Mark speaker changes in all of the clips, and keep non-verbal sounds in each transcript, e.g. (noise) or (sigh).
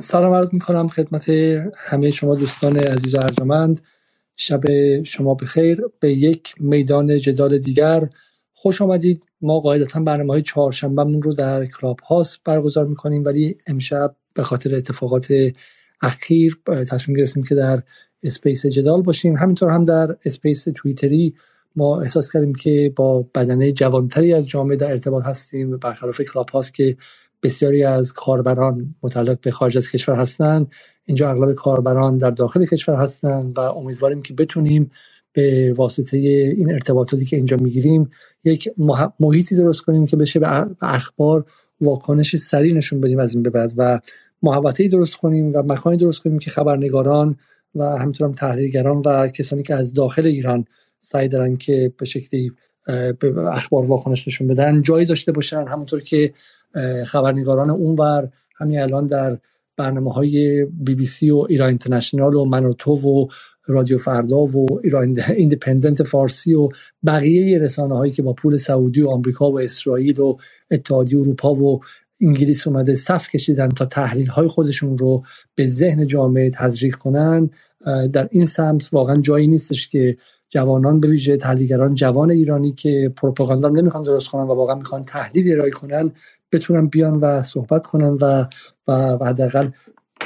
Speaker 1: سلام عرض می کنم خدمت همه شما دوستان عزیز و ارجمند. شب شما بخیر. به یک میدان جدال دیگر خوش آمدید. ما قاعدتا برنامه های چهارشنبهمون رو در کلاب هاوس برگزار می‌کنیم ولی امشب به خاطر اتفاقات اخیر تصمیم گرفتیم که در space جدال باشیم. همینطور هم در space توییتری ما احساس کردیم که با بدنه جوانتری از جامعه در ارتباط هستیم برخلاف کلاب هاوس که بسیاری از کاربران متعلق به خارج از کشور هستند. اینجا اغلب کاربران در داخل کشور هستند و امیدواریم که بتونیم به واسطه این ارتباطاتی که اینجا می‌گیریم یک محیطی درست کنیم که بشه به اخبار واکنش سریع نشون بدیم از این به بعد و محوطه‌ای درست کنیم و مکانی درست کنیم که خبرنگاران و همینطور هم تحلیلگران و کسانی که از داخل ایران سعی دارن که به شکلی به اخبار واکنش نشون بدن جایی داشته باشن همونطور که خبرنگاران اونور همین الان در برنامه های بی بی سی و ایران اینترنشنال و منوتو و رادیو فردا و ایران ایندیپندنت فارسی و بقیه رسانه هایی که با پول سعودی و آمریکا و اسرائیل و اتحادیه اروپا و انگلیس اومده صف کشیدن تا تحلیل های خودشون رو به ذهن جامعه تزریق کنن در این سمت واقعا جایی نیستش که جوانان به ویژه تحلیلگران جوان ایرانی که پروپاگاندا نمی‌خوان درست کنن و واقعا می‌خوان تحلیل ارائه کنن بتونن بیان و صحبت کنن و و حداقل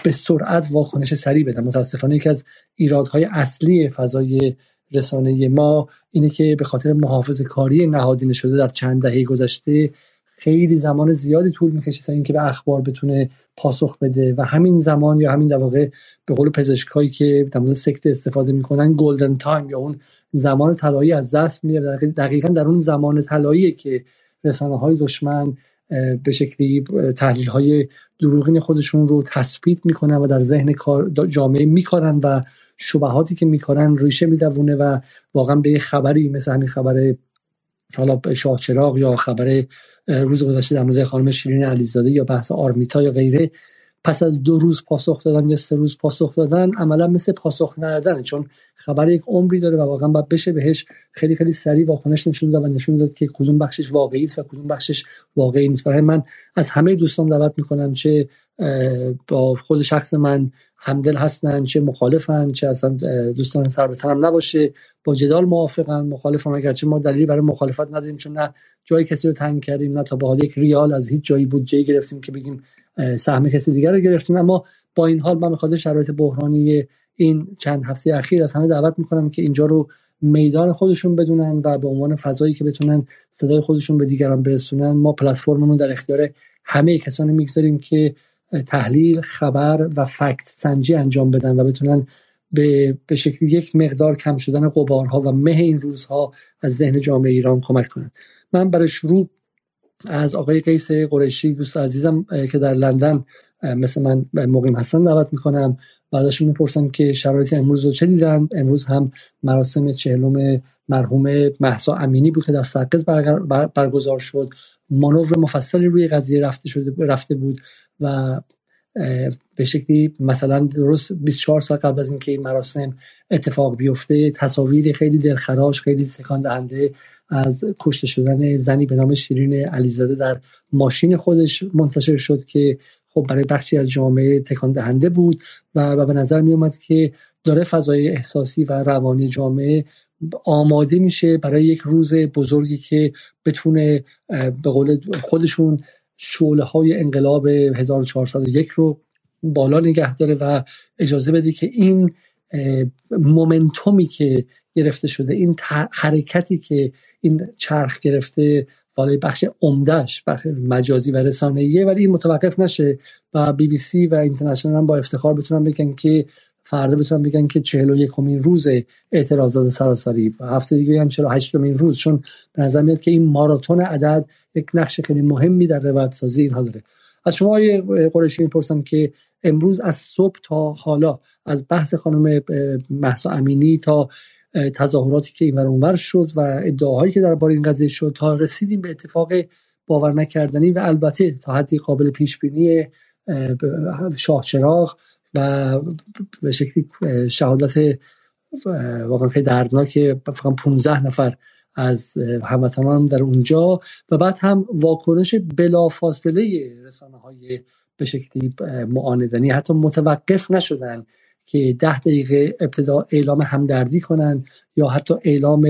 Speaker 1: به سرعت واکنش سریع بدن. متاسفانه یکی از ایرادهای اصلی فضای رسانه ما اینه که به خاطر محافظ کاری نهادینه شده در چند دهه گذشته خیلی زمان زیادی طول می‌کشه تا اینکه به اخبار بتونه پاسخ بده و همین زمان یا همین در واقع به قول پزشکایی که در مورد سکته استفاده می‌کنن golden time یا اون زمان طلایی از دست میره. دقیقا در اون زمان طلایی که رسانه های دشمن به شکلی تحلیل های دروغین خودشون رو تثبیت می‌کنن و در ذهن جامعه می‌کنن و شبهاتی که می‌کنن ریشه می‌دونه و واقعا به خبری مثل همین خبر حالا شاه چراغ یا خبر روز گذشته در مورد خانم شیرین علیزاده یا بحث آرمیتا یا غیره پس از دو روز پاسخ دادن یا سه روز پاسخ دادن عملا مثل پاسخ ندادن چون خبر یک عمری داره و واقعا باید بشه بهش خیلی خیلی سریع واکنش نشون داد و نشون داد که کدوم بخشش واقعی است و کدوم بخشش واقعی نیست. برای من از همه دوستان دعوت می‌کنم چه با خود شخص من همدل هستن چه مخالفن چه اصلا دوستان سر به هم نباشه. با جدال موافقن مخالفن اگرچه ما دلیلی برای مخالفت نداریم چون نه جای کسی رو تنگ کردیم نه تا به حال یک ریال از هیچ جایی بودجه گرفتیم که بگیم سهم کسی دیگر رو گرفتیم. اما با این حال من بخاطر شرایط بحرانی این چند هفته اخیر از همه دعوت می‌کنم که اینجا رو میدان خودشون بدونن و به عنوان فضایی که بتونن صدای خودشون به دیگران برسونن ما پلتفرممون در اختیار همه کسانی می‌گذاریم که تحلیل خبر و فکت سنجی انجام بدن و بتونن به, به شکل یک مقدار کم شدن قبارها و مه این روزها از ذهن جامعه ایران کمک کنن. من برای شروع از آقای قیس قریشی دوست عزیزم که در لندن مثل من مقیم هستن دعوت می‌کنم. و ازشون می‌پرسم که شرایط امروز رو چه دیدن؟ امروز هم مراسم چهلم مرحوم محسا امینی بود که در سرقز برگزار شد. مانور مفصلی روی قضیه رفته شده رفته بود و به شکلی مثلا درست 24 سال قبل از اینکه این مراسم اتفاق بیفته تصاویری خیلی دلخراش خیلی تکان دهنده از کشته شدن زنی به نام شیرین علیزاده در ماشین خودش منتشر شد که خب برای بخشی از جامعه تکان دهنده بود و, به نظر می اومد که داره فضای احساسی و روانی جامعه آماده میشه برای یک روز بزرگی که بتونه به قول خودشون شعله های انقلاب 1401 رو بالا نگه داره و اجازه بده که این مومنتومی که گرفته شده این حرکتی که این چرخ گرفته بالای بخش عمدهش بخش مجازی و رسانه‌ایه ولی این متوقف نشه و بی بی سی و اینترنشنال هم با افتخار بتونن بگن که فردا بتونن بگن که 41 یکمین روز اعتراضات سراسری. و هفته دیگه بگن 48 مین روز چون به نظر میاد که این ماراتون عدد یک نقش خیلی مهمی در روایت سازی اینها داره. از شما آقای قریشی می‌پرسم که امروز از صبح تا حالا از بحث خانم محسا امینی تا تظاهراتی که این اونور شد و ادعاهایی که در این قضیه شد تا رسیدیم به اتفاق باور نکردنی و البته تا حدی قابل پیش بینی شاه چراغ و به شکلی شهادت واقعا دردناک فقط 15 نفر از هموطنان در اونجا و بعد هم واکنش بلافاصله رسانه های به شکلی معاندنی حتی متوقف نشدن که ده دقیقه ابتدا اعلام همدردی کنن یا حتی اعلام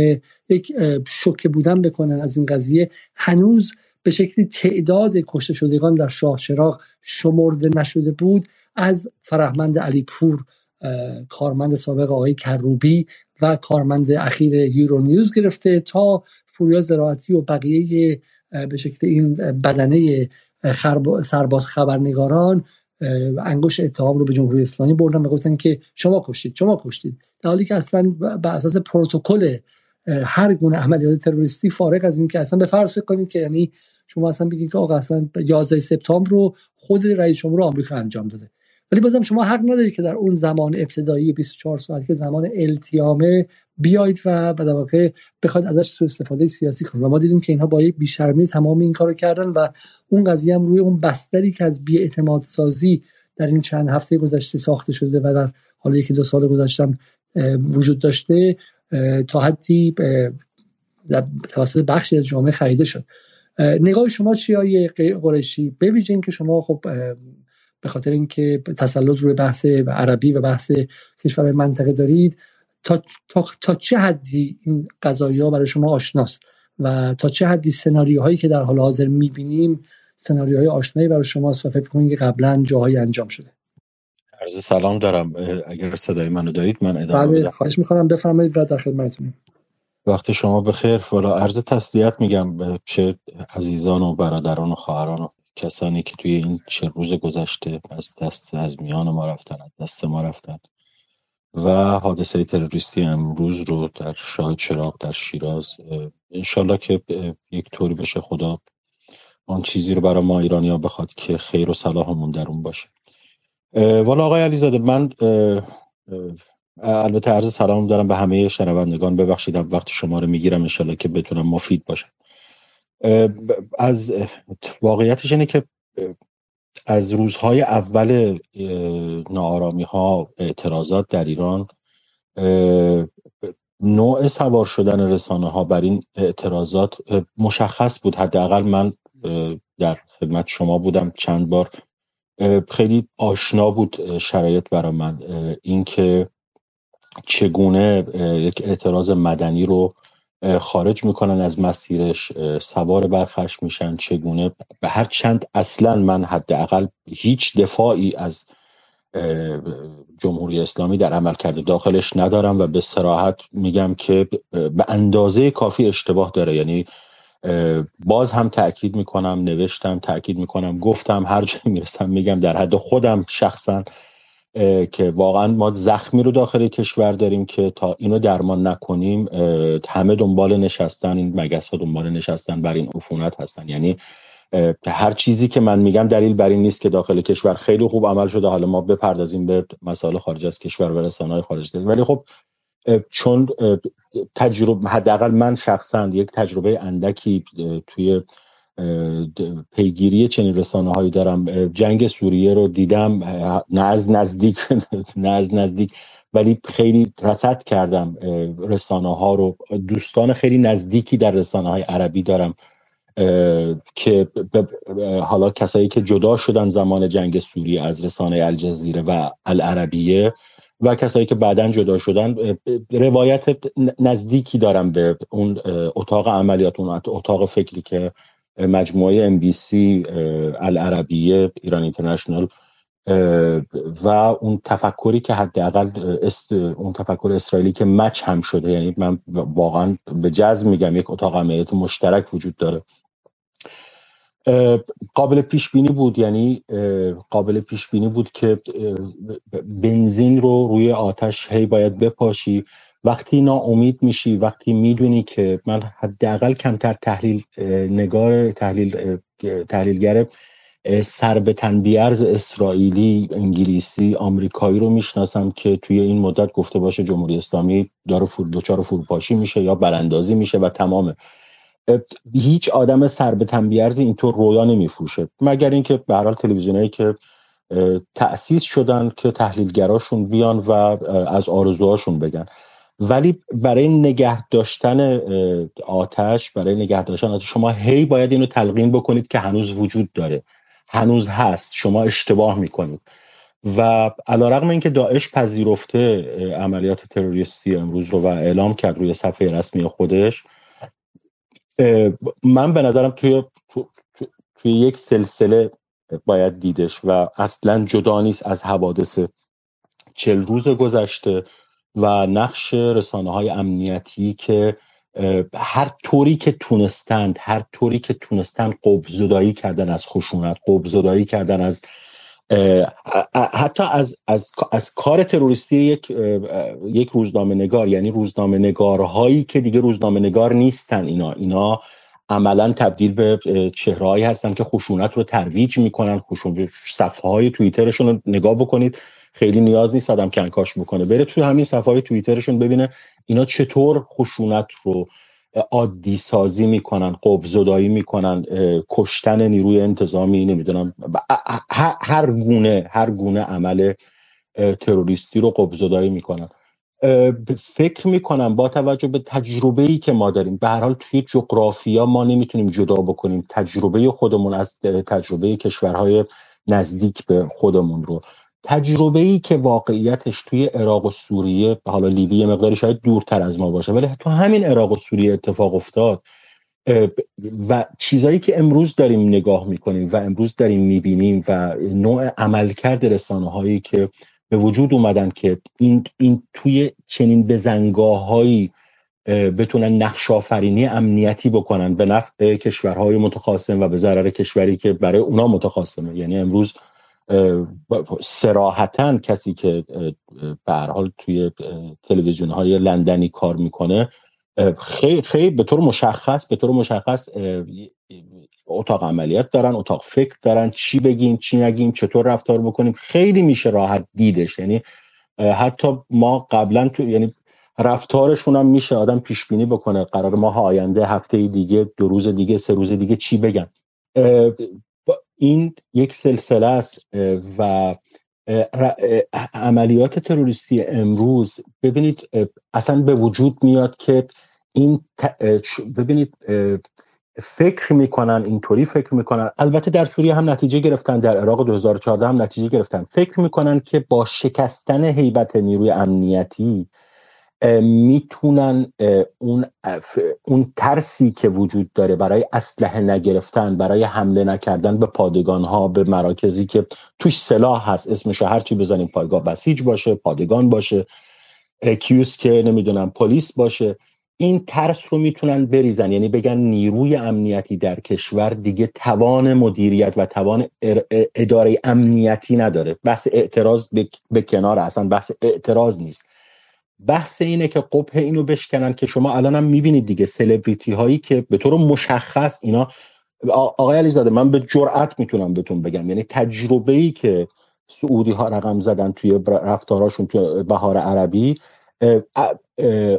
Speaker 1: یک شوکه بودن بکنن از این قضیه هنوز به شکلی تعداد کشته شدگان در شاه چراغ شمرده نشده بود از فرهمند علی پور کارمند سابق آقای کروبی و کارمند اخیر یورو نیوز گرفته تا فوریا زراعتی و بقیه به شکل این بدنه سرباز خبرنگاران انگوش اتهام رو به جمهوری اسلامی بردن و گفتن که شما کشتید شما کشتید. در حالی که اصلا به اساس پروتکل هر گونه عملیات تروریستی فارغ از اینکه اصلا به فرض فکر کنید که یعنی شما اصلا بگید که آقا اصلا 11 سپتامبر رو خود رئیس جمهور آمریکا انجام داده. ولی بازم شما حق ندارید که در اون زمان ابتدایی 24 ساعت که زمان التیامه بیاید و در واقع بخواید ازش سوء استفاده سیاسی کنید. و ما دیدیم که اینها با یک بیشرمی تمام این کارو کردن و اون قضیه هم روی اون بستری که از بیاعتماد سازی در این چند هفته گذشته ساخته شده و در حالا یکی دو سال گذشتم وجود داشته تا حدی توسط بخشی از جامعه خریده شد. نگاه شما چی های قریشی؟ به ویژه اینکه شما خب به خاطر اینکه تسلط روی بحث عربی و بحث کشور منطقه دارید تا, تا, تا چه حدی این قضایی ها برای شما آشناست؟ و تا چه حدی سناریوهایی که در حال حاضر می‌بینیم سناریوهای آشنایی برای شماست و فکر کنید که قبلا جاهایی انجام شده؟
Speaker 2: عرض سلام دارم. اگر صدای منو دارید من ادامه
Speaker 1: بله خواهش می‌کنم. بفرمایید و در خدمتتونم
Speaker 2: وقت شما بخیر. والا عرض تسلیت میگم به چه عزیزان و برادران و خواهران و کسانی که توی این چه روز گذشته از دست از میان ما رفتن از دست ما رفتن. و حادثه تروریستی امروز رو در شاهد چراغ در شیراز انشالله که یک طوری بشه خدا آن چیزی رو برای ما ایرانی ها بخواد که خیر و صلاحمون در اون باشه. والا آقای علیزاده من البته عرض سلام دارم به همه شنوندگان. ببخشید وقت شما رو می‌گیرم انشالله که بتونم مفید باشم. از واقعیتش اینه که از روزهای اول نارامی ها اعتراضات در ایران نوع سوار شدن رسانه ها بر این اعتراضات مشخص بود. حداقل من در خدمت شما بودم چند بار. خیلی آشنا بود شرایط برای من. اینکه چگونه یک اعتراض مدنی رو خارج می‌کنن از مسیرش سوار برخش میشن چگونه؟ به هر چند اصلا من حداقل هیچ دفاعی از جمهوری اسلامی در عمل کرده داخلش ندارم و به سراحت میگم که به اندازه کافی اشتباه داره. یعنی باز هم تاکید می‌کنم نوشتم تاکید می‌کنم گفتم هر جایی می‌رسم میگم در حد خودم شخصا که واقعا ما زخمی رو داخل کشور داریم که تا اینو درمان نکنیم همه دنبال نشستن این مگس ها دنبال نشستن بر این عفونت هستن. یعنی هر چیزی که من میگم دلیل بر این نیست که داخل کشور خیلی خوب عمل شده. حالا ما بپردازیم به مسائل خارج از کشور و رسانه‌های خارج. ولی خب چون تجربه حداقل من شخصا یک تجربه اندکی توی پیگیری چنین رسانه هایی دارم جنگ سوریه رو دیدم نه از نزدیک (laughs) نه از نزدیک ولی خیلی رسد کردم رسانه ها رو. دوستان خیلی نزدیکی در رسانه های عربی دارم که حالا کسایی که جدا شدن زمان جنگ سوریه از رسانه الجزیره و العربیه و کسایی که بعدا جدا شدن روایت نزدیکی دارم به اون اتاق عملیات اون اتاق فکری که مجموعه ام بی سی العربیه ایران اینترنشنال و اون تفکری که حداقل اون تفکر اسرائیلی که مچ هم شده یعنی من واقعا به جزم میگم یک اتاق عملیات مشترک وجود داره. قابل پیش بینی بود یعنی قابل پیش بینی بود که بنزین رو روی آتش هی باید بپاشی. وقتی ناامید میشی وقتی می‌دونی که من حداقل کمتر تحلیل نگار تحلیل تحلیلگر سر به تنبیرز اسرائیلی انگلیسی آمریکایی رو می‌شناسم که توی این مدت گفته باشه جمهوری اسلامی داره فور دوچار فروپاشی میشه یا براندازی میشه و تمامه. هیچ آدم سر به تنبیرزی اینطور رویا نمیفروشه. مگر اینکه به هر حال تلویزیونایی که تأسیس شدن که تحلیلگراشون بیان و از آرزوهاشون بگن. ولی برای نگه داشتن آتش برای نگه داشتن آتش شما هی باید اینو تلقین بکنید که هنوز وجود داره. هنوز هست. شما اشتباه می‌کنید. و علا رقم اینکه داعش پذیرفته عملیات تروریستی امروز رو و اعلام کرد روی صفحه رسمی خودش من به نظرم توی, توی یک سلسله باید دیدش و اصلا جدا نیست از حوادث چل روز گذشته. و نقش رسانه های امنیتی که هر طوری که تونستند هر طوری که تونستند قبزدایی کردن از خشونت قبزدایی کردن از حتی از, از, از کار تروریستی یک یک روزنامه نگار یعنی روزنامه نگارهایی که دیگه روزنامه نگار نیستن. اینا اینا عملا تبدیل به چهرههایی هستن که خشونت رو ترویج می‌کنن. خشونت صفحه های توییترشون رو نگاه بکنید. خیلی نیاز نیست آدم کنکاش بکنه بره توی همین صفحه توییترشون ببینه اینا چطور خشونت رو عادی سازی می‌کنن قبزدایی می‌کنن کشتن نیروی انتظامی نمی‌دونم هر گونه هر گونه عمل تروریستی رو قبزدایی می‌کنن. فکر می‌کنم با توجه به تجربه ای که ما داریم به هر حال توی جغرافیا ما نمی‌تونیم جدا بکنیم تجربه خودمون از تجربه کشورهای نزدیک به خودمون رو. تجربه ای که واقعیتش توی عراق و سوریه حالا لیبی مقداری شاید دورتر از ما باشه ولی تو همین عراق و سوریه اتفاق افتاد و چیزایی که امروز داریم نگاه می‌کنیم و امروز داریم می‌بینیم و نوع عملکرد رسانه هایی که به وجود اومدن که این, این توی چنین بزنگاه هایی بتونن نقش آفرینی امنیتی بکنن به نفع کشورهای متخاصم و به ضرر کشوری که برای اونا متخاصمه. یعنی امروز سراحتا کسی که به حال توی تلویزیون های لندنی کار می‌کنه خیلی خیلی به طور مشخص به طور مشخص اتاق عملیات دارن اتاق فکر دارن چی بگیم چی نگیم چطور رفتار بکنیم خیلی میشه راحت دیدش. یعنی حتی ما قبلا تو یعنی رفتارشون هم میشه آدم پیش بینی بکنه قرار ماه آینده هفته دیگه دو روز دیگه سه روز دیگه چی بگن. این یک سلسله است و عملیات تروریستی امروز ببینید اصلا به وجود میاد که این ببینید فکر می‌کنن اینطوری فکر می‌کنن. البته در سوریه هم نتیجه گرفتن در عراق 2014 هم نتیجه گرفتن. فکر می‌کنن که با شکستن هیبت نیروی امنیتی می‌تونن اون اون ترسی که وجود داره برای اسلحه نگرفتن برای حمله نکردن به پادگان ها به مراکزی که توش سلاح هست اسمش هر چی بزنیم پایگاه بسیج باشه پادگان باشه کیوس که نمی‌دونم پلیس باشه این ترس رو می‌تونن بریزن. یعنی بگن نیروی امنیتی در کشور دیگه توان مدیریت و توان اداره امنیتی نداره. بحث اعتراض به کنار اصلا بحث اعتراض نیست. بحث اینه که قبه اینو بشکنن که شما الان هم می‌بینید دیگه سلبریتی هایی که به طور مشخص اینا آقای علیزاده من به جرأت می‌تونم بهتون بگم. یعنی تجربه ای که سعودی ها رقم زدن توی رفتاراشون توی بهار عربی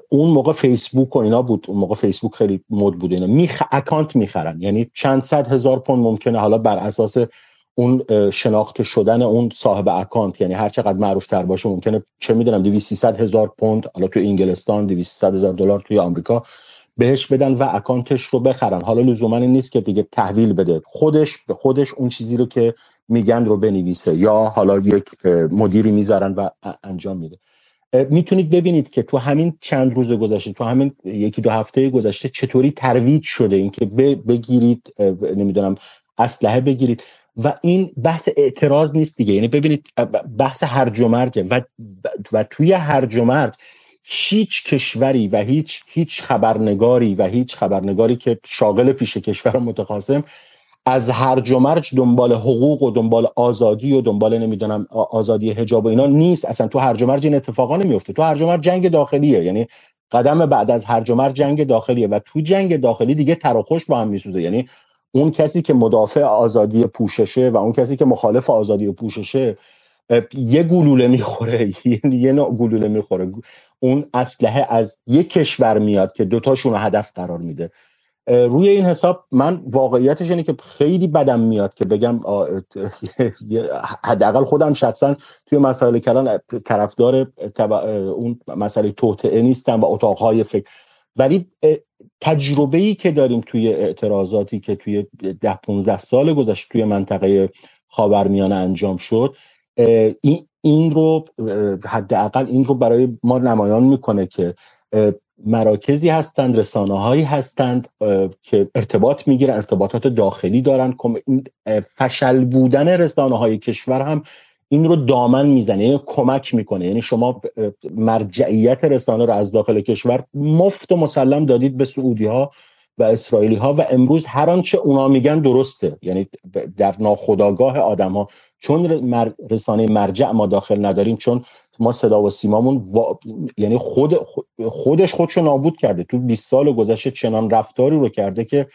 Speaker 2: اون موقع فیسبوک و اینا بود. اون موقع فیسبوک خیلی مد بود اینا. میخ... اکانت می‌خرن. یعنی چند صد هزار پوند ممکنه حالا بر اساس اون شناخته شدن اون صاحب اکانت یعنی هر چقدر معروف تر باشه ممکنه چه می‌دونم 200 هزار پوند حالا تو انگلستان 200 هزار دلار توی آمریکا بهش بدن و اکانتش رو بخرن. حالا لزوما نیست که دیگه تحویل بده. خودش به خودش اون چیزی رو که میگن رو بنویسه یا حالا یک مدیری می‌ذارن و انجام میده. می‌تونید ببینید که تو همین چند روز گذشته تو همین یکی دو هفته گذشته چطوری ترویج شده؟ اینکه بگیرید نمی‌دونم اسلحه بگیرید. و این بحث اعتراض نیست دیگه. یعنی ببینید بحث هرج و و, و توی هرج و هیچ کشوری و هیچ هیچ خبرنگاری و هیچ خبرنگاری که شاغل پیش کشور متخاصم از هرج و دنبال حقوق و دنبال آزادی و دنبال نمی‌دونم آزادی حجاب و اینا نیست. اصلا تو هرج و این اتفاقا نمیفته تو هرج و جنگ داخلیه. یعنی قدم بعد از هرج و جنگ داخلیه و تو جنگ داخلی دیگه تراخوش با هم میسوزه. یعنی اون کسی که مدافع آزادی پوششه و اون کسی که مخالف آزادی پوششه یه گلوله می‌خوره یعنی یه نوع گلوله می‌خوره. اون اسلحه از یک کشور میاد که دوتاشون رو هدف قرار میده. روی این حساب من واقعیتش اینه که خیلی بدم میاد که بگم حداقل خودم شخصا توی مسائل کلان طرفدار اون مسئله توطعه نیستم و اتاقهای فکر. ولی تجربه ای که داریم توی اعتراضاتی که توی ده 15 سال گذشته توی منطقه خاورمیانه انجام شد این این رو حداقل این رو برای ما نمایان می‌کنه که مراکزی هستند رسانه هایی هستند که ارتباط می‌گیرن ارتباطات داخلی دارن فشل بودن رسانه های کشور هم این رو دامن می‌زنه یعنی کمک می‌کنه. یعنی شما مرجعیت رسانه رو از داخل کشور مفت و مسلم دادید به سعودی ها و اسرائیلی ها و امروز هر آنچه اونا میگن درسته. یعنی در ناخداگاه آدم ها چون رسانه مرجع ما داخل نداریم چون ما صدا و سیمامون یعنی خود خودش خودشو نابود کرده. تو 20 سال گذشته چنان رفتاری رو کرده که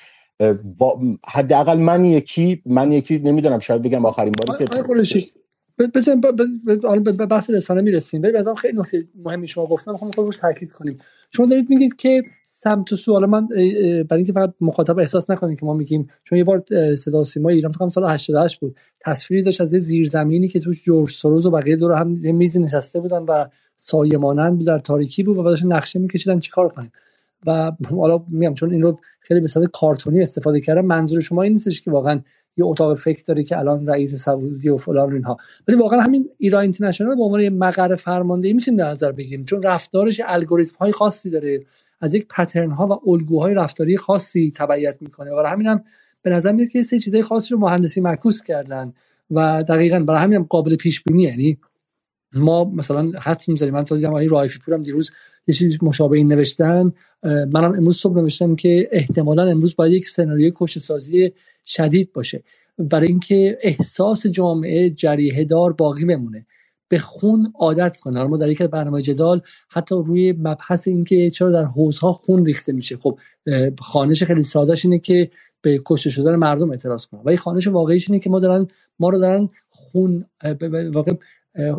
Speaker 2: حداقل من یکی من یکی نمی‌دونم شاید بگم آخرین باری
Speaker 1: که بزن به بحث رسانه می‌رسیم. ولی بازم خیلی نکته مهمی شما گفتم می‌خوام روش تاکید کنیم. شما دارید میگید که سمت و سوال من برای اینکه فقط مخاطب احساس نکنید که ما میگیم چون یه بار صدا سیما ایران فکر سال 88 بود. تصویری داشت از یه زیرزمینی که توش جورج سروز و بقیه دور هم یه نشسته بودن و سایه بود در تاریکی بود و داشتن نقشه میکشیدن چیکار کنیم. و حالا میگم چون این رو خیلی به صورت کارتونی استفاده کردم منظور شما این نیستش که واقعا یه اتاق فکر داره که الان رئیس سعودی و فلان اینها. ولی واقعا همین ایران اینترنشنال به عنوان مقر فرماندهی می‌تونیم در نظر بگیریم. چون رفتارش الگوریتم های خاصی داره. از یک پترن ها و الگوهای رفتاری خاصی تبعیت می‌کنه. برای همین هم به نظر میاد که سه چیزای خاصی رو مهندسی معکوس کردن و دقیقا برای همین هم قابل پیش بینی یعنی ما مثلا حد می‌زنیم. من دیدم این رایفی پورم دیروز یه چیزی مشابه این نوشتم منم امروز صبح نوشتم که احتمالا امروز باید یک سناریوی کش سازی شدید باشه. برای اینکه احساس جامعه جریه دار باقی بمونه. به خون عادت کنه. ما در یک برنامه جدال حتی روی مبحث اینکه چرا در حوزها خون ریخته میشه. خب خانش خیلی سادهش اینه که به کشته شدن مردم اعتراض کنن ولی خانش واقعیش اینه که ما دارن ما رو دارن خون واقع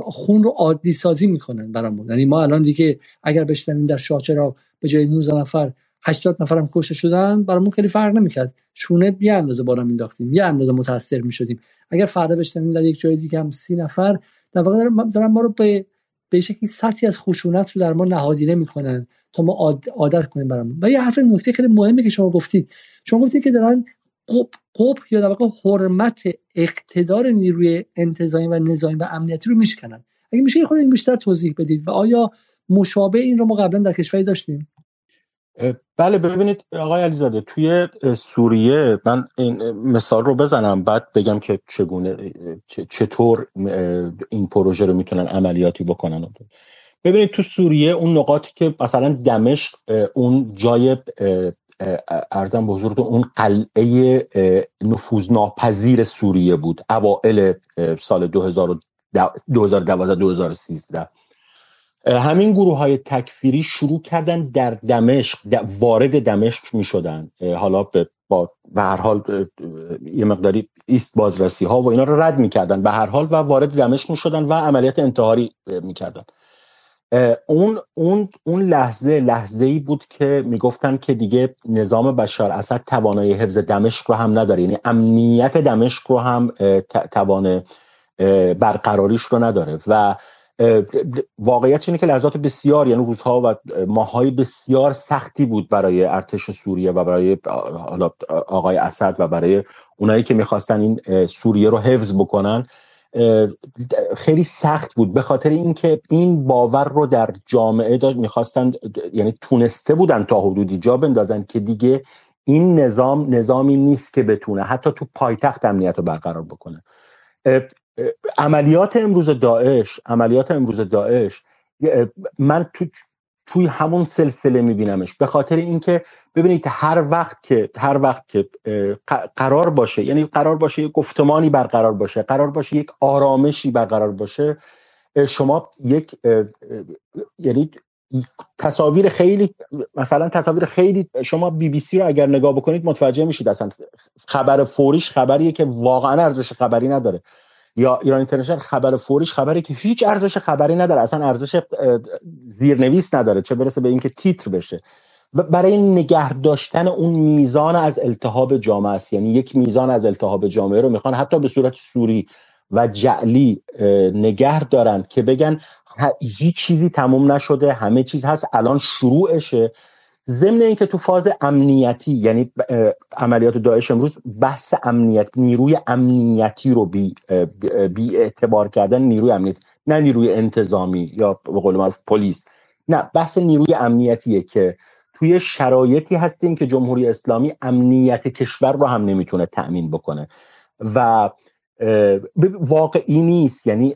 Speaker 1: خون رو عادی سازی می‌کنن برامون. یعنی ما الان دیگه اگر بشنویم در شاچرا به جای 19 نفر 80 نفرم کشته شدن برامون خیلی فرق نمی‌کرد. چونه یه اندازه بالا مینداختیم یه اندازه متاثر می‌شدیم. اگر فردا بشنویم در یک جای دیگه هم 30 نفر در واقع دارن ما رو به به شکلی سطحی از خشونت رو در ما نهادینه می‌کنن تا ما عادت کنیم برامون. و یه حرف نکته خیلی مهمی که شما گفتید. شما گفتید که دارن قب یا در واقع حرمت اقتدار نیروی انتظامی و نظامی و امنیتی رو میشکنن. اگه میشه خود این بیشتر توضیح بدید و آیا مشابه این رو ما قبلا در کشوری داشتیم؟
Speaker 2: بله ببینید آقای علیزاده توی سوریه من این مثال رو بزنم بعد بگم که چگونه چطور این پروژه رو می‌تونن عملیاتی بکنن. ببینید تو سوریه اون نقاطی که مثلا دمشق اون جای ارزم به حضورتون اون قلعه نفوذناپذیر سوریه بود اوائل سال 2012 2013 همین گروه های تکفیری شروع کردن در دمشق وارد دمشق می شدن حالا به با به هر حال یه مقداری ایست بازرسی ها و اینا رو رد می‌کردن. به هر حال و وارد دمشق می شدن و عملیات انتحاری می‌کردن. اون اون اون لحظه لحظه ای بود که می‌گفتن که دیگه نظام بشار اسد توانایی حفظ دمشق رو هم نداره. یعنی امنیت دمشق رو هم توان برقراریش رو نداره. و واقعیت اینه که لحظات بسیار یعنی روزها و ماهای بسیار سختی بود برای ارتش سوریه و برای آقای اسد و برای اونایی که می‌خواستن این سوریه رو حفظ بکنن. خیلی سخت بود. به خاطر اینکه این باور رو در جامعه داشت می‌خواستن یعنی تونسته بودن تا حدودی جا بندازن که دیگه این نظام نظامی نیست که بتونه حتی تو پایتخت امنیت رو برقرار بکنه. عملیات امروز داعش عملیات امروز داعش من تو توی همون سلسله میبینمش. به خاطر اینکه ببینید هر وقت که هر وقت که قرار باشه یعنی قرار باشه یک گفتمانی برقرار باشه قرار باشه یک آرامشی برقرار باشه شما یک یعنی تصاویر خیلی مثلا تصاویر خیلی شما بی بی سی رو اگر نگاه بکنید متوجه میشید اصلا خبر فوریش خبریه که واقعا ارزش خبری نداره. یا ایران اینترنشنال خبر فوریش خبری که هیچ ارزش خبری نداره اصلا ارزش زیرنویس نداره چه برسه به اینکه تیتر بشه. برای نگه داشتن اون میزان از التهاب جامعه است. یعنی یک میزان از التهاب جامعه رو می‌خوان حتی به صورت سوری و جعلی نگه دارن که بگن هیچ چیزی تموم نشده همه چیز هست الان شروعشه. ضمن اینکه تو فاز امنیتی یعنی عملیات داعش امروز بحث امنیت نیروی امنیتی رو بی, بی اعتبار کردن نیروی امنیتی نه نیروی انتظامی یا به قول معروف پلیس. نه بحث نیروی امنیتیه که توی شرایطی هستیم که جمهوری اسلامی امنیت کشور رو هم نمی‌تونه تأمین بکنه. و واقعی نیست. یعنی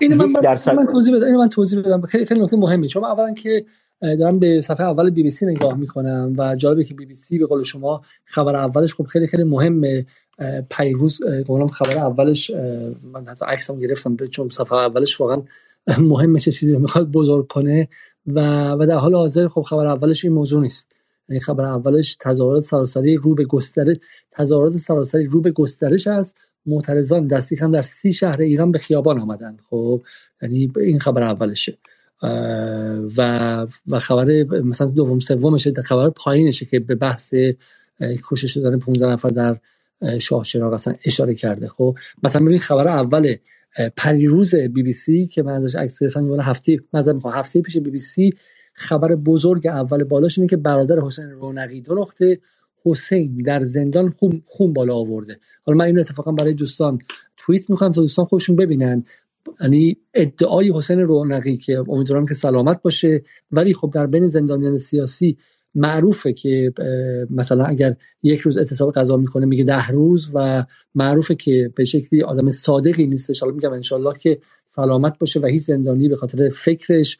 Speaker 1: این من, درصد... من توضیح بدم من توضیح بدم. خیلی خیلی نکته مهمی. چون اولا که دارم به صفحه اول بی بی سی نگاه می‌کنم و جالبه که بی بی سی به قول شما خبر اولش خب خیلی خیلی مهمه پیروز گفتم خبر اولش من حتی عکسم گرفتم چون صفحه اولش واقعا مهمه چه چیزی می‌خواد بزرگ کنه و و در حال حاضر خب خبر اولش این موضوع نیست. یعنی خبر اولش تظاهرات سراسری رو به گسترش تظاهرات سراسری رو به گسترش است. معترضان دستی هم در سی شهر ایران به خیابان آمدند. خب یعنی این خبر اولشه. و و خبر مثلا دوم سومشه خبر پایینشه که به بحث کشش شدن 15 نفر در شاه چراغ اصلا اشاره کرده. خب مثلا ببین خبر اول پریروز بی بی سی که من ازش عکس گرفتم یه هفته مثلا هفته پیش بی بی سی خبر بزرگ اول بالاش اینه که برادر حسین رونقی دو نقطه حسین در زندان خون, خون بالا آورده. حالا من این اتفاقا برای دوستان توییت می‌کنم تا دوستان خودشون ببینن. یعنی ادعای حسین رونقی که امیدوارم که سلامت باشه ولی خب در بین زندانیان سیاسی معروفه که مثلا اگر یک روز اعتصاب قضا می‌کنه میگه ده روز و معروفه که به شکلی آدم صادقی نیستش. حالا میگم انشالله که سلامت باشه و هیچ زندانی به خاطر فکرش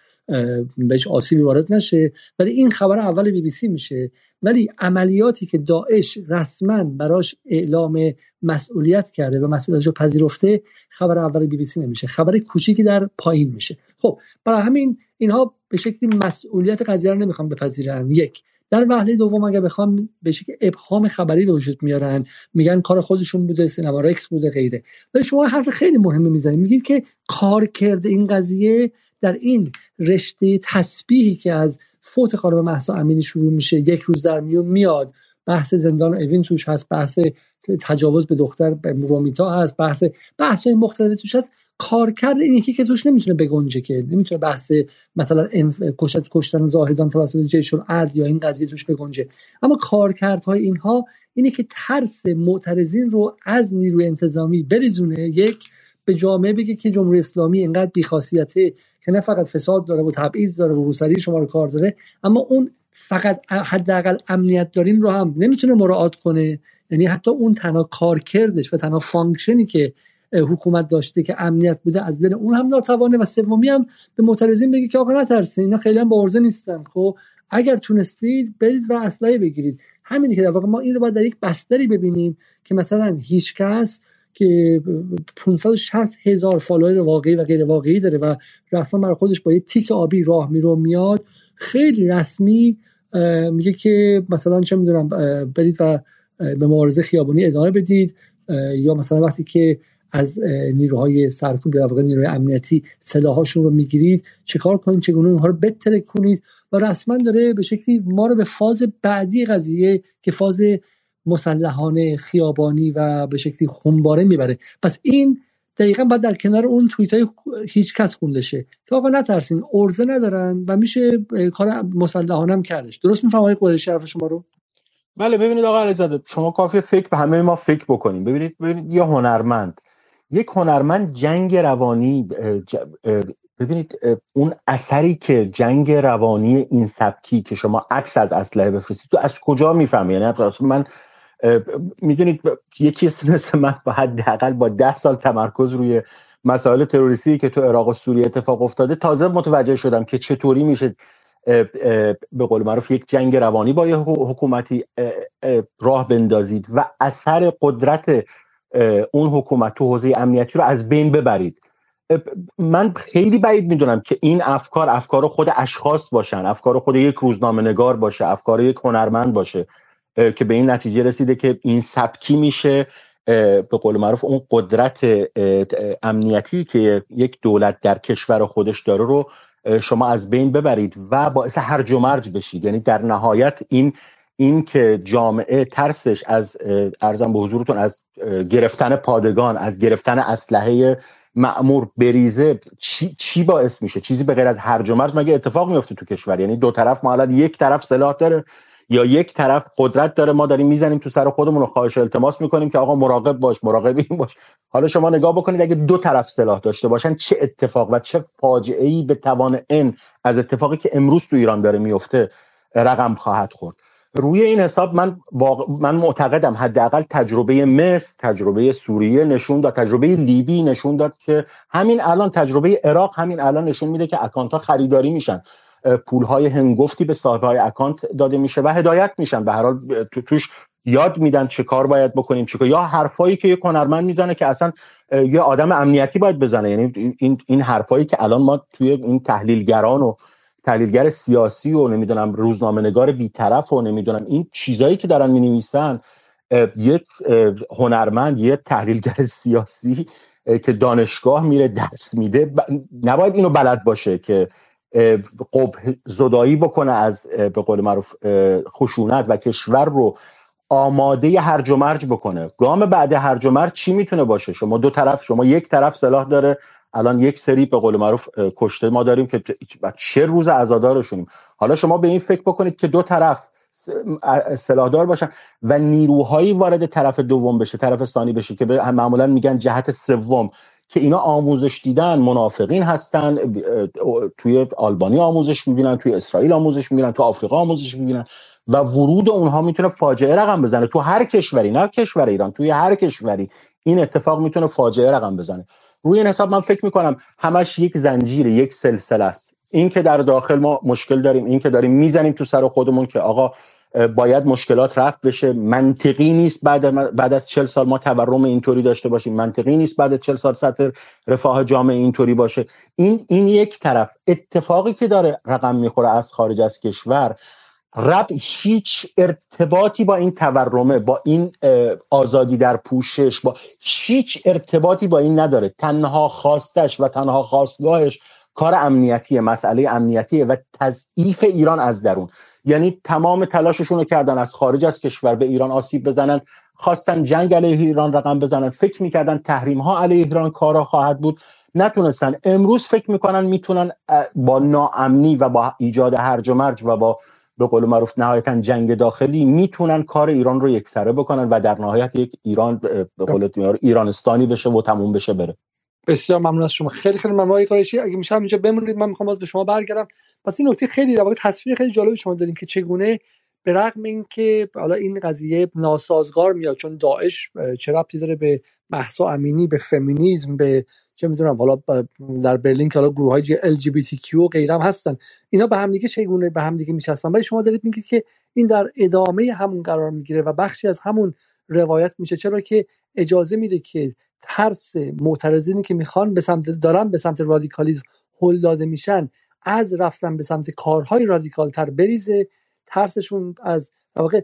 Speaker 1: بهش آسیبی وارد نشه. ولی این خبر اول بی بی سی میشه. ولی عملیاتی که داعش رسما براش اعلام مسئولیت کرده و مسئولیتش رو پذیرفته خبر اول بی بی سی نمیشه. خبر کوچیکی در پایین میشه. خب برای همین اینها به شکلی مسئولیت قضیه رو نمی‌خوام بپذیرن. یک در وهله دوم اگر بخوام به شکل ابهام خبری به وجود میارن میگن کار خودشون بوده سینما رکس بوده غیره. ولی شما حرف خیلی مهمی می‌زنید. میگید که کار کرده این قضیه در این رشته تسبیحی که از فوت خانم محسا امینی شروع میشه یک روز در میون میاد. بحث زندان اوین توش هست بحث تجاوز به دختر به رومیتا هست بحث بحث مختلف توش هست. کارکرد این یکی که توش نمی‌تونه بگنجه که نمی‌تونه بحث مثلا کشت کشتن زاهدان توسط جیش ارد یا این قضیه توش بگنجه. اما کارکردهای اینها اینه که ترس معترضین رو از نیروی انتظامی بریزونه. یک به جامعه بگه که جمهوری اسلامی اینقدر بیخاصیته که نه فقط فساد داره و تبعیض داره و روسری شما رو کار داره اما اون فقط حداقل امنیت داریم رو هم نمی‌تونه مراعات کنه. یعنی حتی اون تنها کارکردش و تنها function ی که حکومت داشته که امنیت بوده از دل اون هم ناتوانه و سومی هم به معترضین بگی که آقا نترسین اینا خیلی هم با عرضه نیستن. خب اگر تونستید برید و اسلحه بگیرید. همینی که در واقع ما این رو باید در یک بستری ببینیم که مثلا هیچ کس که 560 هزار فالوور واقعی و غیر واقعی داره و رسما برای خودش با یه تیک آبی راه میره و میاد خیلی رسمی میگه که مثلا چه می‌دونم برید و به مبارزه خیابانی ادامه بدید یا مثلا وقتی که از نیروهای سرکوب در واقع نیروهای امنیتی سلاحاشون رو می‌گیرید. چیکار کنید؟ چگونه اونها رو بترک کنید؟ و رسما داره به شکلی ما رو به فاز بعدی قضیه که فاز مسلحانه خیابانی و به شکلی خونباره می‌بره. پس این دقیقا باید در کنار اون توییت های هیچ کس خونده شه که آقا نترسین ارزه ندارن و میشه کار مسلحانه هم کردش. درست میفهم آقای حرف شما رو؟
Speaker 2: بله ببینید آقا علیزاده شما کافی فکر به همه ما فکر بکنیم ببینید ببینید یه هنرمند یک هنرمند جنگ روانی ببینید اون اثری که جنگ روانی این سبکی که شما عکس از اسلحه بفرستید تو از کجا می‌فهمی؟ یعنی من می‌دونید یکی مثل من با حداقل با ده سال تمرکز روی مسائل تروریستی که تو عراق و سوریه اتفاق افتاده تازه متوجه شدم که چطوری میشه به قول معروف یک جنگ روانی با یه حکومتی راه بندازید. و اثر قدرت اون حکومت تو حوزه امنیتی رو از بین ببرید. من خیلی بعید می‌دونم که این افکار افکار خود اشخاص باشن افکار خود یک روزنامه نگار باشه افکار یک هنرمند باشه که به این نتیجه رسیده که این سبکی میشه. به قول معروف اون قدرت امنیتی که یک دولت در کشور خودش داره رو شما از بین ببرید و باعث هرج و مرج بشید. یعنی در نهایت این این که جامعه ترسش از ارزم به حضورتون از گرفتن پادگان از گرفتن اسلحه معمور بریزه چی, چی باعث میشه؟ چیزی به غیر از هرج و مرج مگه اتفاق میفته تو کشور؟ یعنی دو طرف ما الان یک طرف سلاح داره یا یک طرف قدرت داره؟ ما داریم می‌زنیم تو سر خودمون رو خواهش التماس می‌کنیم که آقا مراقب باش مراقب این باش. حالا شما نگاه بکنید اگه دو طرف سلاح داشته باشن چه اتفاق و چه فاجعه ای به توان ان از اتفاقی که امروز تو ایران داره میفته رقم خواهد خورد. روی این حساب من من معتقدم حداقل تجربه مصر تجربه سوریه نشون داد تجربه لیبی نشون داد که همین الان تجربه عراق همین الان نشون میده که اکانت ها خریداری میشن. پول های هنگفتی به صاحب های اکانت داده میشه و هدایت میشن. به هر حال تو توش یاد میدن چه کار باید بکنیم چه یا حرفایی که یه هنرمند می‌زنه که اصلا یه آدم امنیتی باید بزنه. یعنی این این حرفایی که الان ما توی این تحلیلگران و تحلیلگر سیاسی و نمی‌دونم روزنامه نگار بیطرف و نمی‌دونم این چیزایی که دارن می نویسن یک هنرمند یه تحلیلگر (laughs) سیاسی که دانشگاه میره درس میده نباید اینو بلد باشه که قب زدایی بکنه از به قول معروف خشونت و کشور رو آماده هرج و مرج بکنه. گام بعد هرج و مرج چی می‌تونه باشه؟ شما دو طرف شما یک طرف سلاح داره الان یک سری به قول معروف کشته ما داریم که چه روز عزادارشونیم حالا شما به این فکر بکنید که دو طرف سلاحدار باشن و نیروهایی وارد طرف دوم بشه طرف ثانی بشه که معمولا میگن جهت سوم که اینا آموزش دیدن منافقین هستن توی آلبانی آموزش می‌بینن توی اسرائیل آموزش می‌بینن تو آفریقا آموزش می‌بینن و ورود اونها می‌تونه فاجعه رقم بزنه. تو هر کشوری نه کشور ایران توی هر کشوری این اتفاق می‌تونه فاجعه رقم بزنه. روی این حساب من فکر می‌کنم همش یک زنجیر یک سلسله است. این که در داخل ما مشکل داریم این که داریم می‌زنیم تو سر خودمون که آقا باید مشکلات رفت بشه. منطقی نیست بعد بعد از 40 سال ما تورم اینطوری داشته باشیم. منطقی نیست بعد از 40 سال سطح رفاه جامعه اینطوری باشه. این این یک طرف. اتفاقی که داره رقم می‌خوره از خارج از کشور رب هیچ ارتباطی با این تورمه با این آزادی در پوشش با هیچ ارتباطی با این نداره. تنها خواستش و تنها خواستگاهش کار امنیتی مسئله امنیتی و تضعیف ایران از درون. یعنی تمام تلاششون رو کردن از خارج از کشور به ایران آسیب بزنن خواستن جنگ علیه ایران رقم بزنن فکر می‌کردن تحریم ها علیه ایران کارا خواهد بود. نتونستن. امروز فکر می‌کنن می‌تونن با ناامنی و با ایجاد هرج و مرج و با به قول معروف نهایتا جنگ داخلی می‌تونن کار ایران رو یکسره بکنن و در نهایت یک ایران به قول ایرانستانی بشه و تموم بشه بره.
Speaker 1: بسیار ممنون از شما. خیلی خیلی ممنون. آقای اگه میشه اینجا بمونید من می‌خوام باز به شما برگردم. پس این نکته خیلی در واقع تصویر خیلی جالب شما دارین که چگونه به رغم اینکه حالا این قضیه ناسازگار میاد چون داعش چه ربطی داره به محسا امینی به فمینیزم به چه می‌دونم حالا در برلین که حالا گروه های ال جی بی تی کیو و غیره هم هستن. اینا به هم دیگه چگونه به هم دیگه میچسبن؟ ولی شما دارید میگید که این در ادامه همون قرار می‌گیره و بخشی از همون روایت میشه. چرا که اجازه میده که ترس معترضینی که می‌خوان به سمت دارن به سمت رادیکالیزم هل داده میشن از رفتن به سمت کارهای رادیکال تر بریزه. ترسشون از واقع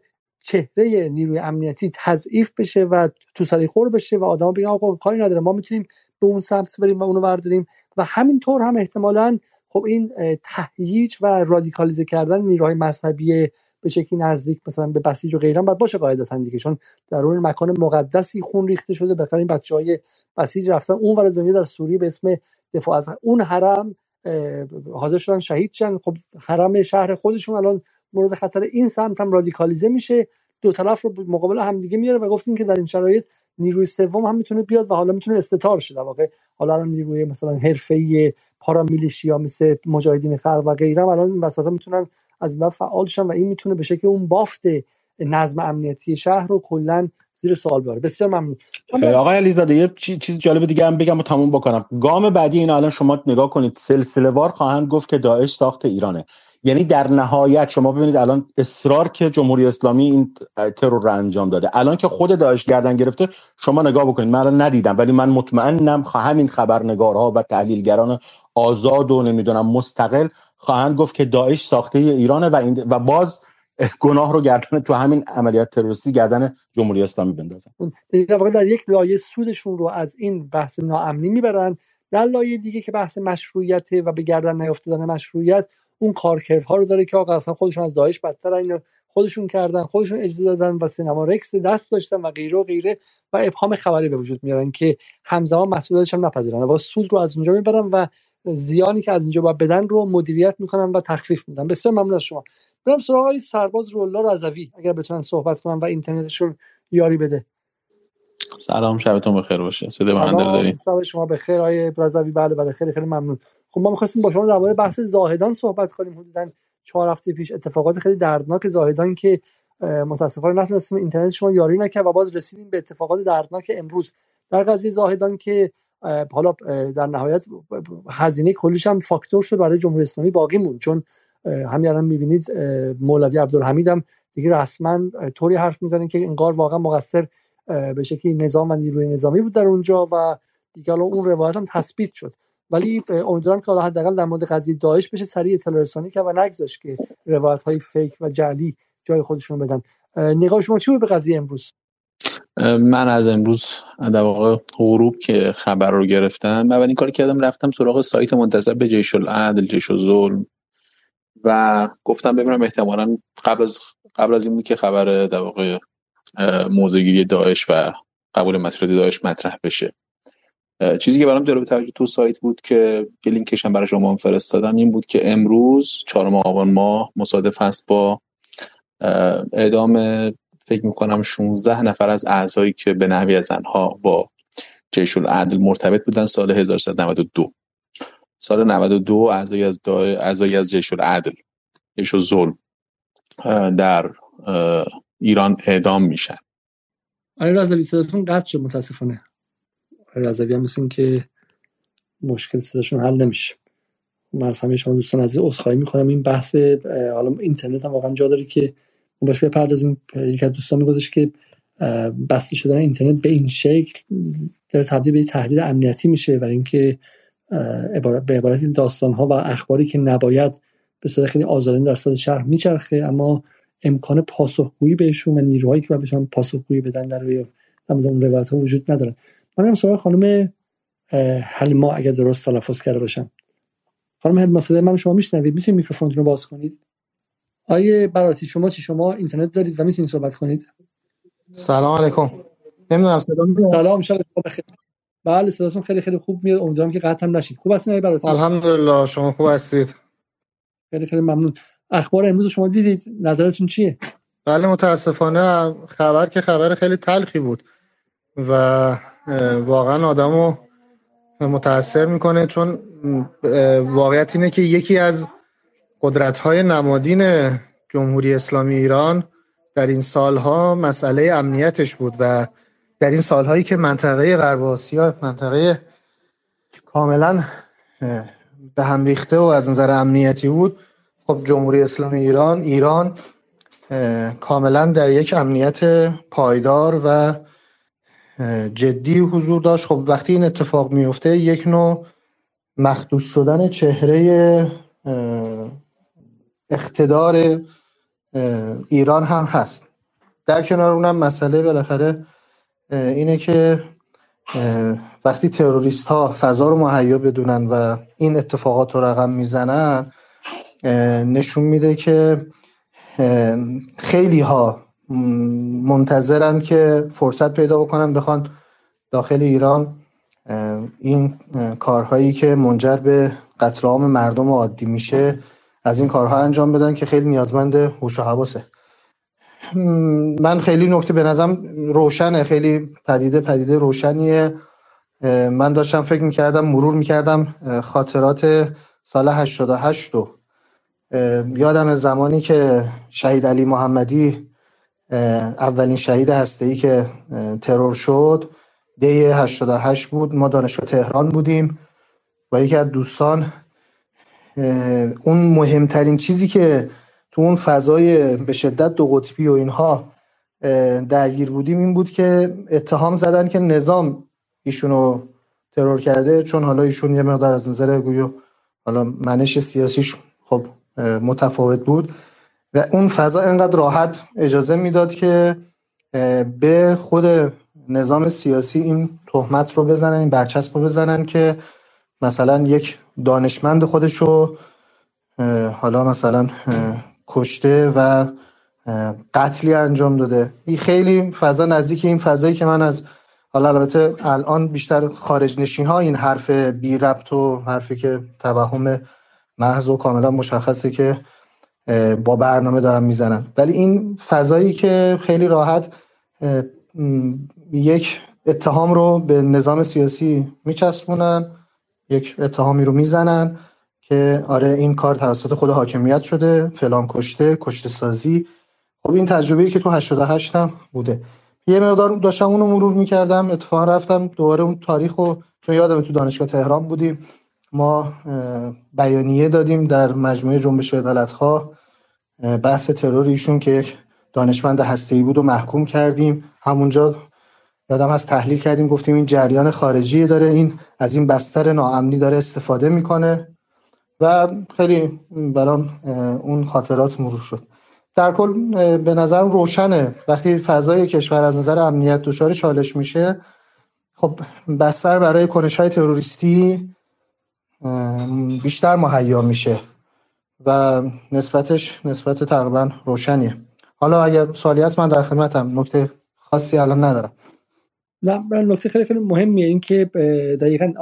Speaker 1: چهره نیروی امنیتی تضعیف بشه و تو سری خور بشه و آدما بگن آقا کاری نداره ما می‌تونیم به اون سمت بریم و اونو برداریم. و همینطور هم احتمالا خب این تهییج و رادیکالیزه کردن نیروهای مذهبی به شکلی نزدیک مثلا به بسیج و غیران باید باشه قاعدتا دیگه چون در اون مکان مقدسی خون ریخته شده بهتر این های بسیج رفتن. اون ور دنیا در سوریه به اسم دفاع از اون حرم حاضر شدن شهید شدن. خب حرم شهر خودشون الان مورد خطر این سمت هم رادیکالیزه میشه. دو طرف رو مقابل همدیگه میاره و گفتین که در این شرایط نیروی سوم هم می‌تونه بیاد و حالا می‌تونه استتار شه در واقع. حالا الان نیروی مثلا حرفه‌ای پارامیلیشیا مثل مجاهدین خلق و غیره الان این وسطا می‌تونن از این فعال شن و این می‌تونه به شکل اون بافت نظم امنیتی شهر رو کلا زیر سوال ببره بسیار ممنون.
Speaker 2: آقای علیزاده یه چیز جالب دیگه هم بگم و تموم بکنم. گام بعدی این الان شما نگاه کنید سلسله وار خواهند گفت که داعش ساخت ایرانه. یعنی در نهایت شما ببینید الان اصرار که جمهوری اسلامی این ترور رو انجام داده. الان که خود داعش گردن گرفته شما نگاه بکنید. من الان ندیدم ولی من مطمئنم همین خبرنگارها و تحلیلگران آزاد و نمی‌دونم مستقل خواهند گفت که داعش ساخته ایرانه و, این و باز (laughs) گناه رو گردن تو همین عملیات تروریستی گردن جمهوری اسلامی بندازن.
Speaker 1: در در یک لایه سودشون رو از این بحث ناامنی می‌برن. در لایه دیگه که بحث مشروعیت و به گردن نیافتادن مشروعیت اون کارکردها رو داره که آقا اصلا خودشون از داعش بدتر اینو خودشون کردن خودشون اجازه دادن و سینما رکس دست داشتن و غیره و غیره و ابهام خبری به وجود میارن که همزمان مسئولیتش هم نپذیرن و سود رو از اونجا می‌برن و زیانی که از اینجا باید بدن رو مدیریت می‌کنن و تخفیف میدن. بسیار ممنون از شما. برم سراغ سرباز رولا رضوی اگر بتونن صحبت کنن و اینترنتشون یاری بده.
Speaker 3: سلام شبتون بخیر باشه. صدای من دارین؟
Speaker 1: شب شما بخیر آقای رضوی بله بله خیلی خیلی ممنون. خب ما می‌خواستیم با شما درباره بحث زاهدان صحبت کنیم. حدودا چهار هفته پیش اتفاقات خیلی دردناک زاهدان که متاسفانه نتونستیم اینترنت شما یاری نکرد و باز رسیدیم به اتفاقات دردناک امروز. در قضیه زاهدان که حالا در نهایت هزینه کلیش هم فاکتور شد برای جمهوری اسلامی باقی موند. چون همین الان می‌بینید مولوی عبدالحمید هم دیگه رسما طوری حرف می‌زنه که انگار واقعا مقصر به شکلی نظام و نیروی نظامی بود در اونجا و دیگه اون روایت هم تثبیت شد. ولی امیدوارم که حداقل در مورد قضیه داعش بشه سریع اطلاع رسانی که و نگذاشت که روایت های فیک و جعلی جای خودشون بدن. نگاه شما چی بود به قضیه امروز؟
Speaker 3: من از امروز در واقع غروب که خبر رو گرفتم اولین کاری کردم رفتم سراغ سایت منتظر به جیش العدل جیش ظلم و گفتم ببینم احتمالا قبل از قبل از این که خبر در واقع موضعگیری داعش و قبول مسئولیت داعش مطرح بشه. چیزی که برام جالب توجه تو سایت بود که یه لینکش هم برای شما فرستادم این بود که امروز چهارم آبان ماه مصادف هست با اعدام فکر می‌کنم 16 نفر از اعضایی که به نحوی از انها با جیش العدل مرتبط بودن سال 1392 سال 92 اعضای از اعضای از جیش العدل جیش ظلم در ایران اعدام میشن.
Speaker 1: آره رضوی صداتون قطع شد متاسفانه. آره رضوی هم مثل که مشکل صداشون حل نمیشه. من از همه شما دوستان از عذرخواهی می‌کنم. این بحث حالا اینترنت هم واقعا جا داره که باش بپردازیم. یک از دوستان میگذاشت که بسته شدن اینترنت به این شکل در تبدیل به تهدید امنیتی میشه برای اینکه به عبارت داستان ها و اخباری که نباید به صورت خیلی آزادانه در صد شهر میچرخه. اما امکان پاسخگویی بهشون و نیروهایی که بهشون پاسخگویی بدن در روی اون روایت ها وجود ندارن من هم سوال خانم حلما اگر درست تلفظ کرده باشم. خانم حلما صدای من شما میشنوید؟ می‌تونید میکروفونتون رو باز کنید؟ آیه براتی شما چی؟ شما اینترنت دارید و می‌تونید صحبت کنید؟
Speaker 4: سلام علیکم. نمی‌دونم صدا میاد؟
Speaker 1: سلام شب بخیر. بله صداتون خیلی خیلی خوب میاد. امیدوارم که قطع هم نشید. خوب هستین آیه براتی
Speaker 4: الحمدلله شما خوب هستید.
Speaker 1: خیلی خیلی ممنون. اخبار امروز شما دیدید. نظرتون چیه؟
Speaker 4: بله متاسفانه خبر که خبر خیلی تلخی بود و واقعا آدمو متاثر می‌کنه چون واقعیت اینه که یکی از قدرت های نمادین جمهوری اسلامی ایران در این سالها مسئله امنیتش بود و در این سالهایی که منطقه غرب آسیا منطقه کاملا به هم ریخته و از نظر امنیتی بود خب جمهوری اسلامی ایران ایران کاملا در یک امنیت پایدار و جدی حضور داشت. خب وقتی این اتفاق میفته یک نوع مخدوش شدن چهره اقتدار ایران هم هست. در کنار اونم مسئله بالاخره اینه که وقتی تروریست ها فضا رو مهیا بدونن و این اتفاقات رو رقم می‌زنن نشون میده که خیلی ها منتظرن که فرصت پیدا بکنن بخوان داخل ایران این کارهایی که منجر به قتل عام مردم عادی میشه از این کارها انجام بدن که خیلی نیازمند هوش و حواسه. من خیلی نکته به نظرم روشنه خیلی پدیده پدیده روشنیه. من داشتم فکر می‌کردم مرور می‌کردم خاطرات سال 88 رو. یادم زمانی که شهید علی محمدی اولین شهید هسته‌ای که ترور شد دی 88 بود. ما دانشگاه تهران بودیم و یکی از دوستان اون مهمترین چیزی که تو اون فضای به شدت دو قطبی و اینها درگیر بودیم این بود که اتهام زدن که نظام ایشونو ترور کرده چون حالا ایشون یه مقدار از نظر گویو حالا منش سیاسیش خب متفاوت بود و اون فضا انقدر راحت اجازه می‌داد که به خود نظام سیاسی این تهمت رو بزنن این برچسب رو بزنن که مثلا یک دانشمند خودش رو حالا مثلا کشته و قتلی انجام داده. این خیلی فضا نزدیک این فضایی که من از حالا البته الان بیشتر خارج نشین ها این حرف بی ربط و حرفی که توهم محض و کاملا مشخصه که با برنامه دارن می‌زنن. ولی این فضایی که خیلی راحت یک اتهام رو به نظام سیاسی میچسبونن یک اتهامی رو می‌زنن که آره این کار توسط خود حاکمیت شده فلان کشته کشته سازی. خب این تجربه که تو 88 هم بوده. یه مقدار داشتم اونو مرور می‌کردم اتفاقا رفتم دوباره اون تاریخ رو چون یادم تو دانشگاه تهران بودیم. ما بیانیه دادیم در مجموعه جنبش عدالت ها بحث ترور ایشون که یک دانشمند هسته‌ای بود و محکوم کردیم. همونجا یادم از تحلیل کردیم گفتیم این جریان خارجی داره این از این بستر ناامنی داره استفاده می‌کنه و خیلی برام اون خاطرات مرور شد. در کل به نظرم روشنه. وقتی فضای کشور از نظر امنیت دچار چالش میشه خب بستر برای کنش های تروریستی بیشتر مهیا میشه و نسبتش نسبت تقریبا روشنیه. حالا اگر سوالی هست من در خدمتم. نکته خاصی الان ندارم.
Speaker 1: نه نکته خیلی خیلی مهمیه. این که دقیقا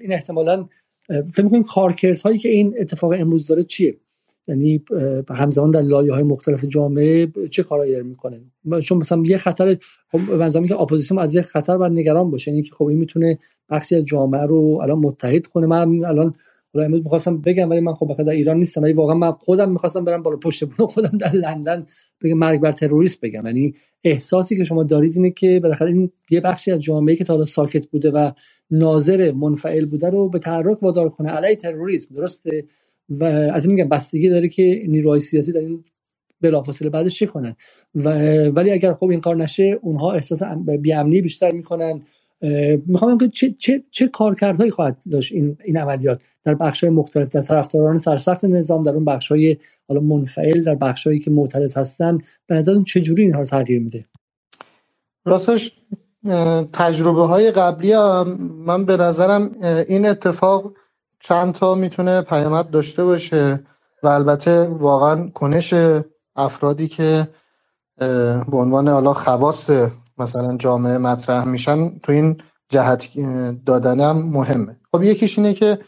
Speaker 1: این احتمالا فکر می‌کنین کارکردهایی که این اتفاق امروز داره چیه؟ یعنی همزمان در لایه های مختلف جامعه چه کارایی می‌کنه؟ چون مثلا یه خطر خب که اپوزیسیون از یه خطر باید نگران باشه. یعنی که خب این می‌تونه بخشی از جامعه رو الان متحد کنه. من الان حالا امروز می‌خواستم بگم ولی من خب در ایران نیستم ولی واقعا من خودم می‌خواستم برم بالا پشت بون خودم در لندن بگم مرگ بر تروریست بگم. یعنی احساسی که شما دارید اینه که بالاخره این یه بخشی از جامعه که تا حالا ساکت بوده و ناظر منفعل بوده رو به تحرک وادار کنه. علیه تروریسم درسته؟ و از این میگم بستگی داره که نیروهای سیاسی در این بلافاصله بعدش چه کنن. و ولی اگر خب این کار نشه اونها احساس بیامنی بیشتر می‌کنن. می‌خوام که چه, چه, چه کارکردهایی خواهد داشت این, این عملیات؟ در بخش های مختلف در طرفداران سرسخت نظام در اون بخش های حالا منفعل در بخش هایی که معترض هستن. به نظرتون چجوری اینها رو تغییر میده؟
Speaker 4: راستش تجربه های قبلی من به نظرم این اتفاق چند تا می‌تونه پیامد داشته باشه و البته واقعا کنش افرادی که به عنوان حالا خواص مثلا جامعه مطرح میشن تو این جهت دادنم مهمه. خب یکیش اینه که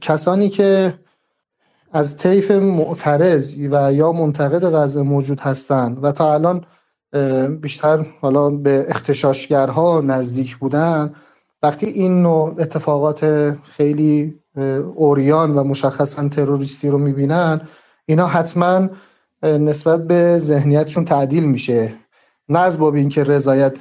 Speaker 4: کسانی که از طیف معترض و یا منتقد وضع موجود هستند و تا الان بیشتر حالا به اختشاشگرها نزدیک بودن وقتی این نوع اتفاقات خیلی اوریان و مشخصا تروریستی رو می‌بینن اینا حتما نسبت به ذهنیتشون تعدیل میشه. نه از باب اینکه رضایت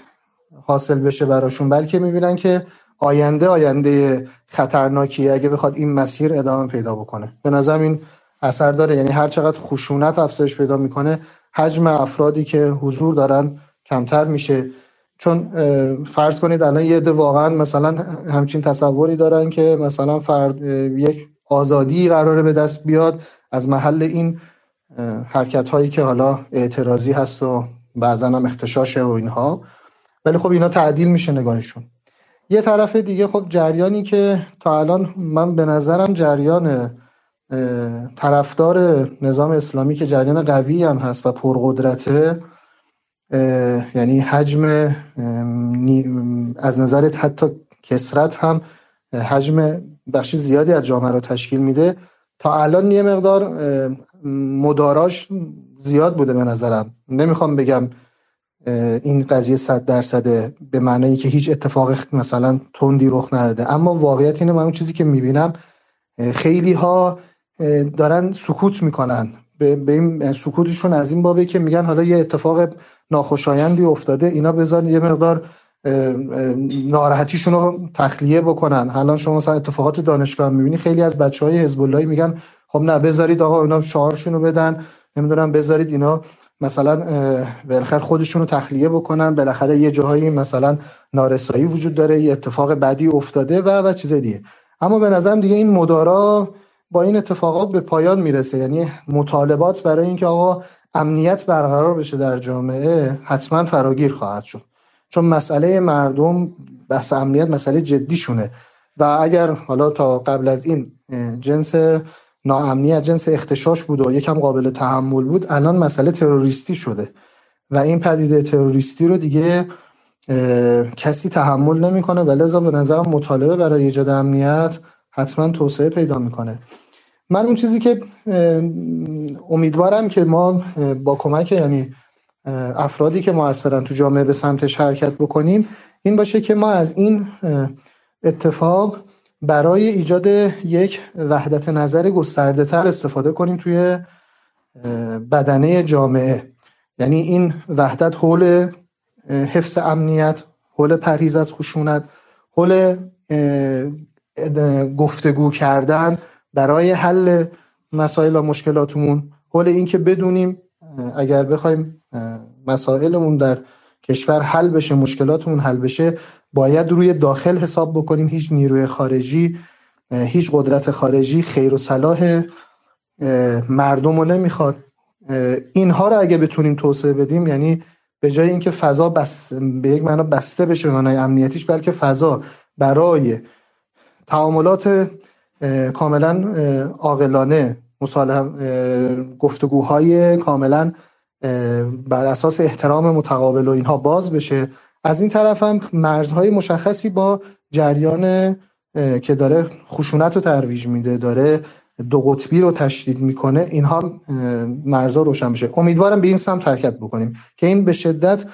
Speaker 4: حاصل بشه براشون بلکه می‌بینن که آینده آینده خطرناکیه اگه بخواد این مسیر ادامه پیدا بکنه. به نظرم این اثر داره. یعنی هر چقدر خشونت افزایش پیدا می‌کنه حجم افرادی که حضور دارن کمتر میشه. چون فرض کنید الان یه عده واقعا مثلا همچین تصوری دارن که مثلا فرد یک آزادی قراره به دست بیاد از محل این حرکت هایی که حالا اعتراضی هست و بعضا هم اختشاشه و اینها. ولی خب اینا تعدیل میشه نگاهشون. یه طرف دیگه خب جریانی که تا الان من به نظرم جریان طرفدار نظام اسلامی که جریان قوی هم هست و پرقدرته یعنی حجم از نظر حتی کسرت هم حجم بخشی زیادی از جامعه رو تشکیل میده. تا الان یه مقدار مداراش زیاد بوده به نظرم. نمی‌خوام بگم این قضیه صد درصده به معنی که هیچ اتفاق مثلا تندی رخ نداده. اما واقعیت اینه من اون چیزی که می‌بینم خیلی ها دارن سکوت می‌کنن. به این سکوتشون از این بابه که میگن حالا یه اتفاق ناخوشایندی افتاده اینا بذارن یه مقدار ناراحتیشون رو تخلیه بکنن. الان شما مثلا اتفاقات دانشگاه می‌بینی خیلی از بچه های حزب میگن خب نه بذارید آقا اینا شعارشون رو بدن نمی‌دونم بذارید اینا مثلا بالاخره خودشون رو تخلیه بکنن بالاخره یه جاهایی مثلا نارسایی وجود داره یه اتفاق بدی افتاده و و چیز دیگه. اما به نظرم دیگه این مدارا با این اتفاقات به پایان می‌رسه. یعنی مطالبات برای اینکه آقا امنیت برقرار بشه در جامعه حتما فراگیر خواهد شد. چون مسئله مردم بحث امنیت مسئله جدی شونه و اگر حالا تا قبل از این جنس ناامنی از جنس اختشاش بود و یکم قابل تحمل بود الان مسئله تروریستی شده. و این پدیده تروریستی رو دیگه کسی تحمل نمی‌کنه. و لذا به نظرم مطالبه برای ایجاد امنیت حتما توسعه پیدا می‌کنه. من اون چیزی که امیدوارم که ما با کمک یعنی افرادی که موثرن تو جامعه به سمتش حرکت بکنیم این باشه که ما از این اتفاق برای ایجاد یک وحدت نظر گسترده تر استفاده کنیم توی بدنه جامعه. یعنی این وحدت حول حفظ امنیت حول پرهیز از خشونت حول گفتگو کردن برای حل مسائل و مشکلاتمون. حول اینکه بدونیم اگر بخوایم مسائلمون در کشور حل بشه مشکلاتمون حل بشه باید روی داخل حساب بکنیم. هیچ نیروی خارجی هیچ قدرت خارجی خیر و صلاح مردم رو نمی‌خواد. اینها رو اگه بتونیم توسعه بدیم یعنی به جای اینکه فضا بس به یک معنا بسته بشه به امنیتیش بلکه فضا برای تعاملات کاملا عاقلانه گفتگوهای کاملا بر اساس احترام متقابل و اینها باز بشه. از این طرف هم مرزهای مشخصی با جریان که داره خشونت رو ترویج میده داره دو قطبی رو تشدید می‌کنه اینها مرزها روشن بشه. امیدوارم به این سمت حرکت بکنیم که این به شدت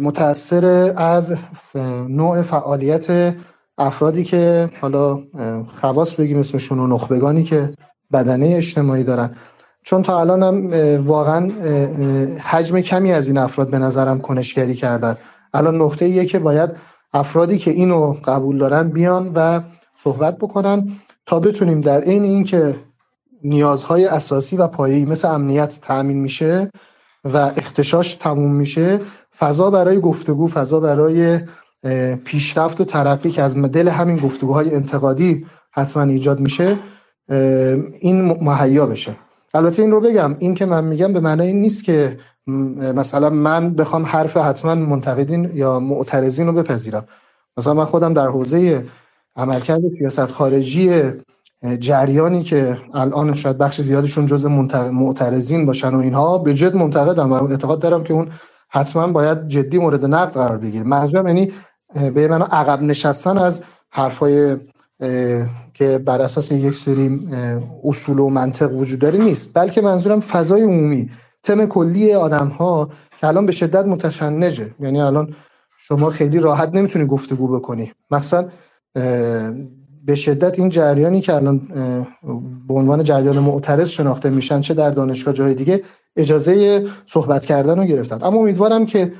Speaker 4: متاثر از نوع فعالیت افرادی که حالا خواص بگیم اسمشون و نخبگانی که بدنه اجتماعی دارن. چون تا الان هم واقعا حجم کمی از این افراد به نظرم کنشگری کردن. الان نقطه ایه که باید افرادی که اینو قبول دارن بیان و صحبت بکنن تا بتونیم در عین اینکه نیازهای اساسی و پایه‌ای مثل امنیت تأمین میشه و اختشاش تموم میشه فضا برای گفتگو فضا برای پیشرفت و ترقی که از دل همین گفتگوهای انتقادی حتما ایجاد میشه این مهیا بشه. البته این رو بگم این که من میگم به معنای این نیست که مثلا من بخوام حرف حتما منتقدین یا معترضین رو بپذیرم. مثلا من خودم در حوزه عملکرد سیاست خارجی جریانی که الان شاید بخش زیادشون جز معترضین باشن و اینها به جد منتقدم و اعتقاد دارم که اون حتما باید جدی مورد نقد قرار بگیره. منظورم یعنی به من عقب نشستن از حرفای که بر اساس یک سری اصول و منطق وجود داره نیست. بلکه منظورم فضای عمومی. تم کلی آدم ها که الان به شدت متشنجه. یعنی الان شما خیلی راحت نمی‌تونی گفتگو بکنی. مثلا به شدت این جریانی که الان به عنوان جریان معترض شناخته میشن چه در دانشگاه جای دیگه اجازه صحبت کردن رو گرفتن. اما امیدوارم که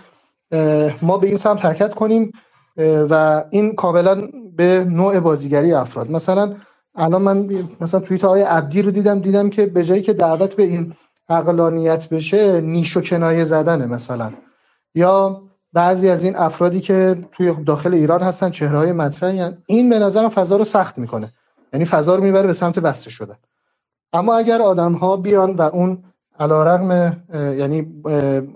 Speaker 4: ما به این سمت حرکت کنیم. و این کاملا به نوع بازیگری افراد. مثلا الان من مثلا توییت های عبدی رو دیدم دیدم که به جایی که دعوت به این اقلانیت بشه نیش و کنایه زدنه مثلا. یا بعضی از این افرادی که توی داخل ایران هستن چهره های مطرحی این به نظرم فضا رو سخت می‌کنه. یعنی فضا رو می‌بره به سمت بسته شده اما اگر آدم ها بیان و اون علیرغم یعنی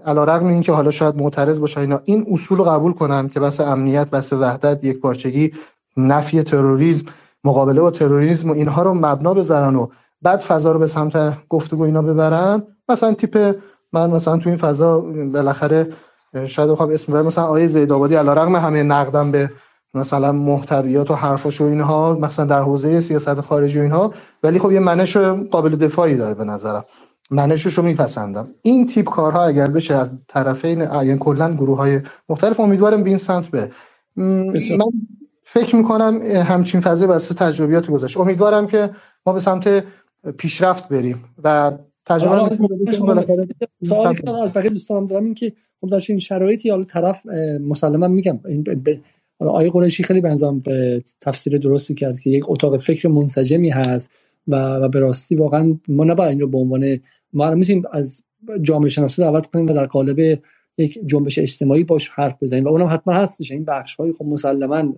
Speaker 4: علیرغم این که حالا شاید معترض باشه اینا این اصول قبول کنن که بس امنیت بس وحدت یک پارچگی نفی تروریسم مقابله با تروریسم و اینها رو مبنا بذارن و بعد فضا رو به سمت گفتگو اینا ببرن. مثلا تیپ من مثلا تو این فضا بالاخره شاید بخوام اسم ببرم مثلا آیه زید آبادی علیرغم همه نقدم به مثلا محتویات و حرفاش و اینها مثلا در حوزه سیاست خارجی و اینها ولی خب یه منش قابل دفاعی داره به نظرم. منشش رو میپسندم. این تیپ کارها اگر بشه از طرفین یعنی کلا گروه های مختلف امیدوارم به این سمت بره. من فکر می‌کنم همچین فضای واسه تجربیات گذاشت. امیدوارم که ما به سمت پیشرفت بریم و تجربه
Speaker 1: سوالی که از بقیه دوستان دارم این که خب در این شرایطی حالا طرف مسلما میگم این آیه قریشی خیلی بنظرم به تفسیر درستی کرد که یک اتاق فکر منسجمی هست. و, و به راستی واقعا ما نباید این رو به عنوان ما می‌تونیم از جامعه شناسی دعوت کنیم و در قالب یک جنبش اجتماعی باش حرف بزنیم و اونم حتما هستش. این بخش های خب مسلما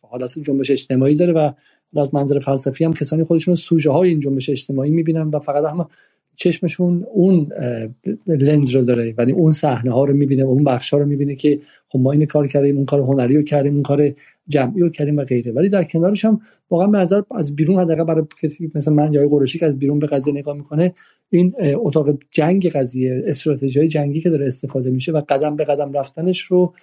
Speaker 1: حالت جنبش اجتماعی داره و از منظر فلسفی هم کسانی خودشون سوژه های این جنبش اجتماعی می‌بینن و فقط هم چشمشون اون لنز رو داره. ولی اون صحنه ها رو می‌بینه اون بخش ها رو می‌بینه که خب ما این کار کردیم اون کار هنری رو کردیم اون کار جمعی و کریم و غیره. ولی در کنارش هم واقعا به نظر از بیرون حداقل برای کسی مثل من یا قرشی که از بیرون به قضیه نگاه می‌کنه این اتاق جنگ قضیه استراتژی جنگی که داره استفاده میشه و قدم به قدم رفتنش رو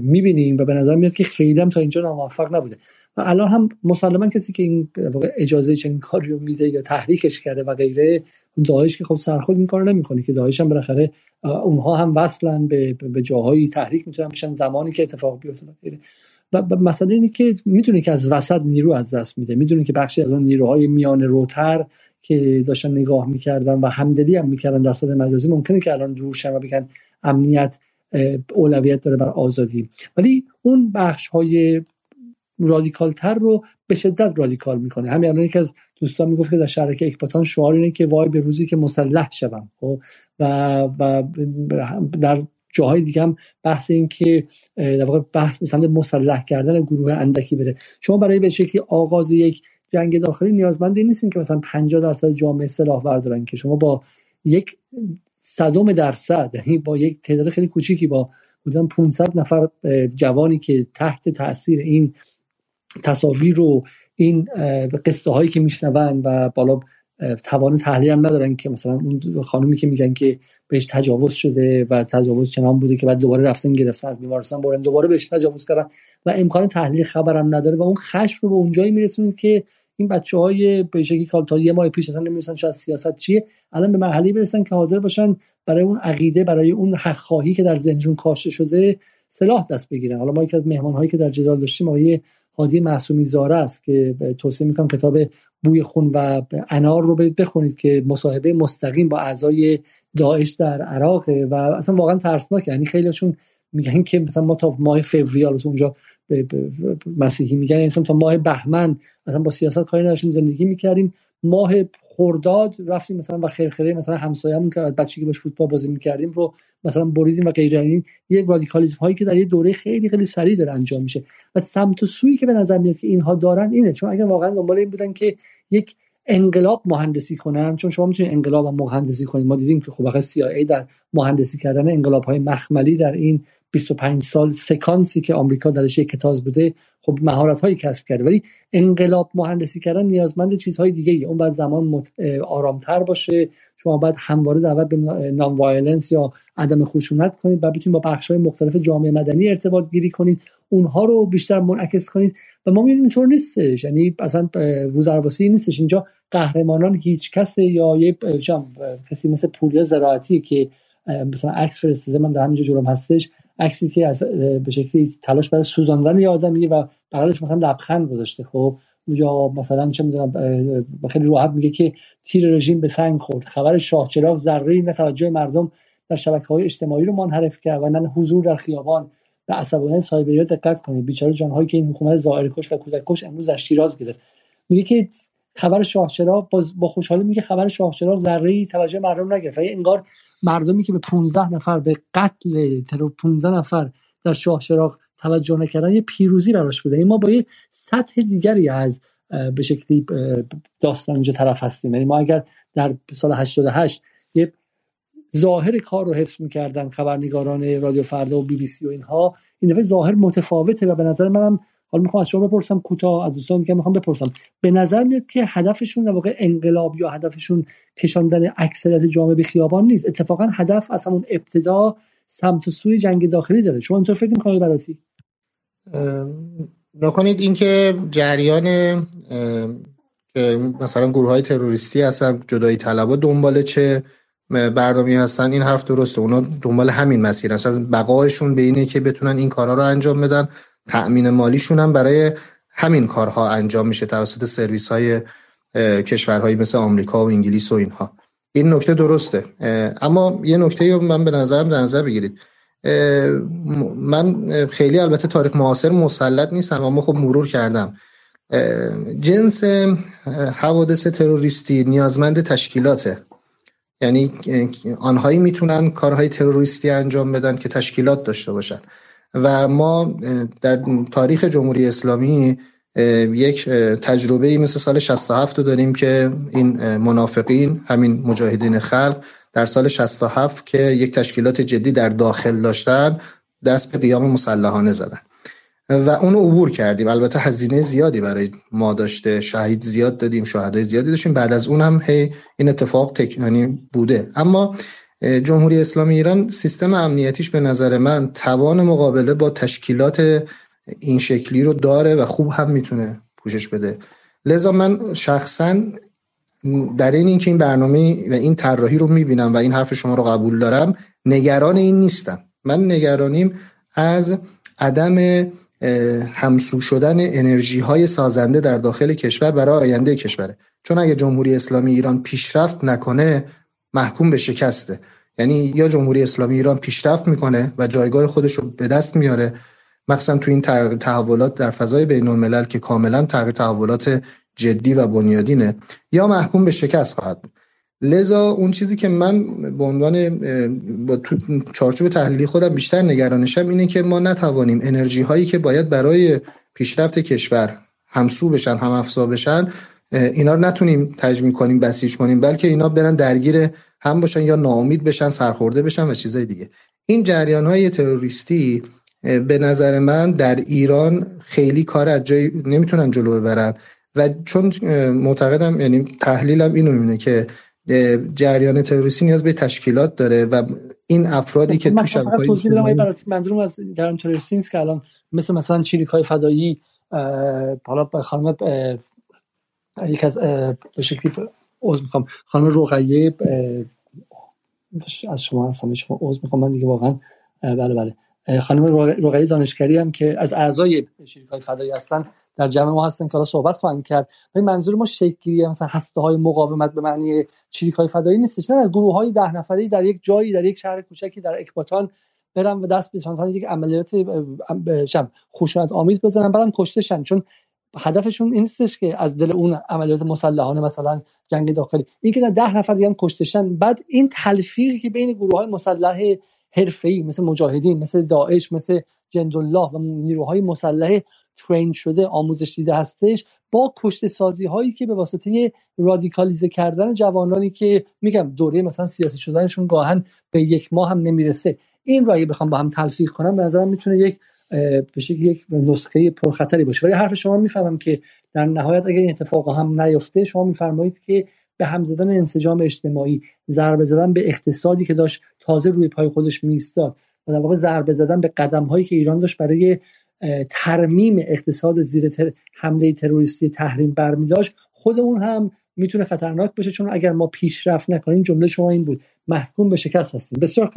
Speaker 1: می‌بینیم و به نظر میاد که خیلی هم تا اینجا ناموفق نبوده. و الان هم مسلما کسی که این اجازه چنین کاری رو میده یا تحریکش کرده و غیره داعش که خب سرخود این کارو نمی‌کنه که داعش هم بالاخره اونها هم وصلن به, به جاهایی تحریک می‌تونن بشن زمانی که اتفاق بیفته و مسئله اینه که می‌دونه که از وسط نیرو از دست میده. می‌دونه که بخشی از اون نیروهای میان روتر که داشتن نگاه می‌کردن و همدلی هم می‌کردن در صد مجازی ممکنه که الان دور شن و بگن امنیت اولویت داره بر آزادی. ولی اون بخش های رادیکال تر رو به شدت رادیکال می‌کنه. همین الان یکی از دوستان می‌گفت که در شرکه اکباتان شعار اینه که وای به روزی که مسلح شوم خب؟ و و در جاهای دیگه هم بحث این که در واقع بحث به مسلح کردن گروه اندکی بره. شما برای به شکلی آغاز یک جنگ داخلی نیازمندی نیستین که مثلا 50 درصد جامعه سلاح بردارن که شما با یک صدم درصد یعنی با یک تعداد خیلی کوچیکی با بودن 500 نفر جوانی که تحت تاثیر این تصاویر رو این قصه هایی که میشنون و بالا توان تحلیل هم ندارن که مثلا اون خانومی که میگن که بهش تجاوز شده و تجاوز چنان بوده که بعد دوباره رفتن گرفتن از بیمارستان برن دوباره بهش تجاوز کردن و امکان تحلیل خبرم نداره و اون خش رو به اونجایی میرسونید که این بچه های به شکلی تا یه ماه پیش اصلا نمی‌رسن شاید سیاست چیه الان به مرحله برسن که حاضر باشن برای اون عقیده برای اون حق خواهی که در ذهنشون کاشته شده سلاح دست بگیرن. حالا ما یکی از مهمان هایی که در جدال داشتیم آقای هادی معصومی زاره است که توصیه می‌کنم کتاب بوی خون و انار رو برید بخونید که مصاحبه مستقیم با اعضای داعش در عراق و اصلا واقعا ترسناک یعنی خیلیشون میگن که مثلا ما تا ماه فوریه اونجا مسیحی میگن یعنی تا ماه بهمن مثلا با سیاست کاری نداشتیم زندگی می‌کردیم. ماه خرداد رفتیم مثلا و خیرخیره مثلا همسایه‌مون که بچگی باش فوتبال بازی می‌کردیم رو مثلا بریدیم و غیره. این یه رادیکالیسم هایی که در یه دوره خیلی خیلی سریع داره انجام میشه و سمت و سویی که به نظر میاد که اینها دارن اینه. چون اگر واقعا دنبال این بودن که یک انقلاب مهندسی کنن چون شما می‌تونید انقلاب هم مهندسی کنید. ما دیدیم که خب CIA در مهندسی کردن انقلاب های مخملی در این 25 سال سکانسی که آمریکا درش یکه تاز بوده خب مهارت هایی کسب کرده. ولی انقلاب مهندسی کردن نیازمند چیزهای دیگه ای. اون باید زمان مت... آرامتر باشه. شما باید همواره دعوت به non-violence یا عدم خشونت کنید و بتونید با بخش های مختلف جامعه مدنی ارتباط گیری کنید. اونها رو بیشتر منعکس کنید. و ما می‌بینیم اینطور نیستش. یعنی اصلا رو درواسی نیستش. اینجا قهرمانان هیچ کس یا یه کسی مثل پوریا زراعتی که مثلا عکس فرستاده من در همینجا جلوم هستش. عکسی که از به شکلی تلاش برای سوزاندن یه آدمیه و بغلش مثلا لبخند گذاشته خب؟ اونجا مثلا چه می‌دونم خیلی راحت میگه که تیر رژیم به سنگ خورد. خبر شاه چراغ ذره نه توجه مردم در شبکه های اجتماعی رو منحرف کرد و نه حضور در خیابان. به عصبانیت سایبریا دقت کنید. بیچاره جانهایی که این حکومت ظاهری کش و کودک کش امروز از شیراز گرفت. میگه که خبر شاه چراغ با خوشحالی میگه خبر شاه چراغ ذره توجه مردم نگرفت. انگار مردمی که به 15 نفر به قتل ترور 15 نفر در شاه چراغ توجه نکردن یه پیروزی براش بوده. این ما با یه سطح دیگری از به شکلی داستان اینجا طرف هستیم. یعنی ما اگر در سال 88 یه ظاهر کار رو حفظ می‌کردن خبرنگاران رادیو فردا و بی بی سی و اینها این ظاهر متفاوته و به نظر منم حالا می‌خوام از شما بپرسم کوتاه از دوستان دیگه می‌خوام بپرسم. به نظر میاد که هدفشون در واقع انقلاب یا هدفشون کشاندن اکثریت جامعه به خیابان نیست. اتفاقا هدف از همون ابتدا سمت و سوی جنگ داخلی داره. شما اینطور فکر می‌کنید براتی
Speaker 4: نکنید اینکه جریان که مثلا گروه های تروریستی هستن جدایی طلبا دنبال چه برنامه هستن این حرف درسته. اونا دنبال همین مسیر هست از بقایشون به اینه که بتونن این کارها رو انجام بدن. تأمین مالیشون هم برای همین کارها انجام میشه توسط سرویس های کشورهایی مثل آمریکا و انگلیس و اینها. این نکته درسته. اما یه نکته رو من به نظرم در نظر بگیرید. من خیلی البته تاریخ معاصر مسلط نیستم اما خب مرور کردم. جنس حوادث تروریستی نیازمند تشکیلاته. یعنی آنهایی می‌تونن کارهای تروریستی انجام بدن که تشکیلات داشته باشن. و ما در تاریخ جمهوری اسلامی یک تجربه مثل سال 67 رو داریم که این منافقین همین مجاهدین خلق در سال 67 که یک تشکیلات جدی در داخل داشتن دست به قیام مسلحانه زدن. و اونو عبور کردیم. البته هزینه زیادی برای ما داشته. شهید زیاد دادیم شهدای زیادی داشتیم. بعد از اونم هی این اتفاق تکنانی بوده. اما جمهوری اسلامی ایران سیستم امنیتیش به نظر من توان مقابله با تشکیلات این شکلی رو داره و خوب هم می‌تونه پوشش بده. لذا من شخصا در این اینکه این برنامه و این طراحی رو می‌بینم و این حرف شما رو قبول دارم نگران این نیستم. من نگرانیم از عدم همسو شدن انرژی های سازنده در داخل کشور برای آینده کشوره. چون اگه جمهوری اسلامی ایران پیشرفت نکنه محکوم به شکسته. یعنی یا جمهوری اسلامی ایران پیشرفت می‌کنه و جایگاه خودش رو به دست میاره. مخصوصا تو این تحولات در فضای بین الملل که کاملا تغییر تحولات جدی و بنیادینه یا محکوم به شکست خواهد بود. لذا اون چیزی که من به عنوان با چارچوب تحلیلی خودم بیشتر نگرانشم اینه که ما نتوانیم انرژی هایی که باید برای پیشرفت کشور همسو بشن هم افزا بشن اینا رو نتونیم تجمیع کنیم بسیج کنیم بلکه اینا برن درگیر هم باشن یا ناامید بشن سرخورده بشن و چیزای دیگه. این جریان های تروریستی به نظر من در ایران خیلی کار از جایی نمی‌تونن جلو ببرن. و چون معتقدم یعنی تحلیلم اینو می‌بینه که جریان تروریستی نیاز به تشکیلات داره و این افرادی که تو
Speaker 1: شبکه‌های توضیح بدم منظورم از جریان تروریستی نیست که الان مثل مثلا چریک‌های فدایی حالا خانم یک از به شکلی عذر می‌خوام. خانم رقیه از شما از شما عذر می‌خوام. من دیگه واقعا بله بله. خانم رقیه دانشگری هم که از اعضای شرکای فدایی هستن در جمع ما هستن که حالا صحبت خواهند کرد. ولی منظور ما شکلی مثلا هسته های مقاومت به معنی چریک فدایی نیستش. نه گروه های ده نفره در یک جایی در یک شهر کوچکی در اکباتان برن و دست به مثلا یک عملیات خشونت آمیز بزنن برن کشته چون هدفشون این نیستش که از دل اون عملیات مسلحانه مثلا جنگ داخلی. این که ده نفر دیگه هم کشتشن بعد این تلفیقی که بین گروه های مسلح حرفه‌ای مثل مجاهدین مثل داعش مثل جندالله و نیروهای مسلح ترین شده آموزش دیده هستش با کشت سازی هایی که به واسطه رادیکالیزه کردن جوانانی که میگم دوره مثلا سیاسی شدنشون گاهن به یک ماه هم نمی‌رسه. این اگه بخوام با هم تلفیق کنم به نظرم می‌تونه یک به شکل یک نسخه پرخطری باشه. ولی حرف شما می‌فهمم که در نهایت اگر این اتفاق هم نیفته شما میفرمایید که به هم زدن انسجام اجتماعی ضربه زدن به اقتصادی که داشت تازه روی پای خودش میستاد و در واقع ضربه زدن به قدم هایی که ایران داشت برای ترمیم اقتصاد زیر تر... حمله تروریستی تحریم برمی داشت خود اون هم می‌تونه خطرناک باشه. چون اگر ما پیشرفت نکنیم جمله شما این بود محکوم به شکست هستیم. بسیار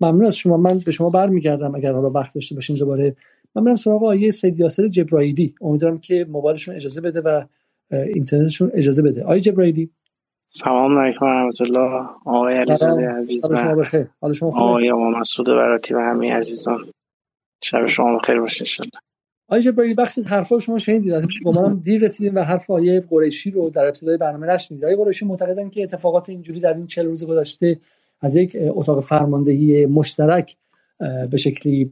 Speaker 1: ممنون از شما. من به شما برمیگردم اگر حالا وقت داشته باشیم دوباره. من برم سراغ آیه سید یاسر جبرائیلی. امیدوارم که موبایلشون اجازه بده و اینترنتشون اجازه بده. آیه جبرائیلی.
Speaker 5: سلام علیکم رحمت الله آقای علیزاده عزیز و آقای مسعود براتی و همه عزیزان. شب شما بخیر باشه انشالله.
Speaker 1: آقای جبرایی بخش از حرفا شما شنیدید. با ما هم دیر رسیدیم و حرف آیه قریشی رو در ابتدای برنامه نشنیدید. آیه قریشی معتقدن که اتفاقات اینجوری در این 40 روز گذشته از یک اتاق فرماندهی مشترک به شکلی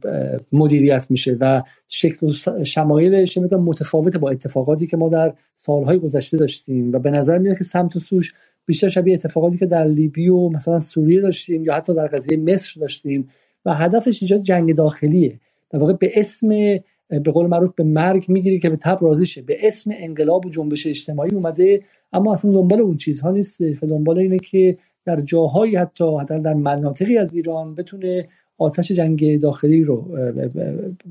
Speaker 1: مدیریت میشه و شکل و شمایلش متفاوته با اتفاقاتی که ما در سالهای گذشته داشتیم و به نظر میاد که سمت و سوش بیشتر شبیه اتفاقاتی که در لیبی و مثلا سوریه داشتیم یا حتی در قضیه مصر داشتیم و هدفش ایجاد جنگ داخلیه. در واقع به اسم به قول معروف به مرگ می‌گیری که به تب راضی شه. به اسم انقلاب و جنبش اجتماعی اومده اما اصلا دنبال اون چیزها نیست. دنبال اینه که در جاهایی حتی حتی در مناطقی از ایران بتونه آتش جنگ داخلی رو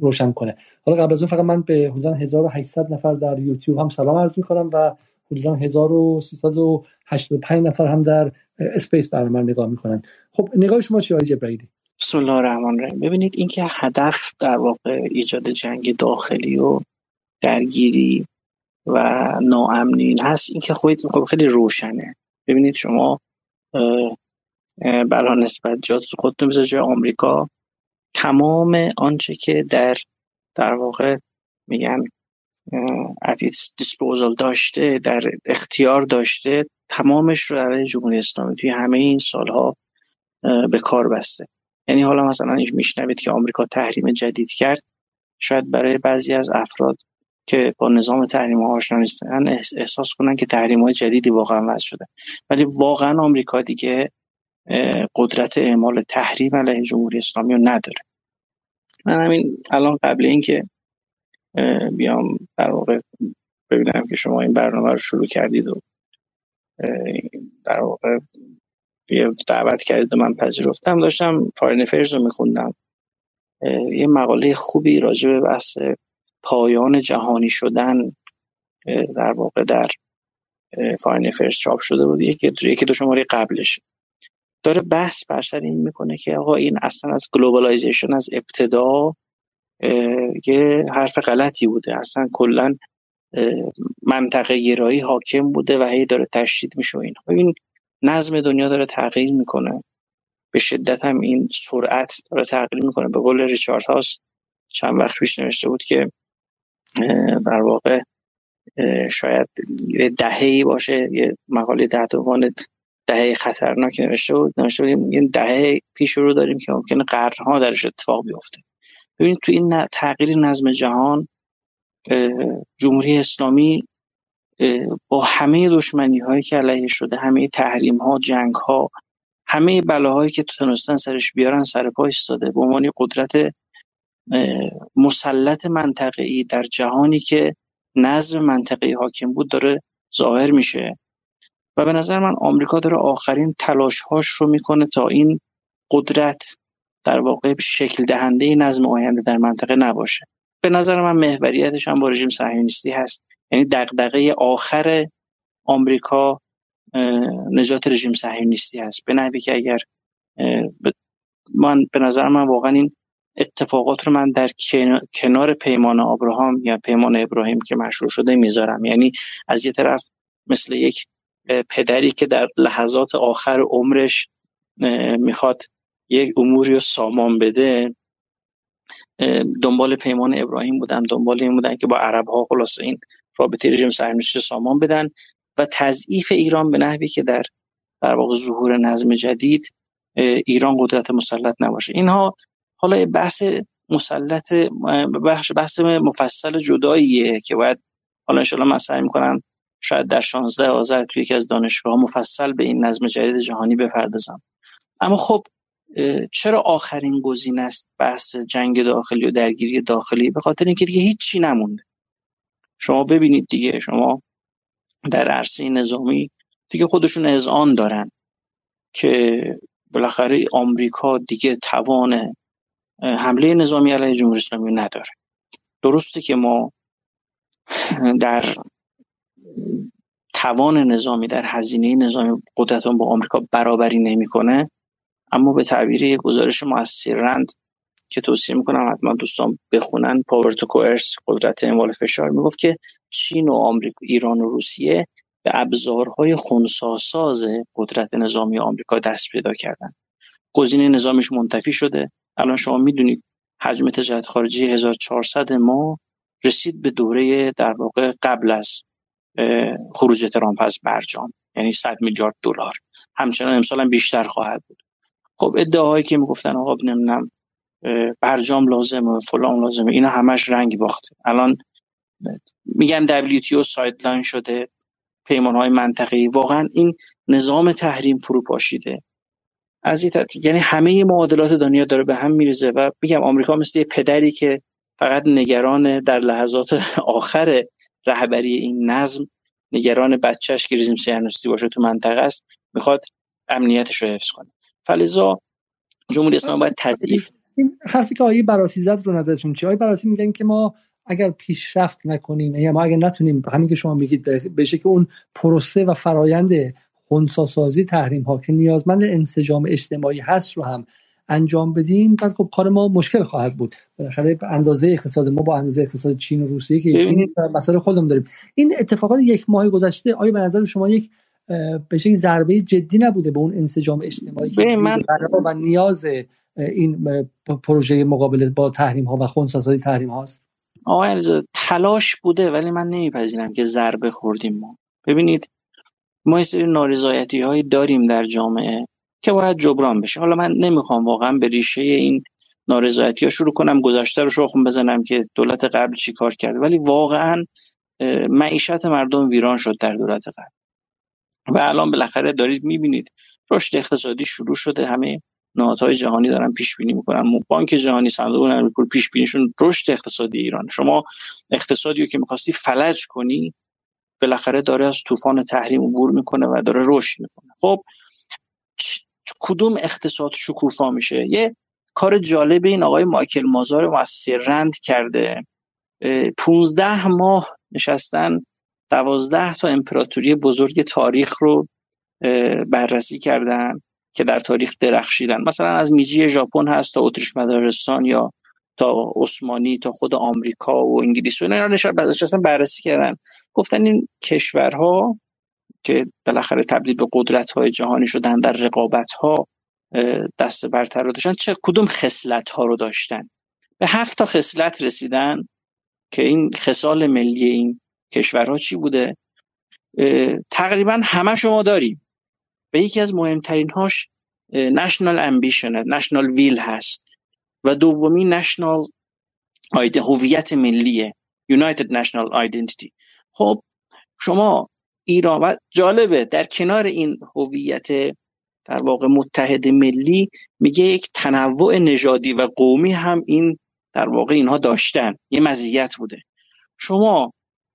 Speaker 1: روشن کنه. حالا قبل از اون فقط من به حدود 1800 نفر در یوتیوب هم سلام عرض می‌کنم و حدودا 1385 نفر هم در اسپیس برنامه نگاه می‌کنن. خب نگاه شما چی آقای جبرائیلی
Speaker 5: بسم الله الرحمن الرحیم. ببینید اینکه هدف در واقع ایجاد جنگ داخلی و درگیری و ناامنین هست اینکه خودتون خب خیلی روشنه. ببینید شما بلا نسبت جات خودتون بذار جای آمریکا تمام آنچه که در در واقع میگن از دیسپوزال داشته در اختیار داشته تمامش رو در جمهوری اسلامی توی همه این سالها به کار بسته. یعنی حالا مثلا میشنوید که آمریکا تحریم جدید کرد شاید برای بعضی از افراد که با نظام تحریم ها آشنا نیستن احساس کنن که تحریم های جدیدی واقعا وضع شده. ولی واقعا آمریکا دیگه قدرت اعمال تحریم علیه جمهوری اسلامی رو نداره. من همین الان قبل اینکه بیام در واقع ببینم که شما این برنامه رو شروع کردید و در واقع دعوت کردید و من پذیرفتم داشتم فارین فرز رو میخوندم. یه مقاله خوبی راجع به بحث پایان جهانی شدن در واقع در فارین افیرز چاپ شده بود. یکی دو شماره قبلش. داره بحث بر سر این می‌کنه که آقا این اصلا از globalization از ابتدا یه حرف غلطی بوده. اصلا کلا منطقه گرایی حاکم بوده و هی داره تشدید میشه این. ببین نظم دنیا داره تغییر می‌کنه. به شدت هم این سرعت داره تغییر می‌کنه. به قول ریچارد هاس چند وقت پیش نوشته بود که در واقع شاید یه دهه‌ای باشه یه مقاله ده دوان دهه خطرناک نوشته بود. نوشته بود یه دهه پیش رو داریم که ممکنه قرنها درش اتفاق بیفته. ببینید تو این تغییر نظم جهان جمهوری اسلامی با همه دشمنی هایی که علیه شده همه تحریم ها جنگ ها همه بلاهایی که تونستن سرش بیارن سر پا ایستاده. به عنوان قدرت مسلط منطقه‌ای در جهانی که نظم منطقه‌ای حاکم بود داره ظاهر میشه. و به نظر من آمریکا داره آخرین تلاشهاش رو می‌کنه تا این قدرت در واقع شکل دهنده نظم آینده در منطقه نباشه. به نظر من محوریتش هم با رژیم صهیونیستی هست. یعنی دغدغه آخر آمریکا نجات رژیم صهیونیستی هست. به نحوی که اگر من به نظر من واقعا این اتفاقات رو من در کنار پیمان ابراهام یا پیمان ابراهیم که مشروع شده می‌ذارم. یعنی از یه طرف مثل یک پدری که در لحظات آخر عمرش می‌خواد یک اموری رو سامان بده دنبال پیمان ابراهیم بودن دنبال این بودن که با عرب ها خلاص این رابطه رژیم صهیونیستی سامان بدن و تضعیف ایران به نحوی که در در واقع ظهور نظم جدید ایران قدرت مسلط نباشه. اینها حالا بحث مسلط بحث بحث مفصل جداییه که باید حالا ان من سعی می‌کنم شاید در 16 آذر توی یکی از دانشگاه مفصل به این نظم جدید جهانی بپردازم. اما خب چرا آخرین گزینه است بحث جنگ داخلی و درگیری داخلی؟ به خاطر اینکه دیگه هیچی نمونده. شما ببینید دیگه شما در عرصه نظامی دیگه خودشون اذعان دارن که بالاخره آمریکا دیگه توان حمله نظامی علیه جمهوری اسلامی نداره. درسته که ما در توان نظامی در هزینه نظامی قدرتون با آمریکا برابری نمی‌کنه اما به تعبیر یک گزارش رند که توصیه می‌کنم حتما دوستان بخونن. پاور تو کوئرس قدرت اعمال فشار می‌گفت که چین و آمریکا ایران و روسیه به ابزارهای خونساساز قدرت نظامی آمریکا دست پیدا کردن. گزینه نظامش منتفی شده. الان شما می‌دونید حجم تجارت خارجی 1400 ما رسید به دوره در واقع قبل از خروج ترامپ از برجام یعنی 100 میلیارد دلار. همچنان امسال هم بیشتر خواهد بود. خب ادعاهایی که می‌گفتن آقا نمی‌دونم برجام لازمه فلان لازمه اینا همش رنگ باخته. الان میگن WTO sideline شده پیمان های منطقه‌ای. واقعا این نظام تحریم فروپاشیده. از این یعنی همه معادلات دنیا داره به هم میریزه و میگم آمریکا مثل یه پدری که فقط نگران در لحظات (laughs) آخر رهبری این نظم نگران بچهش که رژیم صهیونیستی باشه تو منطقه است می‌خواد امنیتش رو حفظ کنه. فلزا جمهوری اسلامی باید تضعیف.
Speaker 1: این حرفی که آیه براسی زد رو نظرتون چیه؟ آیه براسی میگن که ما اگر پیشرفت نکنیم یا ما اگر نتونیم همین که شما میگید بشه که اون پروسه و فرایند خونساسازی تحریم ها که نیازمند انسجام اجتماعی هست رو هم انجام بدیم بعد خب کار ما مشکل خواهد بود. بالاخره اندازه اقتصاد ما با اندازه اقتصاد چین و روسیه که مسائل خودمون داریم. این اتفاقات یک ماه گذشته آیا به نظر شما یک به شکل ضربه جدی نبوده به اون انسجام اجتماعی که من... و نیاز این پروژه مقابله با تحریم ها و خونسازی تحریم هاست
Speaker 5: آقای تلاش بوده ولی من نمیپذیرم که ضربه خوردیم ما. ببینید ما یه سری نارضایتی هایی داریم در جامعه که باید جبران بشه. حالا من نمی‌خوام واقعا به ریشه این نارضایتی ها شروع کنم گذشته رو شخم بزنم که دولت قبل چی کار کرده. ولی واقعا معیشت مردم ویران شد در دولت قبل. و الان بالاخره دارید می‌بینید رشد اقتصادی شروع شده. همه نهادهای جهانی دارن پیش بینی می‌کنن. بانک جهانی صندوق نقد پول پیش بینیشون رشد اقتصادی ایران شما اقتصادی رو که می‌خواستی فلج کنی بالاخره داره از طوفان تحریم عبور می‌کنه و داره رشد می‌کنه. خب کدوم اقتصاد شکوفا میشه؟ یه کار جالب این آقای مایکل مازار مؤسسه رند کرده. 15 ماه نشستن دوازده تا امپراتوری بزرگ تاریخ رو بررسی کردن که در تاریخ درخشیدن. مثلا از میجی ژاپن هست تا اتریش مدارستان یا تا عثمانی تا خود آمریکا و انگلیس و اینا. بررسی کردن. گفتن این کشورها که بالاخره تبدیل به قدرت های جهانی شدن در رقابت ها دست برتر رو داشتن چه کدوم خصلت ها رو داشتن؟ به هفت تا خصلت رسیدن که این خصال ملی این کشورها چی بوده؟ تقریبا همه شما داریم. و یکی از مهمترین هاش نشنال امبیشن نشنال ویل هست و دومی نشنال هویت ملیه United National Identity. خب شما ایران و جالبه در کنار این هویت در واقع متحد ملی میگه یک تنوع نژادی و قومی هم این در واقع اینها داشتن. یه مزیت بوده. شما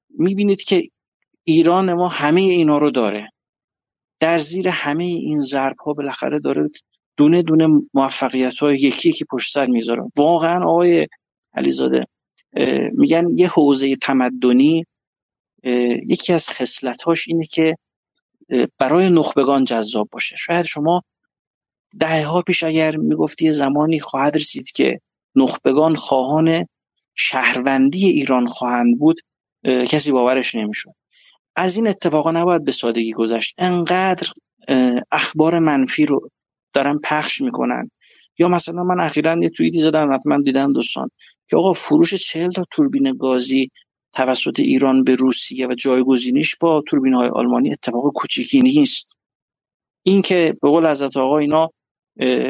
Speaker 5: می‌بینید که ایران ما همه اینا رو داره. در زیر همه این ضرب ها بالاخره داره دونه دونه موفقیت های یکی یکی پشت سر می‌ذاره. واقعا آقای علیزاده میگن یه حوزه تمدنی یکی از خصلتاش اینه که برای نخبگان جذاب باشه. شاید شما دهه ها پیش اگر می‌گفتی زمانی خواهد رسید که نخبگان خواهان شهروندی ایران خواهند بود کسی باورش نمی‌شد. از این اتفاقا نباید به سادگی گذشت. انقدر اخبار منفی رو دارن پخش می‌کنن. یا مثلا من اخیرا یه توییتی زدم حتما دیدن دوستان که آقا فروش چهل تا توربین گازی توسط ایران به روسیه و جایگزینیش با توربین های آلمانی اتفاق کوچیکی نیست. این که به قول حضرت آقا اینا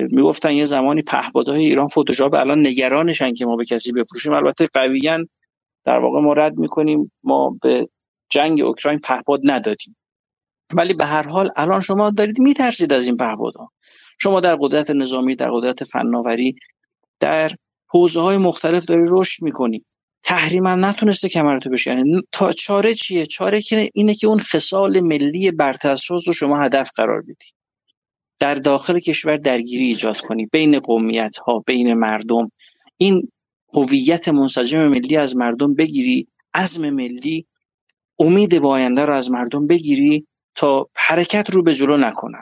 Speaker 5: می‌گفتن یه زمانی پهپادهای ایران فتوشاپ الان نگرانشن که ما به کسی بفروشیم. البته قویا در واقع ما رد می‌کنیم ما به جنگ اوکراین پهپاد ندادیم. ولی به هر حال الان شما دارید میترسید از این پهپادها. شما در قدرت نظامی در قدرت فناوری در حوزه های مختلف داری رشد می‌کنی. تحریما نتونسته کمرتو بشکنه. تا چاره چیه؟ چاره که اینه که اون خصال ملی برترساز رو شما هدف قرار بدی. در داخل کشور درگیری ایجاد کنی. بین قومیت ها بین مردم. این هویت منسجم ملی از مردم بگیری عزم ملی امید با آینده رو از مردم بگیری تا حرکت رو به جلو نکنن.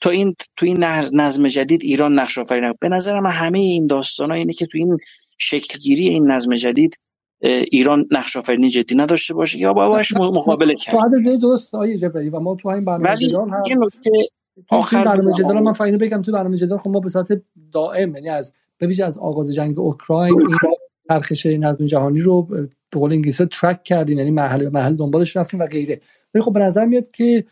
Speaker 5: تا این تو این نظم جدید ایران نقش آفرین به نظر من همه این داستان ها اینه که تو این شکلگیری این نظم جدید ایران نقش آفرینی جدی نداشته باشه یا باش مقابله کرد.
Speaker 1: تو حد درست آیه و ما تو این برنامه
Speaker 5: ولی
Speaker 1: هم
Speaker 5: یه نکته آخر
Speaker 1: برنامه جدال من فاینو بگم تو برنامه جدال خب ما به صورت دائم یعنی از به از آغاز جنگ اوکراین این چرخش نظم جهانی رو به قول انگلیسی ترک کردیم یعنی محل به محل دنبالش رفتیم و غیره. ولی خب به نظر میاد که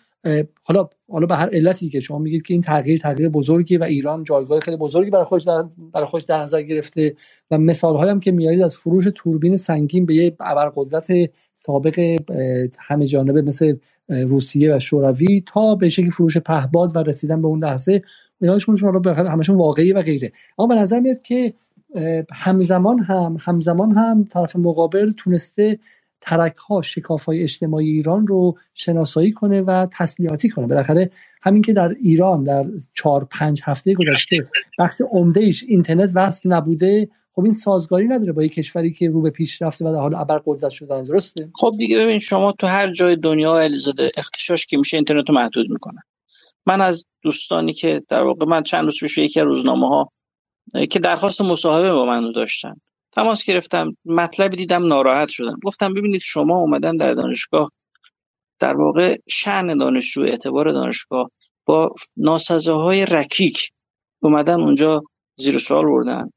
Speaker 1: حالا حالا به هر علتی که شما میگید که این تغییر تغییر بزرگی و ایران جایگاه خیلی بزرگی برای خودش در برای خودش در نظر گرفته و مثال هم که میارید از فروش توربین سنگین به یه ابرقدرت سابق همه جانبه مثل روسیه و شوروی تا به شکلی فروش پهباد و رسیدن به اون لحظه ایناشون حالا همشون واقعی و غیره. اما به نظر میاد که همزمان هم همزمان هم طرف مقابل تونسته ترک ها شکاف های اجتماعی ایران رو شناسایی کنه و تسلیحاتی کنه. بالاخره همین که در ایران در چهار پنج هفته گذشته بخش عمده ایش اینترنت وصل نبوده خب این سازگاری نداره با یک کشوری که رو به پیش رفته و در حال ابر قدرت شدن. درسته؟
Speaker 5: خب دیگه ببین شما تو هر جای دنیا الیزاده اختشاش که میشه اینترنت رو محدود می‌کنن من از دوستانی که در واقع من چند روز پیش یکی از روزنامه ها که درخواست مصاحبه با من داشتن. تماس گرفتم مطلبی دیدم ناراحت شدم. گفتم ببینید شما اومدن در دانشگاه در واقع شعن دانشجو اعتبار دانشگاه با های رکیک اومدن اونجا زیر سوال بردن.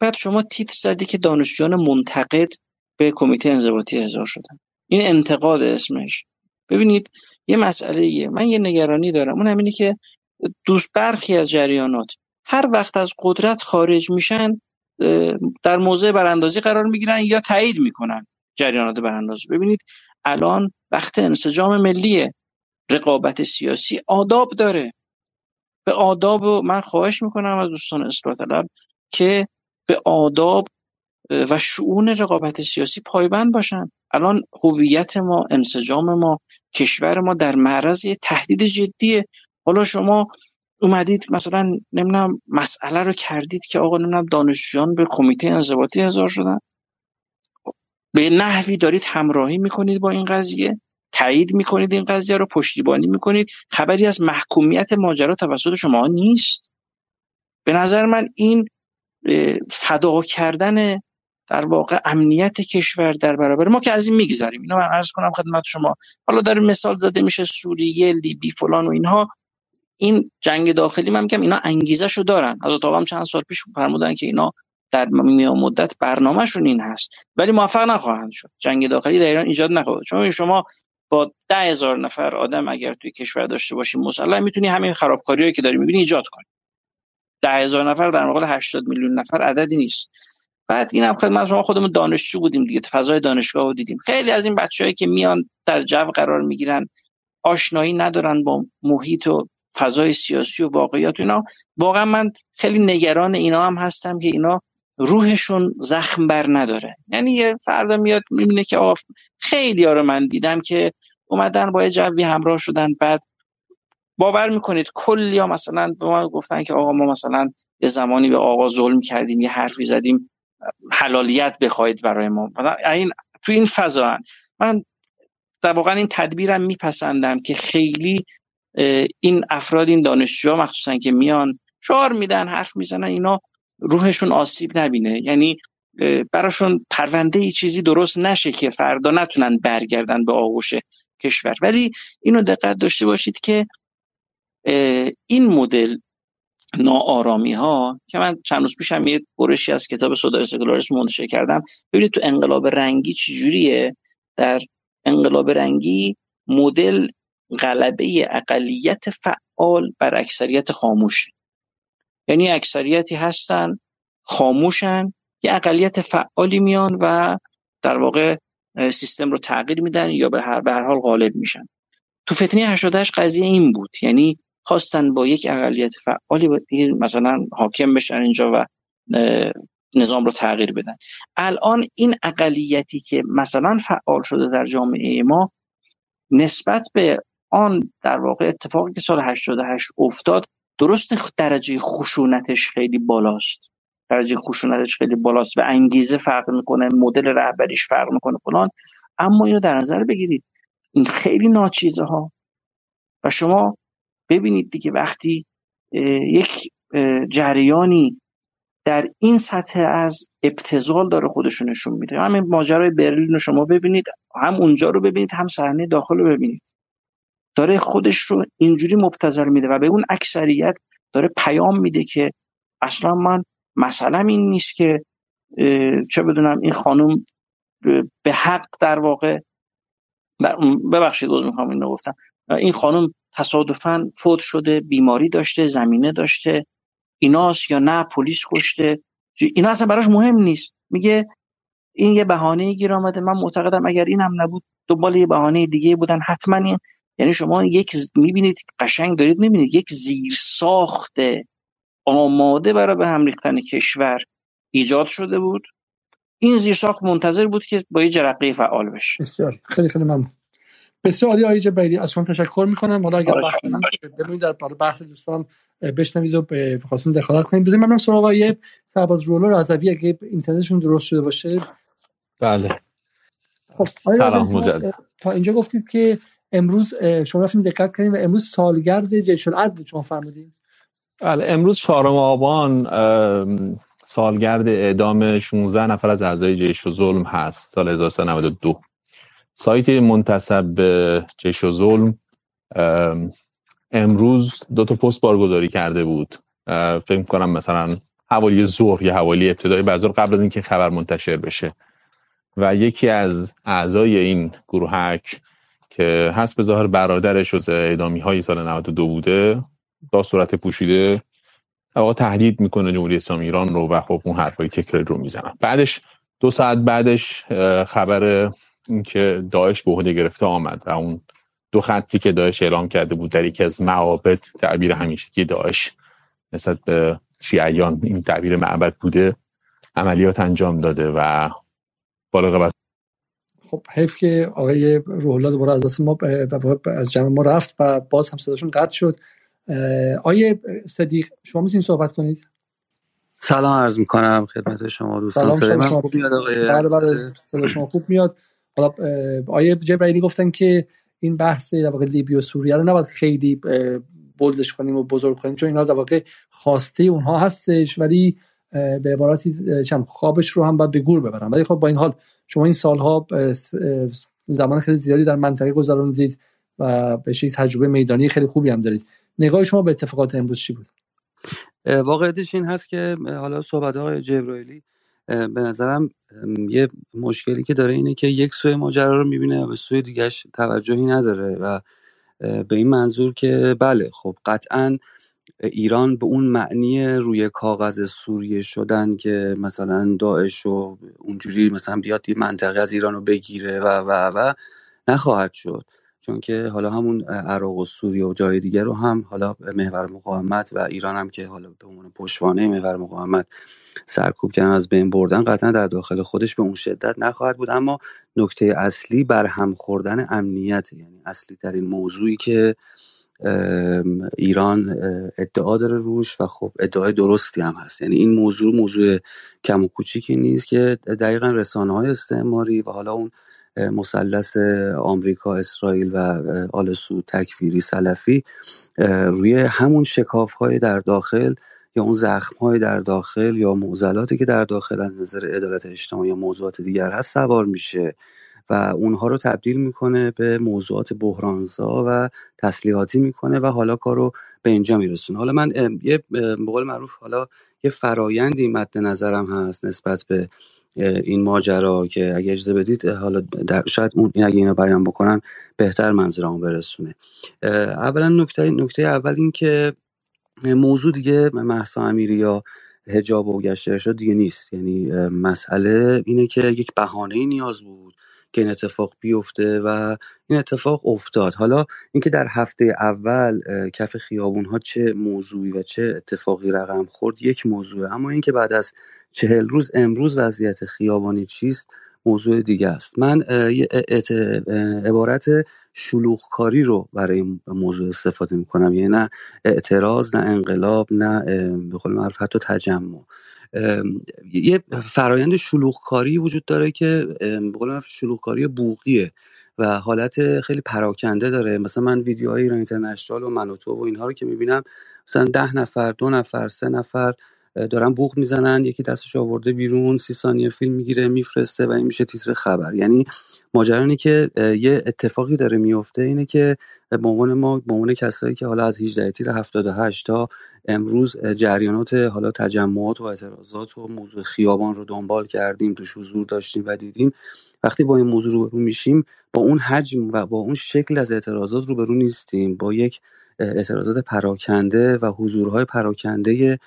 Speaker 5: بعد شما تیتر زدی که دانشجویان منتقد به کمیته انضباطی احضار شدن. این انتقاد اسمش. ببینید یه مسئله ایه. من یه نگرانی دارم. اون همینه که دوست برخی از جریانات هر وقت از قدرت خارج میشن در موضع براندازی قرار می‌گیرن یا تایید می‌کنن جریانات براندازی. ببینید الان وقت انسجام ملی رقابت سیاسی آداب داره. به آداب و من خواهش می‌کنم از دوستان اصلاح طلب که به آداب و شعون رقابت سیاسی پایبند باشن. الان هویت ما انسجام ما کشور ما در معرض تهدید جدیه. حالا شما اومدید مثلا نمی‌دونم مسئله رو کردید که آقا نمی‌دونم دانشجویان به کمیته انضباطی هزار شدن. به نحوی دارید همراهی می‌کنید با این قضیه تایید می‌کنید این قضیه رو پشتیبانی می‌کنید. خبری از محکومیت ماجرا توسط شما نیست. به نظر من این فدا کردن در واقع امنیت کشور در برابر ما که از این میگذریم. اینو من عرض کنم خدمت شما. حالا در مثال زده میشه سوریه لیبی فلان و اینها. این جنگ داخلی من میگم اینا انگیزه دارن. از هم چند سال پیش فرمودن که اینا در میان مدت برنامهشون این هست. ولی موفق نخواهند شد. جنگ داخلی در ایران ایجاد نخواهد چون شما با ده هزار نفر آدم اگر توی کشور داشته باشیم مسلح می‌تونی همین خرابکاریایی که داری می‌بینی ایجاد کنی. ده هزار نفر در مقابل 80 میلیون نفر عددی نیست. بعد اینم خدمت شما خودمون دانشجو بودیم دیگه. فضای دانشگاه رو دیدیم. خیلی از این بچههایی که میان در جو قرار می‌گیرن آشنایی ندارن با محیط و فضای سیاسی و واقعیات اینا. واقعا من خیلی نگران اینا هم هستم که اینا روحشون زخم بر نداره. یعنی یه فردا میاد می‌بینه که آف خیلی ها رو من دیدم که اومدن با یه جوی همراه شدن. بعد باور می‌کنید کلی ها مثلا به ما گفتن که آقا ما مثلا یه زمانی به آقا ظلم کردیم یه حرفی زدیم حلالیت بخواید برای ما. این تو این فضا من در واقع این تدبیرم میپسندم که خیلی این افراد این دانشجوها مخصوصا که میان شعار میدن حرف می‌زنن اینا روحشون آسیب نبینه. یعنی براشون پرونده ای چیزی درست نشه که فردا نتونن برگردن به آغوش کشور. ولی اینو دقت داشته باشید که این مدل ناآرامی ها که من چند روز پیشم یه برشی از کتاب صدای سکولاریسم منتشر کردم. ببینید تو انقلاب رنگی چجوریه؟ در انقلاب رنگی مدل غلبه اقلیت فعال بر اکثریت خاموش. یعنی اکثریتی هستن خاموشن یه اقلیت فعالی میان و در واقع سیستم رو تغییر میدن یا به هر, به هر حال غالب میشن. تو فتنه 88 قضیه این بود. یعنی خواستن با یک اقلیت فعالی مثلا حاکم بشن اینجا و نظام رو تغییر بدن. الان این اقلیتی که مثلا فعال شده در جامعه ما نسبت به آن در واقع اتفاقی که سال 88 افتاد درست درجه خشونتش خیلی بالاست. درجه خشونتش خیلی بالاست و انگیزه فرق می‌کنه مدل رهبریش فرق می‌کنه فلان. اما اینو در نظر بگیرید. این خیلی ناچیزه ها و شما ببینید دیگه وقتی یک جریانی در این سطح از ابتزال داره خودشونشون نشون میده. همین ماجرای برلین رو شما ببینید هم اونجا رو ببینید هم صحنه داخل رو ببینید. داره خودش رو اینجوری مبتذل میده و به اون اکثریت داره پیام میده که اصلا من مثلا این نیست که چه بدونم این خانم به حق در واقع ببخشید دوز می‌خوام این گفتم. این خانم تصادفا فوت شده بیماری داشته زمینه داشته ایناست یا نه پلیس کشته. اینا اصلا براش مهم نیست. میگه این یه بهانه گیر آمده. من معتقدم اگر این هم نبود دنبال یه بهانه دیگه بودن حتما این یعنی شما یک می‌بینید قشنگ دارید می‌بینید یک زیر ساخت آماده برای به هم ریختن کشور ایجاد شده بود. این زیر ساخت منتظر بود که با یه جرقه فعال بشه.
Speaker 1: بسیار. خیلی خیلی ممنون. بسیار عالی. آقای جبیدی از شما تشکر می‌کنم. حالا اگر ببینید در بحث دوستان بشنوید و بخواستیم دخالت کنیم. بزنیم من سراغ آقای سرباز رولو رضوی اگه اینترنتشون درست شده باشه.
Speaker 2: بله.
Speaker 1: خب تا اینجا گفتید که امروز شما رفتیم دقت کردیم و امروز سالگرد جیش العدل شما فرمودید
Speaker 2: بله امروز چهارم آبان سالگرد اعدام 16 نفر از اعضای جیش و ظلم هست سال 1392 سایت منتصب به جیش و ظلم امروز دو تا پست بارگذاری کرده بود. فکر کنم مثلا حوالی ظهر یا حوالی ابتدای بازار قبل از اینکه خبر منتشر بشه. و یکی از اعضای این گروهک که هست به ظاهر برادرش از اعدامی های سال 92 بوده با صورت پوشیده آقا تهدید می‌کنه جمهوری اسلامی ایران رو و خب اون حرفای تکراری رو می‌زنن. بعدش دو ساعت بعدش خبر اینکه داعش به عهده گرفته آمد و اون
Speaker 3: دو خطی که داعش اعلام کرده بود در یکی از معابد تعبیر همیشگی داعش نسبت به شیعیان این تعبیر معبد بوده عملیات انجام داده و بالغ
Speaker 1: خب حیف که آقای روحلا دوباره از دست ما از جمع ما رفت و باز هم صداشون قطع شد. آیه صدیق شما می‌تونید صحبت کنید؟
Speaker 6: سلام عرض می‌کنم خدمت شما دوستان.
Speaker 1: سلام من خوب میاد آقای بله بله شما خوب میاد. حالا آیه جبرائیلی گفتن که این بحث در واقع لیبی و سوریه رو نباید خیلی بولدش کنیم و بزرگ کنیم چون اینا در واقع خواسته اونها هستش ولی به عبارتی چم خوابش رو هم باید به گور ببرن. ولی خب با این حال شما این سالها زمان خیلی زیادی در منطقه گذروندید و به تجربه میدانی خیلی خوبی هم دارید. نگاه شما به اتفاقات امروز چی بود؟
Speaker 6: واقعیتش این هست که حالا صحبت های جبرائیلی به نظرم یه مشکلی که داره اینه که یک سوی ماجرا رو می‌بینه و سوی دیگهش توجهی نداره و به این منظور که بله خب قطعا ایران به اون معنی روی کاغذ سوریه شدن که مثلا داعش و اونجوری مثلا بیاد یه منطقه از ایران رو بگیره و و و نخواهد شد. چون که حالا همون عراق و سوریه و جای دیگر رو هم حالا محور مقاومت و ایران هم که حالا به عنوان پشتوانه محور مقاومت سرکوب کردن از بین بردن قطعا در داخل خودش به اون شدت نخواهد بود. اما نکته اصلی بر هم خوردن امنیت یعنی اصلی ترین موضوعی که ایران ادعا داره روش و خب ادعای درستی هم هست. یعنی این موضوع موضوع کم و کوچیکی نیست که دقیقا رسانه های استعماری و حالا اون مثلث آمریکا اسرائیل و آل سود تکفیری سلفی روی همون شکاف های در داخل یا اون زخم های در داخل یا معضلاتی که در داخل از نظر عدالت اجتماعی یا موضوعات دیگر هست سوار میشه. و اونها رو تبدیل می‌کنه به موضوعات بحرانزا و تسلیحاتی می‌کنه و حالا کارو به اینجا میرسونه. حالا من یه به قول معروف حالا یه فرایندی مد نظرم هست نسبت به این ماجرا که اگه اجازه بدید حالا در شاید اون اگه اینو بیان بکنن بهتر منظورمو برسونه. اولا نکته نکته اول این که موضوع دیگه محسا امیری یا هجاب و گشت ارشاد دیگه نیست. یعنی مسئله اینه که یک بهانه نیاز بود که این اتفاق بیفته و این اتفاق افتاد. حالا اینکه در هفته اول کف خیابون ها چه موضوعی و چه اتفاقی رقم خورد یک موضوع اما اینکه بعد از چهل روز امروز وضعیت خیابانی چیست؟ موضوع دیگه است. من عبارت شلوغکاری رو برای این موضوع استفاده می‌کنم. یعنی نه اعتراض نه انقلاب نه به قول معروف حتی تجمع. یه فرایند شلوغکاری وجود داره که به شلوغکاری بوقیه و حالت خیلی پراکنده داره. مثلا من ویدیوهای ایران اینترنشنال و منوتو و اینها رو که می‌بینم مثلا ده نفر دو نفر سه نفر دارن بوق می‌زنن یکی دستش آورده بیرون سی ثانیه فیلم می‌گیره میفرسته و این میشه تیتر خبر. یعنی ماجرا که یه اتفاقی داره میفته اینه که به عنوان ما به عنوان کسایی که حالا از 18 تیر 78 تا امروز جریانات حالا تجمعات و اعتراضات و موضوع خیابان رو دنبال کردیم توش حضور داشتیم و دیدیم. وقتی با این موضوع روبرو میشیم با اون حجم و با اون شکل از اعتراضات روبرو نیستیم. با یک اعتراضات پراکنده و حضورهای پراکنده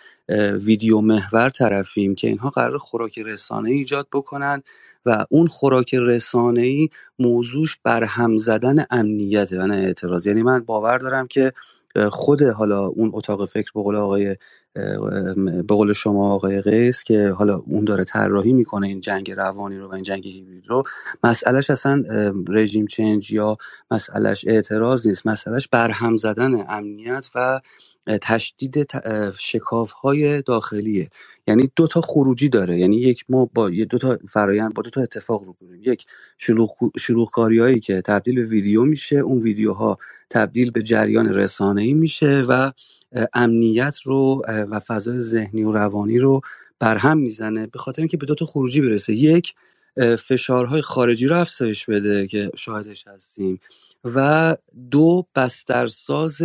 Speaker 6: ویدیو محور طرفیم که اینها قرار خوراک رسانه ایجاد بکنن و اون خوراک رسانه ای موضوعش برهم زدن امنیت و نه اعتراض. یعنی من باور دارم که خود حالا اون اتاق فکر به آقای به قول شما آقای قیس که حالا اون داره طراحی می‌کنه این جنگ روانی رو و این جنگ هیبرید رو مسئلهش اصلا رژیم چنج یا مسئلهش اعتراض نیست مسئلهش برهم زدن امنیت و تشدید شکاف های داخلیه. یعنی دو تا خروجی داره. یعنی یک ما با دو تا فرایند با دو تا اتفاق رو بریم. یک شلوغ هایی که تبدیل به ویدیو میشه اون ویدیوها تبدیل به جریان رسانه ای میشه و امنیت رو و فضای ذهنی و روانی رو برهم می‌زنه به خاطر اینکه به دو تا خروجی برسه. یک فشارهای خارجی رو افزایش بده که شاهدش هستیم. و دو بسترساز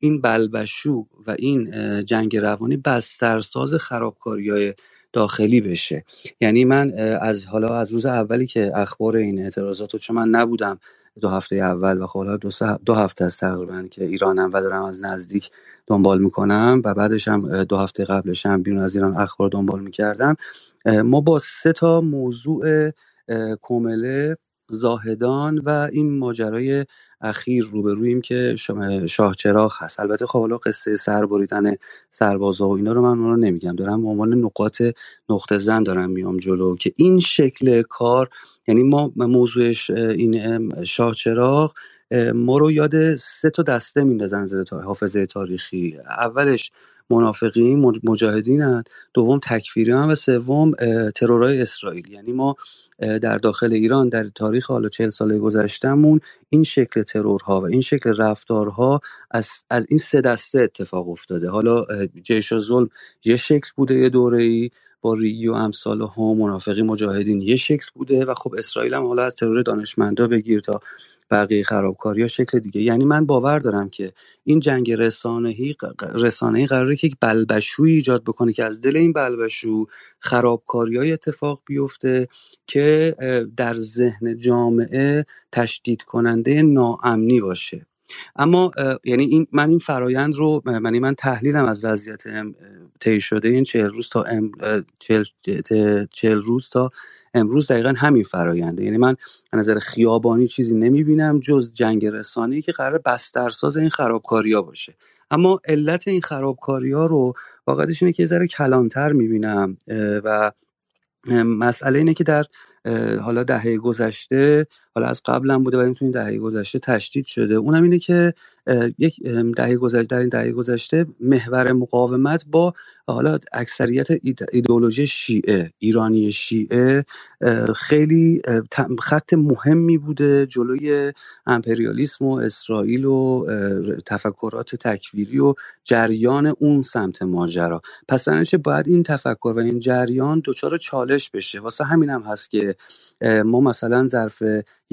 Speaker 6: این بلبشو و این جنگ روانی بسترساز خرابکاری های داخلی بشه. یعنی من از حالا از روز اولی که اخبار این اعتراضات رو چون من نبودم دو هفته اول و خب دو, دو هفته از تقریبا که ایرانم و دارم از نزدیک دنبال می‌کنم و بعدش هم دو هفته قبلش هم بیرون از ایران اخبار دنبال می‌کردم. ما با سه تا موضوع کومله زاهدان و این ماجرای اخیر روبرویم که شاه چراغ هست. البته خب حالا قصه سر بریدن سربازا و اینا رو من رو نمیگم. دارم به عنوان نقاط نقطه زن دارم میام جلو که این شکل کار یعنی ما موضوعش این شاه چراغ ما رو یاد سه تا دسته میندازن زیر حافظه تاریخی. اولش منافقین مجاهدینن. دوم تکفیریان و سوم ترورای اسرائیل. یعنی ما در داخل ایران در تاریخ حالا چهل ساله گذشتهمون این شکل ترورها و این شکل رفتارها از, از این سه دسته اتفاق افتاده. حالا جیش و ظلم یه شکل بوده یه دوره ای با ریگی و امثال ها منافقی مجاهدین یه شکل بوده و خب اسرائیل هم حالا از ترور دانشمندا بگیر تا بقیه خرابکاری ها شکل دیگه. یعنی من باور دارم که این جنگ رسانه‌ای رسانه‌ای قراره که یک بلبشوی ایجاد بکنه که از دل این بلبشو خرابکاری های اتفاق بیفته که در ذهن جامعه تشدید کننده ناامنی باشه. اما یعنی این من این فرایند رو من من تحلیلم از وضعیت طی شده این چهل روز تا ام چهل روز تا امروز دقیقا همین فراینده یعنی من از نظر خیابانی چیزی نمی‌بینم جز جنگ رسانی که قرار بسترساز این خرابکاری ها باشه. اما علت این خرابکاری ها رو واقعتش اینه که ذره کلانتر می‌بینم و مسئله اینه که در حالا دهه گذشته حالا از قبلا بوده ولی تو این دهه گذشته تشدید شده. اونم اینه که یک دهه گذشته در این دهه گذشته محور مقاومت با حالا اکثریت ایدئولوژی شیعه ایرانی شیعه خیلی خط مهمی بوده جلوی امپریالیسم و اسرائیل و تفکرات تکویری و جریان اون سمت ماجرا. پس باید این تفکر و این جریان دچار چالش بشه. واسه همین هم هست که ما مثلا ظرف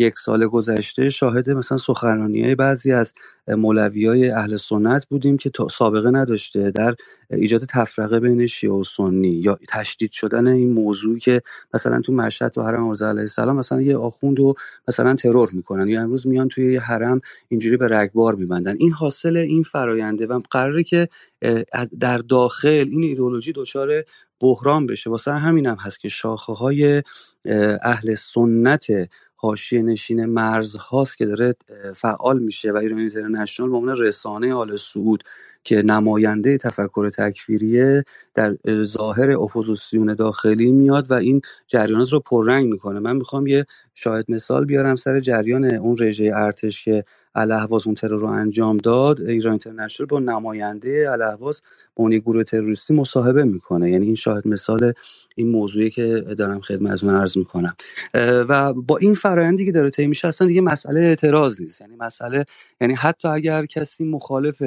Speaker 6: یک سال گذشته شاهد مثلا سخنرانی بعضی از مولوی های اهل سنت بودیم که سابقه نداشته در ایجاد تفرقه بین شیعه و سنی یا تشدید شدن این موضوعی که مثلا تو مشهد و حرم علیه السلام مثلا یه آخوند رو مثلا ترور می‌کنن یا امروز میان توی یه حرم اینجوری به رگبار میبندن. این حاصل این فراینده و قراره که در داخل این ایدولوژی دچار بحران بشه. واسه همینم هست که شاخه های اهل سنت حاشیه نشین مرز هاست که داره فعال میشه و ایران اینترنشنال به عنوان رسانه آل سعود که نماینده تفکر تکفیریه در ظاهر اپوزیسیون داخلی میاد و این جریانات رو پررنگ می‌کنه. من می‌خوام یه شاهد مثال بیارم سر جریان اون رژه ارتش که الاهواز اون ترور رو انجام داد. ایران اینترنشنال با نماینده الاهواز با اون گروه تروریستی مصاحبه می‌کنه. یعنی این شاهد مثال این موضوعی که دارم خدمتتون عرض می‌کنم. و با این فرایندی که داره طی میشه اصلا دیگه مسئله اعتراض نیست. یعنی مسئله یعنی حتی اگر کسی مخالف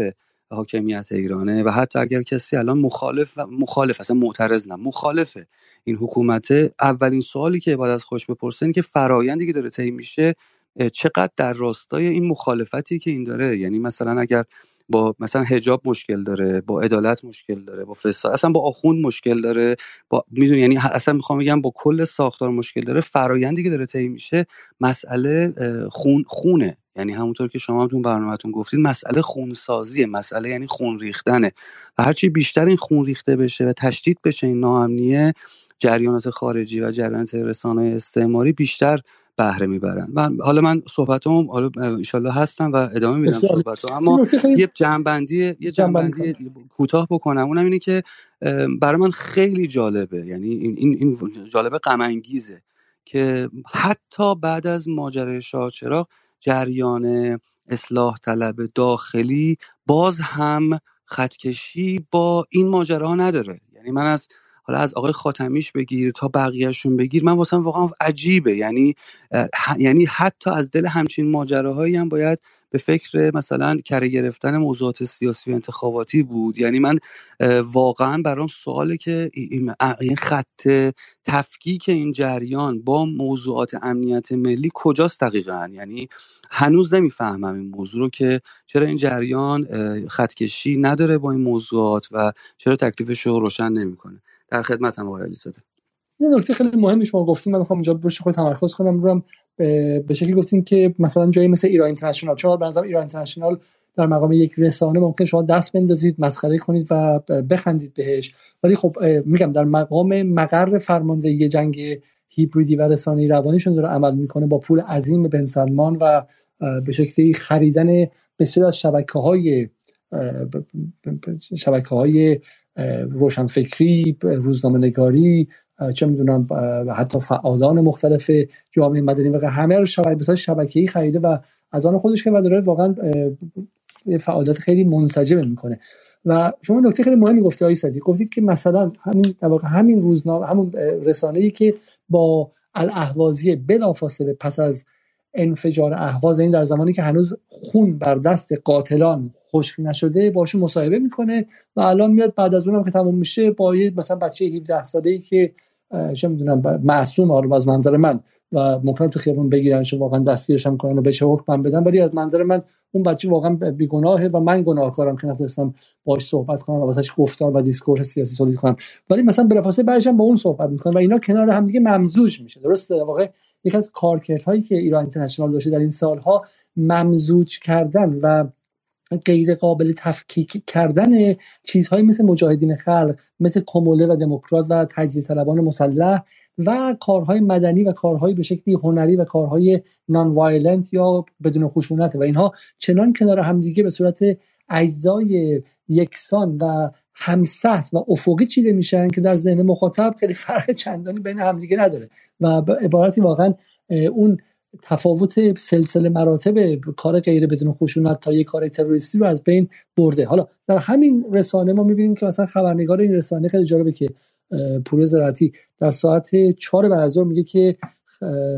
Speaker 6: حاکمیت ایرانه و حتی اگر کسی الان مخالف مخالف اصلا معترض نه مخالفه این حکومت اولین سوالی که باید از خوش بپرسه که فرایندی که داره طی میشه چقدر در راستای این مخالفتی که این داره یعنی مثلا اگر با مثلا حجاب مشکل داره با عدالت مشکل داره با فساد اصلا با آخوند مشکل داره با می‌دونی یعنی اصلا می‌خوام بگم با کل ساختار مشکل داره فرایندی که داره طی میشه مسئله خون خونه. یعنی همونطور که شما هم تو برنامهتون گفتید مسئله خونسازیه مسئله یعنی خون ریختنه. و هرچی بیشتر این خون ریخته بشه و تشدید بشه این ناامنیه جریانات خارجی و جریانات رسانه استعماری بیشتر بهره می‌برن. من حالا من صحبتام حالا ان هستم و ادامه میدم صحبت اما یه جنبندی یه جنبندی کوتاه بکنم. اونم اینه که برای من خیلی جالبه. یعنی این این, این جالبه غم که حتی بعد از ماجرای شاه چراغ جریان اصلاح طلب داخلی باز هم خطکشی با این ماجراها نداره. یعنی من از حالا از آقای خاتمیش بگیر تا بقیهشون بگیر من واسم واقعا عجیبه. یعنی یعنی حتی از دل همچین ماجراهایی هم باید به فکر مثلا کره گرفتن موضوعات سیاسی و انتخاباتی بود. یعنی من واقعا برام سواله که این خط تفکیک این جریان با موضوعات امنیت ملی کجاست دقیقا؟ یعنی هنوز نمی‌فهمم این موضوع رو که چرا این جریان خطکشی نداره با این موضوعات و چرا تکلیفش رو روشن نمی‌کنه. در خدمتم آقای علیزاده.
Speaker 1: یه نکته خیلی مهمی شما گفتیم من می‌خوام اینجا روش خود تمرکز کنم رو به شکلی گفتیم که مثلا جایی مثل ایران اینترنشنال چون به ایران اینترنشنال در مقام یک رسانه ممکن شما دست بندازید مسخره کنید و بخندید بهش. ولی خب میگم در مقام مقر فرماندهی جنگ هیبریدی و رسانه روانیشون داره عمل می‌کنه با پول عظیم بن سلمان و به شکلی خریدن بسیار از شبکه های شبکه های روشنفکری روزنامه نگاری چه می‌دونم حتی فعالان مختلف جامعه مدنی و همه رو شبکه شبکه‌ای خریده و از آن خودش که واقعا فعالیت خیلی منسجم می‌کنه. و شما نکته خیلی مهمی گفتی آقای صدیق. گفتید که مثلا همین همین روزنامه همون رسانه ای که با الاهوازی بلافاصله پس از انفجار اهواز این در زمانی که هنوز خون بر دست قاتلان خشک نشده باشون مصاحبه می‌کنه و الان میاد بعد از اونم که تموم میشه با مثلا بچه 17 ساله ای که چه می‌دونم معصوم حالا از منظر من و ممکن تو خیابون بگیرنش واقعا دستگیرش هم کنن و بهش حکم بدن ولی از منظر من اون بچه واقعا بیگناهه و من گناهکارم که نتونستم باش صحبت کنم و واسش گفتار و discourse سیاسی تولید کنم. ولی مثلا بلافاصله بعدش با اون صحبت می‌کنم و اینا کنار هم دیگه ممزوج میشه. درسته؟ واقعا یکی از کارکردهایی که ایران اینترنشنال داشته در این سالها ممزوج کردن و غیر قابل تفکیک کردن چیزهایی مثل مجاهدین خلق مثل کومله و دموکرات و تجزیه طلبان مسلح و کارهای مدنی و کارهای به شکلی هنری و کارهای نان وایلنت یا بدون خشونت. و اینها چنان کنار همدیگه به صورت اجزای یکسان و همسط و افقی چیده میشن که در ذهن مخاطب خیلی فرق چندانی بین همدیگه نداره. و به عبارتی واقعا اون تفاوت سلسله مراتب کار غیر بدون خشونت تا یک کار تروریستی رو از بین برده. حالا در همین رسانه ما می‌بینیم که مثلا خبرنگار این رسانه خیلی جالبه که پور زراعتی در ساعت چهار بعد میگه که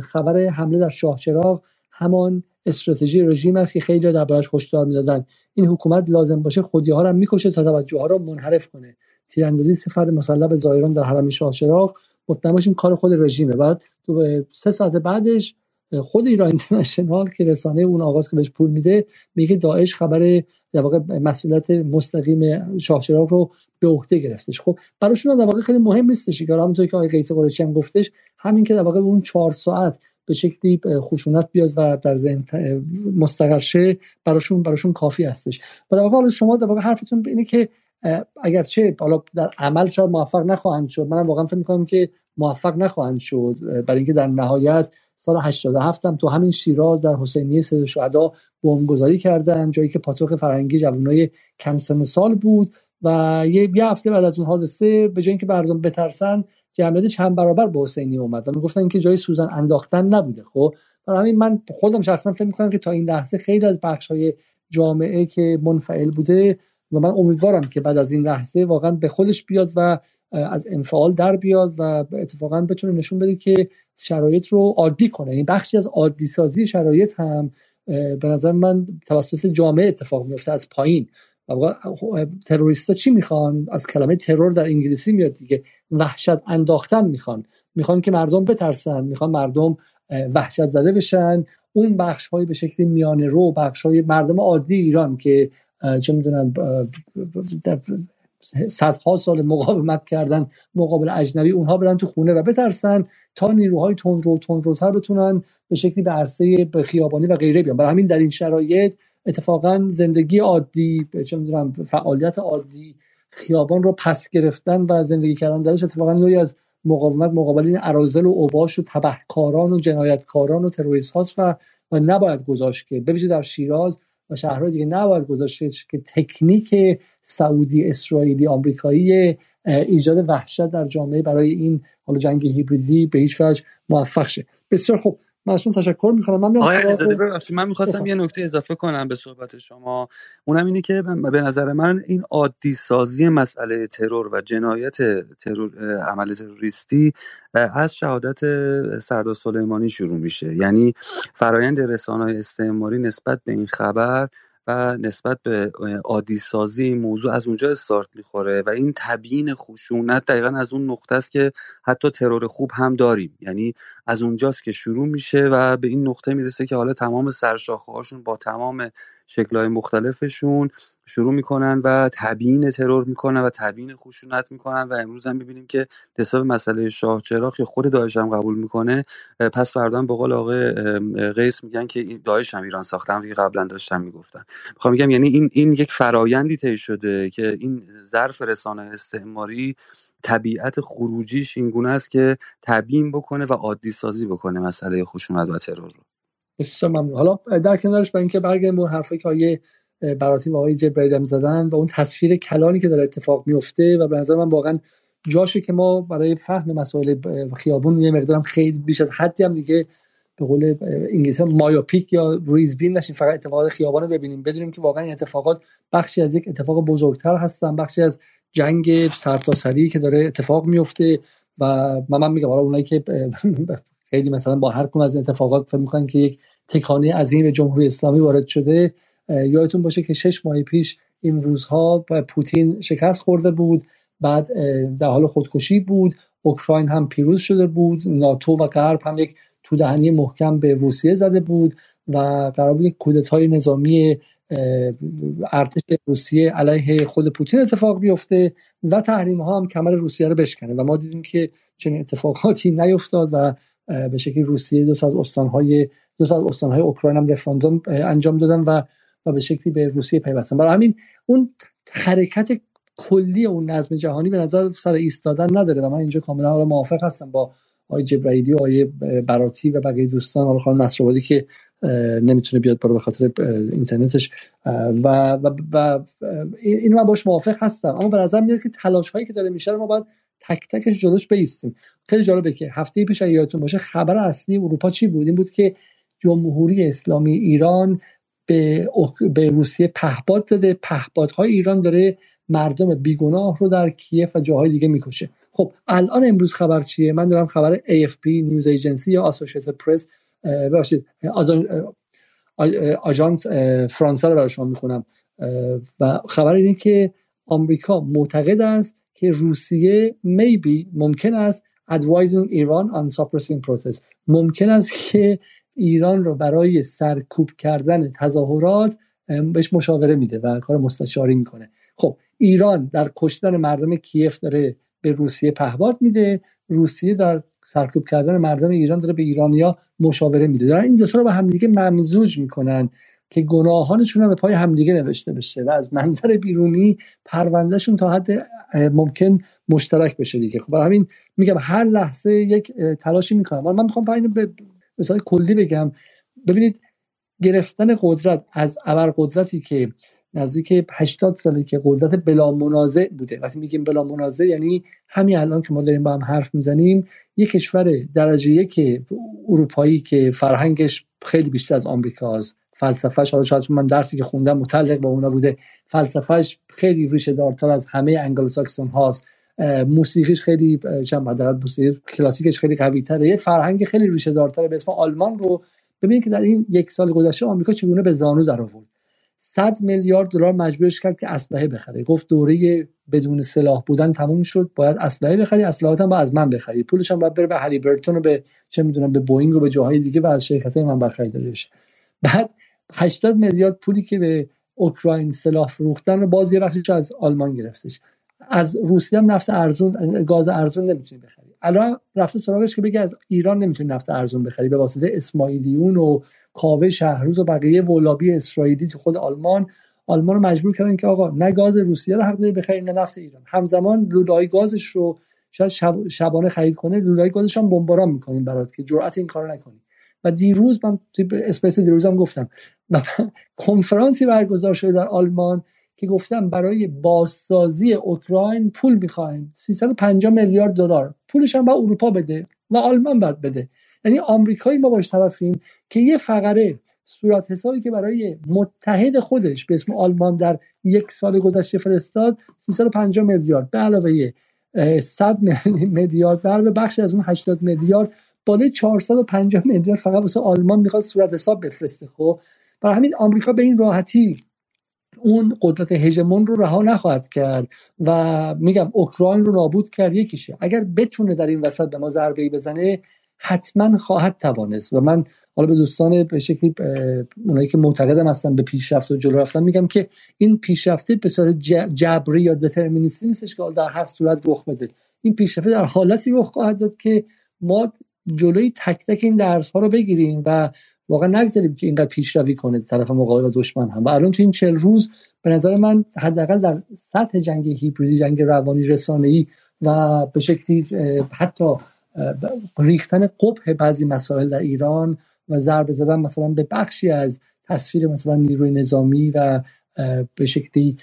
Speaker 1: خبر حمله در شاهچراغ همان استراتژی رژیم است که خیلی دربارش هشدار می‌دادن. این حکومت لازم باشه خودی ها را می‌کشه تا توجه ها را منحرف کنه. تیراندازی سفر مسلح به زایران در حرم شاهچراغ مطمئن باشیم کار خود رژیمه. بعد تو سه ساعت بعدش خود ایران اینترنشنال که رسانه اون آغاز که بهش پول میده میگه داعش خبر در واقع مسئولیت مستقیم شاهچراغ رو به عهده گرفتش. خب براشون در واقع خیلی مهم نیستش که همونطور که آقای قیس قریشی هم گفتش همین که در واقع اون چهار ساعت به شکلی خشونت بیاد و در ذهن مستقر شه براشون براشون کافی هستش. و در واقع شما در واقع حرفتون اینه که اگرچه حالا در عمل شاید موفق نخواهند شد. منم واقعا فکر می‌کنم که موفق نخواهند شد برای اینکه در نهایت سال 87 هم تو همین شیراز در حسینیه سید شهدا بمبگذاری کردن جایی که پاتوق فرنگی جوانای کم سن سال بود. و یه یه هفته بعد از اون حادثه به جای اینکه مردم بترسن جمعیت چند برابر به حسینی اومد و می‌گفتن که جای سوزن انداختن نبوده خب؟ برای همین من خودم شخصا فکر می‌کنم که تا این لحظه خیلی از بخش های جامعه که منفعل بوده و من امیدوارم که بعد از این لحظه واقعا به خودش بیاد و از انفعال در بیاد و اتفاقا بتونه نشون بده که شرایط رو عادی کنه. این بخشی از عادی سازی شرایط هم به نظر من توسط جامعه اتفاق میفته از پایین. تروریستا چی می‌خوان؟ از کلمه ترور در انگلیسی میاد دیگه. وحشت انداختن می‌خوان. می‌خوان که مردم بترسن. می‌خوان مردم وحشت زده بشن. اون بخش های به شکل میانه رو بخش های مردم عادی ایران که چه می‌دونم صدها سال مقاومت کردن مقابل اجنبی اونها برن تو خونه و بترسن تا نیروهای تندرو تندروتر بتونن به شکلی به عرصه خیابانی و غیره بیان. برای همین در این شرایط اتفاقا زندگی عادی چه می‌دونم فعالیت عادی خیابان رو پس گرفتن و زندگی کردن درش اتفاقا نوعی از مقاومت مقابل این ارازل و اوباش و تبهکاران و جنایتکاران و تروریست هاست و, و نباید گذاشت که بویژه در شیراز و شهرهای دیگه نباید گذاشته که تکنیک سعودی اسرائیلی آمریکایی ایجاد وحشت در جامعه برای این حالا جنگ هیبریدی به هیچ وجه موفق شه. بسیار خوب. من تشکر می‌کنم من
Speaker 6: من می‌خواستم یه نکته اضافه کنم به صحبت شما. اونم اینه که به نظر من این عادی سازی مسئله ترور و جنایت ترور عمل تروریستی از شهادت سردار سلیمانی شروع میشه. یعنی فرایند رسانه استعماری نسبت به این خبر و نسبت به عادی سازی موضوع از اونجا استارت می‌خوره و این تبیین خشونت دقیقا از اون نقطه است که حتی ترور خوب هم داریم. یعنی از اونجاست که شروع میشه و به این نقطه می‌رسه که حالا تمام سرشاخه هاشون با تمام شکلهای مختلفشون شروع می‌کنن و تبیین ترور می‌کنن و تبیین خشونت می‌کنن و امروز هم می‌بینیم که حساب مسئله شاه چراغ که خود داعش هم قبول می‌کنه. پس فردا به قول آقای قیس میگن که داعش هم ایران ساخته هم قبلا داشتن می‌گفتن. می‌خوام میگم یعنی این این یک فرایندی طی شده که این ظرف رسانه استعماری طبیعت خروجیش این گونه است که تبیین بکنه و عادی سازی بکنه مسئله خشونت و ترور رو.
Speaker 1: بسیار ممنون. حالا در کنارش با اینکه برگردیم اون حرفی که آیه براتی و آقای جبرائیل زدن و اون تصویر کلانی که داره اتفاق میفته و به نظر من واقعا جاشه که ما برای فهم مسائل خیابون یه مقدارم خیلی بیش از حدی هم دیگه به قول انگلیسی مایوپیک یا ریزبین نشیم فقط اتفاقات خیابان رو ببینیم. بدونیم که واقعا این اتفاقات بخشی از یک اتفاق بزرگتر هستن بخشی از جنگ سرتاسری که داره اتفاق میفته و من, من میگم حالا اونایی که خیلی مثلا با هر کدوم از اتفاقات فکر می‌کنن که یک تکانه عظیم به جمهوری اسلامی وارد شده. یادتون باشه که شش ماه پیش این روزها پوتین شکست خورده بود بعد در حال خودکشی بود. اوکراین هم پیروز شده بود. ناتو و غرب هم یک تو دهنی محکم به روسیه زده بود و قرار بود یک کودتای نظامی ارتش روسیه علیه خود پوتین اتفاق بیفته و تحریم ها هم کمر روسیه رو بشکنه. و ما دیدیم که چنین اتفاقاتی نیفتاد و به شکلی روسیه دو تا از استانهای دو تا از استانهای اوکراین هم رفراندوم انجام دادن و و به شکلی به روسیه پیوستن. برای همین اون حرکت کلی اون نظم جهانی به نظر سر ایستادن نداره و من اینجا کاملا موافق هستم با آقای جبرائیلی و آقای براتی و بقیه دوستان حالا خانم مسروادی که نمی‌تونه بیاد بالا به خاطر اینترنتش. و و, و این من باش موافق هستم. اما به نظر میاد که تلاش هایی که داره میشه ما باید تک تکش جلوش بیستیم خیلی جالبه که هفته پیش یادتون باشه خبر اصلی اروپا چی بود؟ این بود که جمهوری اسلامی ایران به, به روسیه پهپاد داده. پهپادهای ایران داره مردم بیگناه رو در کیف و جاهای دیگه می‌کشه. خب الان امروز خبر چیه؟ من دارم خبر AFP نیوز ایجنسی یا آسوشیتد پرس ببخشید آژانس فرانسه رو برای شما می‌خونم. و خبر اینه که آمریکا معتقد است که روسیه maybe ممکن است advising ایران on suppressing protest ممکن است که ایران رو برای سرکوب کردن تظاهرات بهش مشاوره میده و کار مستشاری می‌کنه. خب ایران در کشتن مردم کیف داره به روسیه پهباد میده. روسیه در سرکوب کردن مردم ایران داره به ایرانیا مشاوره میده. دارن این دوتا رو به همدیگه ممزوج می‌کنن. که گناهانشون رو به پای همدیگه نوشته بشه و از منظر بیرونی پروندهشون تا حد ممکن مشترک بشه دیگه. خب همین میگم هر لحظه یک تلاشی می‌کنم. من می‌خوام به مثال کلی بگم. ببینید گرفتن قدرت از ابر قدرتی که نزدیک 80 ساله که قدرت بلا منازع بوده. وقتی میگیم بلا منازع یعنی همین الان که ما داریم با هم حرف می‌زنیم یک کشور درجه یک اروپایی که فرهنگش خیلی بیشتر از آمریکاست. فلسفهش حالا شاید من درسی که خوندم متعلق با اونا بوده فلسفهش خیلی ریشه دارتر از همه انگلو ساکسون هاست موسیقیش خیلی چند موسیقی کلاسیکش خیلی قوی تره. یه فرهنگ خیلی ریشه دارتر به اسم آلمان رو. ببینید که در این یک سال گذشته آمریکا چگونه به زانو در آورد. 100 میلیارد دلار مجبورش کرد که اسلحه بخره. گفت دوره بدون سلاح بودن تموم شد. باید اسلحه بخری اسلحات هم باید از من بخری. پولش هم باید بره به هلی برتون و به چه می‌دونم به بوئینگ و به جاهای دیگه و از شرکت من بخریده بشه. بعد 80 میلیارد پولی که به اوکراین سلاح فروختن رو باز یه از آلمان گرفتش. از روسیه هم نفت ارزون گاز ارزون نمی‌تونی بخری. الان رفته سراغش که بگه از ایران نمی‌تونی نفت ارزون بخری به واسطه اسماعیلیون و کاوه شهروز و بقیه ولابی اسرائیلی تو خود آلمان. آلمان رو مجبور کردن که آقا نه گاز روسیه رو حق داری بخری نه نفت ایران. همزمان لولای گازش رو شاید شب شبانه خرید کنه لولای گازش هم بمباران می‌کنین برات که جرأت این کارو نکنی. و دیروز من توی اسپیس دیروزم گفتم کنفرانسی برگزار شده در آلمان که گفتم برای بازسازی اوکراین پول می‌خوایم. 350 میلیارد دلار. پولش هم با اروپا بده و آلمان باید بده. یعنی آمریکایی ما باش طرفیم که یه فقره صورت حسابی که برای متحد خودش به اسم آلمان در یک سال گذشته فرستاد 350 میلیارد. به علاوه 100 میلیارد در به بخش از اون 80 میلیارد بالای 450 میلیارد فقط واسه آلمان می‌خواد صورت حساب بفرسته خب؟ برای همین آمریکا به این راحتی اون قدرت هژمون رو رها نخواهد کرد و میگم اوکراین رو نابود کرد یکیشه. اگر بتونه در این وسط به ما ضربه ای بزنه حتما خواهد توانست. و من حالا به دوستان به شکلی اونایی که معتقدم هستن به پیشرفت و جلو رفتن میگم که این پیشرفته به صورت جبری یا دترمینیستی نیستش که در هر صورت رخ بده. این پیشرفته در حالتی رخ خواهد داد که ما جلوی تک تک این درس ها رو بگیریم و واقعا نگذاریم که اینقدر پیشروی کنه طرف مقابل و دشمن هم. و الان تو این چل روز به نظر من حداقل در سطح جنگ هیبریدی جنگ روانی ای و به شکلی حتی ریختن قبح بعضی مسائل در ایران و ضربه زدن مثلا به بخشی از تصویر مثلا نیروی نظامی و به شکلی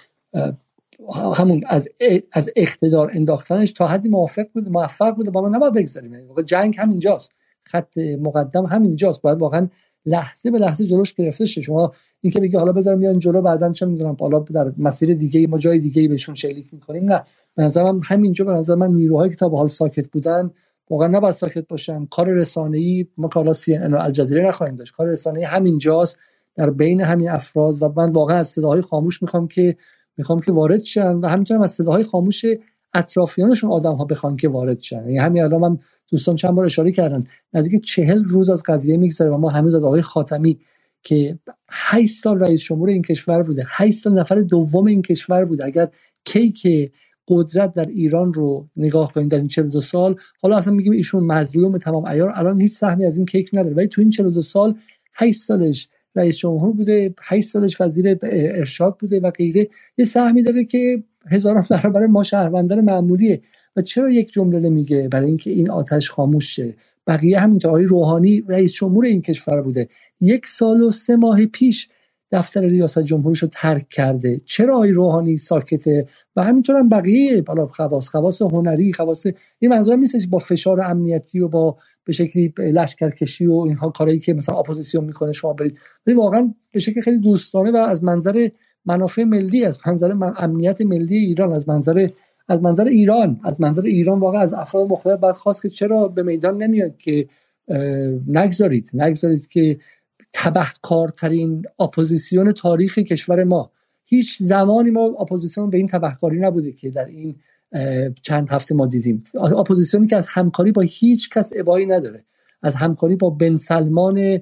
Speaker 1: همون از از اقتدار انداختنش تا حدی موافق بود موفق بوده. با ما نباید بگذاریم. جنگ همینجاست خط مقدم همینجاست باید واقعا لحظه به لحظه جلوش گرفته شه. شما اینکه بگی حالا بذارم میان جلو بعدا چه می‌دونم. حالا در مسیر دیگه ما جای دیگه بهشون شلیک می‌کنیم. نه. به نظر من همینجا به نظر من نیروهایی که تا به حال ساکت بودن واقعا نباید ساکت باشن. کار رسانه‌ای ما کالا سی ان الجزیره نخواهیم داشت. کار رسانه‌ای همینجاست. در بین همین افراد و من واقعا از صداهای خاموش می‌خوام که می‌خوام که وارد شن و همینطور از صداهای خاموش اطرافیانشون آدم ها بخوان که وارد شن. یعنی همین الان من دوستان چند بار اشاره کردن. نزدیک چهل روز از قضیه میگذره و ما هنوز از آقای خاتمی که 8 سال رئیس جمهور این کشور بوده 8 سال نفر دوم این کشور بوده. اگر کیک قدرت در ایران رو نگاه کنیم در این 42 سال حالا اصلا میگیم ایشون مظلوم تمام عیار الان هیچ سهمی از این کیک نداره. ولی تو این 42 سال 8 سالش رئیس جمهور بوده 8 سالش وزیر ارشاد بوده و غیره. یه سهمی داره که هزاران برابر ما شهروندان معمولیه. و چرا یک جمله نمیگه؟ برای اینکه این آتش خاموش شه. بقیه همینطور آقای روحانی رئیس جمهور این کشور بوده. یک سال و سه ماه پیش دفتر ریاست جمهوریش رو ترک کرده. چرا آقای روحانی ساکته؟ و همینطور هم بقیه بالا خواص خواص هنری خواص این منظورم نیست با فشار امنیتی و با به شکلی لشکرکشی و اینها کارهایی که مثلا اپوزیسیون می‌کنه شما برید. ولی واقعا به شکل خیلی دوستانه و از منظر منافع ملی از منظر من امنیت ملی ایران از منظر از منظر ایران از منظر ایران واقعا از افراد مختلف بعد خواست که چرا به میدان نمیاد که نگذارید. نگذارید که تبهکارترین اپوزیسیون تاریخ کشور ما. هیچ زمانی ما اپوزیسیون به این تبهکاری نبوده که در این چند هفته ما دیدیم. اپوزیسیونی که از همکاری با هیچ کس ابایی نداره. از همکاری با بن سلمان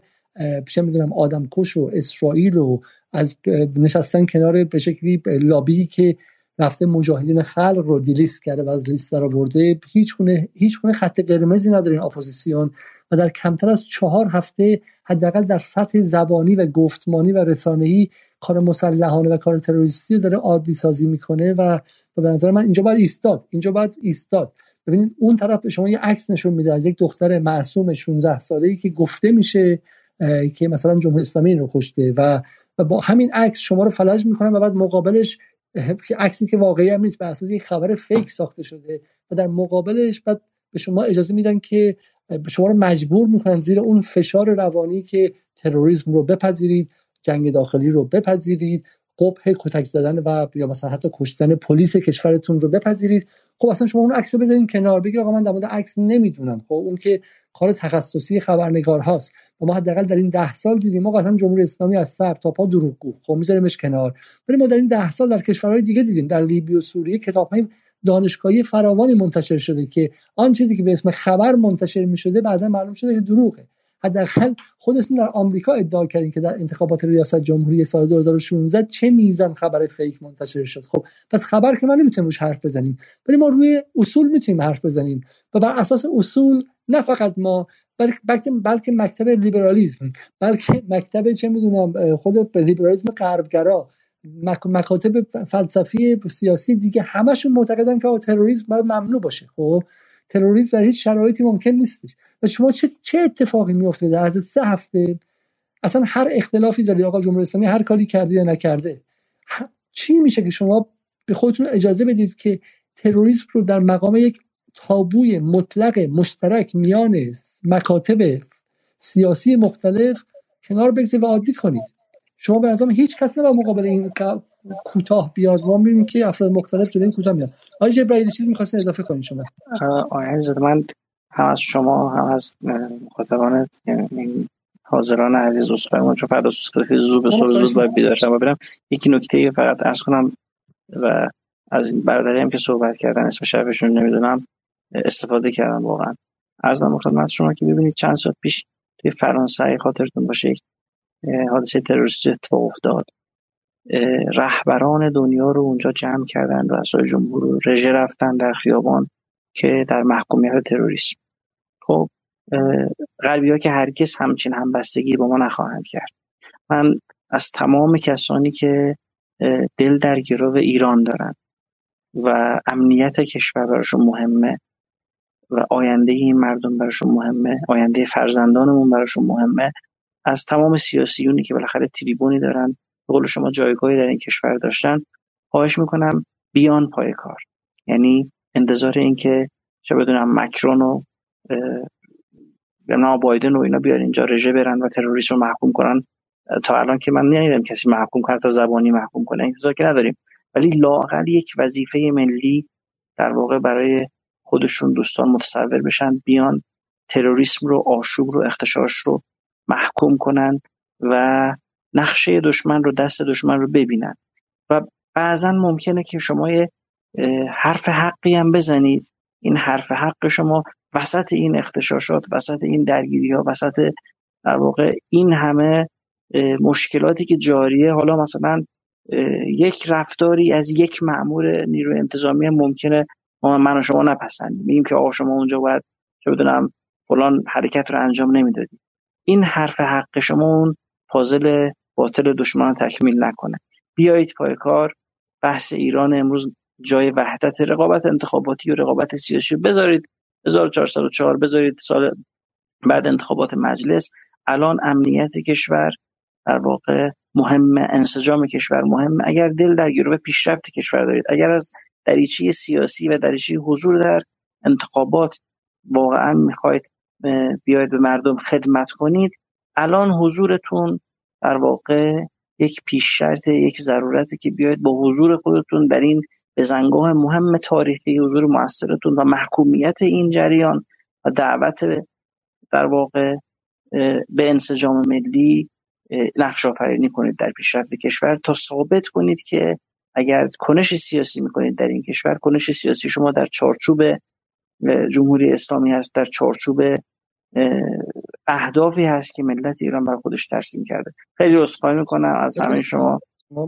Speaker 1: چه می‌دونم آدم کش و اسرائیل و از نشستن کنار به شکلی لابی که رفته مجاهدین خلق رو delist کرده و از لیست در آورده. هیچ گونه هیچ خط قرمزی نداره این اپوزیسیون و در کمتر از چهار هفته حداقل در سطح زبانی و گفتمانی و رسانه‌ای کار مسلحانه و کار تروریستی داره عادی سازی می‌کنه و به نظر من اینجا باید ایستاد. اینجا باید ایستاد. ببینید اون طرف به شما یه عکس نشون میده از یک دختر معصوم 16 ساله ای که گفته میشه که مثلا جمهوری اسلامی رو کشته و و با همین عکس شما رو فلج می‌کنن و بعد مقابلش (laughs) عکسی که واقعی هم نیست بر اساس یک خبر فیک ساخته شده و در مقابلش بعد به شما اجازه میدن که شما رو مجبور می‌کنن زیر اون فشار روانی که تروریسم رو بپذیرید جنگ داخلی رو بپذیرید قبه کتک زدن و یا مثلا حتی کشتن پلیس کشورتون رو بپذیرید. خب اصلا شما اون عکس رو بذارین کنار بگی آقا من در مورد عکس نمی‌دونم. خب اون که کار تخصصی خبرنگار هاست. و ما حداقل در این ده سال دیدیم ما اصلا جمهوری اسلامی از سر تا پا دروغگو. خب میذاریمش کنار. ولی ما در این ده سال در کشورهای دیگه دیدیم. در لیبی و سوریه کتابهای دانشگاهی فراوانی منتشر شده که آن چیزی که به اسم خبر منتشر می شده بعدا معلوم شده که دروغه. حداقل خودتون در آمریکا ادعا کردین که در انتخابات ریاست جمهوری سال 2016 چه میزان خبر فیک منتشر شد. خب پس خبر که ما نمی‌تونیم روش حرف بزنیم ولی ما روی اصول می‌تونیم حرف بزنیم و بر اساس اصول نه فقط ما بلکه بلکه مکتب لیبرالیسم بلکه مکتب چه می‌دونم خود لیبرالیسم غربگرا مکاتب فلسفی سیاسی دیگه همشون معتقدن که تروریسم باید ممنوع باشه. خب تروریسم در هیچ شرایطی ممکن نیستش. و شما چه چه اتفاقی میفته در از سه هفته؟ اصلا هر اختلافی داری آقا جمهوری اسلامی هر کاری کرده یا نکرده. چی میشه که شما به خودتون اجازه بدید که تروریسم رو در مقام یک تابوی مطلق مشترک میان مکاتب سیاسی مختلف کنار بگذارید و عادی کنید؟ شما به نظرم هیچ کس نباید مقابل این کوتاه بیاد. ما می‌بینیم که افراد مختلف جلوی این کوتاه میاد. آقای جبرائیلی چیز می‌خواستین اضافه کنید شما
Speaker 5: آقای من هم از شما هم از مخاطبان یعنی حاضران عزیز اسخای چون فردا زود به صبح زود باید بیدار شم برم. یکی نکته فقط ارز کنم و از این برادری هم که صحبت کردن اسم شبشون نمی‌دونم استفاده کردم واقعا. ارزم خدمت شما که ببینید چند سال پیش توی فرانسه خاطرتون باشه. حادثه تروریستی اتفاق افتاد. رهبران دنیا رو اونجا جمع کردن رؤسای جمهور رو. رژه رفتن در خیابان که در محکومیت تروریسم. خب غربی ها که هرگز همچین همبستگی با ما نخواهند کرد. من از تمام کسانی که دل در گرو ایران دارن و امنیت کشور براشون مهمه و آینده این مردم براشون مهمه آینده فرزندانمون براشون مهمه از تمام سیاسیونی که بالاخره تریبونی دارن به قول شما جایگاهی در این کشور داشتن خواهش می‌کنم بیان پای کار. یعنی انتظار این که چه بدونم مکرون و یا بایدن و اینا بیار اینجا رژه برن و تروریسم رو محکوم کنن. تا الان که من ندیدم کسی محکوم کنه تا زبانی محکوم کنه. انتظار که نداریم. ولی لاقل یک وظیفه ملی در واقع برای خودشون دوستان متصور بشن بیان تروریسم رو آشوب رو اختشاش رو محکوم کنن و نقشه دشمن رو دست دشمن رو ببینن. و بعضا ممکنه که شما یه حرف حقی هم بزنید. این حرف حق شما وسط این اختشاشات وسط این درگیری ها وسط در واقع این همه مشکلاتی که جاریه. حالا مثلا یک رفتاری از یک مأمور نیروی انتظامی ممکنه ما من و شما نپسندیم. میگیم که آقا شما اونجا باید چه بدونم فلان حرکت رو انجام نمی‌دادی. این حرف حق شما اون پازل باطل دشمن تکمیل نکنه. بیایید پای کار. بحث ایران امروز جای وحدت رقابت انتخاباتی و رقابت سیاسی. بذارید 1404 بذارید سال بعد انتخابات مجلس. الان امنیت کشور در واقع مهم انسجام کشور مهم. اگر دل در گروه پیشرفت کشور دارید اگر از دریچه سیاسی و دریچه حضور در انتخابات واقعا می‌خواید بیاید به مردم خدمت کنید. الان حضورتون در واقع یک پیش شرط یک ضرورتی که بیاید با حضور خودتون در این بزنگاه مهم تاریخی حضور موثرتون و محکومیت این جریان و دعوت در واقع به انسجام ملی نقش آفرینی کنید در پیشرفت کشور تا ثابت کنید که اگر کنش سیاسی می‌کنید در این کشور کنش سیاسی شما در چارچوب جمهوری اسلامی هست در چارچوب اهدافی هست که ملت ایران بر خودش ترسیم کرده. خیلی عذرخواهی می‌کنم از همه شما و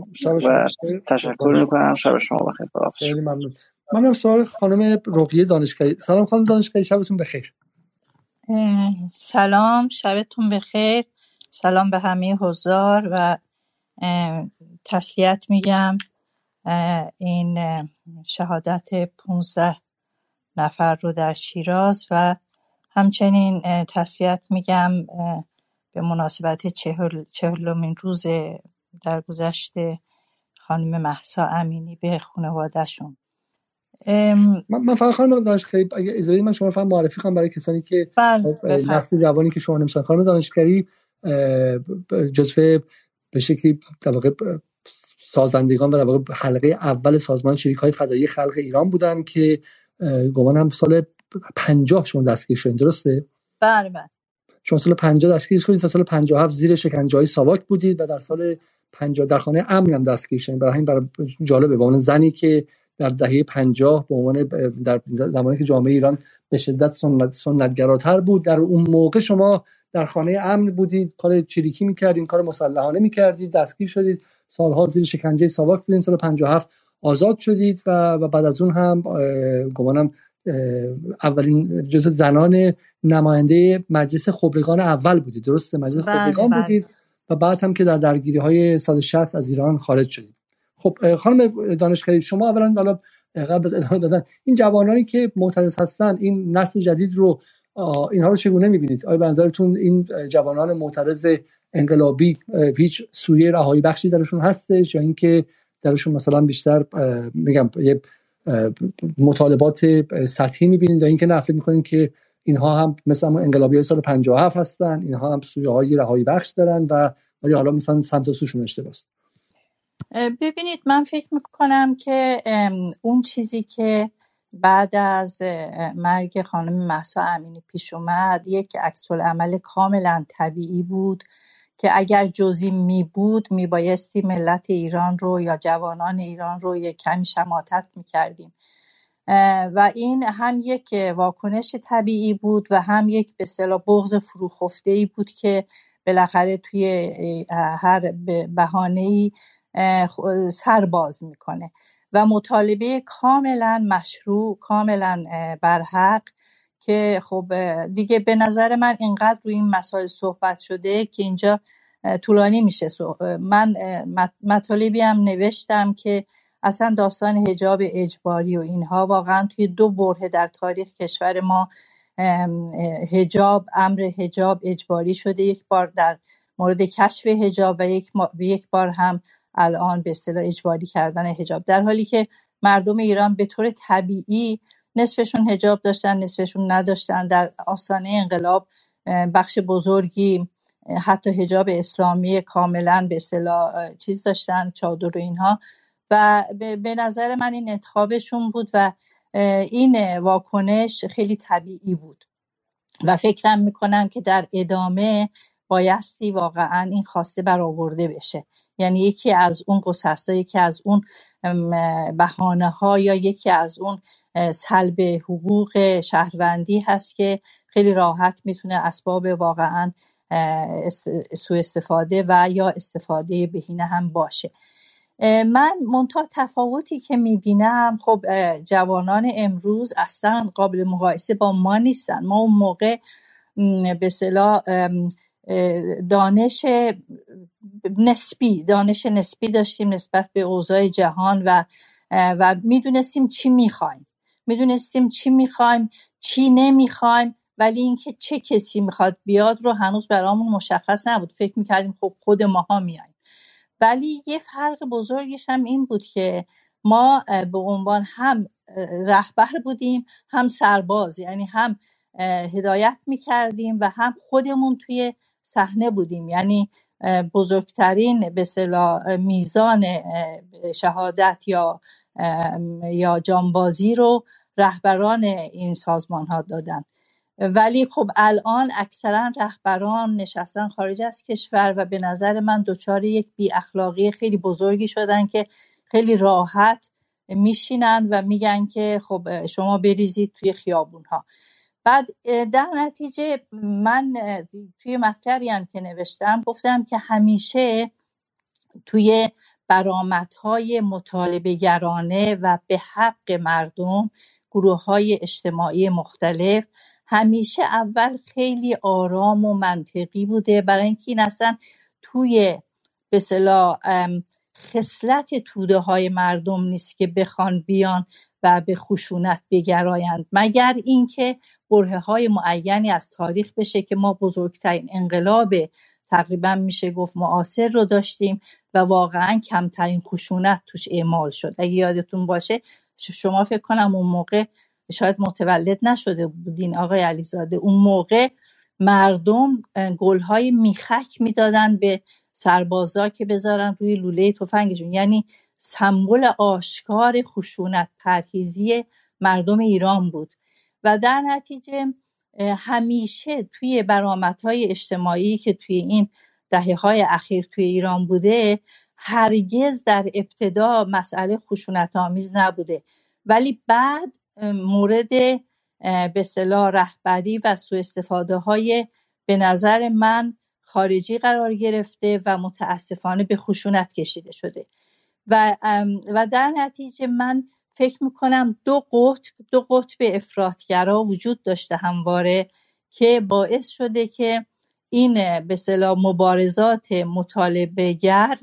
Speaker 5: تشکر می‌کنم. شب شما بخیر.
Speaker 1: خیلی ممنون. من سوال خانم رقیه دانشگاهی سلام خانم دانشگاهی شبتون بخیر.
Speaker 7: سلام. شبتون بخیر. سلام به همه حضار و تسلیت میگم. این شهادت 15 نفر رو در شیراز و همچنین تسلیت میگم به مناسبت چهل، چهلمین روز در گذشته خانم محسا امینی به خانوادهشون.
Speaker 1: من فقط خانم دانشگری اگه اجازه من شما فقط معرفی کنم برای کسانی که بله، خب، نسل جوانی که شما نمیشن خانم دانشگری جزو به شکلی در واقع سازندگان و در واقع حلقه اول سازمان شریک های فدایی خلق ایران بودن که گمان هم سال 50 شما دستگیر شدین درسته؟
Speaker 7: بله بله.
Speaker 1: شما سال 50 دستگیر شدید تا سال 57 زیر شکنجه های ساواک بودید و در سال 50 در خانه امن هم دستگیر شدید برای همین برای جالبه به عنوان زنی که در دهه 50 به عنوان در زمانی که جامعه ایران به شدت سنت سنتگراتر بود در اون موقع شما در خانه امن بودید کار چریکی می‌کردید کار مسلحانه می‌کردید دستگیر شدید سالها زیر شکنجه ساواک بودید سال 57 آزاد شدید و بعد از اون هم گمانم اولین جز زنان نماینده مجلس خبرگان اول بودید. درسته مجلس بله خبرگان بله. بودید و بعد هم که در درگیری های سال 60 از ایران خارج شدید. خب خانم دانشگری شما اولا حالا قبل از ادامه دادن این جوانانی که معترض هستن این نسل جدید رو اینها رو چگونه می‌بینید؟ آیا به نظرتون این جوانان معترض انقلابی هیچ سویه رهایی بخشی درشون هستش یا اینکه درشون مثلا بیشتر میگم یه مطالبات سطحی می‌بینید یا اینکه نفی می‌کنید که اینها هم مثل انقلابی های سال 57 هستن اینها هم سویه های رهایی بخش دارن و ولی حالا مثلا سمت سوشون اشتباه
Speaker 7: ببینید من فکر می‌کنم که اون چیزی که بعد از مرگ خانم محسا امینی پیش اومد یک عکس عمل کاملا طبیعی بود. که اگر جزی می بود می بایستی ملت ایران رو یا جوانان ایران رو یک کمی شماتت می کردیم و این هم یک واکنش طبیعی بود و هم یک به صلاح بغض فروخفته ای بود که بالاخره توی هر بهانه ای سر باز می‌کنه. و مطالبه کاملا مشروع کاملا برحق که خب دیگه به نظر من اینقدر روی این مسائل صحبت شده که اینجا طولانی میشه من مطالبی هم نوشتم که اصلا داستان هجاب اجباری و اینها واقعا توی دو بره در تاریخ کشور ما هجاب امر هجاب اجباری شده. یک بار در مورد کشف هجاب و یک, یک بار هم الان به اصطلاح اجباری کردن هجاب در حالی که مردم ایران به طور طبیعی نصفشون هجاب داشتن نصفشون نداشتن. در آستانه انقلاب بخش بزرگی حتی هجاب اسلامی کاملا به اصطلاح چیز داشتن چادر و اینها. و به نظر من این انتخابشون بود و این واکنش خیلی طبیعی بود. و فکرم می‌کنم که در ادامه بایستی واقعا این خواسته برآورده بشه. یعنی یکی از اون گسستا یکی از اون بهانه ها یا یکی از اون سلب حقوق شهروندی هست که خیلی راحت می‌تونه اسباب واقعا سوء استفاده و یا استفاده بهینه هم باشه. من منتها تفاوتی که می‌بینم خب جوانان امروز اصلا قابل مقایسه با ما نیستن. ما اون موقع به صلاح دانش نسبی دانش نسبی داشتیم نسبت به اوضاع جهان و و می‌دونستیم چی می‌خوایم. می‌دونستیم چی می‌خوایم چی نمی‌خوایم ولی اینکه چه کسی می‌خواد بیاد رو هنوز برامون مشخص نبود. فکر می‌کردیم خب خود ماها میایم. ولی یه فرق بزرگش هم این بود که ما به عنوان هم رهبر بودیم هم سرباز یعنی هم هدایت می‌کردیم و هم خودمون توی صحنه بودیم. یعنی بزرگترین به میزان شهادت یا یا جانبازی رو رهبران این سازمان ها دادن. ولی خب الان اکثرا رهبران نشستن خارج از کشور و به نظر من دچار یک بی اخلاقی خیلی بزرگی شدن که خیلی راحت میشینن و میگن که خب شما بریزید توی خیابون ها. بعد در نتیجه من توی مطلبی هم که نوشتم گفتم که همیشه توی برامتهای مطالبه گرانه و به حق مردم گروه های اجتماعی مختلف. همیشه اول خیلی آرام و منطقی بوده. برای اینکه این اصلا توی به خصلت توده های مردم نیست که بخوان بیان و به خشونت بگرایند. مگر اینکه بره های معینی از تاریخ بشه که ما بزرگترین انقلاب تقریبا میشه گفت معاصر رو داشتیم. و واقعا کمترین خشونت توش اعمال شد. اگه یادتون باشه شما فکر کنم اون موقع شاید متولد نشده بودین آقای علیزاده. اون موقع مردم گلهای میخک می‌دادن به سربازا که بذارن روی لوله تفنگشون. یعنی سمبل آشکار خشونت پرهیزی مردم ایران بود. و در نتیجه همیشه توی برامتهای اجتماعی که توی این دهه های اخیر توی ایران بوده هرگز در ابتدا مسئله خشونت آمیز نبوده. ولی بعد مورد به صلاح رهبری و سوء استفاده های به نظر من خارجی قرار گرفته و متاسفانه به خشونت کشیده شده. و, و در نتیجه من فکر می‌کنم دو قطب دو قطب افراطگرا وجود داشته همواره که باعث شده که این به صلاح مبارزات مطالبه گر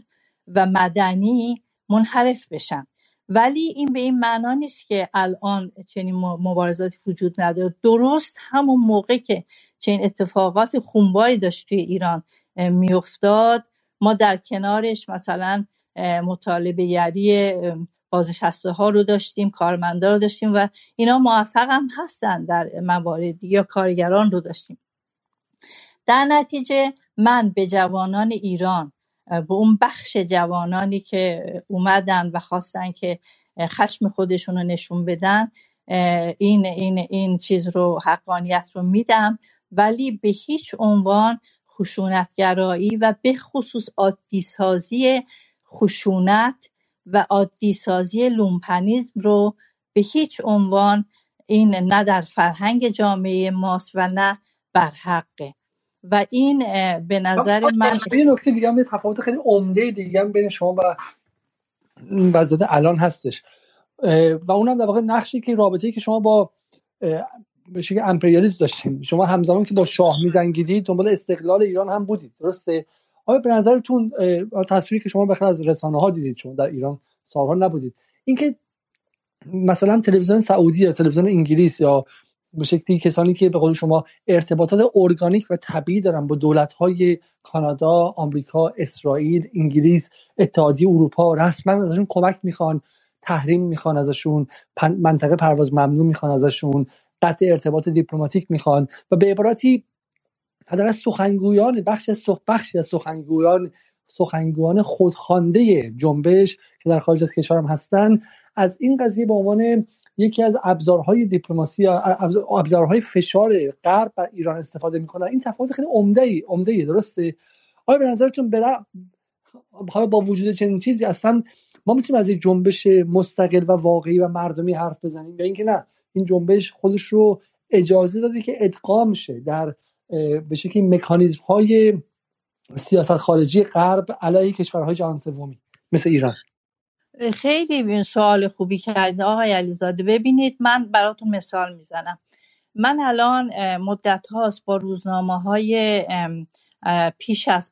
Speaker 7: و مدنی منحرف بشن. ولی این به این معنا نیست که الان چنین مبارزاتی وجود نداره. درست همون موقع که چنین اتفاقات خونباری داشت توی ایران میافتاد ما در کنارش مثلا مطالبه گری بازنشسته ها رو داشتیم کارمندا رو داشتیم و اینا موفق هم هستن در مواردی یا کارگران رو داشتیم. در نتیجه من به جوانان ایران به اون بخش جوانانی که اومدن و خواستن که خشم خودشون رو نشون بدن این این این چیز رو حقانیت رو میدم. ولی به هیچ عنوان خشونتگرایی و به خصوص عادی سازی خشونت و عادی سازی لومپنیزم رو به هیچ عنوان این نه در فرهنگ جامعه ماست و نه بر حقه. و این به نظر من
Speaker 1: یه نکته دیگه هم تفاوت خیلی عمده دیگه هم بین شما و وضعیت الان هستش. و اونم در واقع نقشی که رابطه‌ای که شما با به شکل امپریالیسم داشتیم شما همزمان که با شاه می‌جنگیدید دنبال استقلال ایران هم بودید. درسته؟ آیا به نظرتون تصویری که شما بخیر از رسانه ها دیدید چون در ایران سالها نبودید اینکه مثلا تلویزیون سعودی یا تلویزیون انگلیس یا به شکلی کسانی که به قول شما ارتباطات ارگانیک و طبیعی دارن با دولت های کانادا، آمریکا، اسرائیل، انگلیس، اتحادیه اروپا رسما ازشون کمک می‌خوان تحریم می‌خوان ازشون منطقه پرواز ممنوع می‌خوان ازشون قطع ارتباط دیپلماتیک می‌خوان و به عبارتی حداقل سخنگویان بخش از بخشی از سخنگویان سخنگویان خودخوانده جنبش که در خارج از کشورم هستن از این قضیه به عنوان یکی از ابزارهای دیپلماسی ابزارهای فشار غرب بر ایران استفاده می‌کنن. این تفاوت خیلی عمده ای عمده ای درسته؟ آیا به نظرتون برا حالا با وجود چنین چیزی اصلا ما می‌تونیم از یک جنبش مستقل و واقعی و مردمی حرف بزنیم یا اینکه نه این جنبش خودش رو اجازه داده که ادغام شه در به شکلی مکانیزم های سیاست خارجی غرب علیه کشورهای جهان سومی مثل ایران؟
Speaker 7: خیلی سوال خوبی کردید آقای علیزاده ببینید من براتون مثال می‌زنم. من الان مدت هاست با روزنامه های پیش از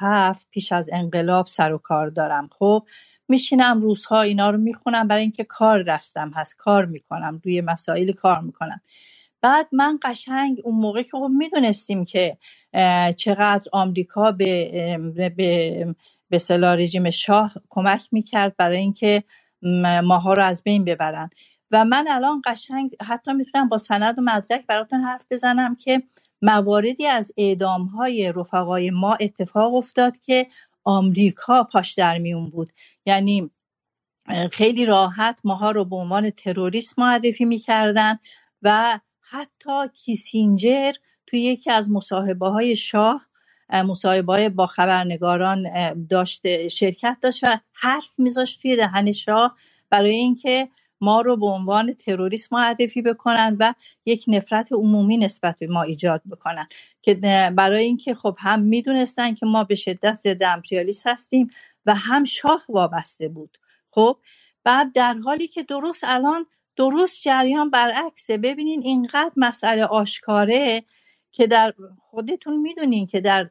Speaker 7: هفت پیش از انقلاب سر و کار دارم. خب میشینم روزها اینا رو می‌خونم. برای اینکه کار دستم هست. کار می‌کنم. روی مسائل کار می‌کنم. بعد من قشنگ اون موقع که خب می‌دونستیم که چقدر آمریکا به به به رژیم شاه کمک می‌کرد برای اینکه ماها رو از بین ببرن. و من الان قشنگ حتی می‌تونم با سند و مدرک براتون حرف بزنم که مواردی از اعدام های رفقای ما اتفاق افتاد که آمریکا پاش در میون بود. یعنی خیلی راحت ماها رو به عنوان تروریست معرفی می‌کردن و حتی کیسینجر توی یکی از مصاحبه های شاه مصاحبه با خبرنگاران داشته شرکت داشت و حرف میذاشت توی دهن شاه برای اینکه ما رو به عنوان تروریست معرفی بکنن و یک نفرت عمومی نسبت به ما ایجاد بکنن. که برای اینکه خب هم می‌دونستن که ما به شدت ضد امپریالیست هستیم و هم شاه وابسته بود. خب بعد در حالی که درست الان درست جریان برعکسه. ببینین اینقدر مسئله آشکاره که در خودتون می‌دونین که در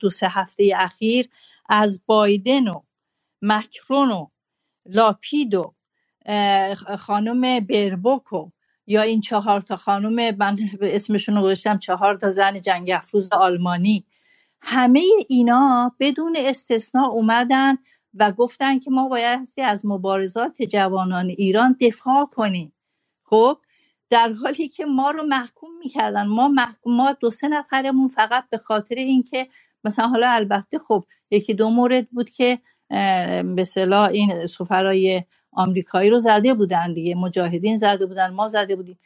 Speaker 7: دو سه هفته اخیر از بایدن و مکرون و لاپید و خانم بربوکو یا این چهار تا خانم من اسمشون رو گذاشتم چهار تا زن جنگ افروز آلمانی. همه اینا بدون استثنا اومدن و گفتن که ما باید از مبارزات جوانان ایران دفاع کنیم. خب در حالی که ما رو محکوم می‌کردن. ما محکوم ما دو سه نفرمون فقط به خاطر اینکه مثلا حالا البته خب یکی دو مورد بود که به صلاح این سفرای آمریکایی رو زده بودن دیگه. مجاهدین زده بودن ما زده بودیم.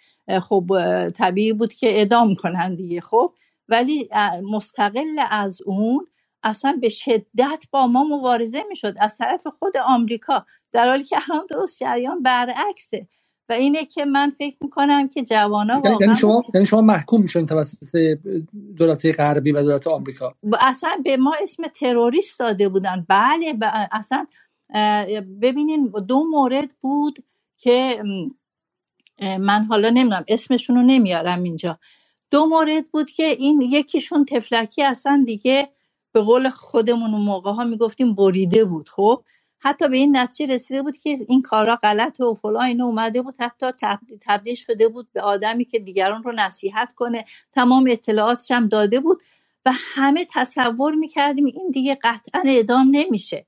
Speaker 7: خب طبیعی بود که اعدام کنن دیگه. خب ولی مستقل از اون اصلا به شدت با ما مبارزه می‌شد. از طرف خود آمریکا. در حالی که الان درست جریان برعکسه. و اینه که من فکر می‌کنم که جوانا
Speaker 1: یعنی واقعا یعنی شما یعنی شما محکوم میشن توسط دولت غربی و دولت آمریکا.
Speaker 7: اصلا به ما اسم تروریست داده بودن. بله اصلا ببینین دو مورد بود که من حالا نمی‌دونم اسمشون رو نمیارم اینجا. دو مورد بود که این یکیشون تفلکی اصلا دیگه به قول خودمون اون موقع ها می‌گفتیم بریده بود. خب؟ حتی به این نتیجه رسیده بود که این کارا غلط و فلان اینو اومده بود حتی تبدیل شده بود به آدمی که دیگران رو نصیحت کنه. تمام اطلاعاتش هم داده بود و همه تصور می‌کردیم این دیگه قطعا اعدام نمیشه.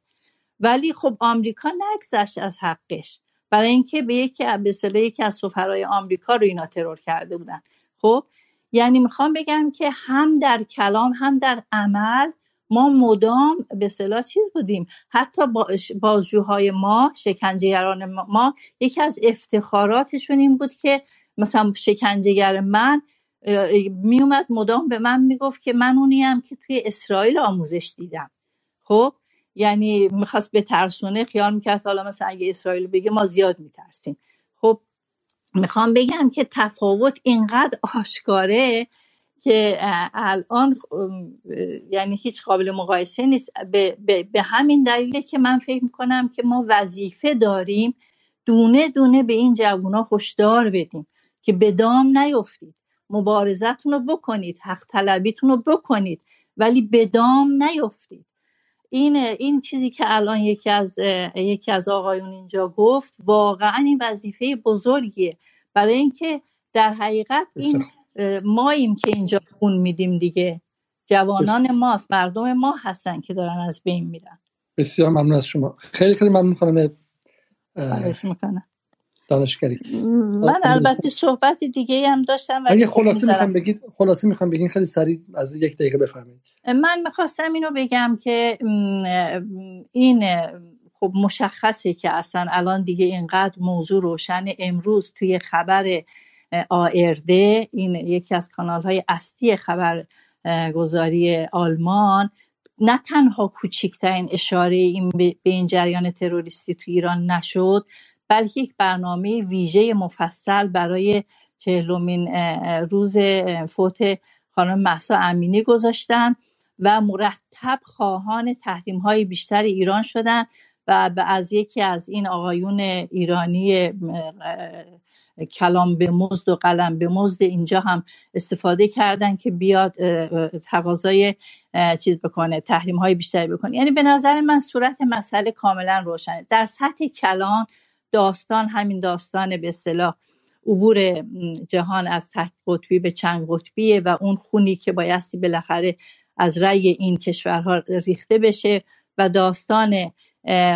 Speaker 7: ولی خب آمریکا نگذشت از حقش. برای اینکه به یکی به یکی از سفرهای آمریکا رو اینا ترور کرده بودن. خب یعنی می‌خوام بگم که هم در کلام هم در عمل ما مدام به صلاح چیز بودیم. حتی بازجوهای ما شکنجهگران ما یکی از افتخاراتشون این بود که مثلا شکنجهگر من میومد مدام به من می‌گفت که من اونیم که توی اسرائیل آموزش دیدم. خب؟ یعنی می‌خواست به ترسونه خیال می‌کرد حالا مثلا اگه اسرائیل بگه ما زیاد میترسیم. خب؟ می‌خوام بگم که تفاوت اینقدر آشکاره که الان یعنی هیچ قابل مقایسه نیست. به, به, همین دلیله که من فکر می‌کنم که ما وظیفه داریم دونه دونه به این جوونا هشدار بدیم که به دام نیفتید. مبارزتون رو بکنید حق طلبیتون رو بکنید ولی به دام نیفتید. این این چیزی که الان یکی از یکی از آقایون اینجا گفت واقعا این وظیفه بزرگیه. برای اینکه در حقیقت این ماییم که اینجا خون میدیم دیگه. جوانان ماست مردم ما هستن که دارن از بین میرن.
Speaker 1: بسیار ممنون از شما. خیلی خیلی ممنون خانم دانشگری
Speaker 7: من البته صحبت دیگه هم داشتم
Speaker 1: اگه خلاصه می‌خوام بگید خلاصه می‌خوام بگین خیلی سریع از یک دقیقه بفرمایید.
Speaker 7: من می‌خواستم اینو بگم که این خب مشخصه که اصلا الان دیگه اینقدر موضوع روشن. امروز توی خبر آرده این یکی از کانال های اصلی خبرگزاری آلمان. نه تنها کوچکترین اشاره این به این جریان تروریستی تو ایران نشد بلکه یک برنامه ویژه مفصل برای چهلمین روز فوت خانم محسا امینی گذاشتن و مرتب خواهان تحریم های بیشتر ایران شدن و از یکی از این آقایون ایرانی کلام به مزد و قلم به مزد اینجا هم استفاده کردن که بیاد تقاضای چیز بکنه تحریم های بیشتری بکنه. یعنی به نظر من صورت مسئله کاملا روشنه. در سطح کلان داستان همین داستان به اصطلاح عبور جهان از تحت قطبی به چند قطبیه و اون خونی که بایستی بالاخره از رأی این کشورها ریخته بشه و داستان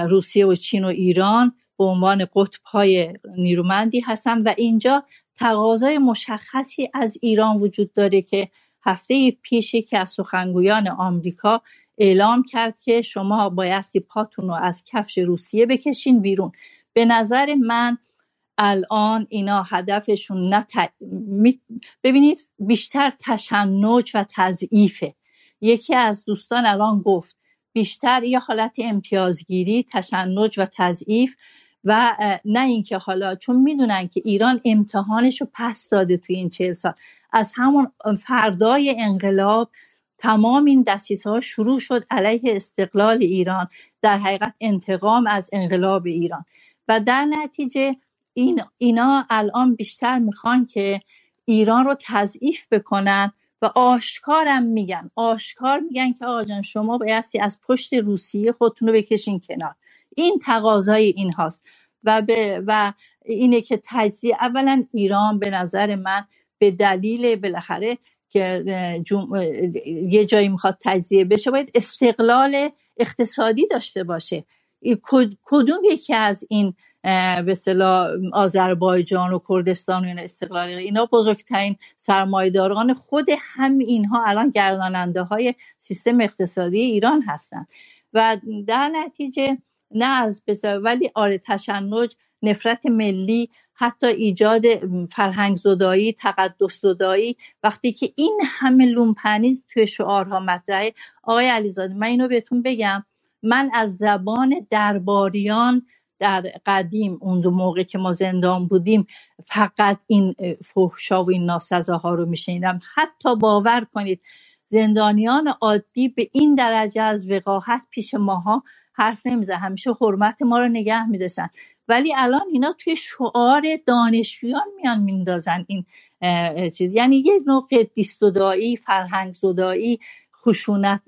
Speaker 7: روسیه و چین و ایران به عنوان قطب های نیرومندی هستن و اینجا تقاضای مشخصی از ایران وجود داره که هفته پیش که از سخنگویان آمریکا اعلام کرد که شما بایستی پاتون رو از کفش روسیه بکشین بیرون. به نظر من الان اینا هدفشون نه ببینید بیشتر تشنج و تضعیفه. یکی از دوستان الان گفت بیشتر یه حالت امتیازگیری تشنج و تضعیف و نه اینکه حالا چون می‌دونن که ایران امتحانش رو پس داده توی این چهل سال. از همون فردای انقلاب تمام این دستیسه ها شروع شد علیه استقلال ایران در حقیقت انتقام از انقلاب ایران. و در نتیجه این اینا الان بیشتر می‌خوان که ایران رو تضعیف بکنن و آشکارم میگن. آشکار میگن که آقا جان شما بایستی از پشت روسیه خودتون رو بکشین کنار. این تقاضای این هاست. و, و اینه که تجزیه اولا ایران به نظر من به دلیل بالاخره که یه جایی می‌خواد تجزیه بشه باید استقلال اقتصادی داشته باشه. کدوم یکی از این به صلاح آذربایجان و کردستان و استقلال اینا بزرگترین سرمایداران خود هم اینها الان گرداننده های سیستم اقتصادی ایران هستن. و در نتیجه نه از ولی آره تشنج نفرت ملی حتی ایجاد فرهنگ زدایی تقدس زدایی. وقتی که این همه لومپنیز توی شعارها مطرحه آقای علیزاده من اینو بهتون بگم من از زبان درباریان در قدیم اون دو موقع که ما زندان بودیم فقط این فحشا و این ناسزاها رو میشنیدم. حتی باور کنید زندانیان عادی به این درجه از وقاحت پیش ماها حرف نمیزه همیشه حرمت ما رو نگه میداشتن. ولی الان اینا توی شعار دانشجویان میان میندازن این چیز. یعنی یه نوع قدیس زدایی فرهنگ زدایی خشونت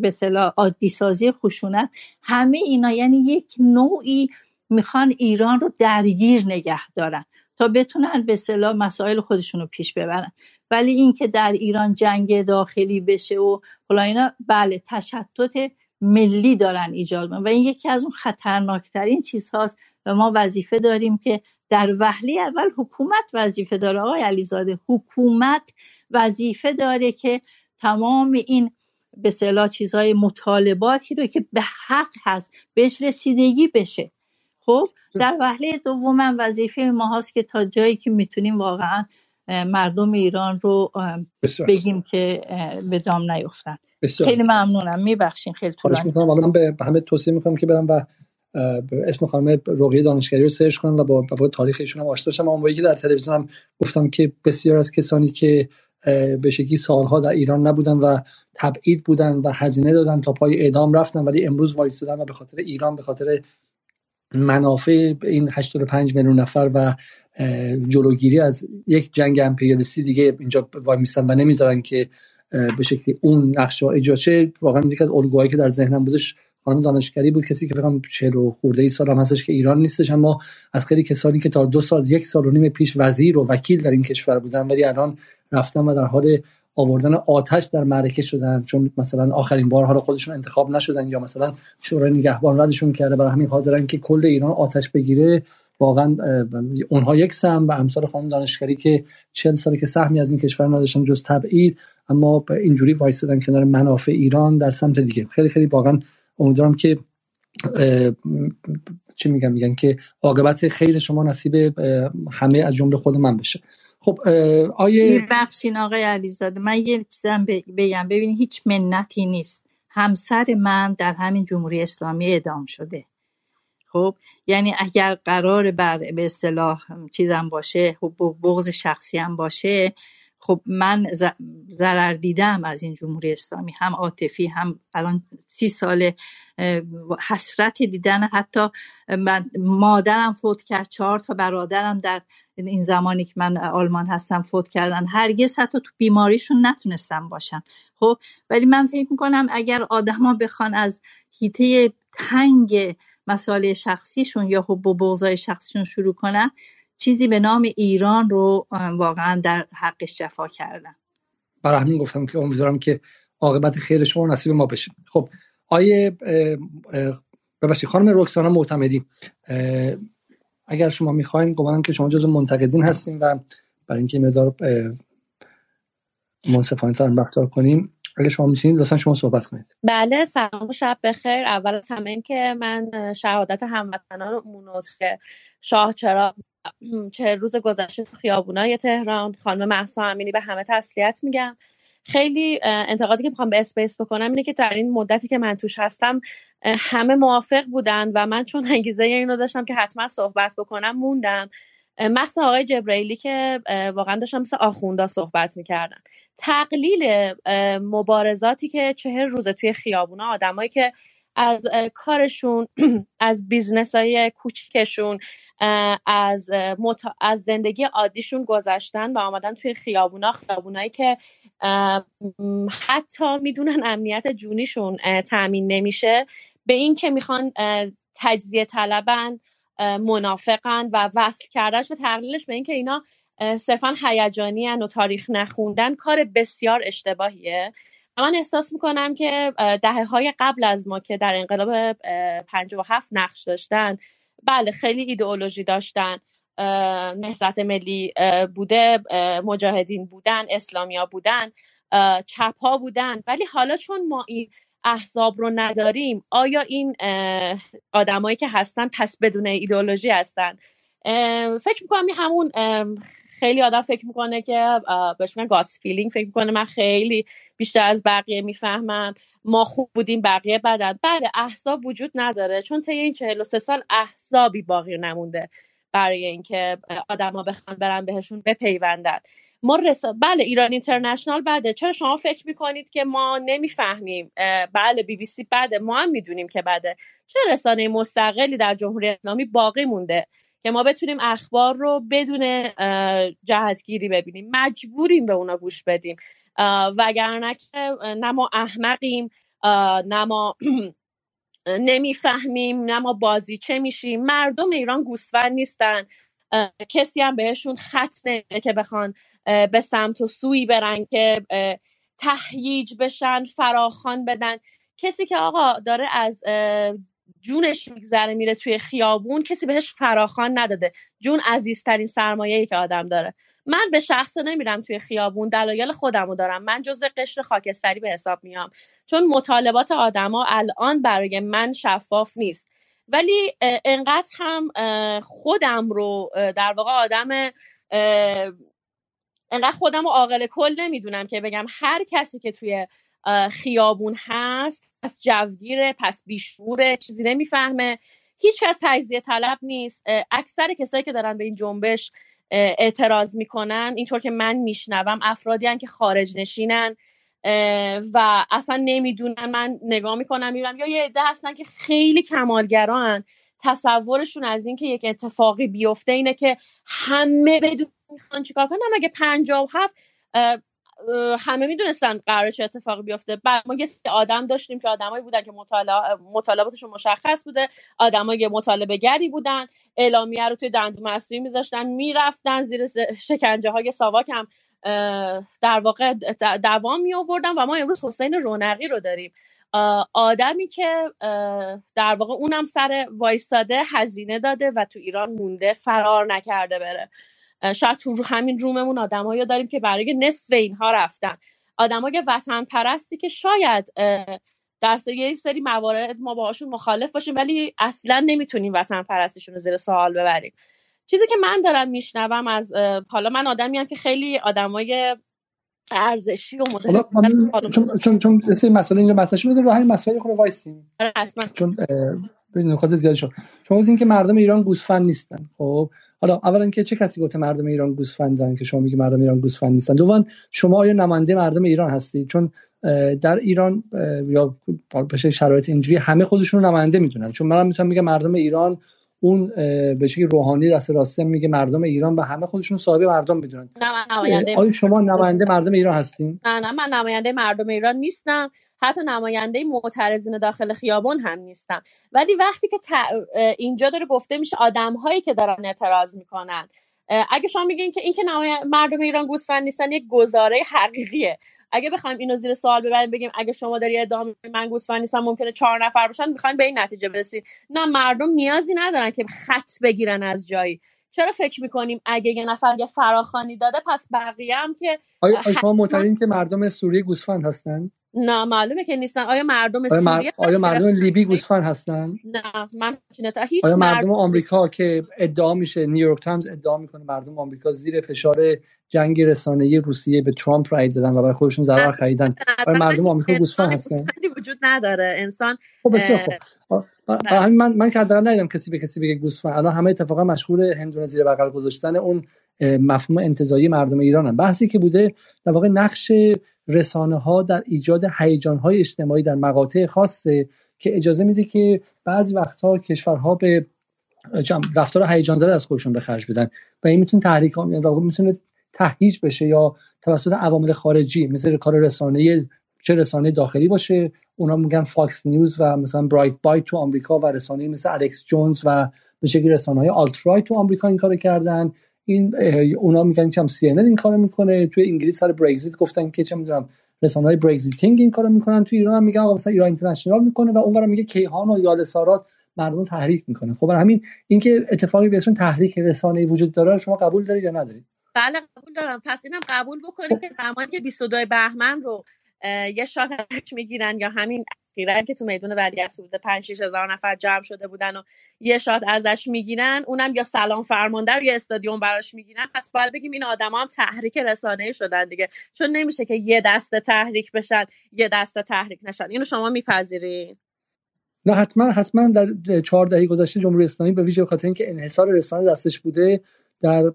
Speaker 7: به صلاح عادی سازی خشونت همه اینا. یعنی یک نوعی می‌خوان ایران رو درگیر نگه دارن تا بتونن به صلاح مسائل خودشون رو پیش ببرن. ولی اینکه در ایران جنگ داخلی بشه و اینا بله تشتت ملی دارن ایجاد و این یکی از اون خطرناکترین چیزهاست. و ما وظیفه داریم که در وهله اول حکومت وظیفه داره. آقای علیزاده حکومت وظیفه داره که تمام این به صلاح چیزهای مطالباتی رو که به حق هست بهش رسیدگی بشه. خب در وهله دوم وظیفه ما هست که تا جایی که می‌تونیم واقعا مردم ایران رو بگیم که به دام نیفتن. خیلی ممنونم. میبخشین خیلی طولانی
Speaker 1: من به همه توصیه می‌کنم که برم و اسم خانم رقیه دانشگری رو سرچ کنم و با, با تاریخ ایشون هم آشنا شم. اما که در تلویزیون هم گفتم که بسیار از کسانی که به شکلی سالها در ایران نبودن و تبعید بودن و هزینه دادن تا پای اعدام رفتن ولی امروز وایسادن و به خاطر ایران به خاطر منافع این 85 میلیون نفر و جلوگیری از یک جنگ امپریالیستی دیگه اینجا وای میستن و نمی‌ذارن که به شکلی اون نقشه ها واقعا یکی از الگوهایی که در ذهنم بودش خانم دانشگری بود کسی که فکر چهل و خورده ای سال هم هستش که ایران نیستش اما از خیلی کسانی که تا دو سال یک سال و نیم پیش وزیر و وکیل در این کشور بودن ولی الان رفتن و در حال آوردن آتش در معرکه شدن چون مثلا آخرین بار حالا خودشون انتخاب نشدن یا مثلا شورای نگهبان ردشون کرده برای همین حاضرن که کل ایران آتش بگیره. واقعا اونها یک سهم و امثال خانم دانشگری که چند ساله که سهمی از این کشور نداشتن جز تبعید اما اینجوری وایستدن کنار منافع ایران در سمت دیگه. خیلی خیلی واقعا امیدوارم که چی میگم میگن که عاقبت خیر شما نصیب همه از جمله خود من بشه. خب
Speaker 7: آیه بخشین آقای علیزاده من یه چیزم بگم. ببینید هیچ منتی نیست. همسر من در همین جمهوری اسلامی اعدام شده. خب یعنی اگر قرار بر به اصطلاح چیزم باشه خب بغض شخصی هم باشه خب من ضرر دیدم از این جمهوری اسلامی هم عاطفی هم الان سی سال حسرت دیدن. حتی من مادرم فوت کرد چهار تا برادرم در این زمانی که من آلمان هستم فوت کردن. هرگز حتی تو بیماریشون نتونستم باشن خب ولی من فکر می‌کنم اگر آدما بخوان از هیته تنگ مسائل شخصیشون یا حب و بغضای شخصیشون شروع کنن چیزی به نام ایران رو واقعا در حقش جفا کردن.
Speaker 1: برای همین گفتم که امیدوارم که عاقبت خیر شما نصیب ما بشه. خب آیه ببخشید خانم رکسانا معتمدی. اگر شما می‌خواین گمانم که شما جز منتقدین هستیم و برای اینکه مدار منصفانه تر رفتار کنیم اگه شما می‌تونید لطفا شما صحبت کنید.
Speaker 8: بله سلام شب بخیر. اول از همه این که من شهادت هموطنانمون که شاه چرا چه روز گذشته تو خیابونای تهران خانم محسا امینی به همه تسلیت میگم. خیلی انتقادی که می‌خوام به اسپیس بکنم اینه که در این مدتی که من توش هستم همه موافق بودن و من چون انگیزه اینو داشتم که حتما صحبت بکنم موندم. مخصوصا آقای جبرئیلی که واقعا داشتن مثل آخوندا صحبت می‌کردن. تقلیل مبارزاتی که چهل روزه توی خیابونا آدمایی که از کارشون (clears throat) از business های کوچکشون از, از زندگی عادیشون گذشتن و آمدن توی خیابونا خیابونایی که حتی می‌دونن امنیت جونیشون تأمین نمیشه به این که می‌خوان تجزیه طلبن منافقن و وصل کردنش و تقلیلش به اینکه اینا صرفا هیجانی و تاریخ نخوندن کار بسیار اشتباهیه. من احساس می‌کنم که دهه های قبل از ما که در انقلاب هفت نقش داشتن بله خیلی ایدئولوژی داشتن نهضت ملی بوده مجاهدین بودن اسلامیا بودن چپ ها بودن. ولی حالا چون ما این احزاب رو نداریم آیا این آدمایی که هستن پس بدون ایدئولوژی هستن؟ فکر می‌کنم همون خیلی آدم فکر می‌کنه که بهش میگن guts feeling فکر می‌کنه من خیلی بیشتر از بقیه می‌فهمم. ما خوب بودیم بقیه بدن. بله احزاب وجود نداره. چون طی این 43 سال احزابی باقی نمونده برای اینکه آدما بخوان برن بهشون بپیوندن. ما رسا... بله ایران اینترنشنال بده. چرا شما فکر می‌کنید که ما نمی‌فهمیم؟ بله بی بی سی بده. ما هم می‌دونیم که بده. چه رسانه مستقلی در جمهوری اسلامی باقی مونده که ما بتونیم اخبار رو بدون جهتگیری ببینیم؟ مجبوریم به اونا گوش بدیم. وگرنه که نه ما احمقیم نه ما (clears throat) نمی‌فهمیم نه ما بازی چه میشیم. مردم ایران گوسفند نیستن. کسی هم بهشون خط نمیده که بخوان به سمت و سوی برن که تهییج بشن فراخان بدن. کسی که آقا داره از جونش میگذره میره توی خیابون کسی بهش فراخان نداده. جون عزیزترین سرمایه که آدم داره. من به شخص نمیرم توی خیابون دلایل خودمو دارم. من جز قشر خاکستری به حساب میام. چون مطالبات آدما الان برای من شفاف نیست. ولی انقدر هم خودم رو در واقع آدم انقدر خودم رو عاقل کل نمی‌دونم که بگم هر کسی که توی خیابون هست پس جوگیره پس بیشوره چیزی نمی‌فهمه. هیچ کس تجزیه طلب نیست. اکثر کسایی که دارن به این جنبش اعتراض می‌کنن اینطور که من میشنوم افرادی که خارج نشینن و اصلا نمی‌دونن. من نگاه می‌کنم می‌بینم یا یه عده هستن که خیلی کمالگران. تصورشون از اینکه یک اتفاقی بیفته اینه که همه بدون می‌خوان چیکار کنن. اگه پنجاه هفت همه می‌دونستن قرار چه اتفاقی بیفته. بعد ما یه آدم داشتیم که آدمایی بودن که مطالباتشون مشخص بوده. آدمای مطالبه گری بودن. اعلامیه رو توی دندون مصنوعی میذاشتن می‌رفتن زیر شکنجه های ساواک هم. در واقع دوام می آوردن و ما امروز حسین رونقی رو داریم. آدمی که در واقع اونم سر وایستاده هزینه داده و تو ایران مونده فرار نکرده بره. شاید تو همین روممون آدمایی داریم که برای نصف اینها رفتن. آدمای وطن پرستی که شاید در یه سری موارد ما باهاشون مخالف باشیم ولی اصلا نمی‌تونیم وطن پرستیشون رو زیر سوال ببریم. چیزی که من دارم میشنوم از حالا من آدمی هم که خیلی آدمای ارزشی و
Speaker 1: چون چون چون مسئله اینجا مطرح شد رو همین مسائل خود وایسیم.
Speaker 8: آره،
Speaker 1: چون به نکات زیاد شد. شما این که مردم ایران گوسفند نیستن. خب حالا اولا که چه کسی گفته مردم ایران گوسفندن که شما میگی مردم ایران گوسفند نیستن؟ دوم شما آیا نماینده مردم ایران هستید؟ چون در ایران یا به شرایط اینجوری همه خودشون رو نماینده می‌دونن. چون منم می‌تونم میگم مردم ایران اون به شکلی روحانی راسته راسته میگه مردم ایران و همه خودشون صاحب مردم می‌دونن. آیا شما نماینده مردم ایران هستین؟
Speaker 8: نه نه من نماینده مردم ایران نیستم. حتی نماینده معترضین داخل خیابان هم نیستم. ولی وقتی که اینجا داره گفته میشه آدم هایی که دارن اعتراض می‌کنن اگه شما میگین که این که مردم ایران گوسفند نیستن یک گزاره حقیقیه. اگه بخوایم اینو زیر سوال ببریم بگیم اگه شما داری ادامه من گوسفند نیستم ممکنه چهار نفر باشن می‌خواین به این نتیجه برسید نه مردم نیازی ندارن که خط بگیرن از جایی. چرا فکر می‌کنیم اگه یه نفر یه فراخوانی داده پس بقیه هم که
Speaker 1: آیا شما معتقدین که مردم سوریه گوسفند هستن؟
Speaker 8: نه معلومه که نیستن. آیا مردم آیا,
Speaker 1: سوریه آیا مردم لیبی گوسفند هستن؟
Speaker 8: نه من هیچ
Speaker 1: آیا مردم آمریکا که ادعا میشه نیویورک تایمز ادعا می‌کنه مردم آمریکا زیر فشار جنگ رسانه‌ای روسیه به ترامپ رای دادن و برای خودشون ضرر خریدن؟ آیا مردم آمریکا گوسفند هستن؟
Speaker 8: وجود نداره. انسان
Speaker 1: خب بسیار خوب. همین من من که ندیدم کسی به کسی بگه گوسفند. الان همه اتفاقا مشغول هندونه زیر بغل گذاشتن اون مفهوم انتزاعی مردم ایرانن. بحثی که بوده در واقع نقش رسانه ها در ایجاد هیجان های اجتماعی در مقاطع خاصه که اجازه میده که بعضی وقتها کشورها به رفتار هیجان زده از خودشون به خرج بدن و این می‌تونه تحریک می‌تونه تهیج بشه یا توسط عوامل خارجی مثل کار رسانه چه رسانه داخلی باشه. اونا میگن فاکس نیوز و مثلا برایت بایت تو آمریکا و رسانه مثل الکس جونز و به شکلی رسانه های آلترای تو آمریکا این کارو کردن. این اونا میگن که هم سی این کارو می‌کنه توی انگلیس سر برگزیت گفتن که چه می‌دونم رسانه های برگزیتینگ این کارو می‌کنن تو ایران هم میگن آقا مثلا ایران اینترنشنال می‌کنه و اونورا میگه کیهان و یال سارات مردم تحریک می‌کنه. خب همین اینکه اتفاقی به اسم تحریک رسانه‌ای وجود داره شما قبول دارید یا ندارید؟
Speaker 8: بله قبول دارم. پس اینم قبول بکنید که زمانی که 22 بهمن رو یه شات می‌گیرن یا همین اخیرا که تو میدون ولی سعود 5 هزار نفر جمع شده بودن و یه شات ازش می‌گیرن. اونم یا سلام فرمانده رو یا استادیوم براش می‌گیرن. پس باید بگیم این آدما هم تحریک رسانه شدن دیگه. چون نمیشه که یه دسته تحریک بشن یه دسته تحریک نشن. اینو شما میپذیرین؟
Speaker 1: نه حتما حتما در چهار دهه گذشته جمهوری اسلامی به ویژه بخاطر اینکه انحصار رسانه دستش بوده در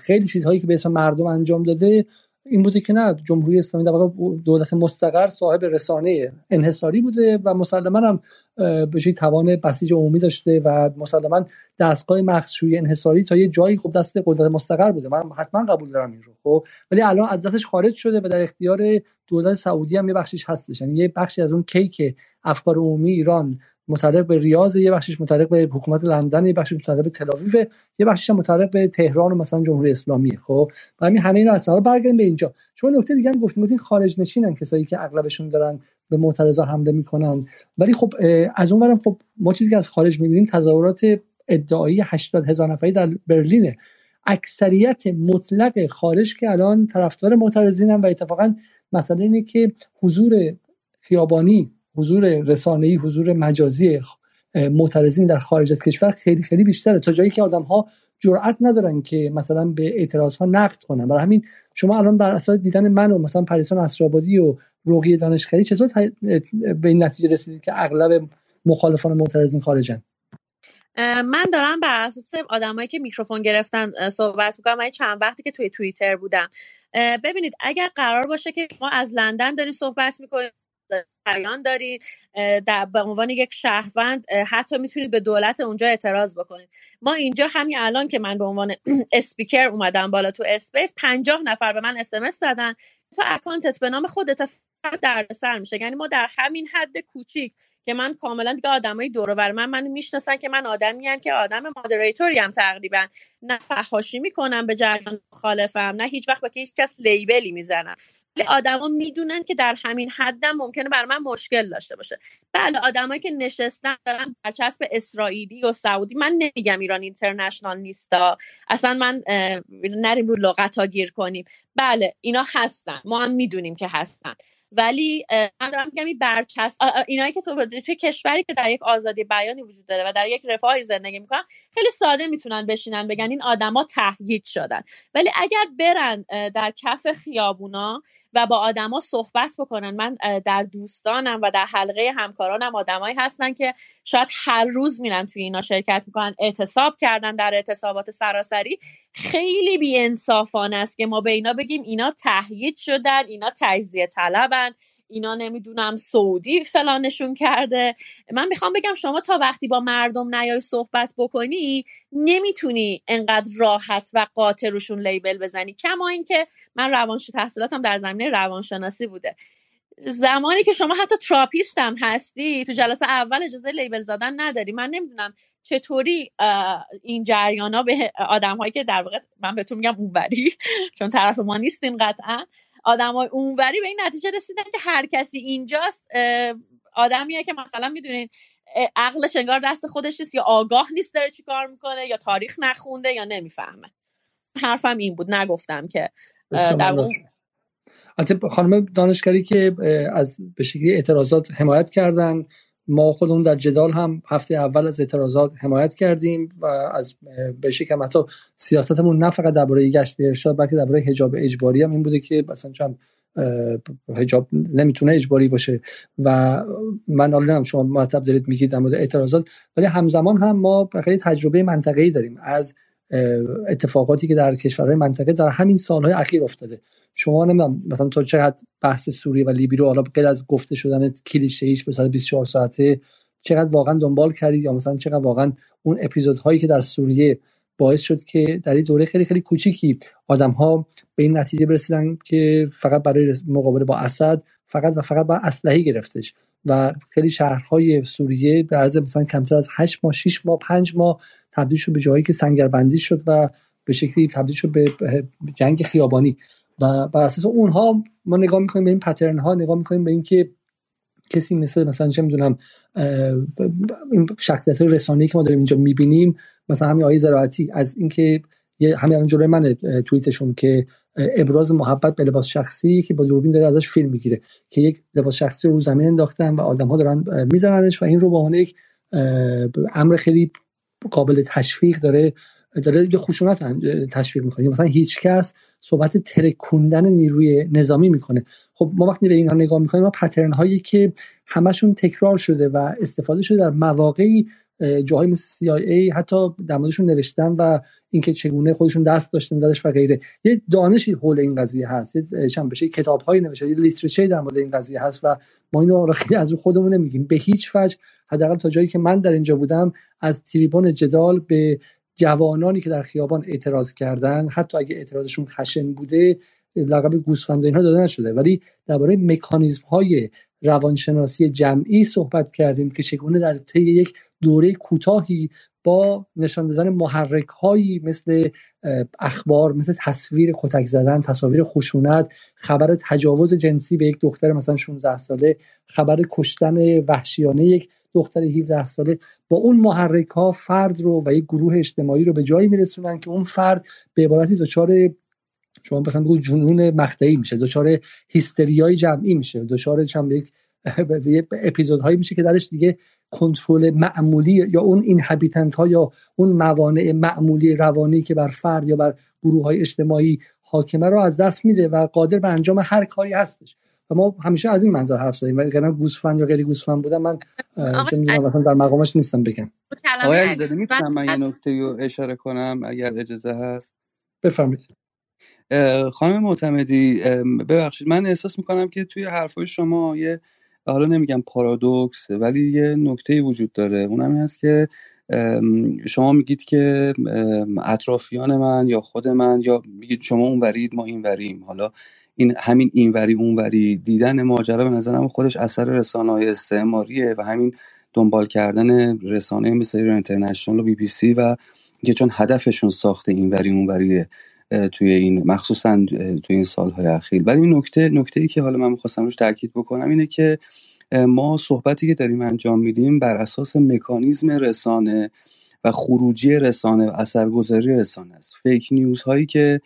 Speaker 1: خیلی چیزهایی که به اسم مردم انجام داده این بوده که نه جمهوری اسلامی در واقع دولت مستقر صاحب رسانه انحصاری بوده و مسلما هم به توان بسیج عمومی داشته و مسلما دستگاه مخصوصی انحصاری تا یه جایی خب دست قدرت مستقر بوده. من حتما قبول دارم این رو خب. ولی الان از دستش خارج شده و در اختیار دولت سعودی هم یه بخشیش هستش. یعنی یه بخشی از اون کیک افکار عمومی ایران متعلق به ریاض یه بخشش متعلق به حکومت لندن یه بخشش متعلق به تل یه بخشش متعلق به تهران و مثلا جمهوری اسلامی خب. و همین همه اینا اصلا برگردیم به اینجا. چون نکته دیگه هم گفتیم این خارج نشینن کسایی که اغلبشون دارن به معترضا حمله می‌کنن. ولی خب از اون برم خب ما چیزی که از خارج می‌بینیم تظاهرات ادعایی 80 هزار نفری در برلینه. اکثریت مطلق خارج که الان طرفدار معترضین و اتفاقا مسئله اینه که حضور خیابانی حضور رسانه‌ای حضور مجازی معترضین در خارج از کشور خیلی خیلی بیشتره. تا جایی که آدم ها جرأت ندارن که مثلا به اعتراض ها نقد کنن. برای همین شما الان بر اساس دیدن من و مثلا پریسان اسرابادی و روغی دانشخری چطور به این نتیجه رسیدید که اغلب مخالفان معترضین خارجن؟
Speaker 8: من دارم بر اساس آدمایی که میکروفون گرفتن صحبت می‌کنم. من چند وقتی که توی توییتر بودم. ببینید اگر قرار باشه که ما از لندن داریم صحبت می‌کنیم بیان دارید در به عنوان یک شهروند حتی می‌تونید به دولت اونجا اعتراض بکنید. ما اینجا همین الان که من به عنوان (clears throat) اسپیکر اومدم بالا تو space پنجاه نفر به من SMS زدن. تو account ت به نام خودت دردسر میشه. یعنی ما در همین حد کوچیک که من کاملا دیگه آدمای دور بر من من می‌شناسن که من آدمی هم که آدم moderate تری هم تقریبا. نه فحاشی می‌کنم به جریان مخالفم نه هیچ وقت به هیچ کس label ی می‌زنم. آدما می‌دونن که در همین حدم ممکنه بر من مشکل داشته باشه. بله آدمایی که نشستن دارن برچسب اسرائیلی و سعودی. من نمیگم ایران اینترنشنال نیستا. اصلا من نریم رو لغت ها گیر کنیم. بله اینا هستن. ما هم می‌دونیم که هستن. ولی من دارم میگم این برچسب اینایی که تو توی کشوری که در یک آزادی بیانی وجود داره و در یک رفاهی زندگی می‌کنن خیلی ساده می‌تونن بشینن بگن این آدما تهیید شدن. ولی اگر برن در کف خیابونا و با آدما صحبت بکنن. من در دوستانم و در حلقه همکارانم آدمایی هستن که شاید هر روز میرن توی اینا شرکت می‌کنن اعتصاب کردن در اعتصابات سراسری. خیلی بیانصافانه است که ما به اینا بگیم اینا تهیید شدن اینا تجزیه طلبن. اینا نمی‌دونم سعودی فلانشون کرده. من می‌خوام بگم شما تا وقتی با مردم نیای صحبت بکنی نمی‌تونی انقدر راحت و قاطع روشون label بزنی. کما اینکه من روانش تحصیلاتم در زمینه روانشناسی بوده. زمانی که شما حتی therapist هم هستی تو جلسه اول اجازه label زدن نداری. من نمی‌دونم چطوری این جریان ها به آدم هایی که در واقع من بهتون میگم اونوری چون طرف ما نیستین قطعا. آدمای اونوری به این نتیجه رسیدن که هر کسی اینجاست آدمیه که مثلا می‌دونین عقلش انگار دست خودش نیست یا آگاه نیست داره چی کار می‌کنه یا تاریخ نخونده یا نمی‌فهمه. حرفم این بود نگفتم که در اون
Speaker 1: خانم دانشگری که از به شکلی اعتراضات حمایت کردن ما خودمون در جدال هم هفته اول از اعتراضات حمایت کردیم و از به شکل حتی سیاستمون نه فقط درباره گشت ارشاد بلکه درباره حجاب اجباری هم این بوده که مثلا چون حجاب نمی‌تونه اجباری باشه و من حالا شما مرتب دارید میگید در مورد اعتراضات ولی همزمان هم ما خیلی تجربه منطقه‌ای داریم. از اتفاقاتی که در کشورهای منطقه در همین سالهای اخیر افتاده. شما نمی‌دونم مثلا تو چقدر بحث سوریه و لیبی رو حالا غیر از گفته شدن کلیشه ایش به 24 ساعته چقدر واقعا دنبال کردید یا مثلا چقدر واقعا اون اپیزودهایی که در سوریه باعث شد که در این دوره خیلی خیلی کوچیکی آدم ها به این نتیجه برسیدن که فقط برای مقابله با اسد فقط و فقط با اسلحه گرفتش. و خیلی شهرهای سوریه به عرض مثلا کمتر از 8 ماه 6 ماه 5 ماه تبدیل شد به جایی که سنگربندی شد و به شکلی تبدیل شد به جنگ خیابانی. و بر اساس اونها ما نگاه می‌کنیم به این پترن ها نگاه می‌کنیم به اینکه کسی مثل مثلا چه می‌دونم این شخصیت های رسانه‌ای که ما داریم اینجا می‌بینیم مثلا همین آیه زراعتی از اینکه همین الان جلوی من توییتشون که ابراز محبت به لباس شخصی که با دوربین داره ازش فیلم می‌گیره که یک لباس شخصی رو زمین انداختن و آدم ها دارن میزننش و این رو با عنوان یک امر خیلی قابل تشویق داره داره یه خشونت تشویق می‌کنه. مثلا هیچ کس صحبت ترکوندن نیروی نظامی می‌کنه. خب ما وقتی به اینها نگاه می‌کنیم ما پترن هایی که همشون تکرار شده و استفاده شده در مواقعی جاهای مثل CIA حتی در موردشون نوشتن و اینکه چگونه خودشون دست داشتن درش و غیره. یه دانشی حول این قضیه هست. یه چند بشه کتاب های نوشته یه لیترچر در مورد این قضیه هست و ما اینو خیلی از رو خودمون نمیگیم. به هیچ وجه حداقل تا جایی که من در اینجا بودم از تریبون جدال به جوانانی که در خیابان اعتراض کردن حتی اگه اعتراضشون خشن بوده لقب گوسفند اینها داده نشده. ولی درباره مکانیزم های روانشناسی جمعی صحبت کردیم که چگونه در طی یک دوره کوتاهی با نشان دادن محرک هایی مثل اخبار مثل تصویر کتک زدن تصاویر خشونت خبر تجاوز جنسی به یک دختر مثلا 16 ساله خبر کشتن وحشیانه یک دختر 17 ساله با اون محرک ها فرد رو و یک گروه اجتماعی رو به جایی میرسونن که اون فرد به عبارتی دچار شما مثلا بگو جنون مقطعی میشه دچار هیستریای جمعی میشه دچار چند یک اپیزودهایی میشه که درش دیگه کنترل معمولی یا اون این ها یا اون موانع معمولی روانی که بر فرد یا بر گروه های اجتماعی حاکمه رو از دست میده و قادر به انجام هر کاری هستش. و ما همیشه از این منظر حرف زدیم. ولی اگر گوسفند یا غیر گوسفند بودم من چه می‌دونم مثلا در مقامش نیستم بگم.
Speaker 6: آقای علیزاده می‌تونم من یه نکته رو اشاره کنم اگر اجازه هست؟
Speaker 1: بفرمایید.
Speaker 6: خانم معتمدی ببخشید من احساس می‌کنم که توی حرفای شما یه حالا نمیگم پارادوکس ولی یه نکته وجود داره. اونم این است که شما میگید که اطرافیان من یا خود من یا میگید شما اون ورید ما این وریم حالا این همین اینوری اونوری دیدن ماجرا به نظرم خودش اثر رسانه های استعماریه و همین دنبال کردن رسانه مثل ایران اینترنشنال و بی بی سی و که چون هدفشون ساخته اینوری اونوریه توی این مخصوصا توی این سالهای اخیر. ولی این نکته نکته ای که حالا من می‌خواستم روش تاکید بکنم اینه که ما صحبتی که داریم انجام میدیم بر اساس مکانیزم رسانه و خروجی رسانه و اثرگذاری رسانه است. فیک نیوز هایی که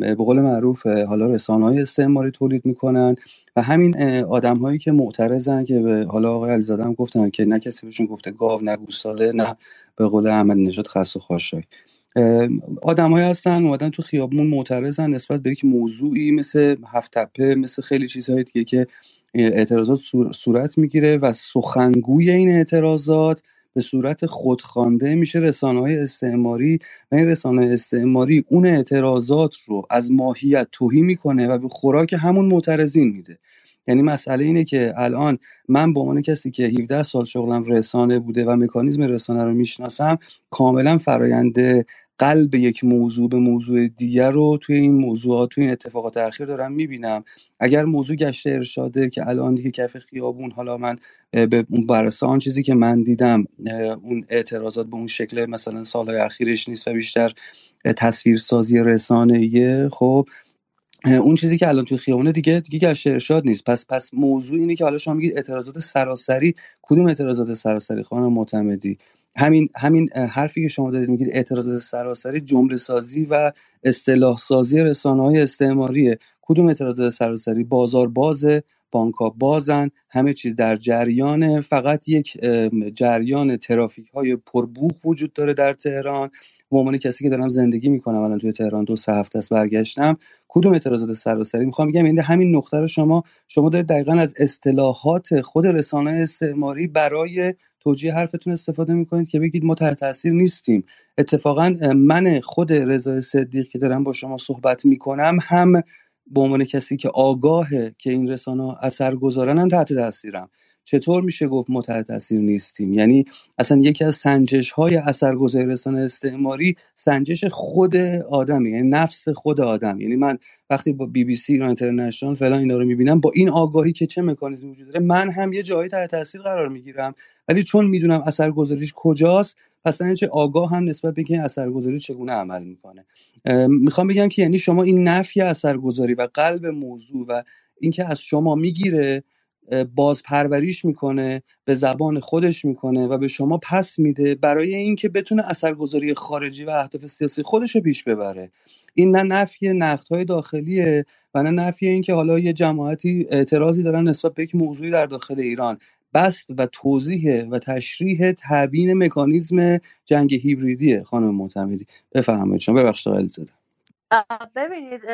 Speaker 6: به قول معروف حالا رسانه های استعماری تولید می‌کنن و همین آدم هایی که معترضن که حالا آقای علیزاده هم گفتن که نه کسی بهشون گفته گاو نه گوساله نه به قول احمد نژاد خس و خاشاک. آدمایی هستن اومدن تو خیابون معترضن نسبت به یک موضوعی مثل هفت تپه مثل خیلی چیزهای دیگه که اعتراضات صورت می‌گیره و سخنگوی این اعتراضات به صورت خودخوانده میشه رسانه های استعماری و این رسانه استعماری اون اعتراضات رو از ماهیت توهی می‌کنه و به خوراک همون معترضین میده. یعنی مسئله اینه که الان من به عنوان کسی که 17 سال شغلم رسانه بوده و مکانیزم رسانه رو می‌شناسم کاملا فرایند قلب یک موضوع به موضوع دیگر رو توی این موضوعات توی این اتفاقات اخیر دارم می‌بینم. اگر موضوع گشت ارشاده که الان دیگه کف خیابون حالا من به اون برسه آن چیزی که من دیدم اون اعتراضات به اون شکل مثلا سالهای اخیرش نیست و بیشتر تصویرسازی رسانه خب اون چیزی که الان توی خیابونه دیگه دیگه گشت ارشاد نیست. پس پس موضوع اینه که حالا شما میگید اعتراضات سراسری. کدوم اعتراضات سراسری خانم معتمدی؟ همین همین حرفی که شما دارید میگید اعتراضات سراسری جمله سازی و اصطلاح سازی رسانه های استعماریه. کدوم اعتراضات سراسری بازار بازه بانکها بازن. همه چیز در جریان فقط یک جریان ترافیک های پربوخ وجود داره در تهران. به عنوان کسی که دارم زندگی می‌کنم الان توی تهران دو سه هفته است برگشتم. کدوم اعتراضات سراسری؟ می‌خوام بگم این همین نقطه رو شما شما دارید دقیقا از اصطلاحات خود رسانه استعماری برای توجیه حرفتون استفاده می‌کنید که بگید ما تحت تاثیر نیستیم. اتفاقا من خود رضا صدیق که دارم با شما صحبت می‌کنم هم به عنوان کسی که آگاهه که این رسانه اثر گذارن هم تحت تاثیرم. چطور میشه گفت ما تحت تاثیر نیستیم؟ یعنی اصلا یکی از سنجش های اثرگذاری رسانه استعماری سنجش خود آدمی یعنی نفس خود آدم. یعنی من وقتی با بی بی سی ایران اینترنشنال فلان اینا رو می‌بینم با این آگاهی که چه مکانیزمی وجود داره من هم یه جایی تحت تاثیر قرار می‌گیرم. ولی چون می‌دونم اثرگذاریش کجاست پس چه آگاه هم نسبت به این اثرگذاری چگونه عمل می‌کنه. می‌خوام بگم که یعنی شما این نفی اثرگذاری و قلب موضوع و اینکه از شما می‌گیره باز پروریش می‌کنه به زبان خودش می‌کنه و به شما پس میده برای اینکه بتونه اثرگذاری خارجی و اهداف سیاسی خودش رو پیش ببره. این نه نفی های داخلیه و نه نفی اینکه حالا یه جماعتی اعتراضی دارن نسبت به یک موضوعی در داخل ایران. بست و توضیح و تشریح تبیین مکانیزم جنگ هیبریدیه خانم معتمدی. بفرمایید شما. ببخشید آقای
Speaker 8: ببینید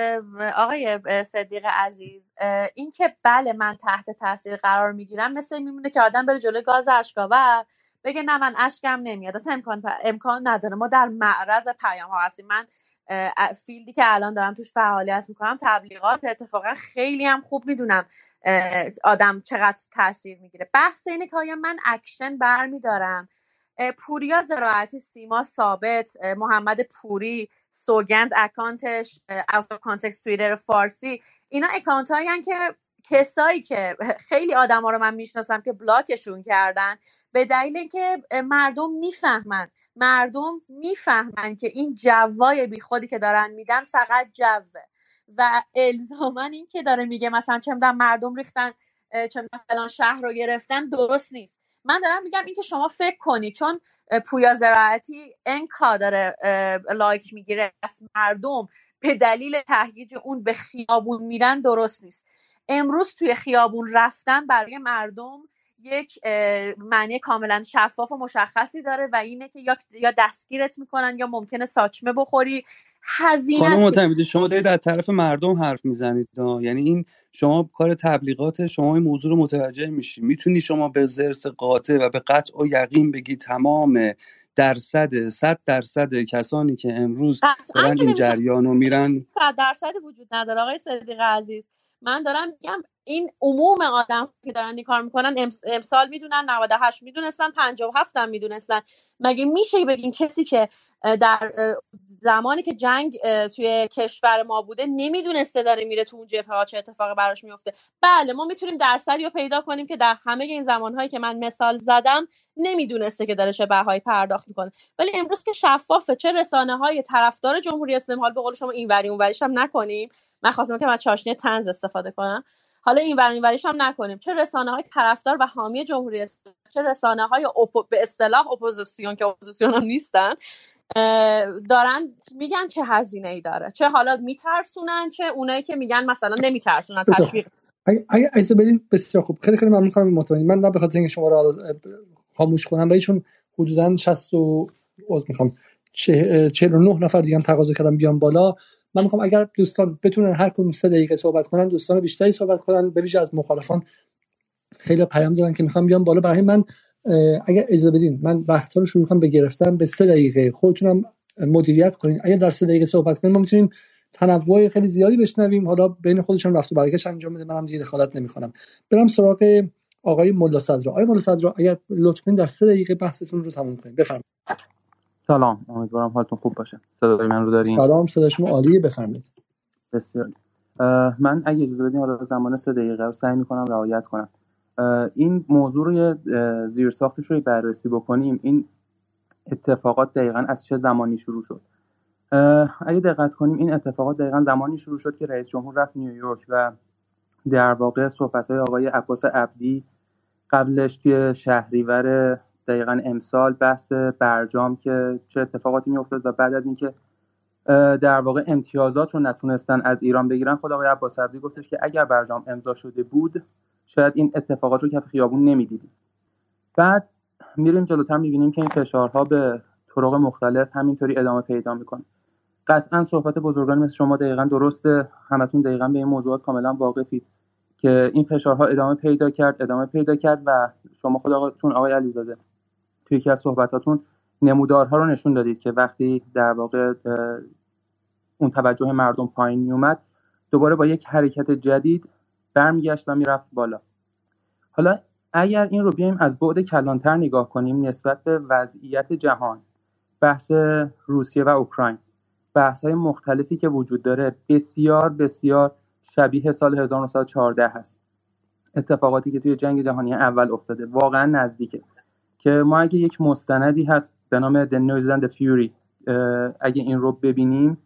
Speaker 8: آقای صدیق عزیز این که بله من تحت تاثیر قرار می‌گیرم مثل میمونه که آدم بره جلوی گاز اشک‌آور بگه نه من اشکم نمیاد اصلا امکان امکان نداره. ما در معرض پیام ها هستیم. من field ی که الان دارم توش فعالیت می‌کنم تبلیغات اتفاقا خیلی هم خوب می‌دونم آدم چقدر تاثیر می‌گیره. بحث اینه که آیا من اکشن برمیدارم؟ پوریا زراعتی سیما ثابت. محمد پوری سوگند account ش out of context توییتر فارسی. اینا اکانت هایی که کسایی که (laughs) خیلی آدما رو من می‌شناسم که بلاکشون کردن به دلیل اینکه مردم می‌فهمن. مردم می‌فهمن که این جوای بیخودی که دارن میدن فقط جوه. و الزاما این که داره میگه مثلا چه مردم ریختن چه فلان شهر رو گرفتن درست نیست. من دارم میگم اینکه شما فکر کنید چون پویا زراعتی انکا داره لایک می‌گیره از مردم به دلیل تهییج اون به خیابون میرن درست نیست. امروز توی خیابون رفتن برای مردم یک معنی کاملا شفاف و مشخصی داره و اینه که یا دستگیرت می‌کنن یا ممکنه ساچمه بخوری هزینه
Speaker 6: خانم شما دارید در طرف مردم حرف می‌زنید یعنی این شما کار تبلیغات شما این موضوع رو متوجه میشی. می‌تونی شما به زرس قاطع و به قطع و یقین بگی تمام درصد صد درصد کسانی که امروز دارن این جریان رو میرن
Speaker 8: صد درصد وجود نداره. آقای صدیق عزیز من دارم میگم این عموم آدم که دارن این کار می‌کنن امسال می‌دونن 98 می‌دونستن 57 هم می‌دونستن. مگه میشه بگین کسی که در زمانی که جنگ توی کشور ما بوده نمی‌دونسته داره میره تو اون جبهه ها چه اتفاقی براش میفته بله ما می‌تونیم درصدی رو پیدا کنیم که در همه این زمانهایی که من مثال زدم نمی‌دونسته که داره چه بهایی پرداخت می‌کنه. ولی امروز که شفافه چه رسانه های طرفدار جمهوری اسلامی حال به قول شما اینوری اونوریش هم نکنیم. من خواستم که من چاشنی طنز استفاده کنم. حالا این ور وریش هم نکنیم. چه رسانه های طرفدار و حامی جمهوری اسلامی چه رسانه های به اصطلاح اپوزیسیون که اپوزیسیون هم نیستن دارن میگن چه هزینه ای داره چه حالا میترسونن چه اونایی که میگن مثلا نمیترسونن تشویق.
Speaker 1: اگه اگه بدین بسیار خوب. خیلی خیلی ممنون خانم مطمئن من نه به خاطر اینکه شما رو خاموش کنم ولی چون حدودا 60 و از می‌خوام. 49 نفر دیگه هم تقاضا کردم بیام بالا. من می‌خوام اگر دوستان بتونن هر کدوم سه دقیقه صحبت کنن دوستان بیشتری صحبت کنن به ویژه از مخالفان خیلی پیام دادن که می‌خوام بیام بالا. برای من اگر اجازه بدین من وقت رو شروع کنم به گرفتن به سه دقیقه خودتونم مدیریت کنین. اگر در سه دقیقه صحبت کنیم ما می‌تونیم تنوع خیلی زیادی بشنویم. حالا بین خودشون رفت و برگشت انجام بده. منم دیگه دخالت نمی‌کنم. برم سراغ آقای ملا صدرا. آقای ملا صدرا اگر لطفا در سه دقیقه بحثتون رو تموم کنید بفرمایید.
Speaker 9: سلام. امیدوارم حالتون خوب باشه. صدای من رو دارین؟
Speaker 1: سلام صدای شما عالیه بفرمایید.
Speaker 9: بسیار. من اگه اجازه بدین حالا زمان سه دقیقه رو سعی می‌کنم رعایت کنم. این موضوع رو زیر ساختش رو بررسی بکنیم. این اتفاقات دقیقا از چه زمانی شروع شد؟ اگه دقت کنیم این اتفاقات دقیقا زمانی شروع شد که رئیس جمهور رفت نیویورک و در واقع صحبت های آقای عباس عبدی قبلش توی شهریور دقیقا امسال بحث برجام که چه اتفاقاتی میافتاد و بعد از اینکه در واقع امتیازات رو نتونستن از ایران بگیرن خود آقای عباس گفتش که اگر برجام امضا شده بود شاید این اتفاقات رو کف خیابون نمی‌دیدیم. بعد میریم جلوتر می‌بینیم که این فشارها به طرق مختلف همینطوری ادامه پیدا می‌کنه. قطعا صحبت بزرگان مثل شما دقیقا درسته همتون دقیقا به این موضوعات کاملا واقفید که این فشارها ادامه پیدا کرد ادامه پیدا کرد و شما خودتون آقای علیزاده توی یکی از صحبتاتون نمودارها رو نشون دادید که وقتی در واقع اون توجه مردم پایین میومد دوباره با یک حرکت جدید برمیگشت و می‌رفت بالا. حالا اگر این رو بیایم از بعد کلانتر نگاه کنیم نسبت به وضعیت جهان بحث روسیه و اوکراین بحث های مختلفی که وجود داره بسیار بسیار شبیه سال 1914 هست. اتفاقاتی که توی جنگ جهانی اول افتاده واقعا نزدیکه. که ما اگه یک مستندی هست به نام The Noise and the Fury اگه این رو ببینیم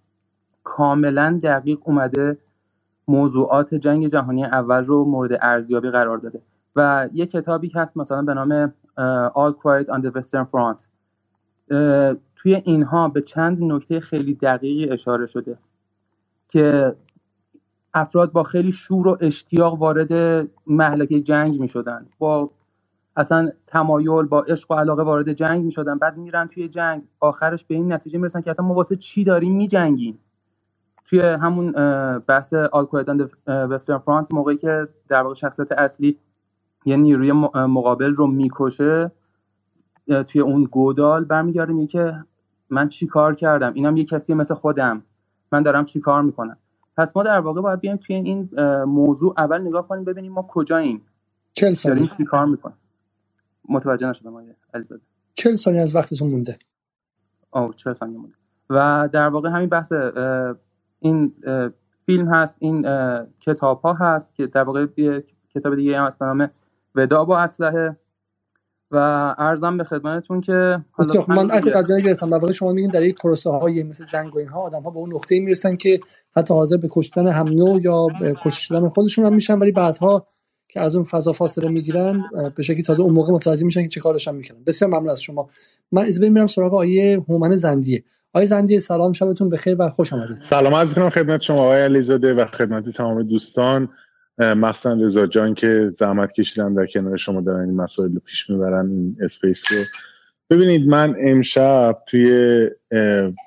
Speaker 9: کاملا دقیق اومده موضوعات جنگ جهانی اول رو مورد ارزیابی قرار داده. و یه کتابی هست مثلا به نام All Quiet on the Western Front. توی اینها به چند نکته خیلی دقیقی اشاره شده که افراد با خیلی شور و اشتیاق وارد محلکه جنگ می شدن با اصلا تمایل با عشق و علاقه وارد جنگ می شدن بعد میرن توی جنگ. آخرش به این نتیجه می‌رسن که اصلا ما واسه چی داریم می جنگیم توی همون بحث آلکویدان وسترن فرانت موقعی که در واقع شخصیت اصلی یه نیروی مقابل رو می‌کشه توی اون گودال برمیگرده میگه که من چی کار کردم؟ اینم یه کسی مثل خودم. من دارم چی کار می‌کنم؟ پس ما در واقع باید بیایم توی این موضوع اول نگاه کنیم ببینیم ما کجاییم.
Speaker 1: چل ثانیه
Speaker 9: چی کار می‌کنیم. متوجه نشدم آقای علیزاده.
Speaker 1: چل ثانیه از وقتتون مونده.
Speaker 9: آه چل ثانیه مونده. و در واقع همین بحث این فیلم هست این کتاب ها هست که در واقع کتاب دیگه هم هست به نام ودا با اسلحه. و ارزم به خدمتتون که
Speaker 1: حالا من از قضیه گرفتم در واقع شما میگین در یک پروسه های مثل جنگ و اینها آدم ها به اون نقطه می‌رسن که حتی حاضر به کشتن هم نوع یا کشته شدن خودشون هم میشن ولی بعدها که از اون فضا فاصله می‌گیرن به شکلی تازه اون موقع متوجه میشن که چه کارش هم می‌کنن. بسیار ممنون از شما. من از میرم سراغ آیه هومن زندیه. آقای زندیه سلام شبتون بخیر و خوش آمدید.
Speaker 10: سلام عرض کنم خدمت شما آقای علیزاده و خدمت تمام دوستان. مخصوصا رضا جان که زحمت کشیدن در کنار شما دارن این مسائل رو پیش می‌برن این اسپیس رو. ببینید من امشب توی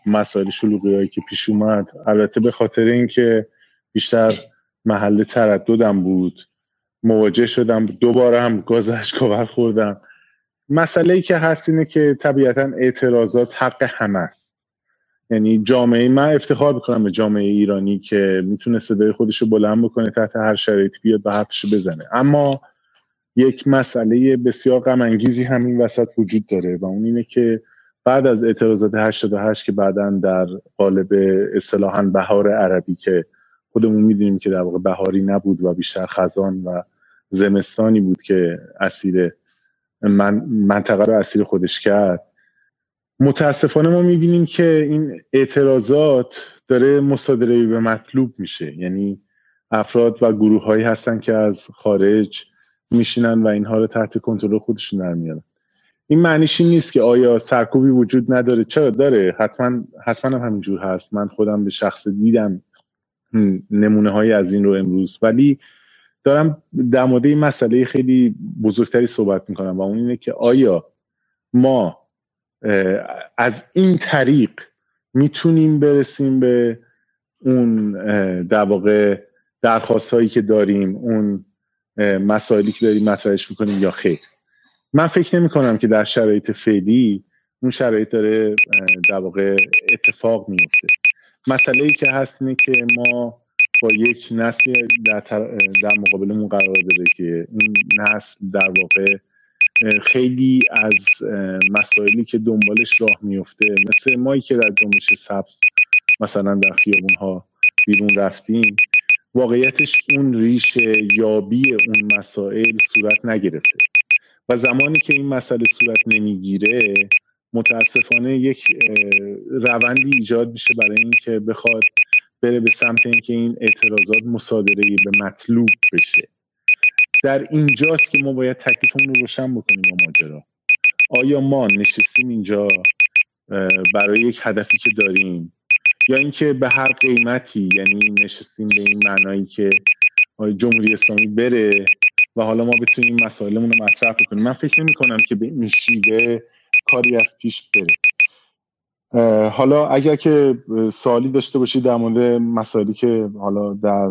Speaker 10: مسائل شلوغی هایی که پیش اومد البته به خاطر اینکه بیشتر محل ترددم بود. مواجه شدم. دوباره هم گاز اشکاور خوردم مسئله ای که هست اینه که طبیعتا اعتراضات حق همه است. یعنی جامعه من افتخار می‌کنم به جامعه ایرانی که می‌تونه صدای خودش رو بلند بکنه تحت هر شرایطی بیاد و حرفش بزنه. اما یک مسئله بسیار غم انگیزی همین وسط وجود داره و اون اینه که بعد از اعتراضات 88 که بعدا در قالب اصطلاحا بهار عربی که خودمون می‌دونیم که در واقع بهاری نبود و بیشتر خزان و زمستانی بود که اسیر من منطقه رو اسیر خودش کرد. متاسفانه ما می‌بینیم که این اعتراضات داره مصادره به مطلوب میشه. یعنی افراد و گروه هایی هستن که از خارج میشینن و اینها رو تحت کنترل خودشون در میارن. این معنیش این نیست که آیا سرکوبی وجود نداره. چرا؟ داره. حتما حتما هم همینجور هست. من خودم به شخص دیدم. نمونه های از این رو امروز. ولی دارم در مورد این مسئله خیلی بزرگتری صحبت می‌کنم و اون اینه که آیا ما از این طریق می‌تونیم برسیم به اون در واقع درخواست هایی که داریم اون مسائلی که داریم مطرحش می‌کنیم یا خیر؟ من فکر نمی کنم که در شرایط فعلی اون شرایط داره در واقع اتفاق میفته مسئله ای که هست اینه که ما با یک نسل در, در مقابلمون قرار داره که این نسل در واقع خیلی از مسائلی که دنبالش راه میفته مثل مایی که در جنبش سبز مثلا در خیابون ها بیرون رفتیم واقعیتش اون ریش یابی اون مسائل صورت نگرفته. و زمانی که این مسئله صورت نمی‌گیره متاسفانه یک روندی ایجاد میشه برای اینکه بخواد بره به سمت اینکه این اعتراضات مصادره به مطلوب بشه. در اینجاست که ما باید تکلیفمون رو روشن بکنیم با ماجرا. آیا ما نشستیم اینجا برای یک هدفی که داریم؟ یا اینکه به هر قیمتی یعنی نشستیم به این معنایی که جمهوری اسلامی بره و حالا ما بتونیم مسائلمون رو مطرح کنیم من فکر نمی کنم که به این شیوه کاری از پیش بره. حالا اگر که سوالی داشته باشید در مورد مسائلی که حالا در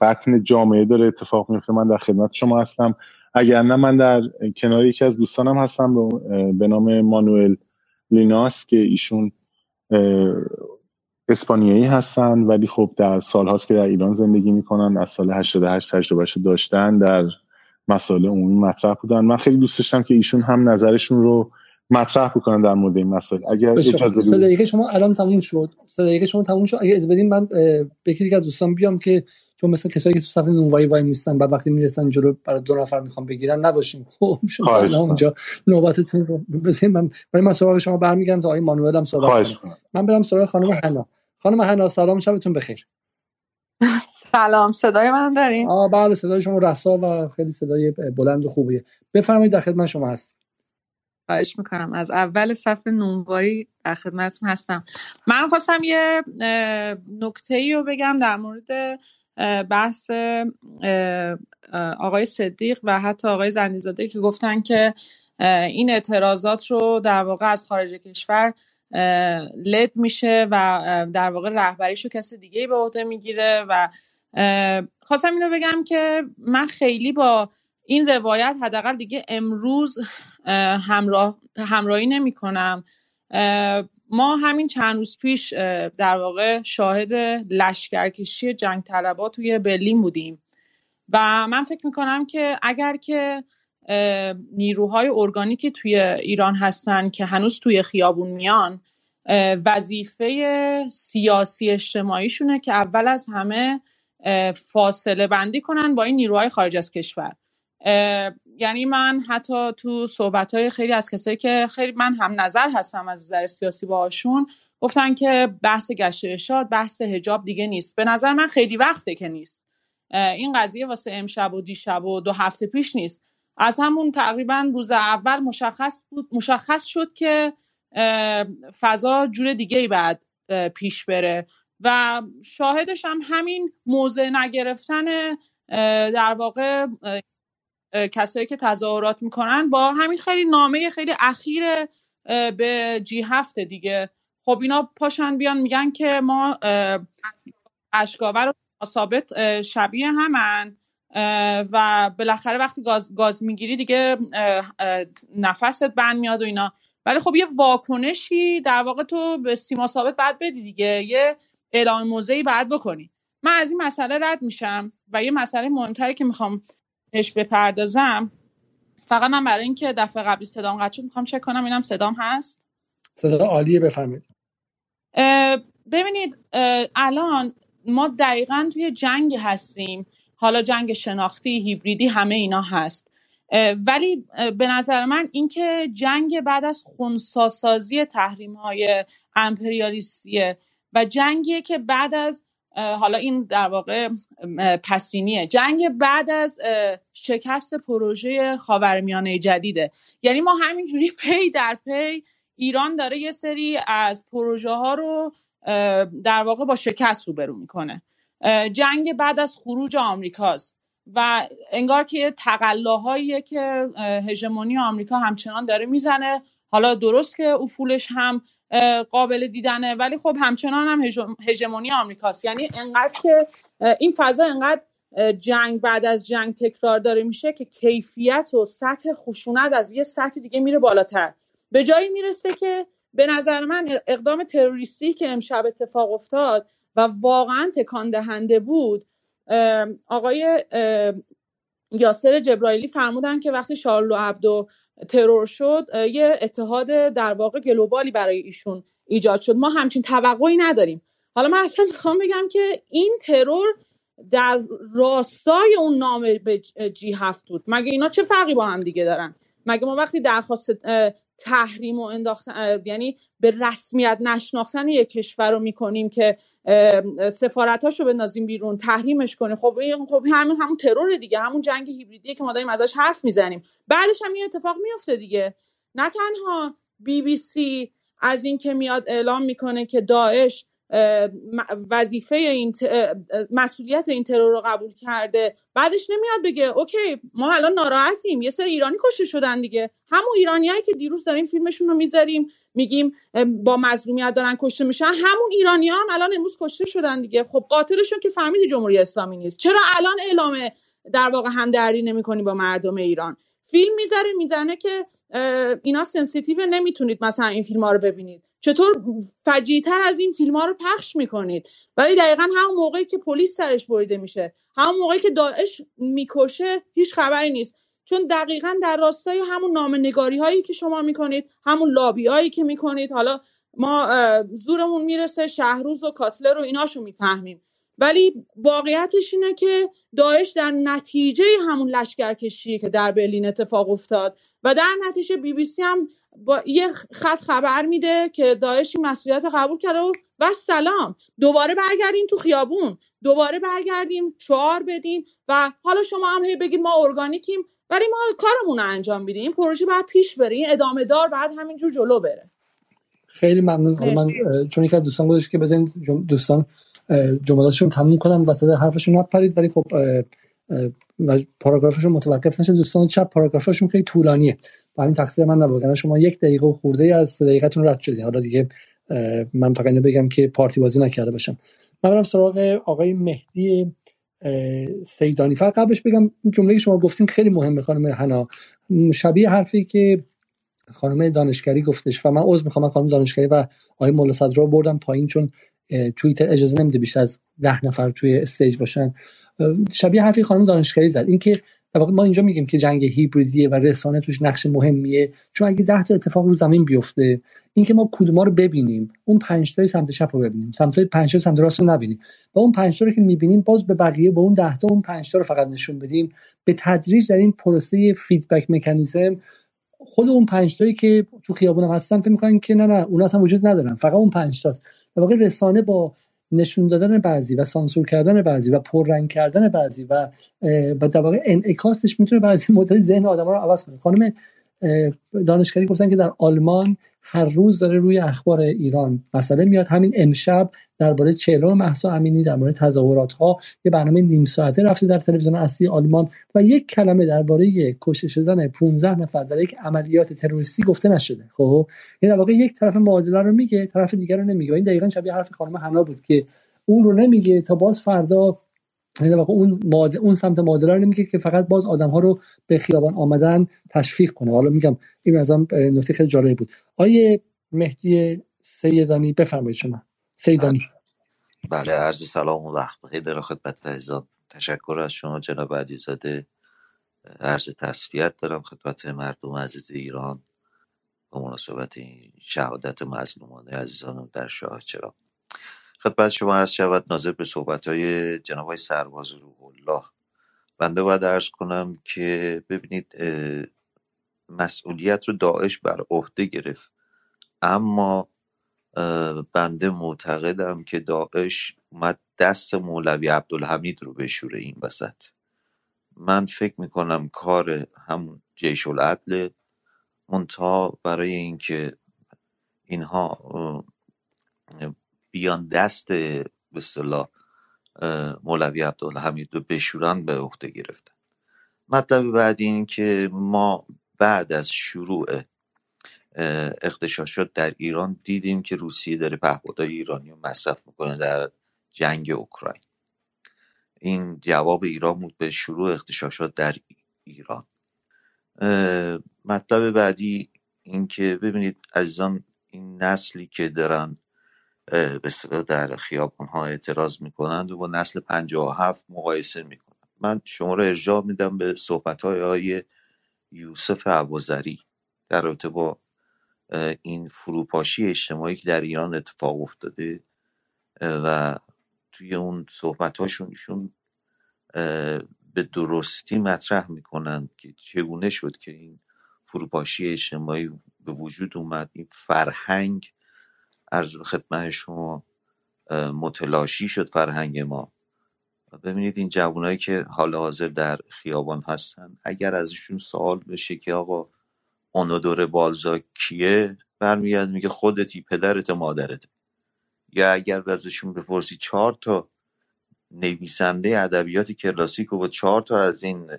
Speaker 10: بطن جامعه داره اتفاق میفته من در خدمت شما هستم. اگر نه من در کنار یکی از دوستانم هستم به نام مانوئل لیناس که ایشون اسپانیایی هستن. ولی خب در سالهاست که در ایران زندگی می‌کنن. از سال 88 تجربهش داشتن در مسائل عمومی مطرح بودن. من خیلی دوست داشتم که ایشون هم نظرشون رو مطرح بکنن در مورد این مسائل اگر اجازه
Speaker 1: بدید شما الان تموم شد. سه شما تموم شد. اگه از بدین من به یکی از دوستان بیام که چون مثل کسایی که تو صفحه نونوایی وای میستن بعد وقتی می‌رسن جلو برای دو نفر می‌خوام بگیرن نباشیم. خب شما اونجا نوبتتون رو بزنین. من برای من سراغ شما برمیگردم تا آقای مانوئل هم صحبت من برم سراغ خانم حنا. خانم حنا سلام شبتون بخیر.
Speaker 11: سلام صدای من دارین؟
Speaker 1: آه بله صدای شما رسا و خیلی صدای بلند و خوبیه. بفرمایید در خدمت شما هست
Speaker 11: خواهش می‌کنم. از اول صفحه نونوایی در خدمتتون هستم. من خواستم یه نکته ای رو بگم در مورد بحث آقای صدیق و حتی آقای زنیزاده که گفتن که این اعتراضات رو در واقع از خارج کشور لد میشه و در واقع رهبریش رو کسی دیگه به عهده می‌گیره و خواستم اینو بگم که من خیلی با این روایت حداقل دیگه امروز همراه همراهی نمی کنم ما همین چند روز پیش در واقع شاهد لشکرکشی جنگ طلبات توی برلین بودیم. و من فکر می‌کنم که اگر که نیروهای ارگانیکی توی ایران هستن که هنوز توی خیابون میان وظیفه سیاسی اجتماعیشونه که اول از همه فاصله بندی کنن با این نیروهای خارج از کشور. یعنی من حتی تو صحبت های خیلی از کسایی که خیلی من هم نظر هستم از نظر سیاسی باشون گفتن که بحث گشت ارشاد بحث هجاب دیگه نیست. به نظر من خیلی وقته که نیست. این قضیه واسه امشب و دیشب و دو هفته پیش نیست. از همون تقریبا روز اول مشخص بود مشخص شد که فضا جور دیگه ای بعد پیش بره. و شاهدش هم همین موضع نگرفتن در واقع کسایی که تظاهرات می‌کنن با همین خیلی نامه خیلی اخیر به جی هفته دیگه. خب اینا پاشن بیان میگن که ما اشکاور و ثابت شبیه همن و بالاخره وقتی گاز, گاز می‌گیری دیگه نفست بند میاد و اینا. ولی خب یه واکنشی در واقع تو به سیما ثابت بعد بدی دیگه. یه اعلام موضعی بعد بکنی. من از این مسئله رد میشم و یه مسئله مهمتری که می‌خوام بهش بپردازم فقط من برای اینکه دفعه قبلی صدام قطع شد می‌خوام چک کنم اینم صدام هست.
Speaker 1: صدا عالیه بفهمید
Speaker 11: ببینید الان ما دقیقا توی جنگ هستیم. حالا جنگ شناختی هیبریدی همه اینا هست. ولی به نظر من اینکه جنگ بعد از خونساسازی تحریم های امپریالیستیه و جنگیه که بعد از حالا این در واقع پسینیه. جنگ بعد از شکست پروژه خاورمیانه جدیده. یعنی ما همینجوری (laughs) پی در پی ایران داره یه سری از پروژه ها رو در واقع با شکست روبرو می‌کنه. جنگ بعد از خروج آمریکاست و انگار که تقلاهاییه که هژمونی آمریکا همچنان داره می‌زنه. حالا درست که افولش هم قابل دیدنه. ولی خب همچنان هم هژمونی آمریکاست. یعنی انقدر که این فضا انقدر جنگ بعد از جنگ تکرار داره میشه که کیفیت و سطح خشونت از یه سطح دیگه میره بالاتر. به جایی می‌رسه که به نظر من اقدام تروریستی که امشب اتفاق افتاد و واقعا تکان دهنده بود آقای یاسر جبرائیلی فرمودن که وقتی شارلو عبدو ترور شد یه اتحاد در واقع گلوبالی برای ایشون ایجاد شد. ما همچین توقعی نداریم. حالا من اصلا می‌خوام بگم که این ترور در راستای اون نام به جی هفت بود. مگه اینا چه فرقی با هم دیگه دارن؟ مگه ما وقتی درخواست تحریم و انداختن یعنی به رسمیت نشناختن یک کشور رو می‌کنیم که سفارتاشو بندازیم بیرون تحریمش کنیم خب این خب همون همون ترور دیگه همون جنگ هیبریدیه که ما داریم ازش حرف می‌زنیم. بعدش هم این اتفاق میفته دیگه. نه تنها بی بی سی از این که میاد اعلام می‌کنه که داعش وظیفه این مسئولیت این ترور رو قبول کرده. بعدش نمیاد بگه اوکی ما الان ناراحتیم یه سری ایرانی کشته شدن دیگه. همون ایرانیایی که دیروز داریم فیلمشون رو می‌ذاریم میگیم با مظلومیت دارن کشته میشن. همون ایرانی هم الان امروز کشته شدن دیگه. خب قاتلشون که فهمیدی جمهوری اسلامی نیست. چرا الان اعلام در واقع همدردی نمی‌کنی با مردم ایران؟ فیلم می‌ذاره می‌زنه که اینا sensitive نمی‌تونید مثلا این فیلم ها رو ببینید. چطور فجیع‌تر از این فیلم ها رو پخش می‌کنید؟ ولی دقیقا همون موقعی که پلیس سرش بریده میشه همون موقعی که داعش می‌کشه هیچ خبری نیست. چون دقیقا در راستای همون نامه‌نگاری هایی که شما می‌کنید همون لابی هایی که می‌کنید حالا ما زورمون می‌رسه شهروز و کاتلر رو ایناشو می‌فهمیم. ولی واقعیتش اینه که داعش در نتیجه همون لشکرکشی که در برلین اتفاق افتاد و در نتیجه بی بی سی هم با یه خط خبر میده که داعش این مسئولیت قبول کرده و سلام. دوباره برگردیم تو خیابون. دوباره برگردیم شعار بدیم و حالا شما هم هی بگید ما ارگانیکیم ولی ما کارمون رو انجام میدیم. این پروژه باید پیش بره. این ادامه دار بعد همینجور جلو بره.
Speaker 1: خیلی ممنون. من چون یک دوستان گذاشت که بزنید دوستان جملاتشون تموم کنم وسط حرفشون نپرید. ولی خب پاراگرافشون متوقف نشه. دوستان چپ پاراگرافشون خیلی طولانیه. برای این تقصیر من نبود. یعنی شما یک دقیقه و خورده از دقیقتون رد شدید حالا دیگه من فقط اینو بگم که پارتی بازی نکرده باشم. من برم سراغ آقای مهدی سیدانی. فقط قبلش بگم جمله شما گفتین خیلی مهمه خانم حنا. شبیه حرفی که خانم دانشگری گفتش. و من عذر می‌خوام خانم دانشگری و آقای مولا صدرا بردم پایین چون توییتر اجازه نمیده بیشتر از ده نفر توی stage باشن. شبیه حرفی خانم دانشگری زد. اینکه ما اینجا میگیم که جنگ هیبریدیه و رسانه توش نقش مهمیه. چون اگه ده تا اتفاق رو زمین بیفته اینکه ما کدوما رو ببینیم اون پنج تای سمت چپ رو ببینیم. سمت پنج تا سمت راست رو نبینیم. و اون پنج تا رو که می‌بینیم باز به بقیه با اون ده تا اون پنج تا رو فقط نشون بدیم. به تدریج در این پروسه feedback mechanism خود اون پنج تایی که تو خیابون هستن فکر می‌کنن که نه نه اون اصلا وجود ندارن. فقط اون پنج تاست. واقع رسانه با نشون دادن بعضی و سانسور کردن بعضی و پررنگ کردن بعضی و و در واقع انعکاسش می‌تونه بعضی مدت ذهن آدم رو عوض کنه. خانم دانشگری گفتن که در آلمان هر روز داره روی اخبار ایران مسئله میاد. همین امشب درباره چهلم محسا امینی درباره تظاهرات ها یه برنامه نیم ساعته رفته در تلویزیون اصلی آلمان و یک کلمه درباره کشته شدن 15 نفر در یک عملیات تروریستی گفته نشده. خب این در واقع یک طرف معادله رو میگه طرف دیگر رو نمیگه. و این دقیقا شبیه حرف خانم حنا بود که اون رو نمیگه تا باز فردا یعنی واقع اون. اون سمت مادره رو نمیگه که فقط باز آدم ها رو به خیابان آمدن تشویق کنه. حالا میگم این از نکته خیلی جالبی بود. آیه مهدی سیدانی بفرمایید شما. سیدانی.
Speaker 12: بله. عرض سلام و وقت بخیر. در خدمت عزیزان تشکر از شما جناب علیزاده. عرض تسلیت دارم خدمت مردم عزیز ایران به مناسبت شهادت مظلومانه عزیزانم در شاه چرا خدمت شما عرض شود ناظر به صحبت های جناب های سرباز روح الله بنده باید عرض کنم که ببینید مسئولیت رو داعش بر عهده گرفت. اما بنده معتقدم که داعش اومد دست مولوی عبدالحمید رو بشوره این وسط. من فکر می‌کنم کار همون جیش العدل منتها برای اینکه اینها بیان دست به اصطلاح مولوی عبدالحمید رو بشورن به عهده گرفتن. مطلب بعد این که ما بعد از شروع اختشاشات در ایران دیدیم که روسیه داره پهپادهای ایرانی رو مصرف می‌کنه در جنگ اوکراین. این جواب ایران بود به شروع اختشاشات در ایران. مطلب بعدی این که ببینید عزیزان این نسلی که دارن به در خیابان ها اعتراض می‌کنند و با نسل 57 مقایسه می‌کنند. من شما رو ارجاع میدم به صحبت های آقای یوسف عبازری در رابطه با این فروپاشی اجتماعی که در ایران اتفاق افتاده و توی اون صحبت هاشون ایشون به درستی مطرح می‌کنند که چگونه شد که این فروپاشی اجتماعی به وجود اومد این فرهنگ عرض خدمت شما متلاشی شد فرهنگ ما. ببینید این جوانایی که حال حاضر در خیابان هستن اگر ازشون سوال بشه که آقا اونودور بالزاک کیه برمیاد میگه خودتی پدرت مادرت. یا اگر ازشون بپرسی چهار تا نویسنده ادبیات کلاسیک و با چهار تا از این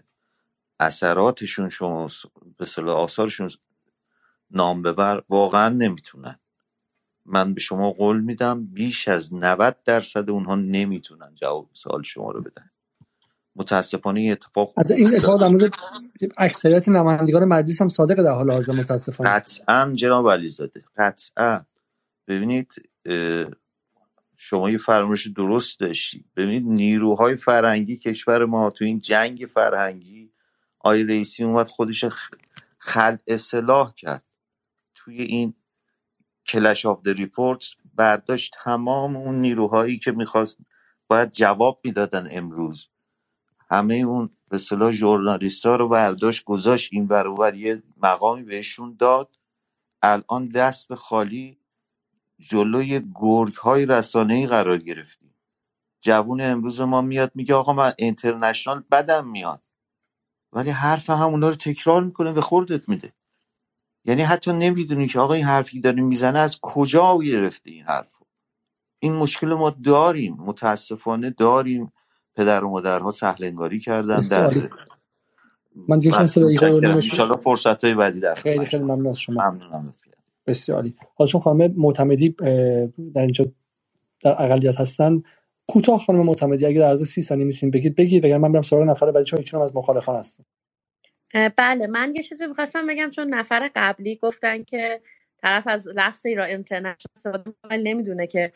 Speaker 12: اثراتشون شما به صلاح آثارشون نام ببر واقعا نمی‌تونن. من به شما قول میدم بیش از 90 درصد اونها نمی‌تونن جواب سوال شما رو بدن. متاسفانه این اتفاق
Speaker 1: از این اتفاق در مورد اکثریت نمایندگان مجلس هم صادق در حال حاضر متاسفانه.
Speaker 12: قطعا جناب علیزاده قطعا. ببینید شما یه فرمایش درست داشتی. ببینید نیروهای فرهنگی کشور ما تو این جنگ فرهنگی آقای رئیسی اومد خودش خلع سلاح کرد. توی این clash of the reports برداشت تمام اون نیروهایی که می‌خواست باید جواب می‌دادن امروز. همه اون به ژورنالیست ها رو برداشت گذاشت این برابر یه مقامی بهشون داد. الان دست خالی جلوی گرگ های رسانه ای قرار گرفتیم. جوون امروز ما میاد میگه آقا من اینترنشنال بدم میاد. ولی حرف همونا رو تکرار می‌کنه به خوردت میده. یعنی حتی نمی‌دونی که آقا این حرفی داره می‌زنه از کجا گرفته این حرف این مشکل ما داریم متاسفانه داریم. پدر و مادرها سهل انگاری کردن در
Speaker 1: من دیگه شما
Speaker 12: فرصت های بعدی در
Speaker 1: خیلی خیلی ممنون از شما.
Speaker 12: ممنونم
Speaker 1: بسیار عالی. حالا چون خانم معتمدی در اینجا در اقلیت هستن کوتاه خانم معتمدی اگه در عرض 30 ثانیه می‌تونید بگید بگید وگرنه من برم سراغ نفر بعدی چون ایشون از مخالفان هستن.
Speaker 8: بله من یه چیزی می‌خواستم بگم چون نفر قبلی گفتن که طرف از لفظ ایران اینترنشنال استفاده نمی‌دونه که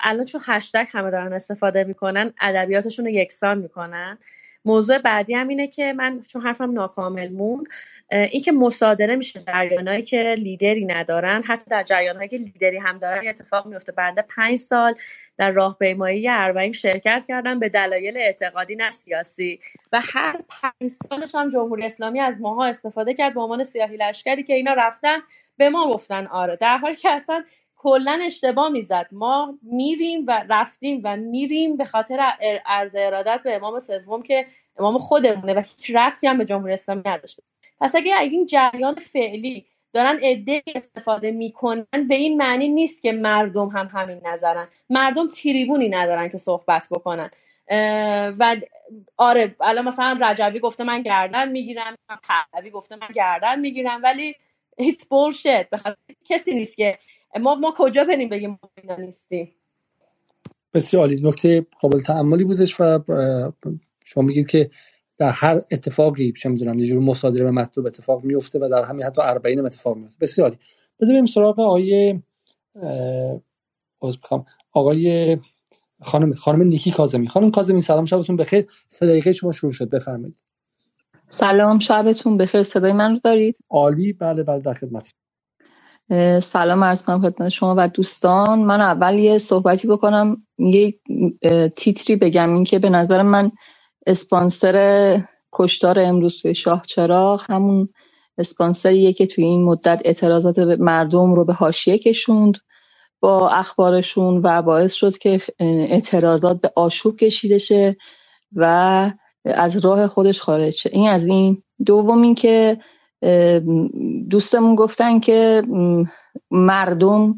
Speaker 8: الان چون هشتگ همه دارن استفاده می‌کنن ادبیاتشون رو یکسان می‌کنن. موضوع بعدی هم اینه که من چون حرفم ناکامل موند اینکه مصادره میشه جریانهایی که لیدری ندارن. حتی در جریانهایی که لیدری هم دارن اتفاق میفته. بنده پنج سال در راهپیمایی اربعین شرکت کردم به دلایل اعتقادی نه سیاسی. و هر پنج سالش هم جمهوری اسلامی از ماها استفاده کرد به عنوان سیاهی لشکری که اینا رفتن به ما گفتن آره. در حالی که اصلا کلا اشتباه می‌زد. ما میریم و رفتیم و میریم به خاطر عرض ارادت به امام سوم که امام خودمونه و هیچ ربطی هم به جمهوری اسلامی نداشته. پس اگه این جریان فعلی دارن عده استفاده می‌کنن به این معنی نیست که مردم هم همین نظرن. مردم تریبونی ندارن که صحبت بکنن. و آره الان مثلا رجوی گفته من گردن می‌گیرم پهلوی گفته من گردن می‌گیرم ولی it's bullshit. کسی نیست که ما ما کجا بریم بگیم ما نیستیم؟
Speaker 1: بسیار عالی. نکته قابل تعملی بودش و شما میگید که در هر اتفاقی چه می‌دونم یه جور مصادره و مطلوب اتفاق میفته و در همین حتی 40 اتفاق میفته بسیار عالی. بذار بریم سراغ آقای بخوام آقای خانم خانم نیکی کاظمی. خانم کاظمی سلام شبتون بخیر. سه دقیقه شما شروع شد. بفرمایید.
Speaker 13: سلام شبتون بخیر. صدای من رو دارید؟
Speaker 1: عالی. بله بله در خدمت
Speaker 13: سلام عرض کنم خدمت شما و دوستان. من اول یه صحبتی بکنم یه تیتری بگم. این که به نظر من اسپانسر کشتار امروز توی شاه چراغ همون اسپانسریه که توی این مدت اعتراضات مردم رو به حاشیه کشوند با اخبارشون و باعث شد که اعتراضات به آشوب کشیده شه و از راه خودش خارج شه. این از این. دوم این که دوستمون گفتن که مردم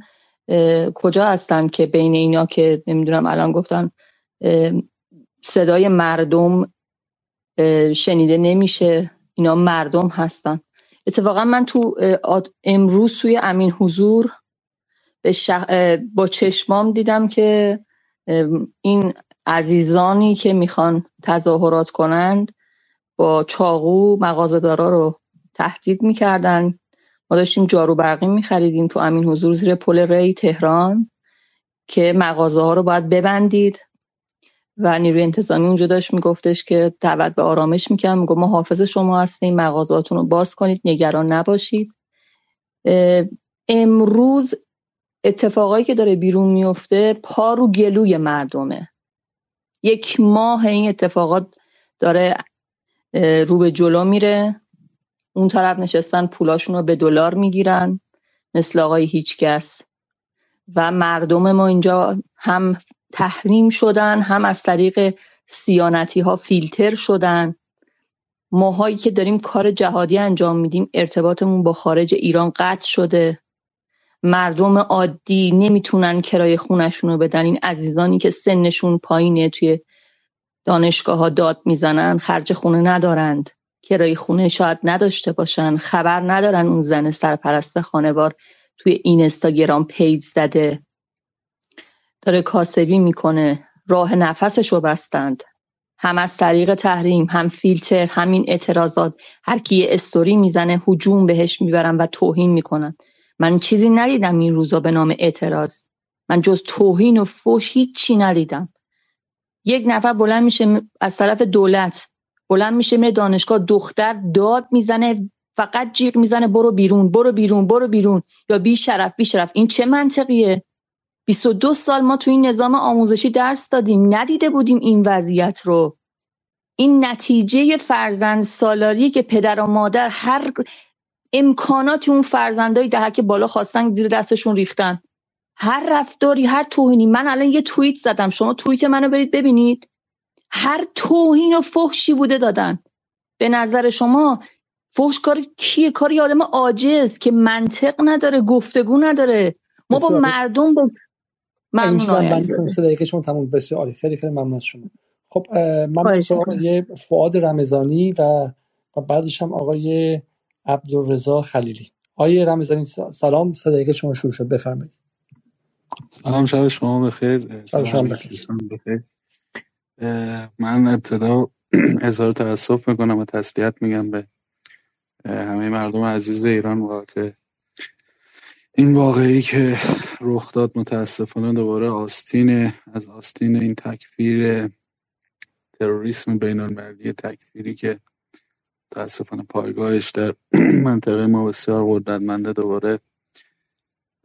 Speaker 13: کجا هستن که بین اینا که نمی‌دونم الان گفتن صدای مردم شنیده نمیشه اینا مردم هستن. اتفاقا من تو امروز توی امین حضور با چشمام دیدم که این عزیزانی که می‌خوان تظاهرات کنند با چاقو مغازه‌دارا رو تهدید می‌کردن. ما داشتیم جارو برقی میخریدیم تو امین حضور زیر پل ری تهران که مغازه ها رو باید ببندید. و نیروی انتظامی اونجا داشت میگفتش که دعوت به آرامش می‌کنم. میگو ما حافظ شما هستیم مغازاتون رو باز کنید نگران نباشید. امروز اتفاقایی که داره بیرون میفته پا رو گلوی مردمه. یک ماه این اتفاقات داره رو به جلو میره. اون طرف نشستن پولاشون رو به دلار می‌گیرن مثل آقای هیچکس. و مردم ما اینجا هم تحریم شدن هم از طریق سیانتی ها فیلتر شدن. ماهایی که داریم کار جهادی انجام میدیم ارتباطمون با خارج ایران قطع شده. مردم عادی نمی‌تونن کرای خونشون رو بدن. این عزیزانی که سنشون پایینه توی دانشگاه ها داد می‌زنن خرج خونه ندارند. کرای خونه شاید نداشته باشن. خبر ندارن اون زن سرپرست خانوار توی این استاگرام پیج زده. داره کاسبی می‌کنه. راه نفسش رو بستند. هم از طریق تحریم هم فیلتر همین اعتراضات. هر کی یه استوری می‌زنه هجوم بهش می‌برن و توهین می‌کنن. من چیزی ندیدم این روزا به نام اعتراض. من جز توهین و فوش هیچی ندیدم. یک نفر بلند میشه از طرف دولت بلند میشه میره دانشگاه دختر داد می‌زنه فقط جیغ می‌زنه برو بیرون برو بیرون برو بیرون. یا بی شرف بی شرف. این چه منطقیه؟ 22 سال ما تو این نظام آموزشی درس دادیم ندیده بودیم این وضعیت رو. این نتیجه فرزند سالاری که پدر و مادر هر امکاناتی اون فرزندای ده که بالا خواستن زیر دستشون ریختن. هر رفتاری هر توهینی. من الان یه توییت زدم. شما توییت منو برید ببینید. هر توهین و فحشی بوده دادن. به نظر شما فحش کار کیه؟ کاری آدم عاجز که منطق نداره گفتگو نداره. ما با مردم با
Speaker 1: ممنون که شما تموم بسیار عالی. خیلی خیلی ممنون شما. خب من یه فعاد رمضانی و و بعدش هم آقای عبدالرضا خلیلی. آقای رمضانی سلام. صدای شما شروع شد. بفرمایید.
Speaker 14: سلام شب شما بخیر.
Speaker 1: شب شما بخیر.
Speaker 14: من ابتدا (clears throat) اظهار تاسف می‌کنم و تسلیت میگم به همه مردم عزیز ایران واقع این واقعی که رخ داد متاسفانه دوباره آستین از آستین این تکفیر تروریسم بین المللی تکفیری که متاسفانه پایگاهش در (clears throat) منطقه ما بسیار قدرتمنده دوباره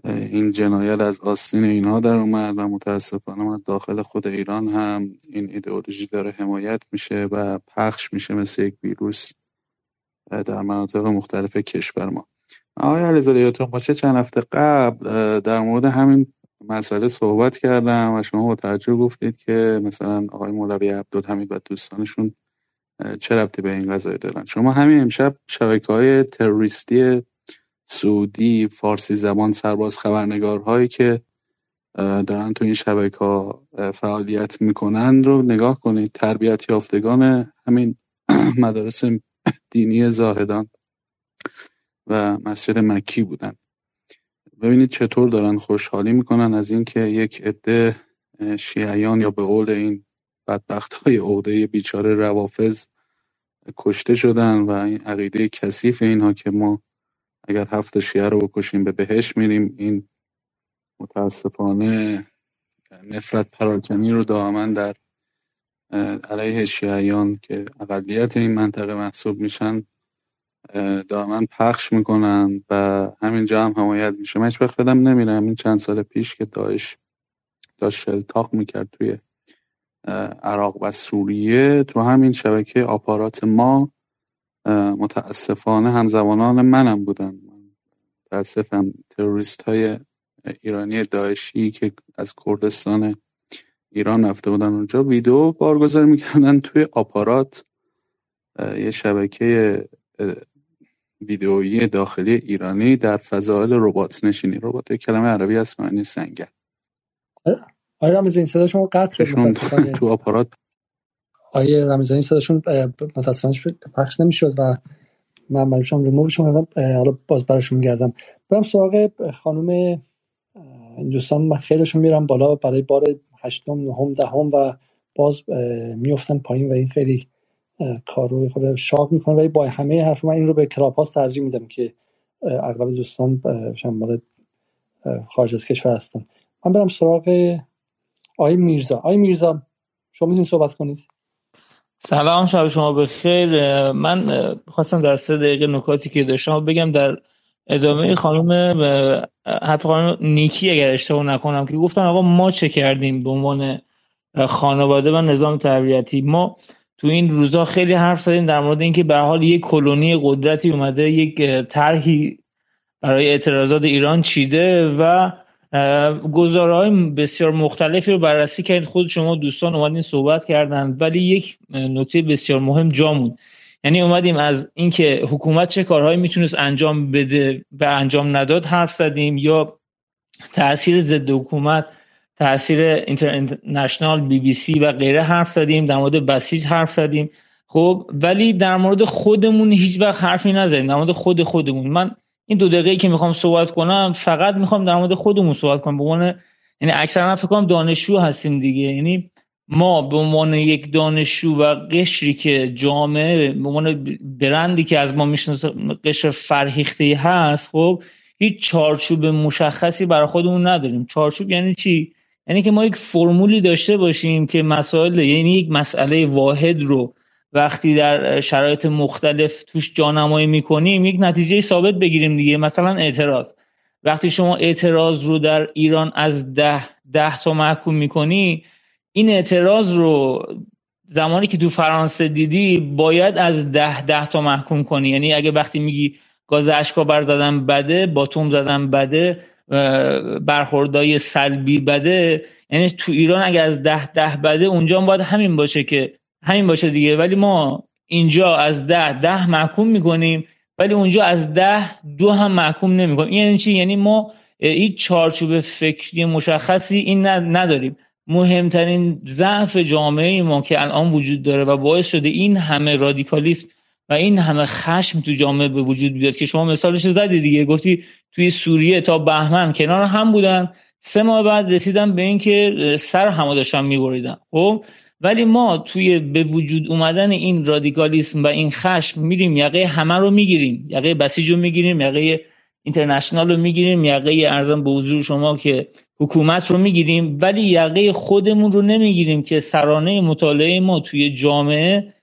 Speaker 14: این جنایت از آستین اینها در اومد و متاسفانه داخل خود ایران هم. این ایدئولوژی داره حمایت میشه و پخش میشه مثل یک ویروس در مناطق مختلف کشور ما. آقای علیزاده یادتون باشه چند هفته قبل در مورد همین مسئله صحبت کردم و شما با توجه گفتید که مثلا آقای مولوی عبدالحمید و دوستانشون چه ربطی به این قضایه دارن؟ شما همین امشب شبکه های تروریستی سعودی فارسی زبان سرباز خبرنگارهایی که دارن تو این شبکه ها فعالیت می‌کنن رو نگاه کنید. تربیت یافتگان همین (clears throat) مدارس دینی زاهدان و مسجد مکی بودن. ببینید چطور دارن خوشحالی می‌کنن از اینکه یک عده شیعیان یا به قول این بدبخت های عقده بیچاره روافظ کشته شدن و این عقیده کثیف اینها که ما اگر هفت شیعه رو بکشیم به بهش میریم این متاسفانه نفرت پراکنی رو دائما در علیه شیعیان که اقلیت این منطقه محسوب میشن دائما پخش می‌کنن و همینجا هم حمایت میشه. من هیچ وقت نمیرم این چند سال پیش که داعش داشت شلتاق می‌کرد توی عراق و سوریه تو همین شبکه آپارات ما متاسفانه همزبانان منم بودن. متاسفم. تروریست های ایرانی داعشی که از کردستان ایران رفته بودن اونجا ویدیو بارگذاری می‌کردن توی آپارات. یه شبکه ویدئویی داخلی ایرانی در فضایل ربات نشینی. ربات کلمه عربی هست معنی سنگر.
Speaker 1: آیا رمزین صدا شما قطع شد. (laughs)
Speaker 14: تو آپارات
Speaker 1: آیه رمزانی صداشون متاسفانه پخش نمی‌شد و من مجبورم ریمووش کردم حالا باز براشون گردم برم سراغ خانم دوستان من خیلیشون میرم بالا برای بار هشتم نهم دهم و باز میفتن پایین و این خیلی کارو خود شاق می‌کنه ولی با همه حرف من این رو به کلاب هاست ترجیح میدم که اغلب دوستان مال خارج از کشور هستن. من برم سراغ آقای میرزا. آقای میرزا شما می‌تونید صحبت کنید.
Speaker 15: سلام شب شما بخیر. من خواستم در سه دقیقه نکاتی که داشتم بگم در ادامه خانم حتی خانم نیکی اگر اشتباه نکنم که گفتن آقا ما چه کردیم به عنوان خانواده و نظام تربیتی؟ ما تو این روزا خیلی حرف زدیم در مورد اینکه به حال یک کلونی قدرتی اومده یک طرحی برای اعتراضات ایران چیده و های بسیار مختلفی رو بررسی کردید خود شما دوستان اومدین صحبت کردن ولی یک نکته بسیار مهم جامون یعنی اومدیم از اینکه حکومت چه کارهایی می‌تونست انجام بده به انجام نداد حرف زدیم یا تاثیر ضد حکومت تاثیر اینترنشنال بی بی سی و غیره حرف زدیم در مورد بسیج حرف زدیم. خب ولی در مورد خودمون هیچ وقت حرفی نزدیم در مورد خود خودمون. من این دو دقیقه که می‌خوام صحبت کنم فقط می‌خوام در مورد خودمون صحبت کنم. به عنوان یعنی اکثرا فکر کنم دانشجو هستیم دیگه. یعنی ما به عنوان یک دانشجو و قشری که جامعه به عنوان برندی که از ما می‌شناسه قشر فرهیخته هست خب هیچ چارچوب مشخصی برای خودمون نداریم. چارچوب یعنی چی؟ یعنی که ما یک فرمولی داشته باشیم که مسائل یعنی یک مسئله واحد رو وقتی در شرایط مختلف توش جانمایی می‌کنیم یک نتیجه ثابت بگیریم دیگه مثلا اعتراض. وقتی شما اعتراض رو در ایران از ده ده تا محکوم می‌کنی این اعتراض رو زمانی که تو فرانسه دیدی باید از ده ده تا محکوم کنی. یعنی اگه وقتی میگی گاز اشکا زدن بده باتوم زدن بده برخوردای سلبی بده یعنی تو ایران اگه از ده ده بده اونجا باید همین باشه که همین باشه دیگه. ولی ما اینجا از ده ده محکوم می‌کنیم. ولی اونجا از ده دو هم محکوم نمی‌کنیم. یعنی چی؟ یعنی ما این چارچوب فکری مشخصی این نداریم. مهمترین ضعف جامعه ما که الان وجود داره و باعث شده این همه رادیکالیسم و این همه خشم تو جامعه به وجود بیاد که شما مثالش زدی دیگه. گفتی توی سوریه تا بهمن کنار هم بودن. سه ماه بعد رسیدن به اینکه سر همو داشتن میبریدن. خب؟ ولی ما توی به وجود اومدن این رادیکالیسم و این خشم میریم یقه همه رو می‌گیریم. یقه بسیج رو می‌گیریم یقه اینترنشنال رو می‌گیریم یقه ارزم به حضور شما که حکومت رو می‌گیریم. ولی یقه خودمون رو نمی‌گیریم که سرانه مطالعه ما توی جامعه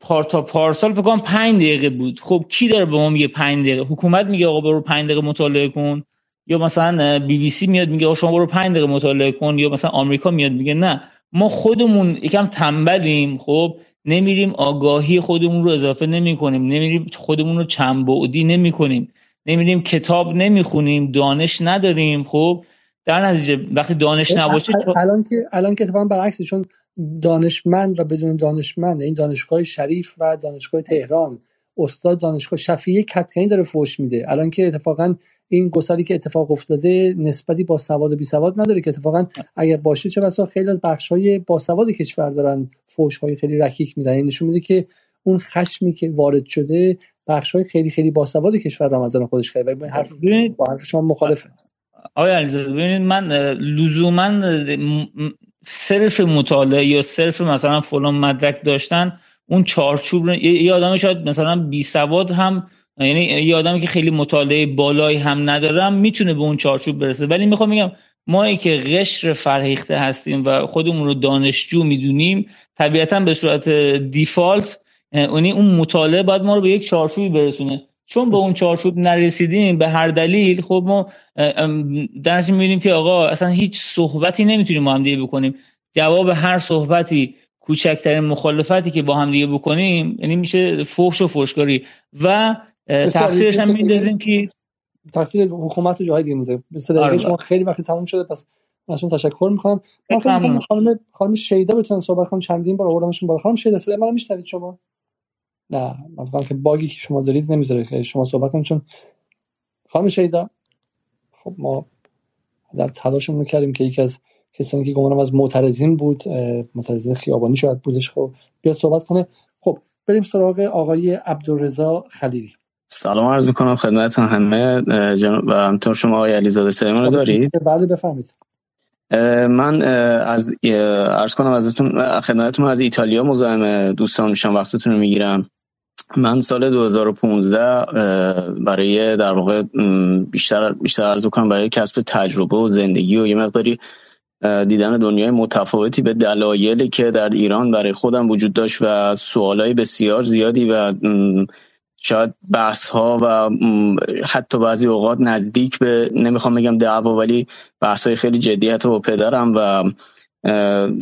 Speaker 15: پارتا پارسال فکر کنم 5 دقیقه بود. خب کی داره به ما میگه 5 دقیقه؟ حکومت میگه آقا برو 5 دقیقه مطالعه کن. یا مثلا بی بی سی میاد میگه آقا شما برو 5 دقیقه مطالعه کن. یا مثلا آمریکا میاد میگه نه. ما خودمون یکم تنبلیم خب؟ نمیریم آگاهی خودمون رو اضافه نمی کنیم نمیریم خودمون رو چند بعدی نمی کنیم نمیریم کتاب نمی‌خونیم دانش نداریم خب؟ در نتیجه وقتی دانش نباشه
Speaker 1: الان که الان که اتفاقا برعکسه چون دانشمند و بدون دانشمند این دانشگاه شریف و دانشگاه تهران استاد دانشگاه شفیه کتکنی داره فوش میده. الان که اتفاقا این گسلی که اتفاق افتاده نسبتی با سواد و بی سواد نداره که اتفاقا اگر باشه چه بسا خیلی از بخش های با سواد کشور دارن فوش های خیلی رکیک میدن. این نشون میده که اون خشمی که وارد شده بخش های خیلی خیلی باسواد کشور رمضان خودش خیلی. حرف با حرف شما مخالفه.
Speaker 15: آقای علیزاده ببینید من لزوما صرف مطالعه یا صرف مثلا فلان مدرک داشتن اون چارچوب یه آدم شاید مثلا بی سواد هم یعنی یه آدمی که خیلی مطالعه بالایی هم ندارم می‌تونه به اون چارچوب برسه. ولی می‌خوام میگم ما که قشر فرهیخته هستیم و خودمون رو دانشجو می‌دونیم طبیعتا به صورت دیفالت اونی اون مطالعه باید ما رو به یک چارچوبی برسونه. چون به اون چارچوب نرسیدیم به هر دلیل خب ما درش می‌بینیم که آقا اصلا هیچ صحبتی نمی‌تونیم با هم بکنیم. جواب هر صحبتی کوچکترین مخالفتی که با هم دیگه بکنیم یعنی میشه فحش و فحشکاری. و تقصیرش هم میندازیم که
Speaker 1: تقصیر حکومت و جاهای دیگه می‌ذاریم. به شما خیلی وقتی تموم شده پس من تشکر می‌کنم. من خانم خانم شیدا بتونن صحبت کنم چندین بار آوردمشون بالا. خانم شیدا صدای من میشنوید شما؟ نه من که باگی که شما دارید نمی‌ذاره که شما صحبت کنید چون خانم شیدا خب ما در تلاشمون کردیم که یکی از کسانی که گمانم از معترضین بود معترضین خیابانی شاید بودش. خب بیا صحبت کنه. خب بریم سراغ آقای عبدالرضا خلیلی.
Speaker 16: سلام عرض می‌کنم خدمتتون همه جناب و همطور شما آقای علیزاده سلیمان رو دارید؟
Speaker 1: بله بفهمید
Speaker 16: من از عرض کنم ازتون خدمتتون از ایتالیا مزاحم دوستان میشم وقتتون رو می‌گیرم. من سال 2015 برای در واقع بیشتر بیشتر عرض کنم برای کسب تجربه و زندگی و یه مقداری دیدن دنیای متفاوتی به دلایلی که در ایران برای خودم وجود داشت و سوالای بسیار زیادی و شاید بحث ها و حتی بعضی اوقات نزدیک به نمی‌خوام بگم دعوا ولی بحث های خیلی جدی حتی با پدرم و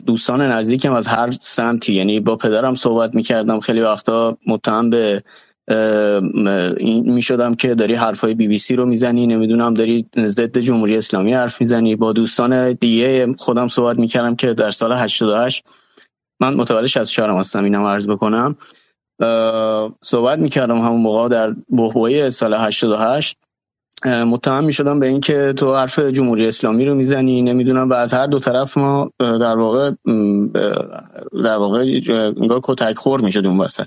Speaker 16: دوستان نزدیکم از هر سمتی. یعنی با پدرم صحبت می‌کردم خیلی وقتا متهم به این می‌شدم که داری حرفای بی بی سی رو می‌زنی نمی‌دونم داری ضد جمهوری اسلامی حرف می‌زنی. با دوستان دیگه خودم صحبت می‌کردم که در سال 88 من متولد 64 هستم اینم عرض بکنم. صحبت می‌کردم همون موقع در بحبوحه سال 88 متهم می‌شدم به اینکه تو حرف جمهوری اسلامی رو می‌زنی. نمی‌دونم و از هر دو طرف ما در واقع در واقع کتک خور می‌شد اون وسط.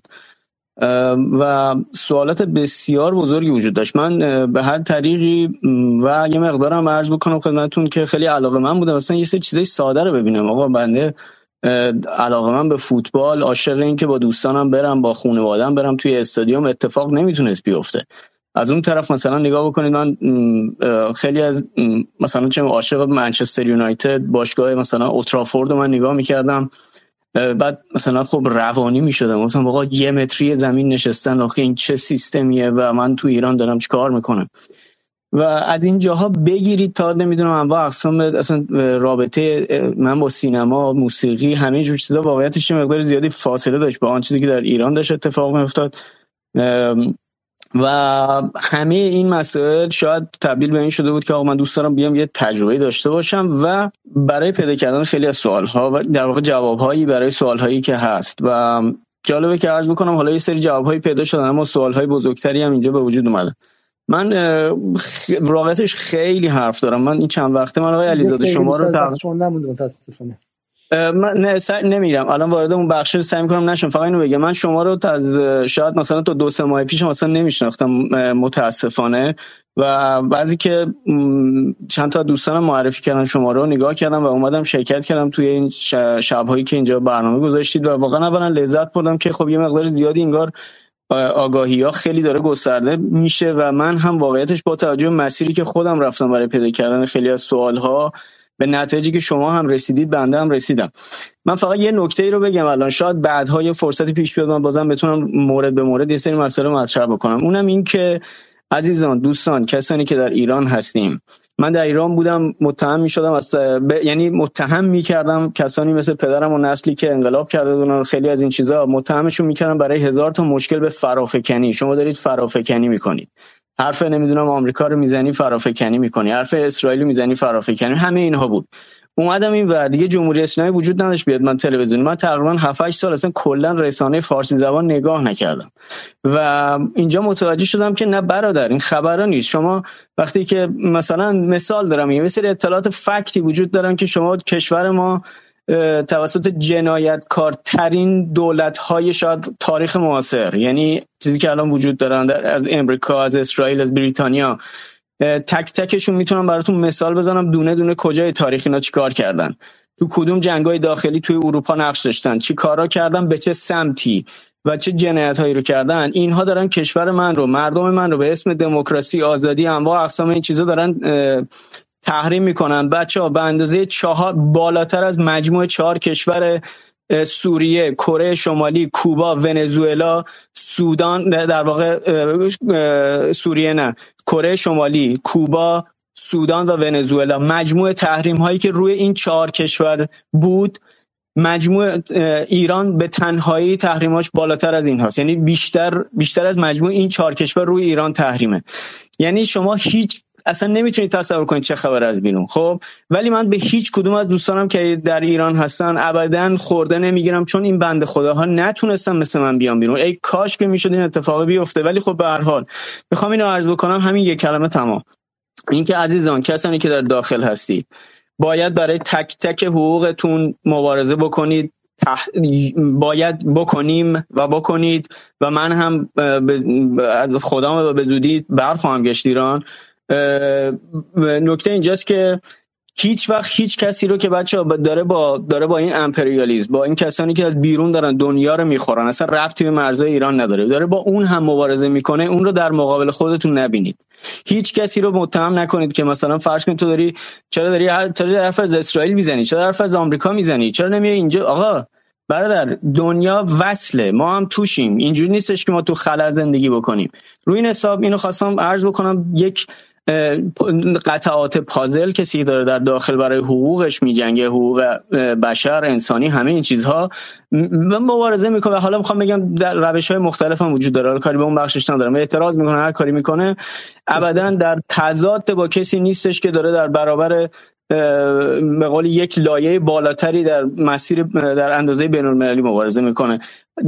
Speaker 16: و سوالات بسیار بزرگی وجود داشت. من به هر طریقی و یه مقدارم عرض بکنم خدمتتون که خیلی علاقه من بودم. مثلا یه سری چیزای ساده رو ببینم. آقا بنده علاقه من به فوتبال عاشق این که با دوستانم برم با خانواده‌ام برم توی استادیوم اتفاق نمی‌تونست بیفته. از اون طرف مثلا نگاه بکنید من خیلی از مثلا چه عاشق منچستر یونایتد باشگاه مثلا اوترافورد من نگاه می‌کردم. بعد مثلا خب روانی می‌شدم. گفتم آقا یه متری زمین نشستن آخه این چه سیستمیه و من تو ایران دارم چیکار می‌کنم؟ و از این جاها بگیرید تا نمی‌دونم انواع اقسام اصلا رابطه من با سینما موسیقی همه جور چیزا واقعیتش مقدار زیادی فاصله داشت. با آن چیزی که در ایران داشت اتفاق میافتاد. و همه این مسائل شاید تبدیل به این شده بود که آقا من دوست دارم بیام یه تجربه داشته باشم و برای پیدا کردن خیلی از سوال ها و در واقع جواب هایی برای سوال هایی که هست و جالبه که عرض بکنم حالا یه سری جواب هایی پیدا شدن اما سوال های بزرگتری هم اینجا به وجود اومده. من واقعیتش خیلی حرف دارم. من این چند وقته من آقای علیزاده شما رو من نه سر نمیرم الان وارد اون بخش سعی می‌کنم نشم. فقط اینو بگم. من شما رو از شاید مثلا تا دو سه ماه پیش مثلا نمیشناختم متاسفانه. و بعضی که چند تا دوستانم معرفی کردن شما رو نگاه کردم و اومدم شرکت کردم توی این شبهایی که اینجا برنامه گذاشتید و واقعا اولا لذت بردم که خب یه مقدار زیادی انگار آگاهی ها خیلی داره گسترده میشه و من هم واقعیتش با توجه مسیری که خودم رفتم برای پیدا کردن خیلی از سوال ها به نتایجی که شما هم رسیدید بنده هم رسیدم. من فقط یه نکته ای رو بگم الان. شاید بعدها یه فرصتی پیش بیاد من بازم بتونم مورد به مورد یه سری مسئله مطرح بکنم. اونم این که عزیزان دوستان کسانی که در ایران هستیم. من در ایران بودم متهم می شدم از ب... یعنی متهم می کردم کسانی مثل پدرم و نسلی که انقلاب کرده بودن خیلی از این چیزا. متهمشون می‌کردم برای هزار تا مشکل به فرافکنی شما دارید فرافکنی می‌کنید. حرف نمی‌دونم آمریکا رو می‌زنی فرافکنی می‌کنی. حرف اسرائیل می‌زنی فرافکنی. همه اینها بود. اومدم این ور. دیگه جمهوری اسلامی وجود نداشت بیاد من تلویزیون. من تقریبا 7 8 سال اصلا کلا رسانه فارسی زبان نگاه نکردم. و اینجا متوجه شدم که نه برادر این خبرا نیست. شما وقتی که مثلا مثال دارم یه سری اطلاعات فکتی وجود دارن که شما کشور ما توسط جنایتکارترین دولت های شاید تاریخ معاصر یعنی چیزی که الان وجود دارن از امریکا از اسرائیل از بریتانیا. تک تکشون می‌تونم براتون مثال بزنم دونه دونه کجای تاریخ اینا چیکار کردن. تو کدوم جنگای داخلی توی اروپا نقش داشتن چی کارا کردن به چه سمتی و چه جنایت هایی رو کردن. اینها دارن کشور من رو مردم من رو به اسم دموکراسی آزادی انواع اقسام این چیزا دارن تحریم می‌کنن. بچه ها به اندازه چهار بالاتر از مجموع چهار کشور سوریه کره شمالی کوبا ونزوئلا سودان در واقع سوریه نه. کره شمالی کوبا سودان و ونزوئلا. مجموع تحریم هایی که روی این چهار کشور بود مجموع ایران به تنهایی تحریماش بالاتر از این هاست یعنی بیشتر بیشتر از مجموع این چهار کشور روی ایران تحریمه. یعنی شما هیچ اصلا نمی‌تونید تصور کنید چه خبر از بیرون خب؟ ولی من به هیچ کدوم از دوستانم که در ایران هستن ابدا خورده نمی‌گیرم چون این بنده خداها نتونستن مثل من بیان بیرون. ای کاش که می‌شد این اتفاق بیفته ولی خب به هر حال می‌خوام اینو عرض بکنم همین یک کلمه تمام. اینکه عزیزان کسانی که در داخل هستید باید برای تک تک حقوقتون مبارزه بکنید باید بکنیم و بکنید و من هم از خودم و به زودی برخواهم گشت ایران. نکته اینجاست که هیچ وقت هیچ کسی رو که بچه داره با داره با این امپریالیسم با این کسانی که از بیرون دارن دنیا رو می‌خورن اصلا ربطی به مرزهای ایران نداره. داره با اون هم مبارزه می‌کنه اون رو در مقابل خودتون نبینید. هیچ کسی رو متهم نکنید که مثلا فرض کن تو داری چرا داری چرا حرف از اسرائیل می‌زنی؟ چرا حرف از آمریکا می‌زنی؟ چرا نمیای اینجا؟ آقا برادر دنیا وصله. ما هم توشیم. اینجوری نیستش که ما تو خلا زندگی بکنیم. روی این حساب اینو خواستم عرض بکنم یک قطعات پازل کسی داره در داخل برای حقوقش میجنگه حقوق بشر انسانی همه این چیزها. مبارزه می‌کنه حالا می‌خوام بگم در روش های مختلف هم وجود داره. کاری به اون بخشش ندارم. اعتراض می‌کنه هر کاری می‌کنه. ابدا در تضاد با کسی نیستش که داره در برابر به قول یک لایه بالاتری در مسیر در اندازه بین المللی مبارزه می‌کنه.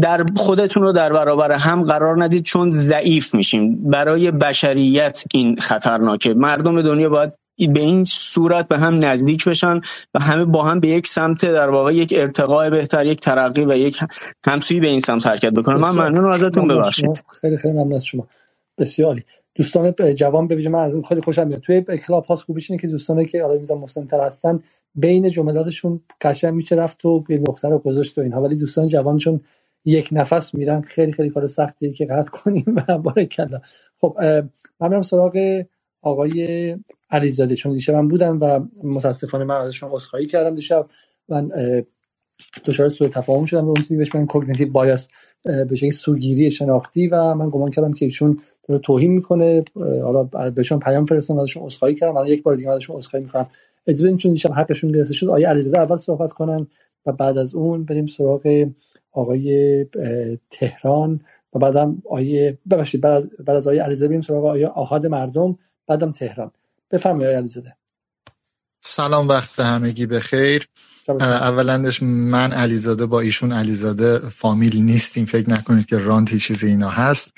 Speaker 16: در خودتون رو در برابر هم قرار ندید چون ضعیف میشیم. برای بشریت این خطرناکه. مردم دنیا باید به این صورت به هم نزدیک بشن و همه با هم به یک سمت در واقع یک ارتقاء بهتر یک ترقی و یک همسویی به این سمت حرکت بکنم من ممنون ازتون. ببخشید.
Speaker 1: خیلی خیلی ممنون از شما. بسیاری. دوستان جوان ببینم من از این خیلی خوشم میاد. توی کلاب هاست خوبیش اینه که دوستانی که حالا می‌ذارم مسلم تر هستن بین جملاتشون قشنگ میشه رفت و به نقطه رو گذاشت و اینها. ولی دوستان جوان چون یک نفس میرن خیلی خیلی کار سختیه که قطع کنیم (laughs) و بارکلا خب من میرم سراغ آقای علیزاده. چون دیشب من بودم و متاسفانه من ازشون عذرخواهی کردم دیشب. من دچار سوء تفاهم شدم. اون چیزی بهش من کوگنیتیو بایاس به شکلی سوگیری شناختی و من گمان کردم که ایشون داره توهین می‌کنه. حالا بهشون پیام فرستادم ازشون عذرخواهی کردم. الان یک بار دیگه ازشون عذرخواهی می‌کنم. اجازه بدیم چون دیشب حقشون گرفته شد آقای علیزاده اول صحبت کنن و بعد از اون بریم سراغ آقای تهران و بعدم آقای ببخشید بعد از بعد از آقای علیزاده بریم سراغ آقای آحاد مردم بعدم تهران. بفرمایید آقای علیزاده.
Speaker 17: سلام وقت همگی بخیر. اولندش من علیزاده با ایشون علیزاده فامیل نیستیم. فکر نکنید که رانتی چیزی اینا هست.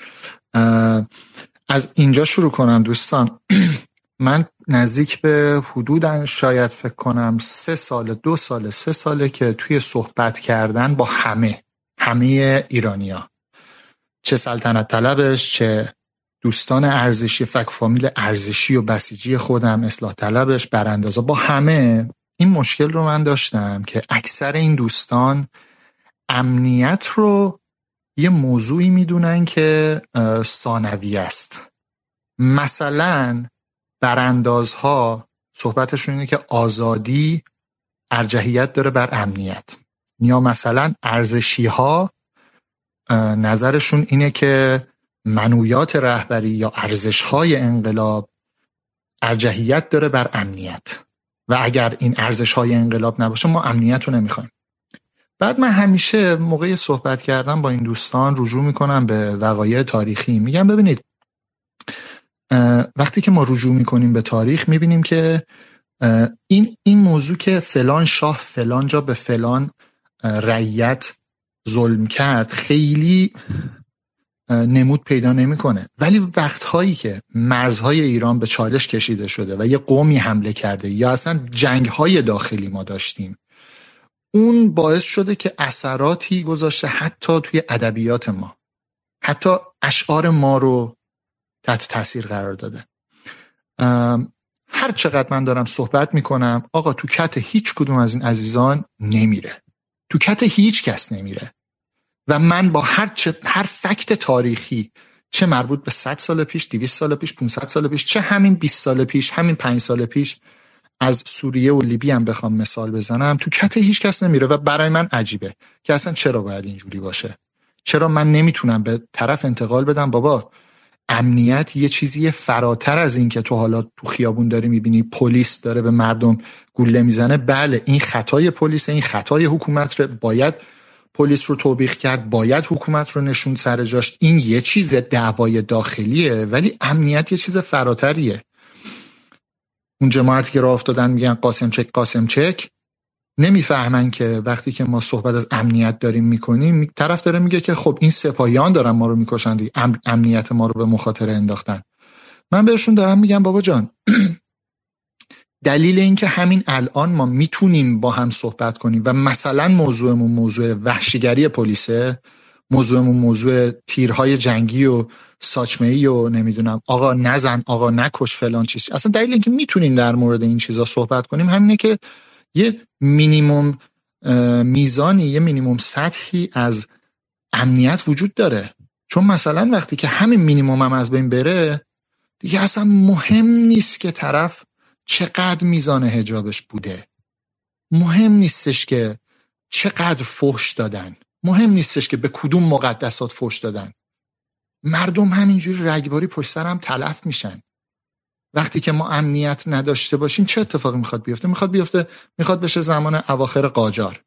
Speaker 17: از اینجا شروع کنم دوستان. (clears throat) من نزدیک به حدود شاید فکر کنم سه سال دو سال سه ساله که توی صحبت کردن با همه همه ایرانیا چه سلطنت طلبش چه دوستان ارزشی فک فامیل ارزشی و بسیجی خودم اصلاح طلبش براندازا با همه این مشکل رو من داشتم که اکثر این دوستان امنیت رو یه موضوعی می‌دونن که ثانوی است. مثلا براندازها صحبتشون اینه که آزادی ارجحیت داره بر امنیت. یا مثلا ارزشی ها نظرشون اینه که منویات رهبری یا ارزش های انقلاب ارجحیت داره بر امنیت. و اگر این ارزش های انقلاب نباشه ما امنیت رو نمی‌خوایم. بعد من همیشه موقع صحبت کردم با این دوستان رجوع می‌کنم به وقایع تاریخی. میگم ببینید وقتی که ما رجوع می‌کنیم به تاریخ می‌بینیم که این این موضوع که فلان شاه فلان جا به فلان رعیت ظلم کرد خیلی نمود پیدا نمی‌کنه. ولی وقتهایی که مرزهای ایران به چالش کشیده شده و یه قومی حمله کرده یا اصلا جنگ های داخلی ما داشتیم اون باعث شده که اثراتی گذاشته حتی توی ادبیات ما. حتی اشعار ما رو تحت تاثیر قرار داده. هر چقدر من دارم صحبت می‌کنم آقا تو کت هیچ کدوم از این عزیزان نمیره. تو کت هیچ کس نمیره. و من با هر, چه، هر فکت تاریخی چه مربوط به 100 سال پیش 200 سال پیش 500 سال پیش چه همین 20 سال پیش همین 5 سال پیش از سوریه و لیبی هم بخوام مثال بزنم تو کت هیچ کس نمیره و برای من عجیبه که اصلا چرا باید اینجوری باشه؟ چرا من نمی‌تونم به طرف انتقال بدم؟ بابا امنیت یه چیزی فراتر از این که تو حالا تو خیابون داری می‌بینی پلیس داره به مردم گوله می‌زنه. بله این خطای پلیس این خطای حکومت رو باید پلیس رو توبیخ کرد باید حکومت رو نشون سر جاش. این یه چیز دعوای داخلیه ولی امنیت یه چیز فراتریه. اون جماعتی که راه افتادن میگن قاسم چک قاسم چک. نمی‌فهمن که وقتی که ما صحبت از امنیت داریم می‌کنیم طرف داره میگه که خب این سپاهیان دارن ما رو می‌کشن امنیت ما رو به مخاطره انداختن. من بهشون دارم میگم بابا جان (clears throat) دلیل اینکه همین الان ما می‌تونیم با هم صحبت کنیم و مثلا موضوعمون موضوع وحشیگری پلیسه موضوعمون موضوع تیرهای جنگی و ساچمه و نمی‌دونم آقا نزن آقا نکش فلان چیز. اصلا دلیل اینکه می‌تونیم در مورد این چیزا صحبت کنیم همینه که یه مینیموم میزانی یه مینیموم سطحی از امنیت وجود داره. چون مثلا وقتی که همین مینیموم هم از بین بره دیگه اصلا مهم نیست که طرف چقدر میزان هجابش بوده. مهم نیستش که چقدر فحش دادن. مهم نیستش که به کدوم مقدسات فحش دادن. مردم همینجوری رگباری پشت سرم تلف میشن. وقتی که ما امنیت نداشته باشیم چه اتفاقی می‌خواد بیفته؟ می‌خواد بیفته می‌خواد بشه زمان اواخر قاجار.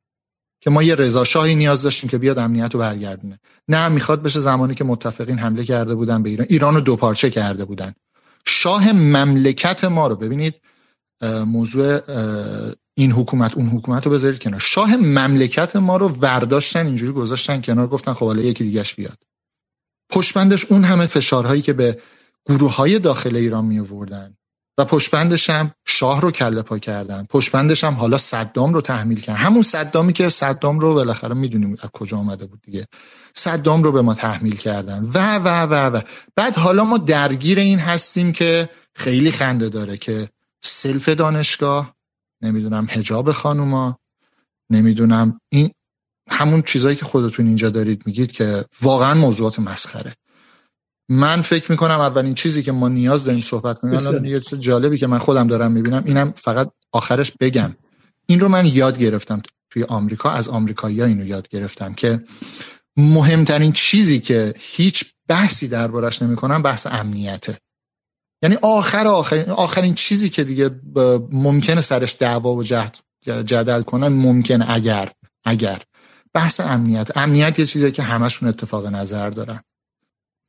Speaker 17: که ما یه رضا شاهی نیاز داشتیم که بیاد امنیت رو برگردونه. نه می‌خواد بشه زمانی که متفقین حمله کرده بودن به ایران. ایران رو دو پارچه کرده بودن. شاه مملکت ما رو ببینید موضوع این حکومت اون حکومت رو بذارید کنار. شاه مملکت ما رو ورداشتن اینجوری گذاشتن کنار گفتن خب حالا یکی دیگهش بیاد. پشتبندش اون همه فشارهایی که به گروه های داخل ایران می آوردن و پشتبندش هم شاه رو کله پا کردن. پشتبندش هم حالا صدام رو تحمیل کردن. همون صدامی که صدام رو بالاخره می‌دونیم از کجا آمده بود دیگه. صدام رو به ما تحمیل کردن. و و و و. بعد حالا ما درگیر این هستیم که خیلی خنده داره که سلف دانشگاه نمی‌دونم هجاب خانوما نمی‌دونم این همون چیزایی که خودتون اینجا دارید میگید که واقعا موضوعات مسخره. من فکر می‌کنم اولین چیزی که ما نیاز داریم صحبت کنیم الان یه چیز جالبی که من خودم دارم می‌بینم اینم فقط آخرش بگم. این رو من یاد گرفتم توی آمریکا از آمریکایی‌ها اینو یاد گرفتم که مهمترین چیزی که هیچ بحثی دربارش نمی‌کنم بحث امنیته. یعنی آخر آخرین آخرین چیزی که دیگه ممکنه سرش دعوا و جهد جدل کنن ممکن اگر اگر. بحث امنیت. امنیت یه چیزی که همشون اتفاق نظر دارن.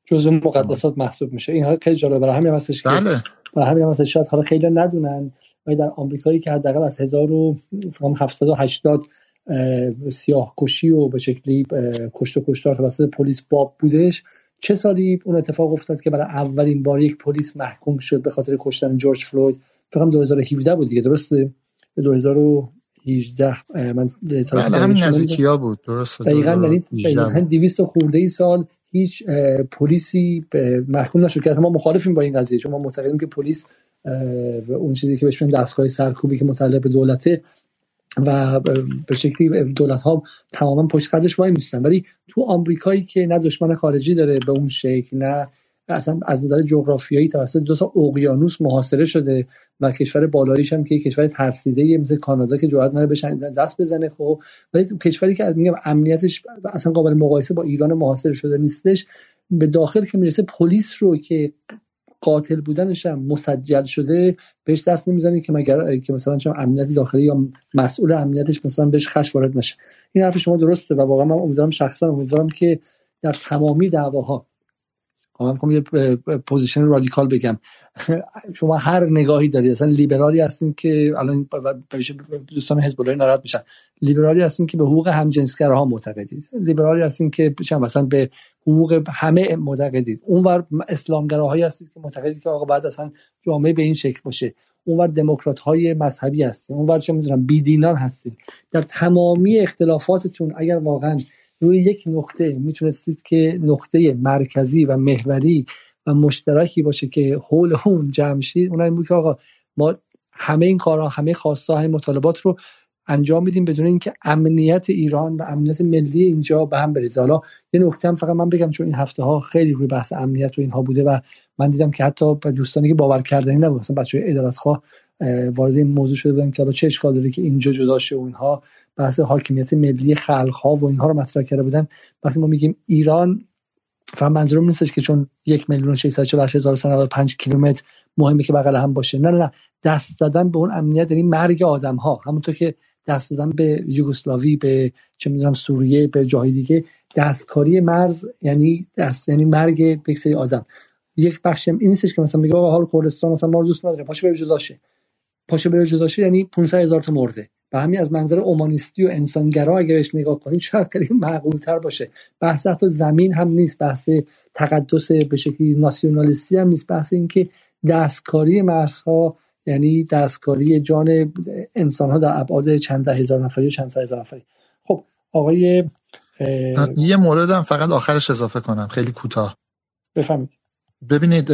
Speaker 1: جزء مقدسات محسوب میشه. این خیلی جالبه. برای همین هستش که
Speaker 17: بله.
Speaker 1: برای همین هستش شاید حالا خیلی ندونن ولی در آمریکایی که حداقل از 1780 سیاه کشی و به شکلی کشت و کشتار توسط پلیس باب بودش چه سالی اون اتفاق افتاد که برای اولین بار یک پلیس محکوم شد به خاطر کشتن جورج فلوید؟ فکر 2017 بود دیگه درسته؟ به 2018 من
Speaker 17: بله همین نزدیکی ها بود درسته
Speaker 1: دقیقاً یعنی 200 خورده ای سال هیچ پلیسی محکوم نشد. که ما مخالفیم با این قضیه چون ما معتقدیم که پلیس اون چیزی که بهش میگن دستگاه سرکوبی که متعلق به دولته و به شکلی دولت ها تماما پشت قدش وای میستن ولی تو آمریکایی که نه دشمن خارجی داره به اون شکل نه اصلا از نظر جغرافیایی توسط دو تا اقیانوس محاصره شده و کشور بالاییش هم که کشور ترسیده مثل کانادا که جرئت نداره بشن دست بزنه خب. ولی کشوری که میگم امنیتش اصلا قابل مقایسه با ایران محاصره شده نیستش. به داخل که می‌رسه پلیس رو که قاتل بودنش هم مسجل شده بهش دست نمی‌زنه که مگر که مثلا چون امنیت داخلی یا مسئول امنیتش مثلا بهش خش وارد نشه. این حرف شما درسته و واقعا من امیدوارم شخصا امیدوارم که در تمامی دعواها من می‌خوام یه position رادیکال بگم. (laughs) شما هر نگاهی دارید اصلا لیبرالی هستین که الان دوستان حزب الله ناراحت میشن. لیبرالی هستین که به حقوق همجنسگراها معتقدید. لیبرالی هستین که مثلا به حقوق همه معتقدید. اونور اسلامگراهایی هستید که معتقدید که آقا بعد اصلا جامعه به این شکل باشه. اونور دموکرات های مذهبی هستین. اونور چه می‌دونم بیدینان هستین. در تمامی اختلافاتتون اگر واقعا روی یک نقطه می‌تونستید که نقطه مرکزی و محوری و مشترکی باشه که حول اون جمع شید. اون این بود که آقا ما همه این کارها همه خواسته های مطالبات رو انجام میدیم بدون اینکه امنیت ایران و امنیت ملی اینجا به هم بریزه. حالا یه نکته هم فقط من بگم چون این هفته ها خیلی روی بحث امنیت و اینها بوده و من دیدم که حتی دوستانی که باور کردنی نبود مثلا ادارت خواه وارد این موضوع شده بودن که حالا چه اشکال داره که اینجا جدا شه و بحث حاکمیت ملی خلق ها و اینها رو مطرح کرده بودن. وقتی ما میگیم ایران فهم منظورم نیستش که چون یک میلیون و کیلومتر مهمه که بغل هم باشه. نه نه نه. دست دادن به اون امنیت یعنی مرگ آدم ها همونطور که دست دادن به یوگسلاوی به چه می‌دونم سوریه به جاهای دیگه دستکاری مرز یعنی دست یعنی مرگ یک سری آدم. یک بخشم این نیستش که مثلا میگه آقا حال کردستان مثلا ما رو دوست نداره پاشه بره جداشه پاشه بره جداشه یعنی 500 هزار تا مرده. و همین از منظر اومانیستی و انسانگرا اگه بهش نگاه کنید شاید خیلی معقول تر باشه. بحث حتی زمین هم نیست بحث تقدس به شکلی ناسیونالیستی هم نیست. بحث اینکه دستکاری مرزها یعنی دستکاری جان انسان ها در ابعاد چند ده هزار نفری و چند هزار نفری. خب آقای
Speaker 17: یه مورد هم فقط آخرش اضافه کنم. خیلی کوتاه.
Speaker 1: بفهمید
Speaker 17: ببینید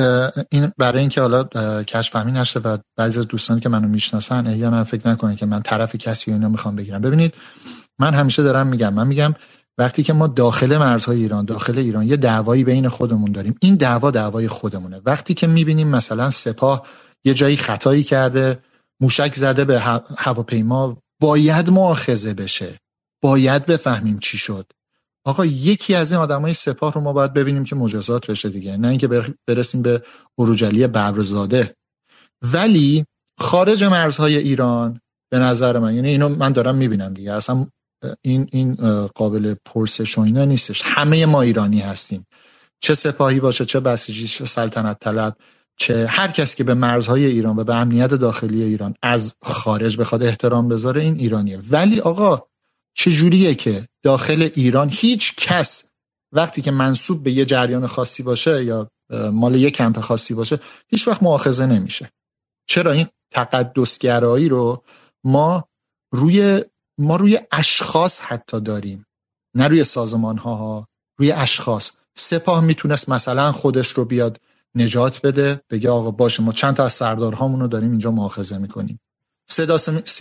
Speaker 17: این برای اینکه حالا کش فهمی نشه و بعضی از دوستانی که منو می‌شناسن احیانا فکر نکنید که من طرف کسی اینا می‌خوام بگیرم. ببینید من همیشه دارم میگم من میگم وقتی که ما داخل مرزهای ایران داخل ایران یه دعوایی بین خودمون داریم. این دعوا دعوای خودمونه. وقتی که می‌بینیم مثلا سپاه یه جایی خطایی کرده موشک زده به هواپیما باید مؤاخذه بشه. باید بفهمیم چی شد. آقا یکی از این آدمای سپاه رو ما باید ببینیم که مجازات بشه دیگه. نه اینکه برسیم به عروجلی ببرزاده. ولی خارج مرزهای ایران به نظر من یعنی اینو من دارم می‌بینم دیگه. اصلا این این قابل پرسش و اینا نیستش. همه ما ایرانی هستیم. چه سپاهی باشه چه بسیجی چه سلطنت طلب چه هر کسی که به مرزهای ایران و به امنیت داخلی ایران از خارج بخواد احترام بذاره این ایرانیه. ولی آقا چجوریه که داخل ایران هیچ کس وقتی که منصوب به یه جریان خاصی باشه یا مال یه کمپ خاصی باشه هیچ وقت مؤاخذه نمیشه. چرا این تقدسگرایی رو ما روی ما روی اشخاص حتی داریم نه روی سازمان ها روی اشخاص. سپاه می‌تونست مثلا خودش رو بیاد نجات بده بگه آقا باشه ما چند تا از سردارهامون رو داریم اینجا مؤاخذه می‌کنیم.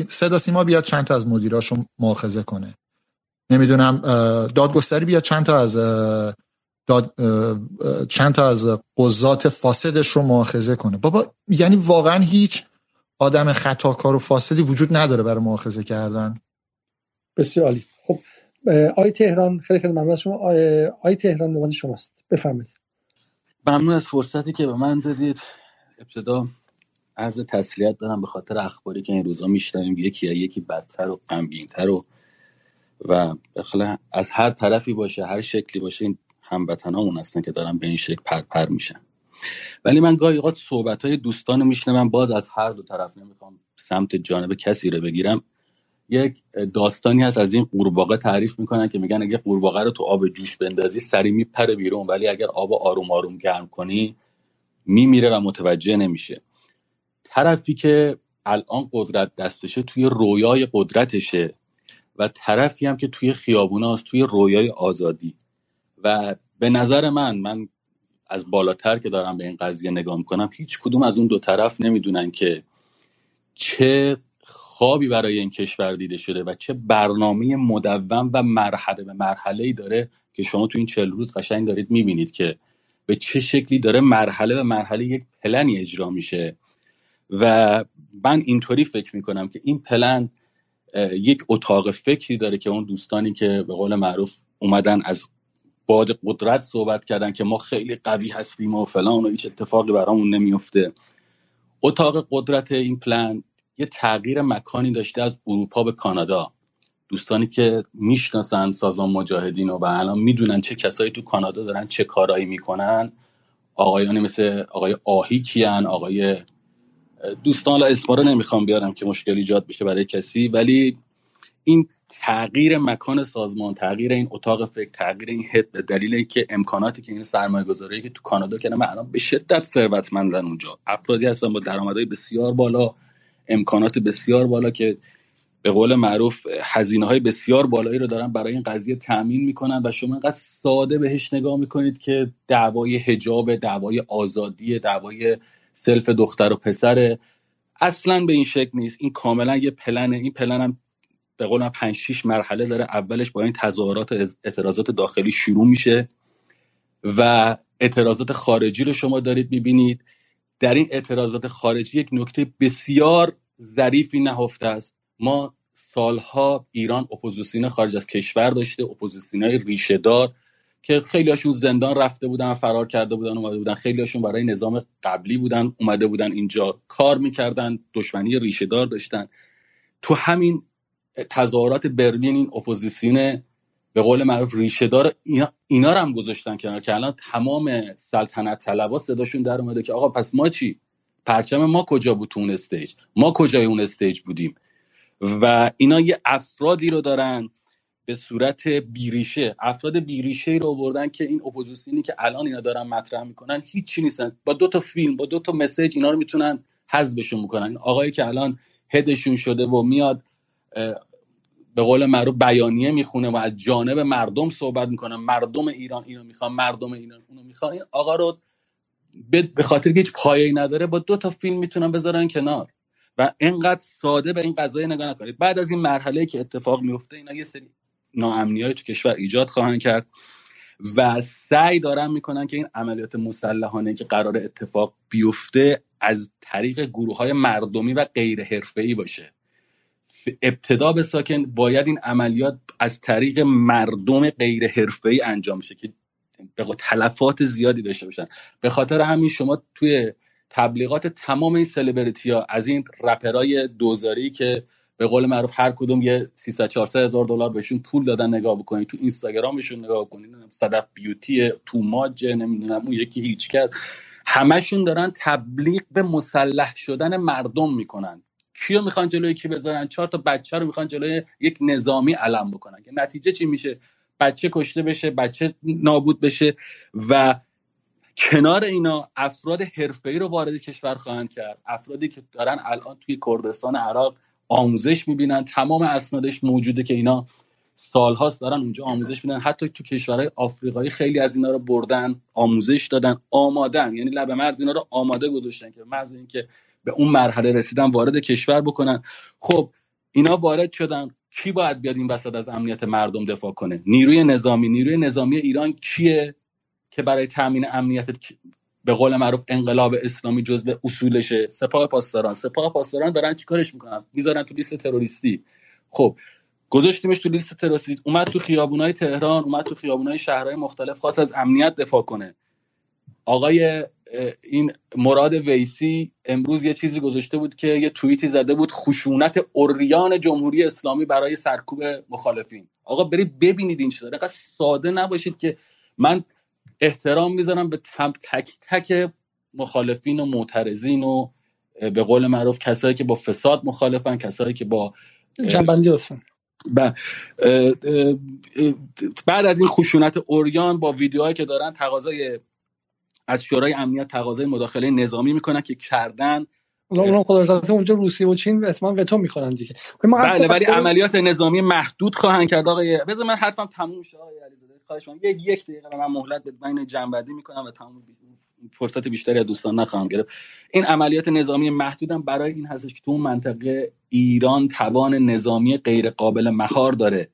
Speaker 17: صدا سیما بیاد چند تا از مدیراشو مؤاخذه کنه. نمی‌دونم دادگستری بیاد چند تا از داد چند تا از قضات فاسدش رو مؤاخذه کنه. بابا یعنی واقعا هیچ آدم خطاکار و فاسدی وجود نداره برای مؤاخذه کردن.
Speaker 1: بسیار عالی. خب آی تهران خیلی خیلی ممنون شما. آی تهران نوبت شماست. بفرمایید.
Speaker 18: ممنون از فرصتی که به من دادید. ابتدا عرض تسلیت دارم به خاطر اخباری که این روزا میشنویم. یکی یکی بدتر و غمگینتر و و از هر طرفی باشه هر شکلی باشه این هموطنامون هستن که دارن به این شکل پرپر میشن. ولی من گاهی اوقات صحبت های دوستان میشنوم باز از هر دو طرف نمی‌خوام سمت جانب کسی رو بگیرم. یک داستانی هست از این قورباغه تعریف می‌کنن که میگن اگه قورباغه رو تو آب جوش بندازی سری میپره بیرون ولی اگر آب آروم آروم گرم کنی میمیره و متوجه نمیشه. طرفی که الان قدرت دستشه توی رویای قدرتشه. و طرفی هم که توی خیابوناست توی رویای آزادی. و به نظر من من از بالاتر که دارم به این قضیه نگاه می‌کنم هیچ کدوم از اون دو طرف نمی‌دونن که چه خوابی برای این کشور دیده شده و چه برنامه مدون و مرحله به مرحله ای داره که شما تو این چل روز قشنگ دارید می‌بینید که به چه شکلی داره مرحله به مرحله یک پلنی اجرا میشه. و من اینطوری فکر می‌کنم که این پلن یک اتاق فکری داره که اون دوستانی که به قول معروف اومدن از باد قدرت صحبت کردن که ما خیلی قوی هستیم و فلان و هیچ اتفاقی برامون نمیفته اتاق قدرت این پلن یه تغییر مکانی داشته از اروپا به کانادا. دوستانی که می‌شناسن سازمان مجاهدین و الان می‌دونن چه کسایی تو کانادا دارن چه کارایی می‌کنن. آقایانی مثل آقای آهی کیان آقای دوستان رو نمی‌خوام بیارم که مشکل ایجاد بشه برای کسی ولی این تغییر مکان سازمان تغییر این اتاق فکر تغییر این هد به دلیل اینکه امکاناتی که این سرمایه گذاری که تو کانادا کردن الان به شدت ثروتمندن اونجا. افرادی هستن با درآمدهای بسیار بالا امکانات بسیار بالا که به قول معروف هزینه های بسیار بالایی رو دارن برای این قضیه تأمین می‌کنن و شما اینقدر ساده بهش نگاه می‌کنید که دعوای حجاب دعوای آزادی دعوای سلف دختر و پسره. اصلا به این شکل نیست. این کاملا یه پلنه این پلن هم به قولم 5 6 مرحله داره. اولش با این تظاهرات و اعتراضات داخلی شروع میشه و اعتراضات خارجی رو شما دارید می‌بینید. در این اعتراضات خارجی یک نکته بسیار ظریفی نهفته است. ما سالها ایران اپوزیسیون خارج از کشور داشته اپوزیسیون های ریشه دار که خیلی هاشون زندان رفته بودن فرار کرده بودن اومده بودن. خیلی هاشون برای نظام قبلی بودن اومده بودن اینجا کار می‌کردن دشمنی ریشه دار داشتن. تو همین تظاهرات برلین این اپوزیسیون به قول معروف ریشه دار اینا, اینا هم گذاشتن کنار که الان تمام سلطنت طلبا صداشون در اومده که آقا پس ما چی؟ پرچم ما کجا بود تو اون stage؟ ما کجای اون stage بودیم؟ و اینا یه افرادی رو دارن به صورت بیریشه. افراد بیریشه رو آوردن که این اپوزیسیونی که الان اینا دارن مطرح می‌کنن هیچی نیستن. با دو تا فیلم با دو تا مسیج اینا رو می‌تونن حذفشون می‌کنن. این آقایی که الان هدشون شده و میاد به قول معروف بیانیه می‌خونه و از جانب مردم صحبت می‌کنه. مردم ایران اینو می‌خوان مردم ایران اونو می‌خوان. این آقا رو به خاطر که هیچ پایه‌ای نداره با دو تا فیلم می‌تونن بذارن کنار. و اینقدر ساده به این قضایه نگاه نکنید. بعد از این مرحله که اتفاق میفته اینا یه سری ناامنی های تو کشور ایجاد خواهند کرد و سعی دارن می‌کنن که این عملیات مسلحانه که قرار اتفاق بیفته از طریق گروه های مردمی و غیر حرفه‌ای باشه. ابتدا به ساکن باید این عملیات از طریق مردم غیر حرفه‌ای انجام شه که به تلفات زیادی داشته باشن. به خاطر همین شما توی تبلیغات تمام این سلبریتی ها از این رپرای دوزاری که به قول معروف هر کدوم یه 300 400 هزار دلار بهشون پول دادن نگاه بکنید تو اینستاگرامشون نگاه بکنید صدف بیوتی تو ماج نمی‌دونم اون یکی هیچ کرد همشون دارن تبلیغ به مسلح شدن مردم می‌کنن. کیو می‌خوان جلوی کی بذارن؟ چهار تا بچه رو می‌خوان جلوی یک نظامی علم بکنن. که نتیجه چی میشه؟ بچه کشته بشه بچه نابود بشه و کنار اینا افراد حرفه‌ای رو وارد کشور خواهند کرد. افرادی که دارن الان توی کردستان عراق آموزش می‌بینن. تمام اسنادش موجوده که اینا سالهاست دارن اونجا آموزش میدن. حتی تو کشورهای آفریقایی خیلی از اینا رو بردن آموزش دادن آمادن. یعنی لب مرز اینا رو آماده گذاشتن که مرز اینکه به اون مرحله رسیدن وارد کشور بکنن. خب اینا وارد شدن. کی باید بیاد این وسط از امنیت مردم دفاع کنه؟ نیروی نظامی. نیروی نظامی ایران کیه که برای تامین امنیت به قول معروف انقلاب اسلامی جزء اصولشه. سپاه پاسداران. سپاه پاسداران دارن چیکارش می‌کنن؟ می‌ذارن تو لیست تروریستی. خب گذاشتیمش تو لیست تروریستی. اومد تو خیابونای تهران اومد تو خیابونای شهرهای مختلف خواست از امنیت دفاع کنه. آقای این مراد ویسی امروز یه چیزی گذاشته بود که یه توییتی زده بود خشونت اوریان جمهوری اسلامی برای سرکوب مخالفین. آقا برید ببینید این چیزا. ساده نباشید که من احترام می‌ذارم به تک تک مخالفین و معترضین و به قول معروف کسایی که با فساد مخالفن کسایی که با
Speaker 1: جنبندی
Speaker 18: بعد از این خشونت اوریان با ویدیوهایی که دارن تقاضای از شورای امنیت تقاضای مداخله نظامی می‌کنن که کردن.
Speaker 1: اونا خدا اونجا روسیه و چین اسمان وتو می‌کنن دیگه.
Speaker 18: بله ولی عملیات نظامی محدود خواهند کرد. آقای بذار من حرفم تموم شه آقای خواهش من یک یک دقیقه من مهلت به بین جنبندی می‌کنم و تمام فرصت بیشتری از دوستان نخواهم گرفت. این عملیات نظامی محدودم برای این هستش که تو اون منطقه ایران توان نظامی غیر قابل مهار داره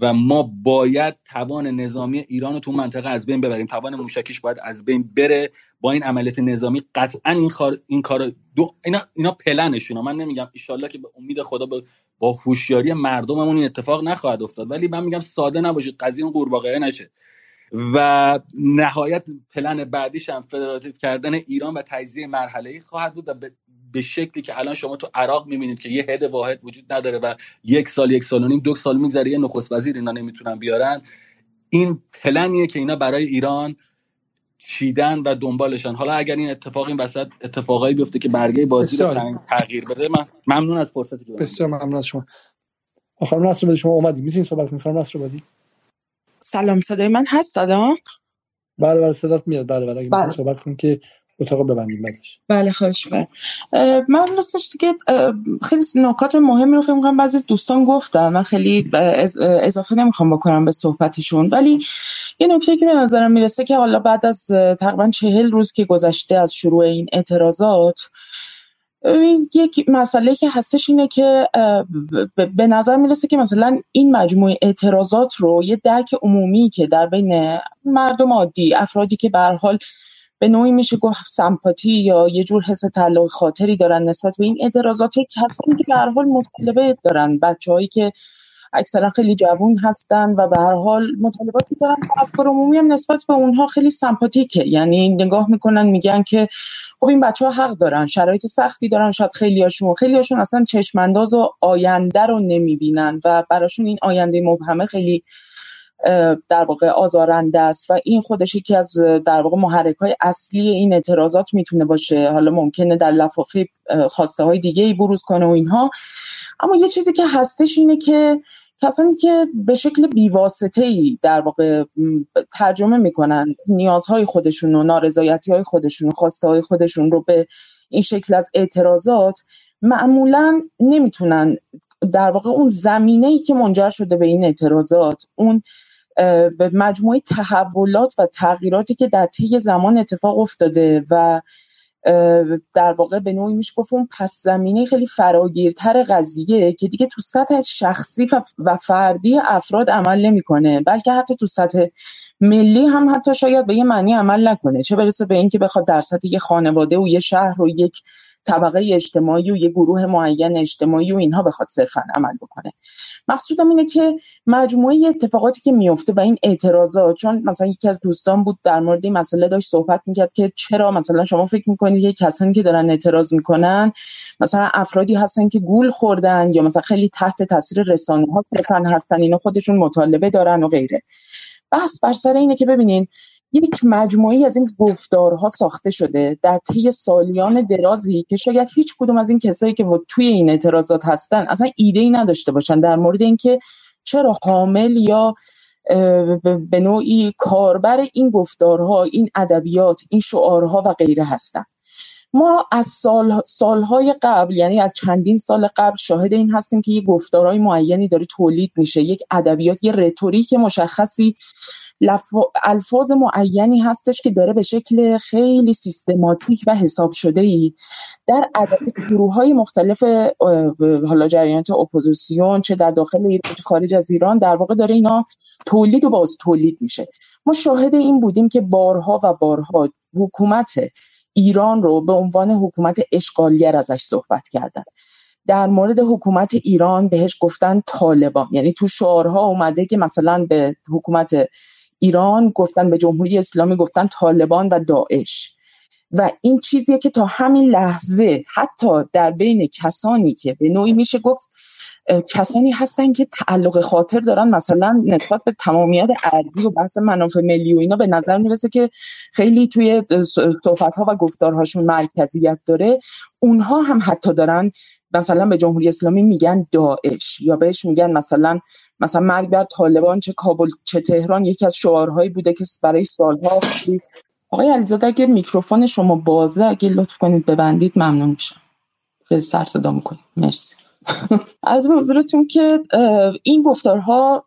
Speaker 18: و ما باید توان نظامی ایران رو تو منطقه از بین ببریم. توان موشکیش باید از بین بره. با این عملیات نظامی قطعا این کار این کار دو اینا اینا پلنشونه. من نمیگم. ان که به امید خدا با, با هوشیاری مردممون این اتفاق نخواهد افتاد. ولی من میگم ساده نباشید قضیه اون قورباغه نشه. و نهایت پلن بعدیش هم فدراتیو کردن ایران و تجزیه مرحله ای خواهد بود و به شکلی که الان شما تو عراق می‌بینید که یه هد واحد وجود نداره و یک سال یک سال و نیم دو سال میگذره یه نخست وزیر اینا نمی‌تونن بیارن. این پلنیه که اینا برای ایران چیدن و دنبالشن حالا اگر این اتفاق این وسط اتفاقایی بیفته که برگه بازی رو تغییر بده من ممنون از فرصتی که
Speaker 1: بسیار ممنون از شما. خانم نصر بدی شما اومدید می‌تونید صحبت کنید خانم نصر بدی
Speaker 19: سلام صدای من هست دادا
Speaker 1: بله بله صدات میاد. بله بله اگه بله. صحبت کنید که اتاق ببندیم بعدش.
Speaker 19: بله خواهش من راستش دیگه خیلی نکات مهمی رو فکر می‌کنم بعضی از دوستان گفتن من خیلی اضافه نمی‌خوام بکنم به صحبتشون. ولی یه نکته که به نظرم می‌رسه که حالا بعد از تقریبا چهل روز که گذشته از شروع این اعتراضات یک مسئله که هستش اینه که به نظر می‌رسه که مثلا این مجموعه اعتراضات رو یه درک عمومی که در بین مردم عادی افرادی که به حال به نوعی میشه گفت سمپاتی یا یه جور حس تعلق خاطری دارن نسبت به این اعتراضات کسانی که به حال مطالبه دارن بچههایی که اکثرا خیلی جوون هستن و به هر حال مطالباتی دارن افکار عمومی هم نسبت به اونها خیلی سمپاتیکه. یعنی نگاه می‌کنن میگن که خب این بچه ها حق دارن شرایط سختی دارن شاید خیلی هاشون خیلی هاشون اصلا چشمانداز و آینده رو نمی‌بینن و براشون این آینده مبهمه خیلی در واقع آزارنده است. و این خودش یکی از در واقع محرک های اصلی این اعتراضات می‌تونه باشه. حالا ممکنه در لفافه خواسته های دیگه ای بروز کنه و اینها. اما یه چیزی که هستش اینه که کسانی که به شکل بیواسطه ای در واقع ترجمه می‌کنن نیازهای خودشون و نارضایتی های خودشون و خواسته های خودشون رو به این شکل از اعتراضات معمولا نمی‌تونن در واقع اون زمینه ای که منجر شده به این اعتراضات اون به مجموعه تحولات و تغییراتی که در طی زمان اتفاق افتاده و در واقع به نوعی میشه گفت اون پس زمینه خیلی فراگیرتر قضیه که دیگه تو سطح شخصی و فردی افراد عمل نمی‌کنه بلکه حتی تو سطح ملی هم حتی شاید به یه معنی عمل نکنه. چه برسه به اینکه بخواد در سطح یه خانواده و یه شهر و یک طبقه اجتماعی و یه گروه معین اجتماعی و اینها بخواد صرفا عمل بکنه. مقصودم اینه که مجموعه اتفاقاتی که میفته و این اعتراضات چون مثلا یکی از دوستان بود در مورد این مسئله داشت صحبت می‌کرد که چرا مثلا شما فکر می‌کنید که کسانی که دارن اعتراض می‌کنن مثلا افرادی هستن که گول خوردن یا مثلا خیلی تحت تاثیر رسانه ها هستن اینا خودشون مطالبه دارن و غیره. بحث بر سر اینه که ببینین یک مجموعی از این گفتارها ساخته شده در طی سالیان درازی که شاید هیچ کدوم از این کسایی که توی این اعتراضات هستن اصلا ایده ای نداشته باشن در مورد اینکه چرا حامل یا به نوعی کاربر این گفتارها این ادبیات این شعارها و غیره هستن. ما از سال سالهای قبل یعنی از چندین سال قبل شاهد این هستیم که یه گفتارهای معینی داره تولید میشه. یک ادبیات یه rhetoric مشخصی الفاظ معینی هستش که داره به شکل خیلی سیستماتیک و حساب شده ای در عدد گروه های مختلف حالا جریانات اپوزیسیون چه در داخل ایران چه خارج از ایران در واقع داره اینا تولید و باز تولید میشه. ما شاهد این بودیم که بارها و بارها حکومت ایران رو به عنوان حکومت اشغالگر ازش صحبت کردن. در مورد حکومت ایران بهش گفتن طالبان. یعنی تو شعارها اومده که مثلا به حکومت ایران گفتن به جمهوری اسلامی گفتن طالبان و داعش. و این چیزیه که تا همین لحظه حتی در بین کسانی که به نوعی میشه گفت کسانی هستن که تعلق خاطر دارن مثلا نسبت به تمامیت ارضی و بحث منافع ملی و اینا به نظر می‌رسه که خیلی توی صحبت ها و گفتارهاشون مرکزیت داره. اونها هم حتی دارن مثلا به جمهوری اسلامی میگن داعش یا بهش میگن مثلا مثلا مرگ بر طالبان چه کابل چه تهران یکی از شعارهایی بوده که برای سالها آقای علیزاده اگه میکروفون شما بازه اگه لطف کنید ببندید ممنون میشم. خیلی سر صدا می‌کنید مرسی. (laughs) از حضورتون که این گفتارها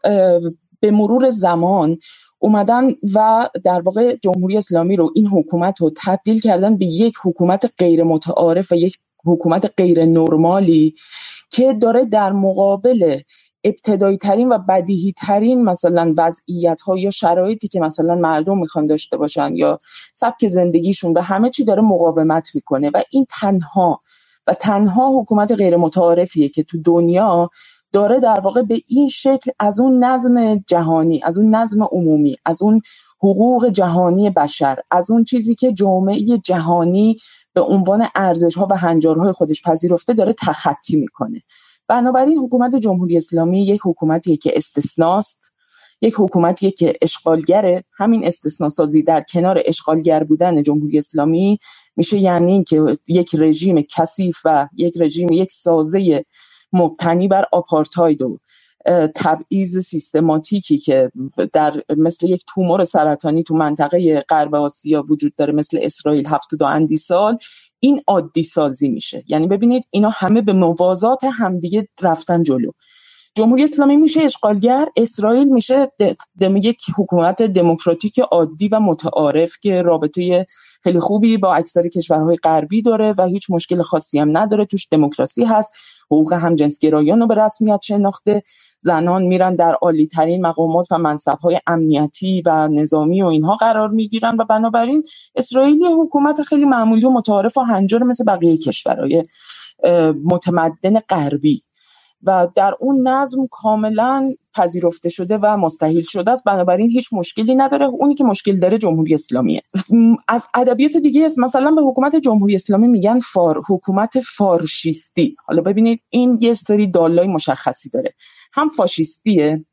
Speaker 19: به مرور زمان اومدن و در واقع جمهوری اسلامی رو این حکومت رو تبدیل کردن به یک حکومت غیر متعارف و یک حکومت غیر نرمالی که داره در مقابل ابتدایی ترین و بدیهی ترین مثلا وضعیت ها یا شرایطی که مثلا مردم می‌خوان داشته باشن یا سبک زندگیشون به همه چی داره مقاومت می‌کنه و این تنها و تنها حکومت غیر متعارفیه که تو دنیا داره در واقع به این شکل از اون نظم جهانی از اون نظم عمومی از اون حقوق جهانی بشر از اون چیزی که جامعه جهانی به عنوان ارزش ها و هنجارهای خودش پذیرفته داره تخطی می‌کنه. بنابراین حکومت جمهوری اسلامی یک حکومتیه که استثناست یک حکومتیه که اشغالگره. همین استثنا سازی در کنار اشغالگر بودن جمهوری اسلامی میشه یعنی که یک رژیم کثیف و یک رژیم یک سازه مبتنی بر آپارتاید و تبعیض سیستماتیکی که در مثل یک تومور سرطانی تو منطقه غرب آسیا وجود داره مثل اسرائیل دو اندی سال. این عادی سازی میشه. یعنی ببینید اینا همه به موازات همدیگه رفتن جلو. جمهوری اسلامی میشه اشغالگر اسرائیل میشه یک حکومت دموکراتیک عادی و متعارف که رابطه خیلی خوبی با اکثر کشورهای غربی داره و هیچ مشکل خاصی هم نداره. توش دموکراسی هست حقوق همجنسگرایان رو به رسمیت شناخته. زنان میرن در عالی ترین مقامات و منصب های امنیتی و نظامی و اینها قرار می‌گیرن و بنابراین اسرائیل حکومت خیلی معمولی و متعارف و هنجار مثل بقیه کشورهای متمدن غربی و در اون نظم کاملا پذیرفته شده و مستحیل شده است. بنابراین هیچ مشکلی نداره. اونی که مشکل داره جمهوری اسلامیه. از ادبیات دیگه است. مثلا به حکومت جمهوری اسلامی میگن فار حکومت فارشیستی. حالا ببینید این یه سری دالای مشخصی داره. هم فاشیستیه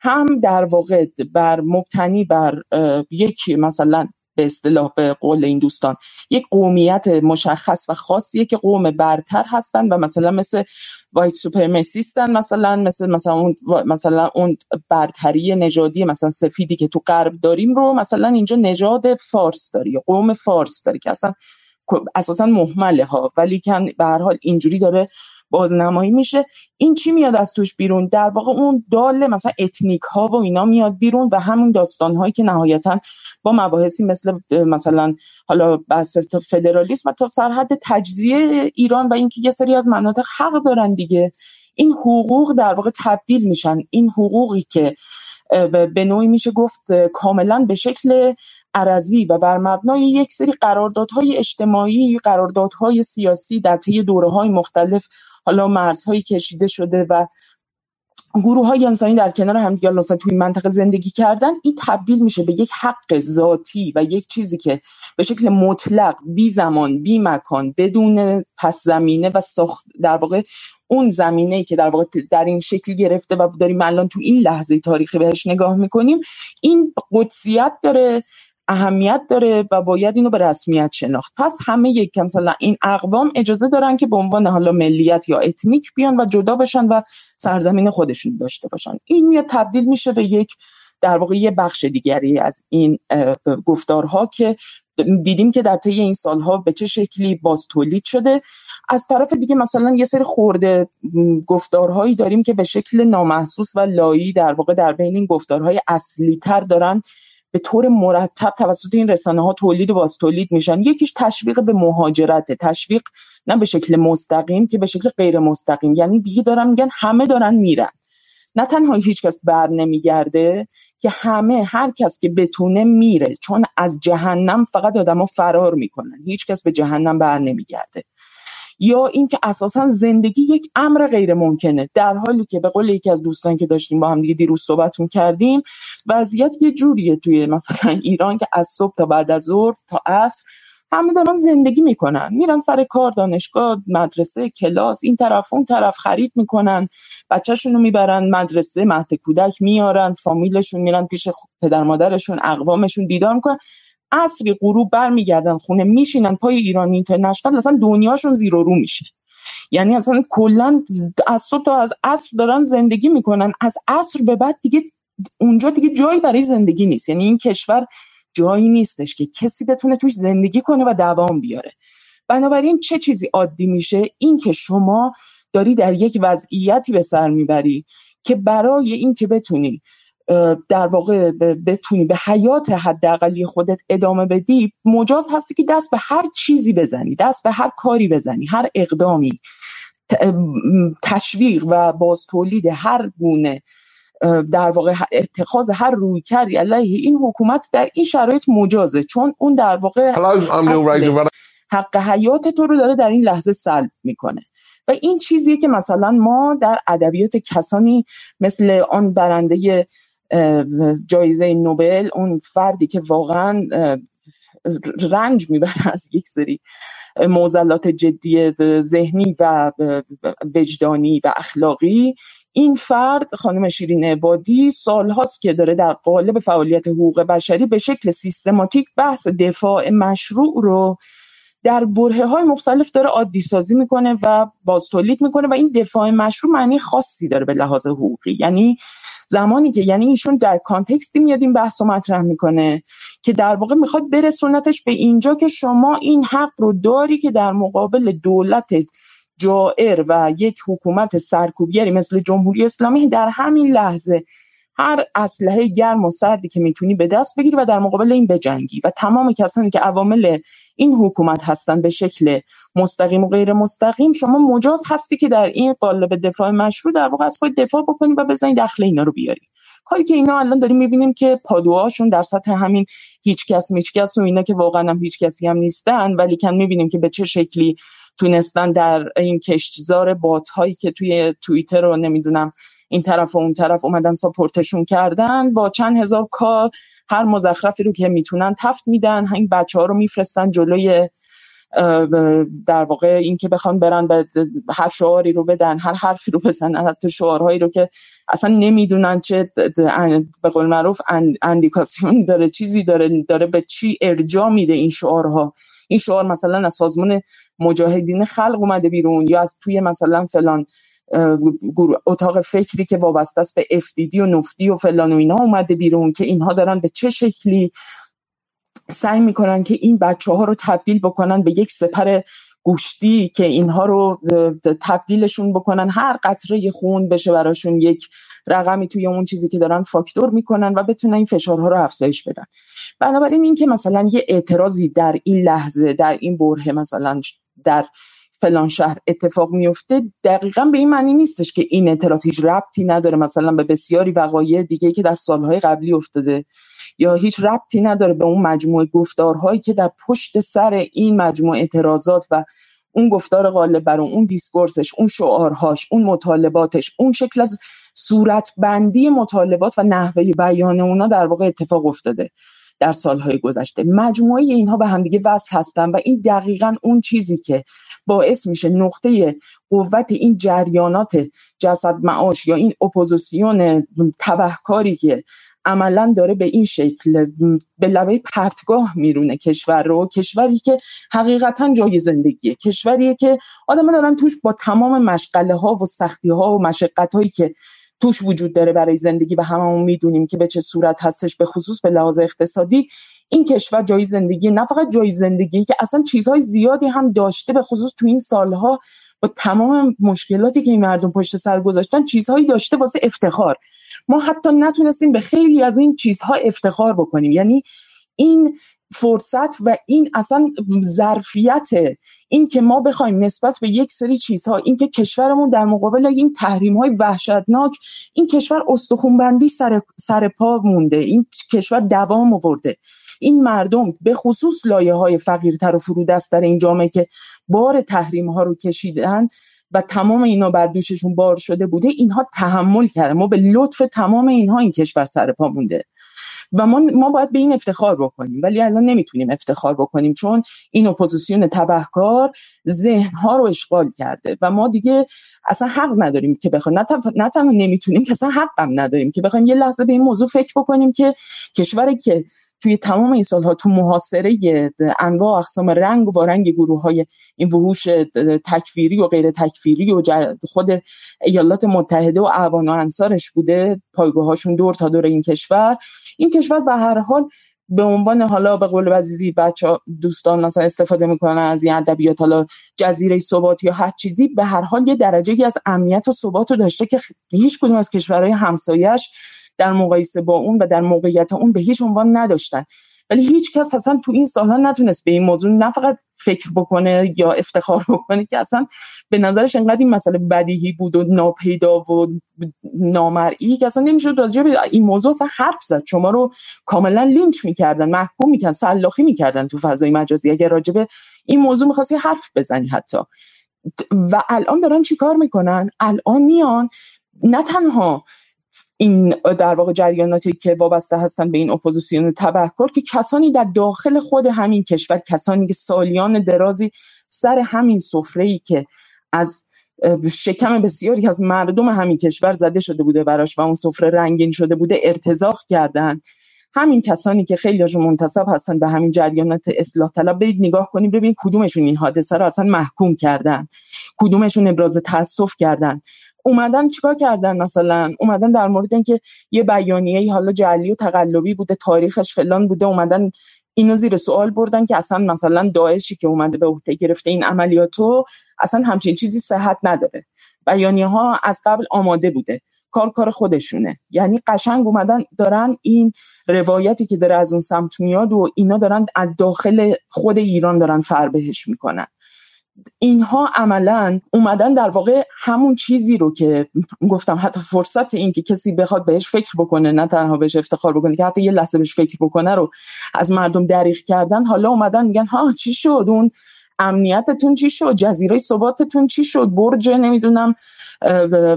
Speaker 19: هم در واقع بر مبتنی بر یک مثلا به اصطلاح به قول این دوستان یک قومیت مشخص و خاصیه که قوم برتر هستن و مثلا مثل وایت سوپرمسیستن مثلا مثل مثلا اون مثلا اون برتری نژادی مثلا سفیدی که تو غرب داریم رو مثلا اینجا نژاد فارس داری قوم فارس داری که اصلا اساسا محمله ها. ولی کن به هر حال اینجوری داره بازنمایی میشه. این چی میاد از توش بیرون؟ در واقع اون دال مثلا اتنیک ها و اینا میاد بیرون و همون داستان هایی که نهایتا با مباحثی مثل مثلا حالا بحث فدرالیسم تا سرحد تجزیه ایران و اینکه یه سری از مناطق حق دارن دیگه. این حقوق در واقع تبدیل میشن. این حقوقی که به نوعی میشه گفت کاملا به شکل عرضی و بر مبنای یک سری قراردادهای اجتماعی قراردادهای سیاسی در طی های مختلف حالا مرزهایی کشیده شده و گروه های انسانی در کنار همدیگه مثلا توی منطقه زندگی کردن این تبدیل میشه به یک حق ذاتی و یک چیزی که به شکل مطلق بی زمان بی مکان بدون پس زمینه و ساخت در واقع اون زمینه ای که در واقع در این شکل گرفته و داریم الان تو این لحظه تاریخی بهش نگاه می‌کنیم این قدسیت داره اهمیت داره و باید اینو به رسمیت شناخت. پس همه یک مثلا این اقوام اجازه دارن که به عنوان حالا ملیت یا ethnic بیان و جدا بشن و سرزمین خودشون داشته باشن. این میاد تبدیل میشه به یک در واقع یه بخش دیگری از این گفتارها که دیدیم که در طی این سالها به چه شکلی باز تولید شده. از طرف دیگه مثلا یه سری خورده گفتارهایی داریم که به شکل نامحسوس و لایی در واقع در بین این گفتارهای اصلی تر دارن به طور مرتب توسط این رسانه ها تولید و باز تولید میشن. یکیش تشویق به مهاجرت تشویق نه به شکل مستقیم که به شکل غیر مستقیم. یعنی دیگه دارن میگن همه دارن میرن. نه تنها هیچ کس بر نمیگرده که همه هر کس که بتونه میره. چون از جهنم فقط آدما فرار می‌کنن. هیچ کس به جهنم بر نمیگرده. یا اینکه اساسا زندگی یک امر غیر ممکنه. در حالی که به قول یکی از دوستان که داشتیم با هم دیگه دیروز صحبت می‌کردیم وضعیت یه جوریه توی مثلا ایران که از صبح تا بعد از ظهر تا عصر همه دارن زندگی می‌کنن. میرن سر کار دانشگاه مدرسه کلاس این طرف اون طرف خرید می‌کنن بچهشون رو می‌برن مدرسه مهد کودک میارن فامیلشون میرن پیش پدر مادرشون اقوامشون دیدار می‌کنن. اصری غروب برمیگردن خونه میشینن پای ایران اینترنشنال اصلا دنیاشون زیر رو میشه. یعنی اصلا کلا از صبح تا از عصر دارن زندگی می‌کنن از عصر به بعد دیگه اونجا دیگه جایی برای زندگی نیست. یعنی این کشور جایی نیستش که کسی بتونه توش زندگی کنه و دوام بیاره. بنابراین چه چیزی عادی میشه؟ این که شما داری در یک وضعیتی به سر می‌بری که برای این که بتونی در واقع بتونی به حیات حداقلی خودت ادامه بدی مجاز هستی که دست به هر چیزی بزنی دست به هر کاری بزنی هر اقدامی تشویق و باز تولید هر گونه در واقع اتخاذ هر روی کردی. علیه این حکومت در این شرایط مجازه چون اون در واقع حق حیات تو رو داره در این لحظه سلب می‌کنه. و این چیزیه که مثلا ما در ادبیات کسانی مثل آن برنده جایزه نوبل اون فردی که واقعا رنج می‌بره از یک سری موزلات جدی ذهنی و وجدانی و اخلاقی. این فرد خانم شیرین عبادی سالهاست که داره در قالب فعالیت حقوق بشری به شکل سیستماتیک بحث دفاع مشروع رو در بره های مختلف داره عادی سازی می‌کنه و باز تولید می‌کنه و این دفاع مشروع معنی خاصی داره به لحاظ حقوقی. یعنی زمانی که یعنی ایشون در کانتکستی میاد این بحث رو مطرح می‌کنه که در واقع می‌خواد برسونتش به اینجا که شما این حق رو داری که در مقابل دولت جائر و یک حکومت سرکوبگری مثل جمهوری اسلامی در همین لحظه هر اسلحه گرم و سردی که می‌تونی به دست بگیری و در مقابل این بجنگی. و تمام کسانی که عوامل این حکومت هستن به شکل مستقیم و غیر مستقیم شما مجاز هستی که در این قالب دفاع مشروع در واقع از خود دفاع بکنی و بزنی دخل اینا رو بیاری. کاری که اینا الان داریم می‌بینیم که پادوهاشون در سطح همین هیچ کس و اینا که واقعا هم هیچ کسی هم نیستن ولی کن می‌بینیم که به چه شکلی تونستن در این کشتزار بات هایی که توی توییتر رو نمی‌دونم این طرف و اون طرف اومدن ساپورتشون کردن. با چند هزار کار هر مزخرفی رو که می‌تونن تفت میدن. این بچه ها رو میفرستن جلوی در واقع این که بخوان برن به هر شعاری رو بدن هر حرفی رو بزنن حتی شعارهایی رو که اصلا نمی‌دونن چه به قول معروف اندیکاسیون داره چیزی داره داره به چی ارجا میده این شعارها. این شعار مثلا از سازمان مجاهدین خلق اومده بیرون یا از توی مثلا فلان اتاق فکری که وابسته است به افتیدی و نفتی و فلان و اینا اومده بیرون که اینها دارن به چه شکلی سعی می‌کنن که این بچه ها رو تبدیل بکنن به یک سپر گوشتی که اینها رو تبدیلشون بکنن. هر قطره خون بشه براشون یک رقمی توی اون چیزی که دارن فاکتور می‌کنن و بتونن این فشارها رو افزایش بدن. بنابراین اینکه مثلا یه اعتراضی در این لحظه در این بره مثلا در فلان شهر اتفاق میفته دقیقا به این معنی نیستش که این اعتراض هیچ ربطی نداره مثلا به بسیاری وقایع دیگه که در سالهای قبلی افتاده یا هیچ ربطی نداره به اون مجموعه گفتارهایی که در پشت سر این مجموعه اعتراضات و اون گفتار غالب بر اون دیسکورسش اون شعارهاش اون مطالباتش اون شکل از صورت بندی مطالبات و نحوه بیان اونا در واقع اتفاق افتاده. در سالهای گذشته. مجموعه اینها به همدیگه وصل هستن و این دقیقا اون چیزی که باعث میشه نقطه قوت این جریانات جسد معاش یا این اپوزیسیون تبهکاری که عملا داره به این شکل به لبه پرتگاه میرونه کشور رو کشوری که حقیقتا جای زندگیه. کشوریه که آدم دارن توش با تمام مشغله ها و سختی ها و مشقت هایی که توش وجود داره برای زندگی و هممون می‌دونیم که به چه صورت هستش به خصوص به لحاظ اقتصادی. این کشور جای زندگی نه فقط جای زندگی که اصلا چیزهای زیادی هم داشته به خصوص تو این سالها با تمام مشکلاتی که این مردم پشت سر گذاشتن چیزهایی داشته واسه افتخار. ما حتی نتونستیم به خیلی از این چیزها افتخار بکنیم. یعنی این فرصت و این اصلا ظرفیت این که ما بخوایم نسبت به یک سری چیزها این که کشورمون در مقابل این تحریم های وحشتناک این کشور استخونبندی سر, سر پا مونده این کشور دوام آورده. این مردم به خصوص لایه های فقیرتر و فرودستر این جامعه که بار تحریم ها رو کشیدن و تمام اینا بر دوششون بار شده بوده اینها تحمل کرده ما به لطف تمام اینها این کشور سر پا مونده. و ما ما باید به این افتخار بکنیم. ولی الان نمی‌تونیم افتخار بکنیم چون این اپوزیسیون تبهکار ذهنها رو اشغال کرده. و ما دیگه اصلا حق نداریم که بخوایم. نه, تنها نمی‌تونیم که اصلا هم نداریم که بخوایم یه لحظه به این موضوع فکر بکنیم که کشوری که توی تمام این سالها تو محاصره انواع اقسام رنگ و رنگ گروه های این وحوش تکفیری و غیر تکفیری و خود ایالات متحده و اعوان و انصارش بوده پایگاهاشون دور تا دور این کشور. این کشور به هر حال به عنوان حالا به قول بعضی بچه دوستان مثلا استفاده می‌کنن از این ادبیات حالا جزیره ثبات یا هر چیزی به هر حال یه درجه از امنیت و ثبات رو داشته که هیچ کدوم از کشورهای همسایش در مقایسه با اون و در موقعیت اون به هیچ عنوان نداشتن. ولی هیچ کس اصلا تو این سالها نتونست به این موضوع نه فقط فکر بکنه یا افتخار بکنه که اصلا به نظرش انقدر این مسئله بدیهی بود و ناپیدا و نامرئی که اصلا نمی‌شد راجع به این موضوع اصلا حرف زد. شما رو کاملا لینچ می‌کردن محکوم می‌کردن سلاخی می‌کردن تو فضای مجازی. اگر راجع به این موضوع می‌خواستی حرف بزنی حتی. و الان دارن چیکار می‌کنن؟ الان میان نه تنها این در واقع جریاناتی که وابسته هستن به این اپوزیسیون تبهکار که کسانی در داخل خود همین کشور کسانی که سالیان درازی سر همین سفره ای که از شکم بسیاری از مردم همین کشور زده شده بوده براش و اون سفره رنگین شده بوده ارتزاق کردن. همین کسانی که خیلی هاشون منتصب هستن به همین جریانات اصلاح طلب برید نگاه کنید ببینید کدومشون این حادثه رو اصلا محکوم کردن. کدومشون ابراز تاسف کردن. اومدن چیکار کردن مثلا؟ اومدن در مورد اینکه یه بیانیه حالا جعلی و تقلبی بوده تاریخش فلان بوده اومدن اینو زیر سوال بردن که اصلا مثلا داعشی که اومده به عهده گرفته این عملیاتو اصلا همچین چیزی صحت نداره. بیانیه ها از قبل آماده بوده. کار کار خودشونه. یعنی قشنگ اومدن دارن این روایتی که داره از اون سمت میاد و اینا دارن از داخل خود ایران دارن فربهش می‌کنن. اینها عملا اومدن در واقع همون چیزی رو که گفتم حتی فرصت این که کسی بخواد بهش فکر بکنه نه تنها بهش افتخار بکنه که حتی یه لحظه بهش فکر بکنه رو از مردم دریغ کردن حالا اومدن میگن ها چی شد اون؟ امنیتتون چی شد؟ جزیره ثباتتون چی شد؟ برج نمی‌دونم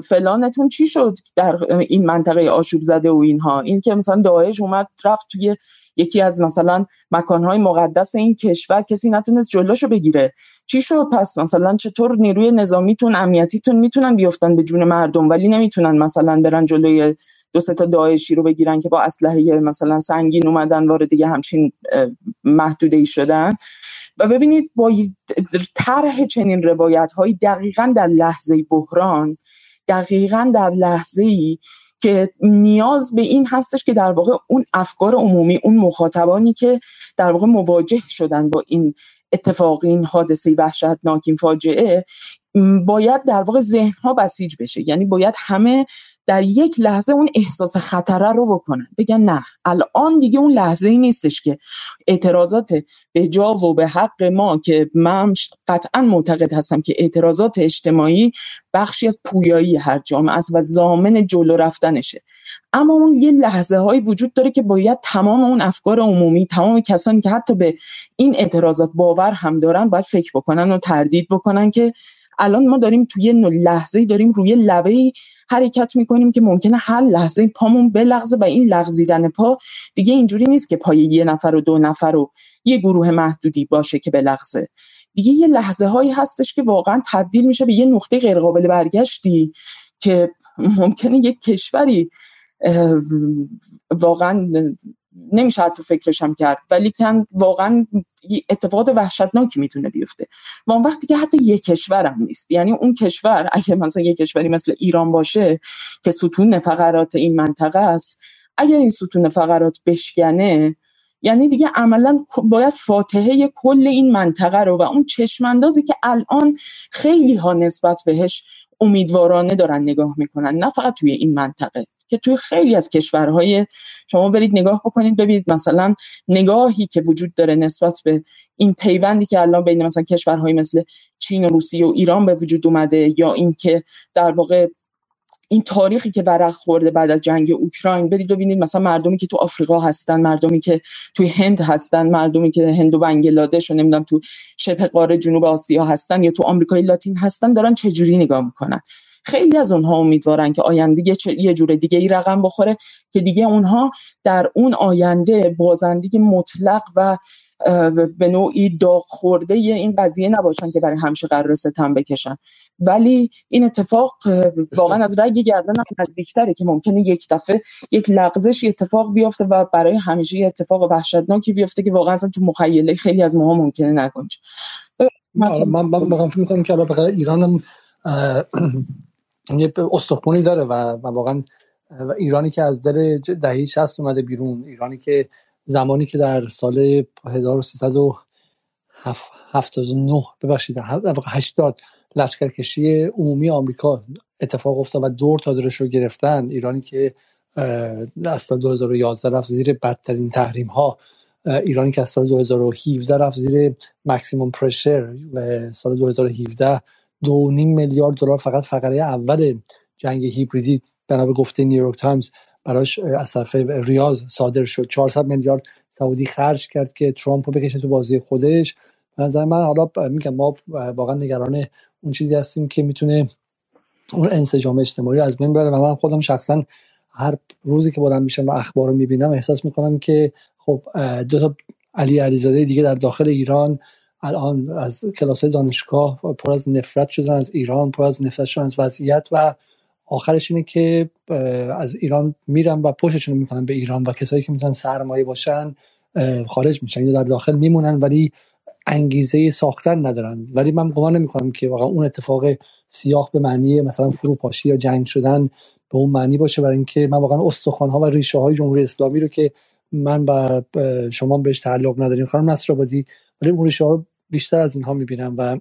Speaker 19: فلانتون چی شد در این منطقه آشوب زده و اینها؟ این که مثلا داعش اومد رفت توی یکی از مثلا مکانهای مقدس این کشور کسی نتونست جلوشو بگیره. چی شد؟ پس مثلا چطور نیروی نظامیتون امنیتیتون می‌تونن بیفتن به جون مردم ولی نمی‌تونن مثلا برن جلوی دو سه تا داعشی رو بگیرن که با اسلحه مثلا سنگین اومدن وارد دیگه همچین محدوده ای شدن. و ببینید با طرح چنین روایت های دقیقا در لحظه بحران دقیقا در لحظه ای که نیاز به این هستش که در واقع اون افکار عمومی اون مخاطبانی که در واقع مواجه شدن با این اتفاق این حادثه وحشتناک این فاجعه باید در واقع ذهن ها بسیج بشه. یعنی باید همه در یک لحظه اون احساس خطره رو بکنن. بگن نه الان دیگه اون لحظه ای نیستش که اعتراضات به جا و به حق ما که من قطعا معتقد هستم که اعتراضات اجتماعی بخشی از پویایی هر جامعه است و زامن جلو رفتنشه. اما اون یه لحظه هایی وجود داره که باید تمام اون افکار عمومی تمام کسانی که حتی به این اعتراضات باور هم دارن باید فکر بکنن و تردید بکنن که الان ما داریم توی لحظه داریم روی لبه حرکت می‌کنیم که ممکنه هر لحظه پامون بلغزه و این لغزیدن پا دیگه اینجوری نیست که پای یه نفر و دو نفر و یه گروه محدودی باشه که بلغزه. دیگه یه لحظه هایی هستش که واقعا تبدیل میشه به یه نقطه غیرقابل برگشتی که ممکنه یک کشوری واقعا نمیشه حتی فکرشم کرد ولی کن واقعا اتفاقات وحشتناکی می‌تونه بیفته. و اون وقتی که حتی یک کشورم نیست. یعنی اون کشور اگه مثلا یک کشوری مثل ایران باشه که ستون فقرات این منطقه است اگر این ستون فقرات بشکنه یعنی دیگه عملا باید فاتحه کل این منطقه رو و اون چشماندازی که الان خیلی ها نسبت بهش امیدوارانه دارن نگاه می‌کنن نه فقط توی این منطقه. که توی خیلی از کشورهای شما برید نگاه بکنید ببینید مثلا نگاهی که وجود داره نسبت به این پیوندی که الان بین مثلا کشورهای مثل چین و روسیه و ایران به وجود اومده یا اینکه در واقع این تاریخی که ورق خورده بعد از جنگ اوکراین برید ببینید مثلا مردمی که تو آفریقا هستن مردمی که توی هند هستن مردمی که هند و بنگلادش و نمی‌دونم تو شبه قاره جنوب آسیا هستن یا تو آمریکای لاتین هستن دارن چه جوری نگاه می‌کنن؟ خیلی از اونها امیدوارن که آینده یه جور دیگه ای رقم بخوره که دیگه اونها در اون آینده بازندگی مطلق و به نوعی داغ خورده این قضیه نباشن که برای همیشه قرار ستم بکشن. ولی این اتفاق واقعا از رگ گردن هم نزدیکتره که ممکنه یک دفعه یک لغزش اتفاق بیفته و برای همیشه یه اتفاق وحشتناکی بیفته که واقعا اصلا تو مخیله خیلی از ماها ممکنه نگنجه
Speaker 1: من من من فکر می‌کنم که الان ایران هم یه استخونی داره و, و واقعا ایرانی که از در دهه 60 اومده بیرون ایرانی که زمانی که در سال 1379 ببخشید 80 لشکرکشی عمومی آمریکا اتفاق افتاد و دور تا دورش رو گرفتن ایرانی که از سال 2011 رفت زیر بدترین تحریم ها ایرانی که از سال 2017 رفت زیر مکسیموم پرشر و سال 2017 دو نیم میلیارد دلار فقط فقره اول جنگ هیبریدی بنا به گفته نیویورک تایمز براش از طرف ریاض صادر شد. 400 میلیارد سعودی خرج کرد که ترامپ رو بکشه تو بازی خودش. نظر من حالا میگم ما واقعا نگران اون چیزی هستیم که می‌تونه اون انسجام اجتماعی از بین بره و من خودم شخصا هر روزی که بلند میشم و اخبار رو می‌بینم احساس می‌کنم که خب دو تا علی علیزاده دیگه در داخل ایران الان از کلاس دانشگاه پر از نفرت شدن از ایران پر از نفرت شدن از وضعیت و آخرش اینه که از ایران میرن و پشتشون می‌کنن به ایران و کسایی که می‌تونن سرمایه باشن خارج میشن. یا در داخل میمونن ولی انگیزه ساختن ندارن. ولی من گمان نمی‌کنم که واقعا اون اتفاق سیاه به معنی مثلا فروپاشی یا جنگ شدن به اون معنی باشه. برای اینکه من واقعا استخوان ها و ریشه های جمهوری اسلامی رو که من و شما بهش تعلق نداریم خانم نصر آبادی ولی اون ریشه ها بیشتر از اینها می‌بینم و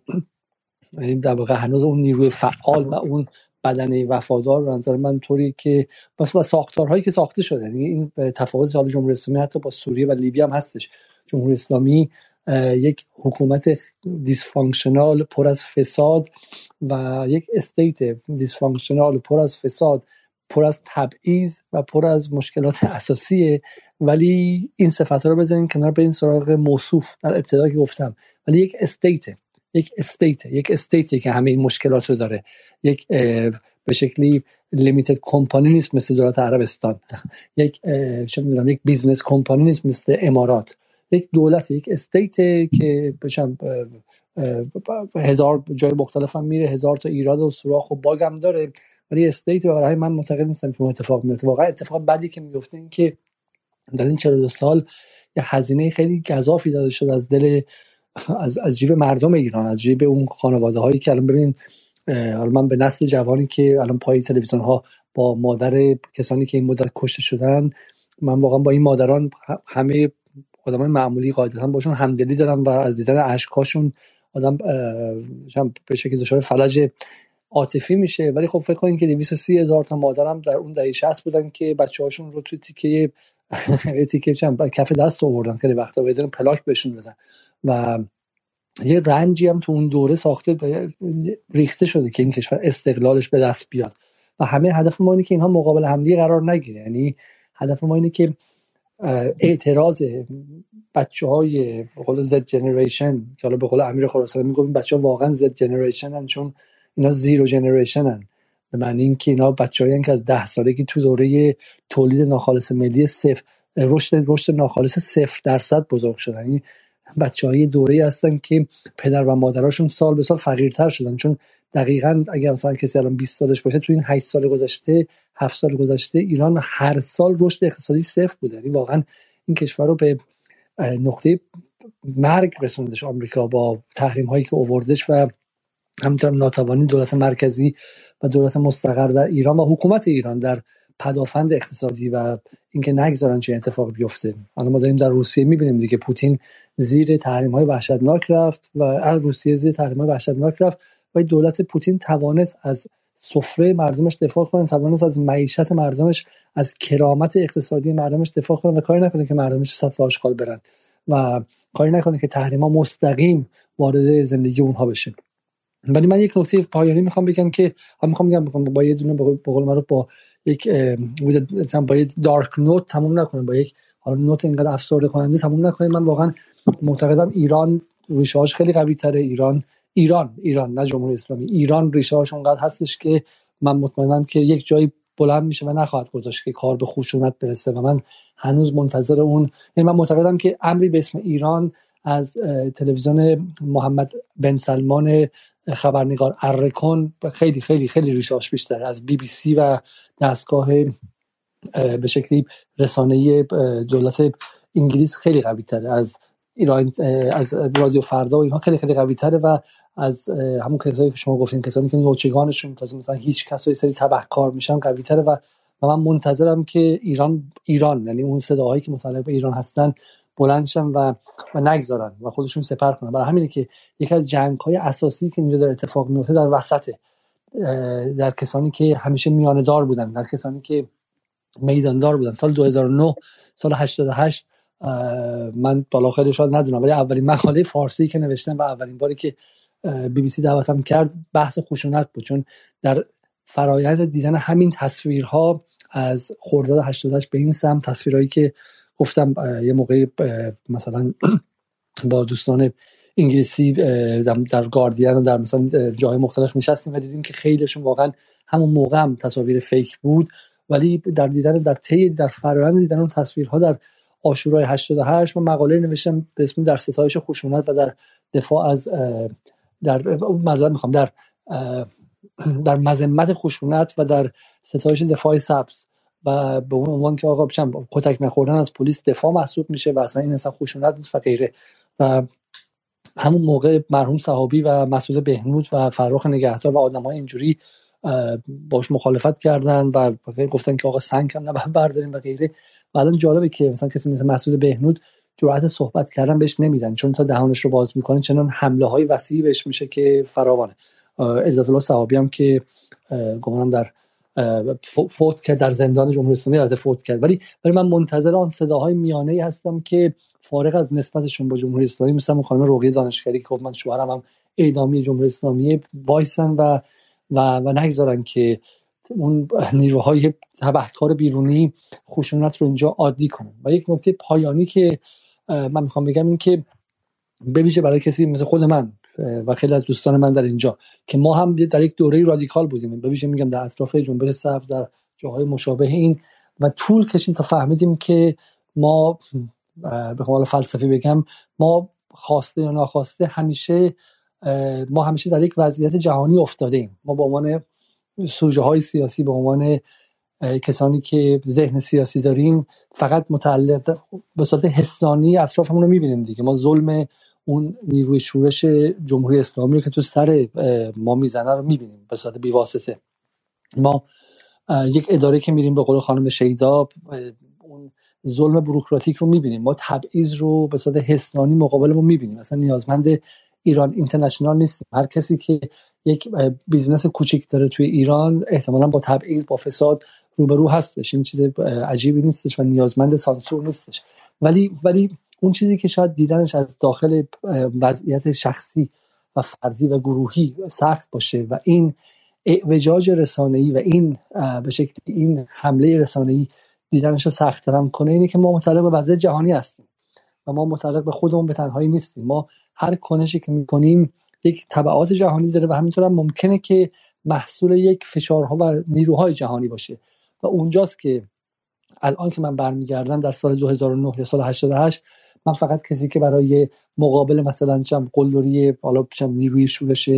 Speaker 1: در واقع هنوز اون نیروی فعال و اون بدنه وفادار به نظر من طوری که مثلا ساختارهایی که ساخته شده یعنی این تفاوت حال جمهوری اسلامی حتی با سوریه و لیبی هم هستش. جمهوری اسلامی یک حکومت dysfunctional پر از فساد و یک state dysfunctional پر از فساد پر از تبعیض و پر از مشکلات (laughs) اساسیه. ولی این صفت رو بزنیم کنار به این سراغ موصوف در ابتدا که گفتم. ولی یک state یک state یک state ی که همه این مشکلات رو داره. یک به شکلی limited company نیست مثل دولت عربستان. (laughs) یک چه می‌دونم یک business company نیست مثل امارات. یک دولت یک state که بشم هزار جای مختلف هم میره هزار تا ایراد و سوراخ و bug هم داره. ولی state برای من معتقد نیستم که اتفاق میفته واقعا اتفاق بدی که میفته این که در این 42 سال یه هزینه خیلی گذافی داده شد از دل از از جیب مردم ایران از جیب اون خانواده هایی که الان ببین حالا من به نسل جوانی که الان پای تلویزیون ها با مادر کسانی که این مدت کشته شدن من واقعا با این مادران همه آدمای معمولی قاعدتا باشون همدلی دارم و از دیدن اشکاشون آدم به شکلی دچار فلج عاطفی میشه. ولی خب فکر کنید که 230 هزار تا مادرم در اون دهه 60 بودن که بچه هاشون رو تو تیکه (laughs) تیکه چند کف دست آوردن. خیلی وقتا بدون پلاک بهشون دادن و یه رنجی هم تو اون دوره ساخته ریخته شده که این کشور استقلالش به دست بیاد. و همه هدف ما اینه که اینها مقابل همدیگه قرار نگیره. یعنی هدف ما اینه که اعتراض بچه های قول زد جنریشن که حالا به قول امیر خراسانی میگم بچه ها واقعا زد جنریشن چون اینا زیرو جنریشن هن به معنی اینکه اینا بچه که از ده سالگی تو دوره تولید ناخالص ملی صفر رشد رشد ناخالص صفر درصد بزرگ شدن. یعنی بچه های دوره هستن که پدر و مادراشون سال به سال فقیرتر شدن. چون دقیقا اگر مثلا کسی الان 20 سالش باشه تو این 8 سال گذشته 7 سال گذشته ایران هر سال رشد اقتصادی صفر بوده. یعنی واقعا این کشور رو به نقطه مرگ رسوندش. آمریکا با تحریم هایی که اووردش و همینطور ناتوانی دولت مرکزی و دولت مستقر در ایران و حکومت ایران در پدافند اقتصادی و اینکه نگذارن چه اتفاق بیفته. حالا ما داریم در روسیه می‌بینیم دیگه. پوتین زیر تحریم های وحشتناک رفت و روسیه زیر تحریم های وحشتناک رفت و دولت پوتین توانست از سفره مردمش دفاع کنه توانست از معیشت مردمش از کرامت اقتصادی مردمش دفاع کنه و کاری نکنه که مردمش صف آشغال برن و کاری نکنه که تحریم ها مستقیم وارد زندگی اونها بشه ولی من یک نکته پایانی می‌خوام بگم که هم می‌خوام بگم با یه دونه به قول با یک با یک دارک نوت تموم نکنه با یک حالا نوت اینقدر افسرده کننده تموم نکنه من واقعا معتقدم ایران ریشه خیلی قوی تره. ایران ایران ایران نه جمهوری اسلامی. ایران ریشه هاش اونقدر هستش که من مطمئنم که یک جایی بلند میشه و نخواهد گذاشت که کار به خشونت برسه و من هنوز منتظر اون یعنی من معتقدم که امری به اسم ایران از تلویزیون محمد بن سلمان خبرنگار ارکن خیلی خیلی خیلی ریشاش بیشتر از بی بی سی و دستگاه به شکلی رسانه دولت انگلیس خیلی قوی تره از ایران از رادیو فردا و اینها خیلی خیلی قوی تره و از همون کسایی که شما گفتین کسانی که نوچگانشون تازه مثلا هیچ کس و سری کار میشن قوی تره و و من منتظرم که ایران ایران یعنی اون صداهایی که متعلق به ایران هستن بلندشن و و نگذارن و خودشون سپر کنن. برای همینه که یکی از جنگ های اساسی که اینجا در اتفاق میفته در وسط در کسانی که همیشه میانه دار بودن در کسانی که میداندار بودن. سال 2009 سال 88 من بالا خیلی شاید ندونم ولی اولین مقاله فارسی که نوشتم و اولین باری که بی بی سی دعوتم کرد بحث خشونت بود. چون در فرایند دیدن همین تصویرها از خرداد 88 به این سم تصویرهایی که گفتم یه موقعی مثلا با دوستان انگلیسی در گاردین در مثلا جای مختلف نشستیم و دیدیم که خیلیشون واقعا همون موقع هم تصاویر فیک بود. ولی در دیدن در طی در فرآیند دیدن اون تصویرها در آشورای 88 من مقاله نوشتم به اسم در ستایش خشونت و در دفاع از در معذرت می‌خوام در در مذمت خشونت و در ستایش دفاع سبز. و به اون عنوان که آقا بشم کتک نخوردن از پلیس دفاع محسوب میشه و اصلا این اصلا خشونت و غیره. و همون موقع مرحوم صحابی و مسعود بهنود و فرخ نگهدار و آدم های اینجوری باش مخالفت کردن و گفتن که آقا سنگ هم نباید برداریم و غیره. و الان جالبه که مثلا کسی مثل مسعود بهنود جرأت صحبت کردن بهش نمیدن چون تا دهانش رو باز می‌کنه چنان حمله های وسیعی بهش میشه که فراوانه. عزت الله صحابی هم که گمانم در فوت کرد در زندان جمهوری اسلامی از فوت کرد. ولی ولی من منتظر آن صداهای میانه ای هستم که فارغ از نسبتشون با جمهوری اسلامی مثل اون خانم رقیه دانشگری که گفت من شوهرم هم اعدامی جمهوری اسلامی وایسن و و و نگذارن که اون نیروهای تبهکار بیرونی خشونت رو اینجا عادی کنن. و یک نکته پایانی که من می‌خوام بگم این که بویژه برای کسی مثل خود من و خیلی از دوستان من در اینجا که ما هم در یک دوره رادیکال بودیم. بویژه میگم در اطراف جنبش سبز در جاهای مشابه این و طول کشید تا فهمیدیم که ما به حال فلسفی بگم ما خواسته یا ناخواسته همیشه ما همیشه در یک وضعیت جهانی افتاده ایم. ما به عنوان سوژه های سیاسی به عنوان کسانی که ذهن سیاسی داریم فقط متعلق به صورت حسانی اطرافمون رو می‌بینیم دیگه. ما ظلم اون نیروی شورش جمهوری اسلامی که تو سر ما می‌زنه رو می‌بینیم به صورت بیواسطه. ما یک اداره که میریم به قول خانم شیدا اون ظلم بروکراتیک رو می‌بینیم. ما تبعیض رو به صورت حسنانی مقابلمون می‌بینیم. مثلا نیازمند ایران اینترنشنال نیستیم. هر کسی که یک business کوچیک داره توی ایران احتمالا با تبعیض با فساد روبرو هستش. این چیز عجیبی نیستش و نیازمند سانسور نیستش. ولی ولی اون چیزی که شاید دیدنش از داخل وضعیت شخصی و فردی و گروهی سخت باشه و این اعوجاج رسانه‌ای و این به شکل این حمله رسانه‌ای دیدنش رو سخت هم کنه اینه که ما متعلق به وضع جهانی هستیم و ما متعلق به خودمون به تنهایی نیستیم. ما هر کنشی که می‌کنیم یک طبعات جهانی داره و همینطور هم ممکنه که محصول یک فشارها و نیروهای جهانی باشه و اونجاست که الان که من برمیگردم در سال 2009 یا سال 88 من فقط کسی که برای مقابل مثلا چم قلدری حالا نیروی شورش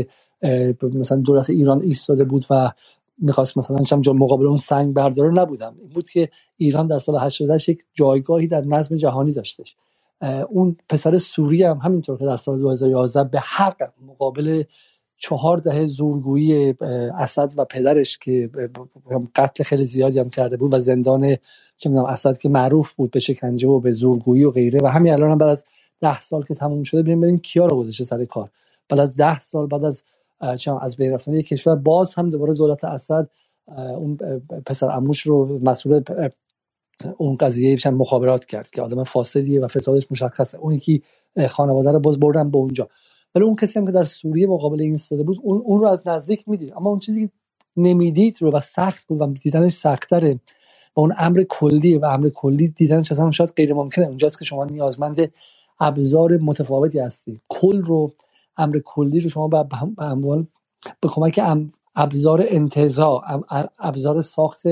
Speaker 1: مثلا دولت ایران ایستاده بود و می‌خواست مثلا چم مقابل اون سنگ برداره نبودم. این بود که ایران در سال 88 یک جایگاهی در نظم جهانی داشتش. اون پسر سوری هم همینطور که در سال 2011 به حق مقابل چهار دهه زورگویی اسد و پدرش که قتل خیلی زیادی هم کرده بود و زندان که می‌دونم اسد که معروف بود به شکنجه و به زورگویی و غیره و همین الان هم بعد از ده سال که تموم شده ببینیم کیا رو گذاشته سر کار. بعد از ده سال بعد از از بین رفتن یک کشور باز هم دوباره دولت اسد اون پسر اموش رو مسئول اون قضیه مخابرات کرد که آدم فاسدیه و فسادش مشخصه. اون یکی خانواده رو باز بردن به اونجا. ولی اون کسی هم که در سوریه مقابل این ایستاده بود اون, اون رو از نزدیک می‌دید. اما اون چیزی که نمی‌دید رو و سخت بود و دیدنش سختره و اون امر کلی و امر کلی دیدنش اصلا شاید غیر ممکنه. اونجاست که شما نیازمند ابزار متفاوتی هستی. کل رو امر کلی رو شما به اموال به کمک ابزار انتزاع ابزار ساخت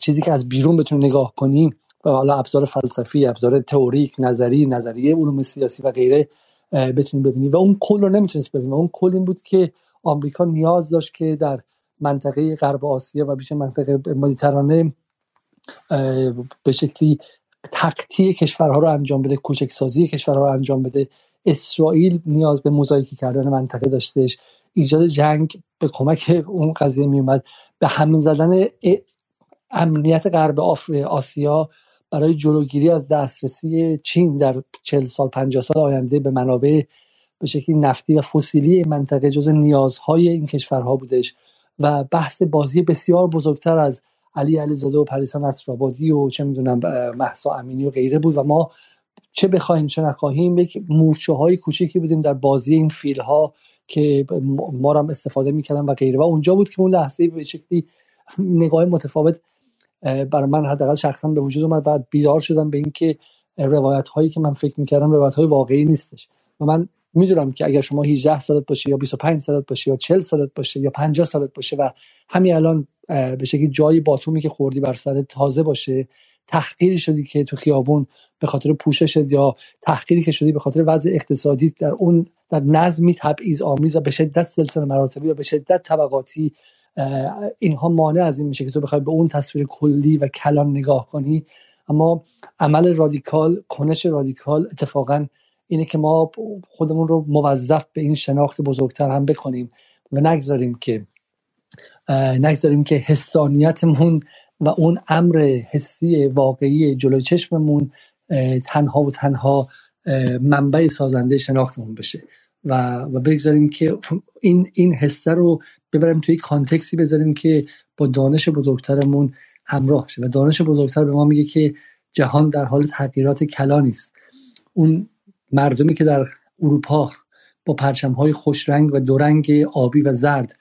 Speaker 1: چیزی که از بیرون بتونیم نگاه کنیم و حالا ابزار فلسفی ابزار تئوریک نظری نظریه علوم سیاسی و غیره بتونیم ببینیم. و اون کل رو نمی‌تونست ببینیم. اون کل این بود که آمریکا نیاز داشت که در منطقه غرب آسیا و بیش منطقه مدیترانه به شکلی تقطیع کشورها رو انجام بده کوچک سازی کشورها رو انجام بده. اسرائیل نیاز به موزاییکی کردن منطقه داشتش. ایجاد جنگ به کمک اون قضیه میومد به همین زدن امنیت غرب آسیا برای جلوگیری از دسترسی چین در 40 سال 50 سال آینده به منابع به شکلی نفتی و فسیلی منطقه جز نیازهای این کشورها بودش و بحث بازی بسیار بزرگتر از علی علیزاده و پریسا نصرآبادی و چه می‌دونم محسا امینی و غیره بود و ما چه بخوایم چه نخواهیم یک مورچه های کوچکی بودیم در بازی این فیل ها که ما هم استفاده می‌کردن و غیره. و اونجا بود که اون لحظه به شکلی نگاه متفاوت برای من حداقل شخصا به وجود اومد بعد بیدار شدم به اینکه روایت هایی که من فکر می‌کردم روایت های واقعی نیستش. و من می‌دونم که اگر شما 18 سالت باشه یا 25 سالت باشه یا 40 سالت باشه یا 50 سالت باشه و همین الان به شکلی جایی باتومی که خوردی بر سر تازه باشه تحقیری شدی که تو خیابون به خاطر پوششت یا تحقیری که شدی به خاطر وضع اقتصادی در اون در نظمی تبعیض آمیز و به شدت سلسله مراتبی و به شدت طبقاتی اینها مانع از این میشه که تو بخوای به اون تصویر کلی و کلان نگاه کنی. اما عمل رادیکال کنش رادیکال اتفاقا اینه که ما خودمون رو موظف به این شناخت بزرگتر هم بکنیم و نگذاریم که نگذاریم که حسانیتمون و اون امر حسی واقعی جلوی چشممون تنها و تنها منبع سازنده شناختمون بشه. و و بگذاریم که این این حسه رو ببریم توی کانتکسی بذاریم که با دانش بزرگترمون همراه شه. و دانش بزرگتر به ما میگه که جهان در حال تغییرات کلانی است اون مردمی که در اروپا با پرچم های خوش رنگ و دو رنگ آبی و زرد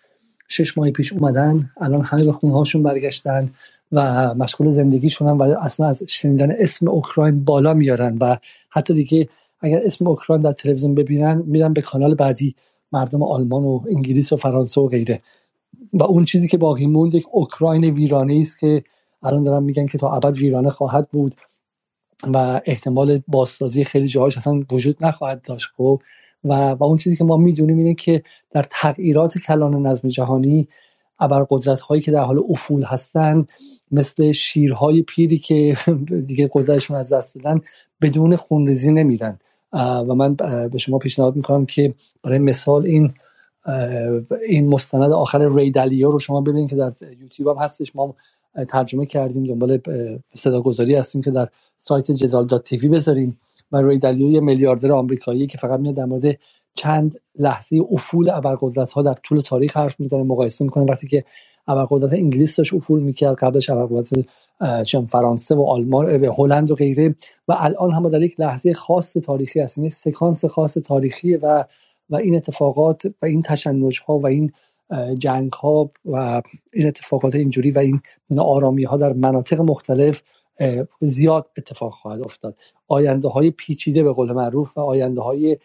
Speaker 1: شش ماه پیش اومدن الان همه به خونهاشون برگشتن و مشغول زندگیشون و اصلا از شنیدن اسم اوکراین بالا میارن و حتی دیگه اگر اسم اوکراین در تلویزیون ببینن میرن به کانال بعدی مردم آلمان و انگلیس و فرانسه و غیره. و اون چیزی که باقی موند یک اوکراین ویرانه است که الان دارن میگن که تا ابد ویرانه خواهد بود و احتمال بازسازی خیلی جاهاش اصلا وجود نخواهد داشت خب؟ و, و اون چیزی که ما می‌دونیم اینه که در تغییرات کلان نظم جهانی ابرقدرت هایی که در حال افول هستند مثل شیرهای پیری که (laughs) دیگه قدرتشون از دست دادن بدون خونریزی نمیرن. و من به شما پیشنهاد می‌کنم که برای مثال این این مستند آخر ری دالیا رو شما ببینید که در یوتیوب هم هستش. ما ترجمه کردیم دنبال صداگذاری هستیم که در سایت جدال دات تیوی بذاریم و ری دالیا یه میلیاردر آمریکایی که فقط میاد در مورد چند لحظه افول ابرقدرت ها در طول تاریخ حرف می‌زنه مقایسه می‌کنه. وقتی که ابرقدرت انگلیس داشت افول می‌کرد قبلش ابرقدرت چون فرانسه و آلمان و هلند و غیره. و الان هم در یک لحظه خاص تاریخی هستیم یک سکانس خاص تاریخی و و این اتفاقات و این تشنج ها و این جنگ ها و این اتفاقات اینجوری و این آرامی ها در مناطق مختلف زیاد اتفاق خواهد افتاد. آینده های پیچیده به قول معروف و آینده های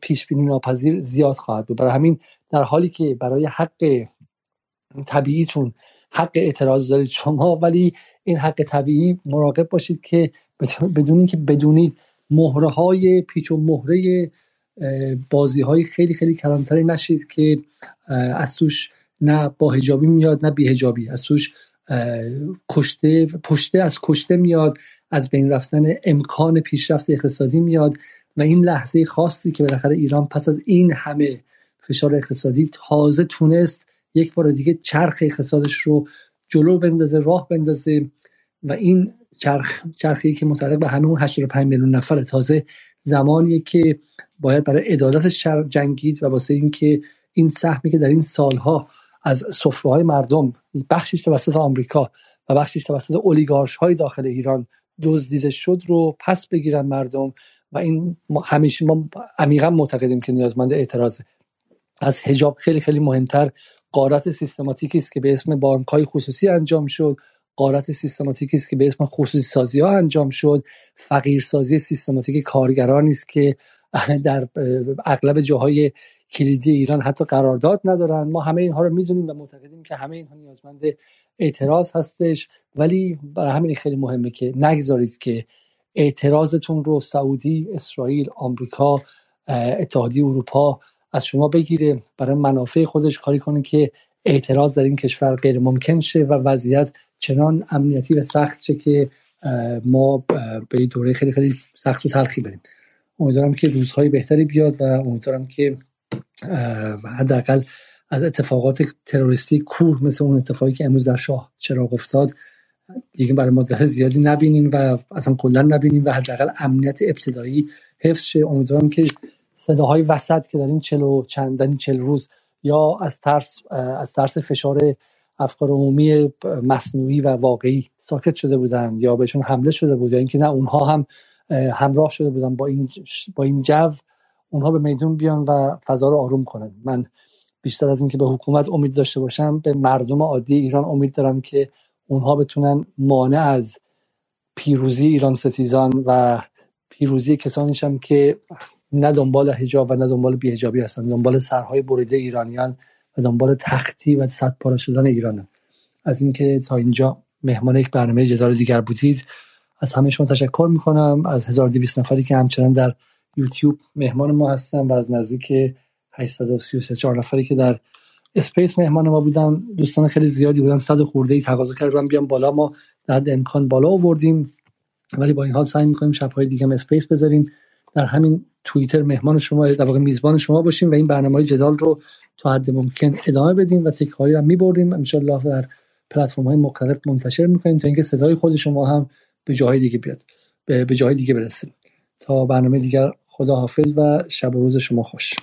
Speaker 1: پیش بینی ناپذیر زیاد خواهد بود. برای همین در حالی که برای حق طبیعیتون حق اعتراض دارید شما ولی این حق طبیعی مراقب باشید که بدون اینکه بدونید مهره های پیچ و مهره بازی های خیلی خیلی کلانتری نشید که از توش نه با هجابی میاد نه بی هجابی از توش کشته پشته از کشته میاد از بین رفتن امکان پیشرفت اقتصادی میاد و این لحظه خاصی که بالاخره ایران پس از این همه فشار اقتصادی تازه تونست یک بار دیگه چرخ اقتصادش رو جلو بندازه راه بندازه و این چرخ چرخی که متعلق به همه اون 85 میلیون نفر تازه زمانیه که باید برای عدالتش جنگید و واسه اینکه این سهمی که در این سالها از سفره های مردم بخشش توسط آمریکا و بخشش توسط اولیگارش های داخل ایران دزدیده شد رو پس بگیرن مردم و این همیشه ما عمیقا معتقدیم که نیازمند اعتراض از حجاب خیلی خیلی مهمتر قارت سیستماتیکی است که به اسم بانک های خصوصی انجام شد. قارت سیستماتیکی است که به اسم خصوصی سازی ها انجام شد. فقیرسازی سیستماتیک کارگران است که (laughs) در اغلب جاهای کلیدی ایران حتی قرارداد ندارن. ما همه اینها رو می‌دونیم و معتقدیم که همه اینها نیازمند اعتراض هستش. ولی برای همین خیلی مهمه که نگذارید که اعتراضتون رو سعودی، اسرائیل، آمریکا، اتحادیه اروپا از شما بگیره برای منافع خودش کاری کنه که اعتراض در این کشور غیر ممکن شه و وضعیت چنان امنیتی و سخت شه که ما به دوره خیلی خیلی سخت و تلخی بریم. امیدوارم که روزهای بهتری بیاد و امیدوارم که حداقل از اتفاقات تروریستی کور مثل اون اتفاقی که امروز در شاه چراغ افتاد دیگه برای مدت زیادی نبینیم و اصلا کلا نبینیم و حداقل امنیت ابتدایی حفظ شه. امیدوارم که صداهای وسط که در این چلو چند چل روز یا از ترس از ترس فشار افکار عمومی مصنوعی و واقعی ساکت شده بودن یا بهشون حمله شده بود یا اینکه نه اونها هم همراه شده بودن با این با این جو اونها به میدون بیان و فضا رو آروم کنن. من بیشتر از اینکه به حکومت امید داشته باشم به مردم عادی ایران امید دارم که اونها بتونن مانع از پیروزی ایران ستیزان و پیروزی کسانیشم که نه دنبال حجاب و نه دنبال بیهجابی هستن. دنبال سرهای بریده ایرانیان و دنبال تختی و صد پاره شدن ایران از اینکه تا اینجا مهمان یک برنامه جدال دیگر بودید از همه شما تشکر می‌کنم. از 1200 نفری که همچنان در یوتیوب مهمان ما هستن و از نزدیک 833 نفری که در اسپیس مهمان ما بودن. دوستان خیلی زیادی بودن. صد خورده ای تقاضا کردن بیام بالا. ما در امکان بالا آوردیم. ولی با این حال سعی می‌کنیم شبهای دیگه هم اسپیس بذاریم. در همین توییتر مهمان شما در واقع میزبان شما باشیم و این برنامه های جدال رو تا حد ممکن ادامه بدیم و تک هایی هم می‌بریم ان در پلتفرم های مختلف منتشر می‌کنیم تا اینکه صدای خود شما هم به جاهای دیگه بیاد به جاهای دیگه برسیم. تا برنامه دیگر خدا حافظ و شب و روز شما خوش.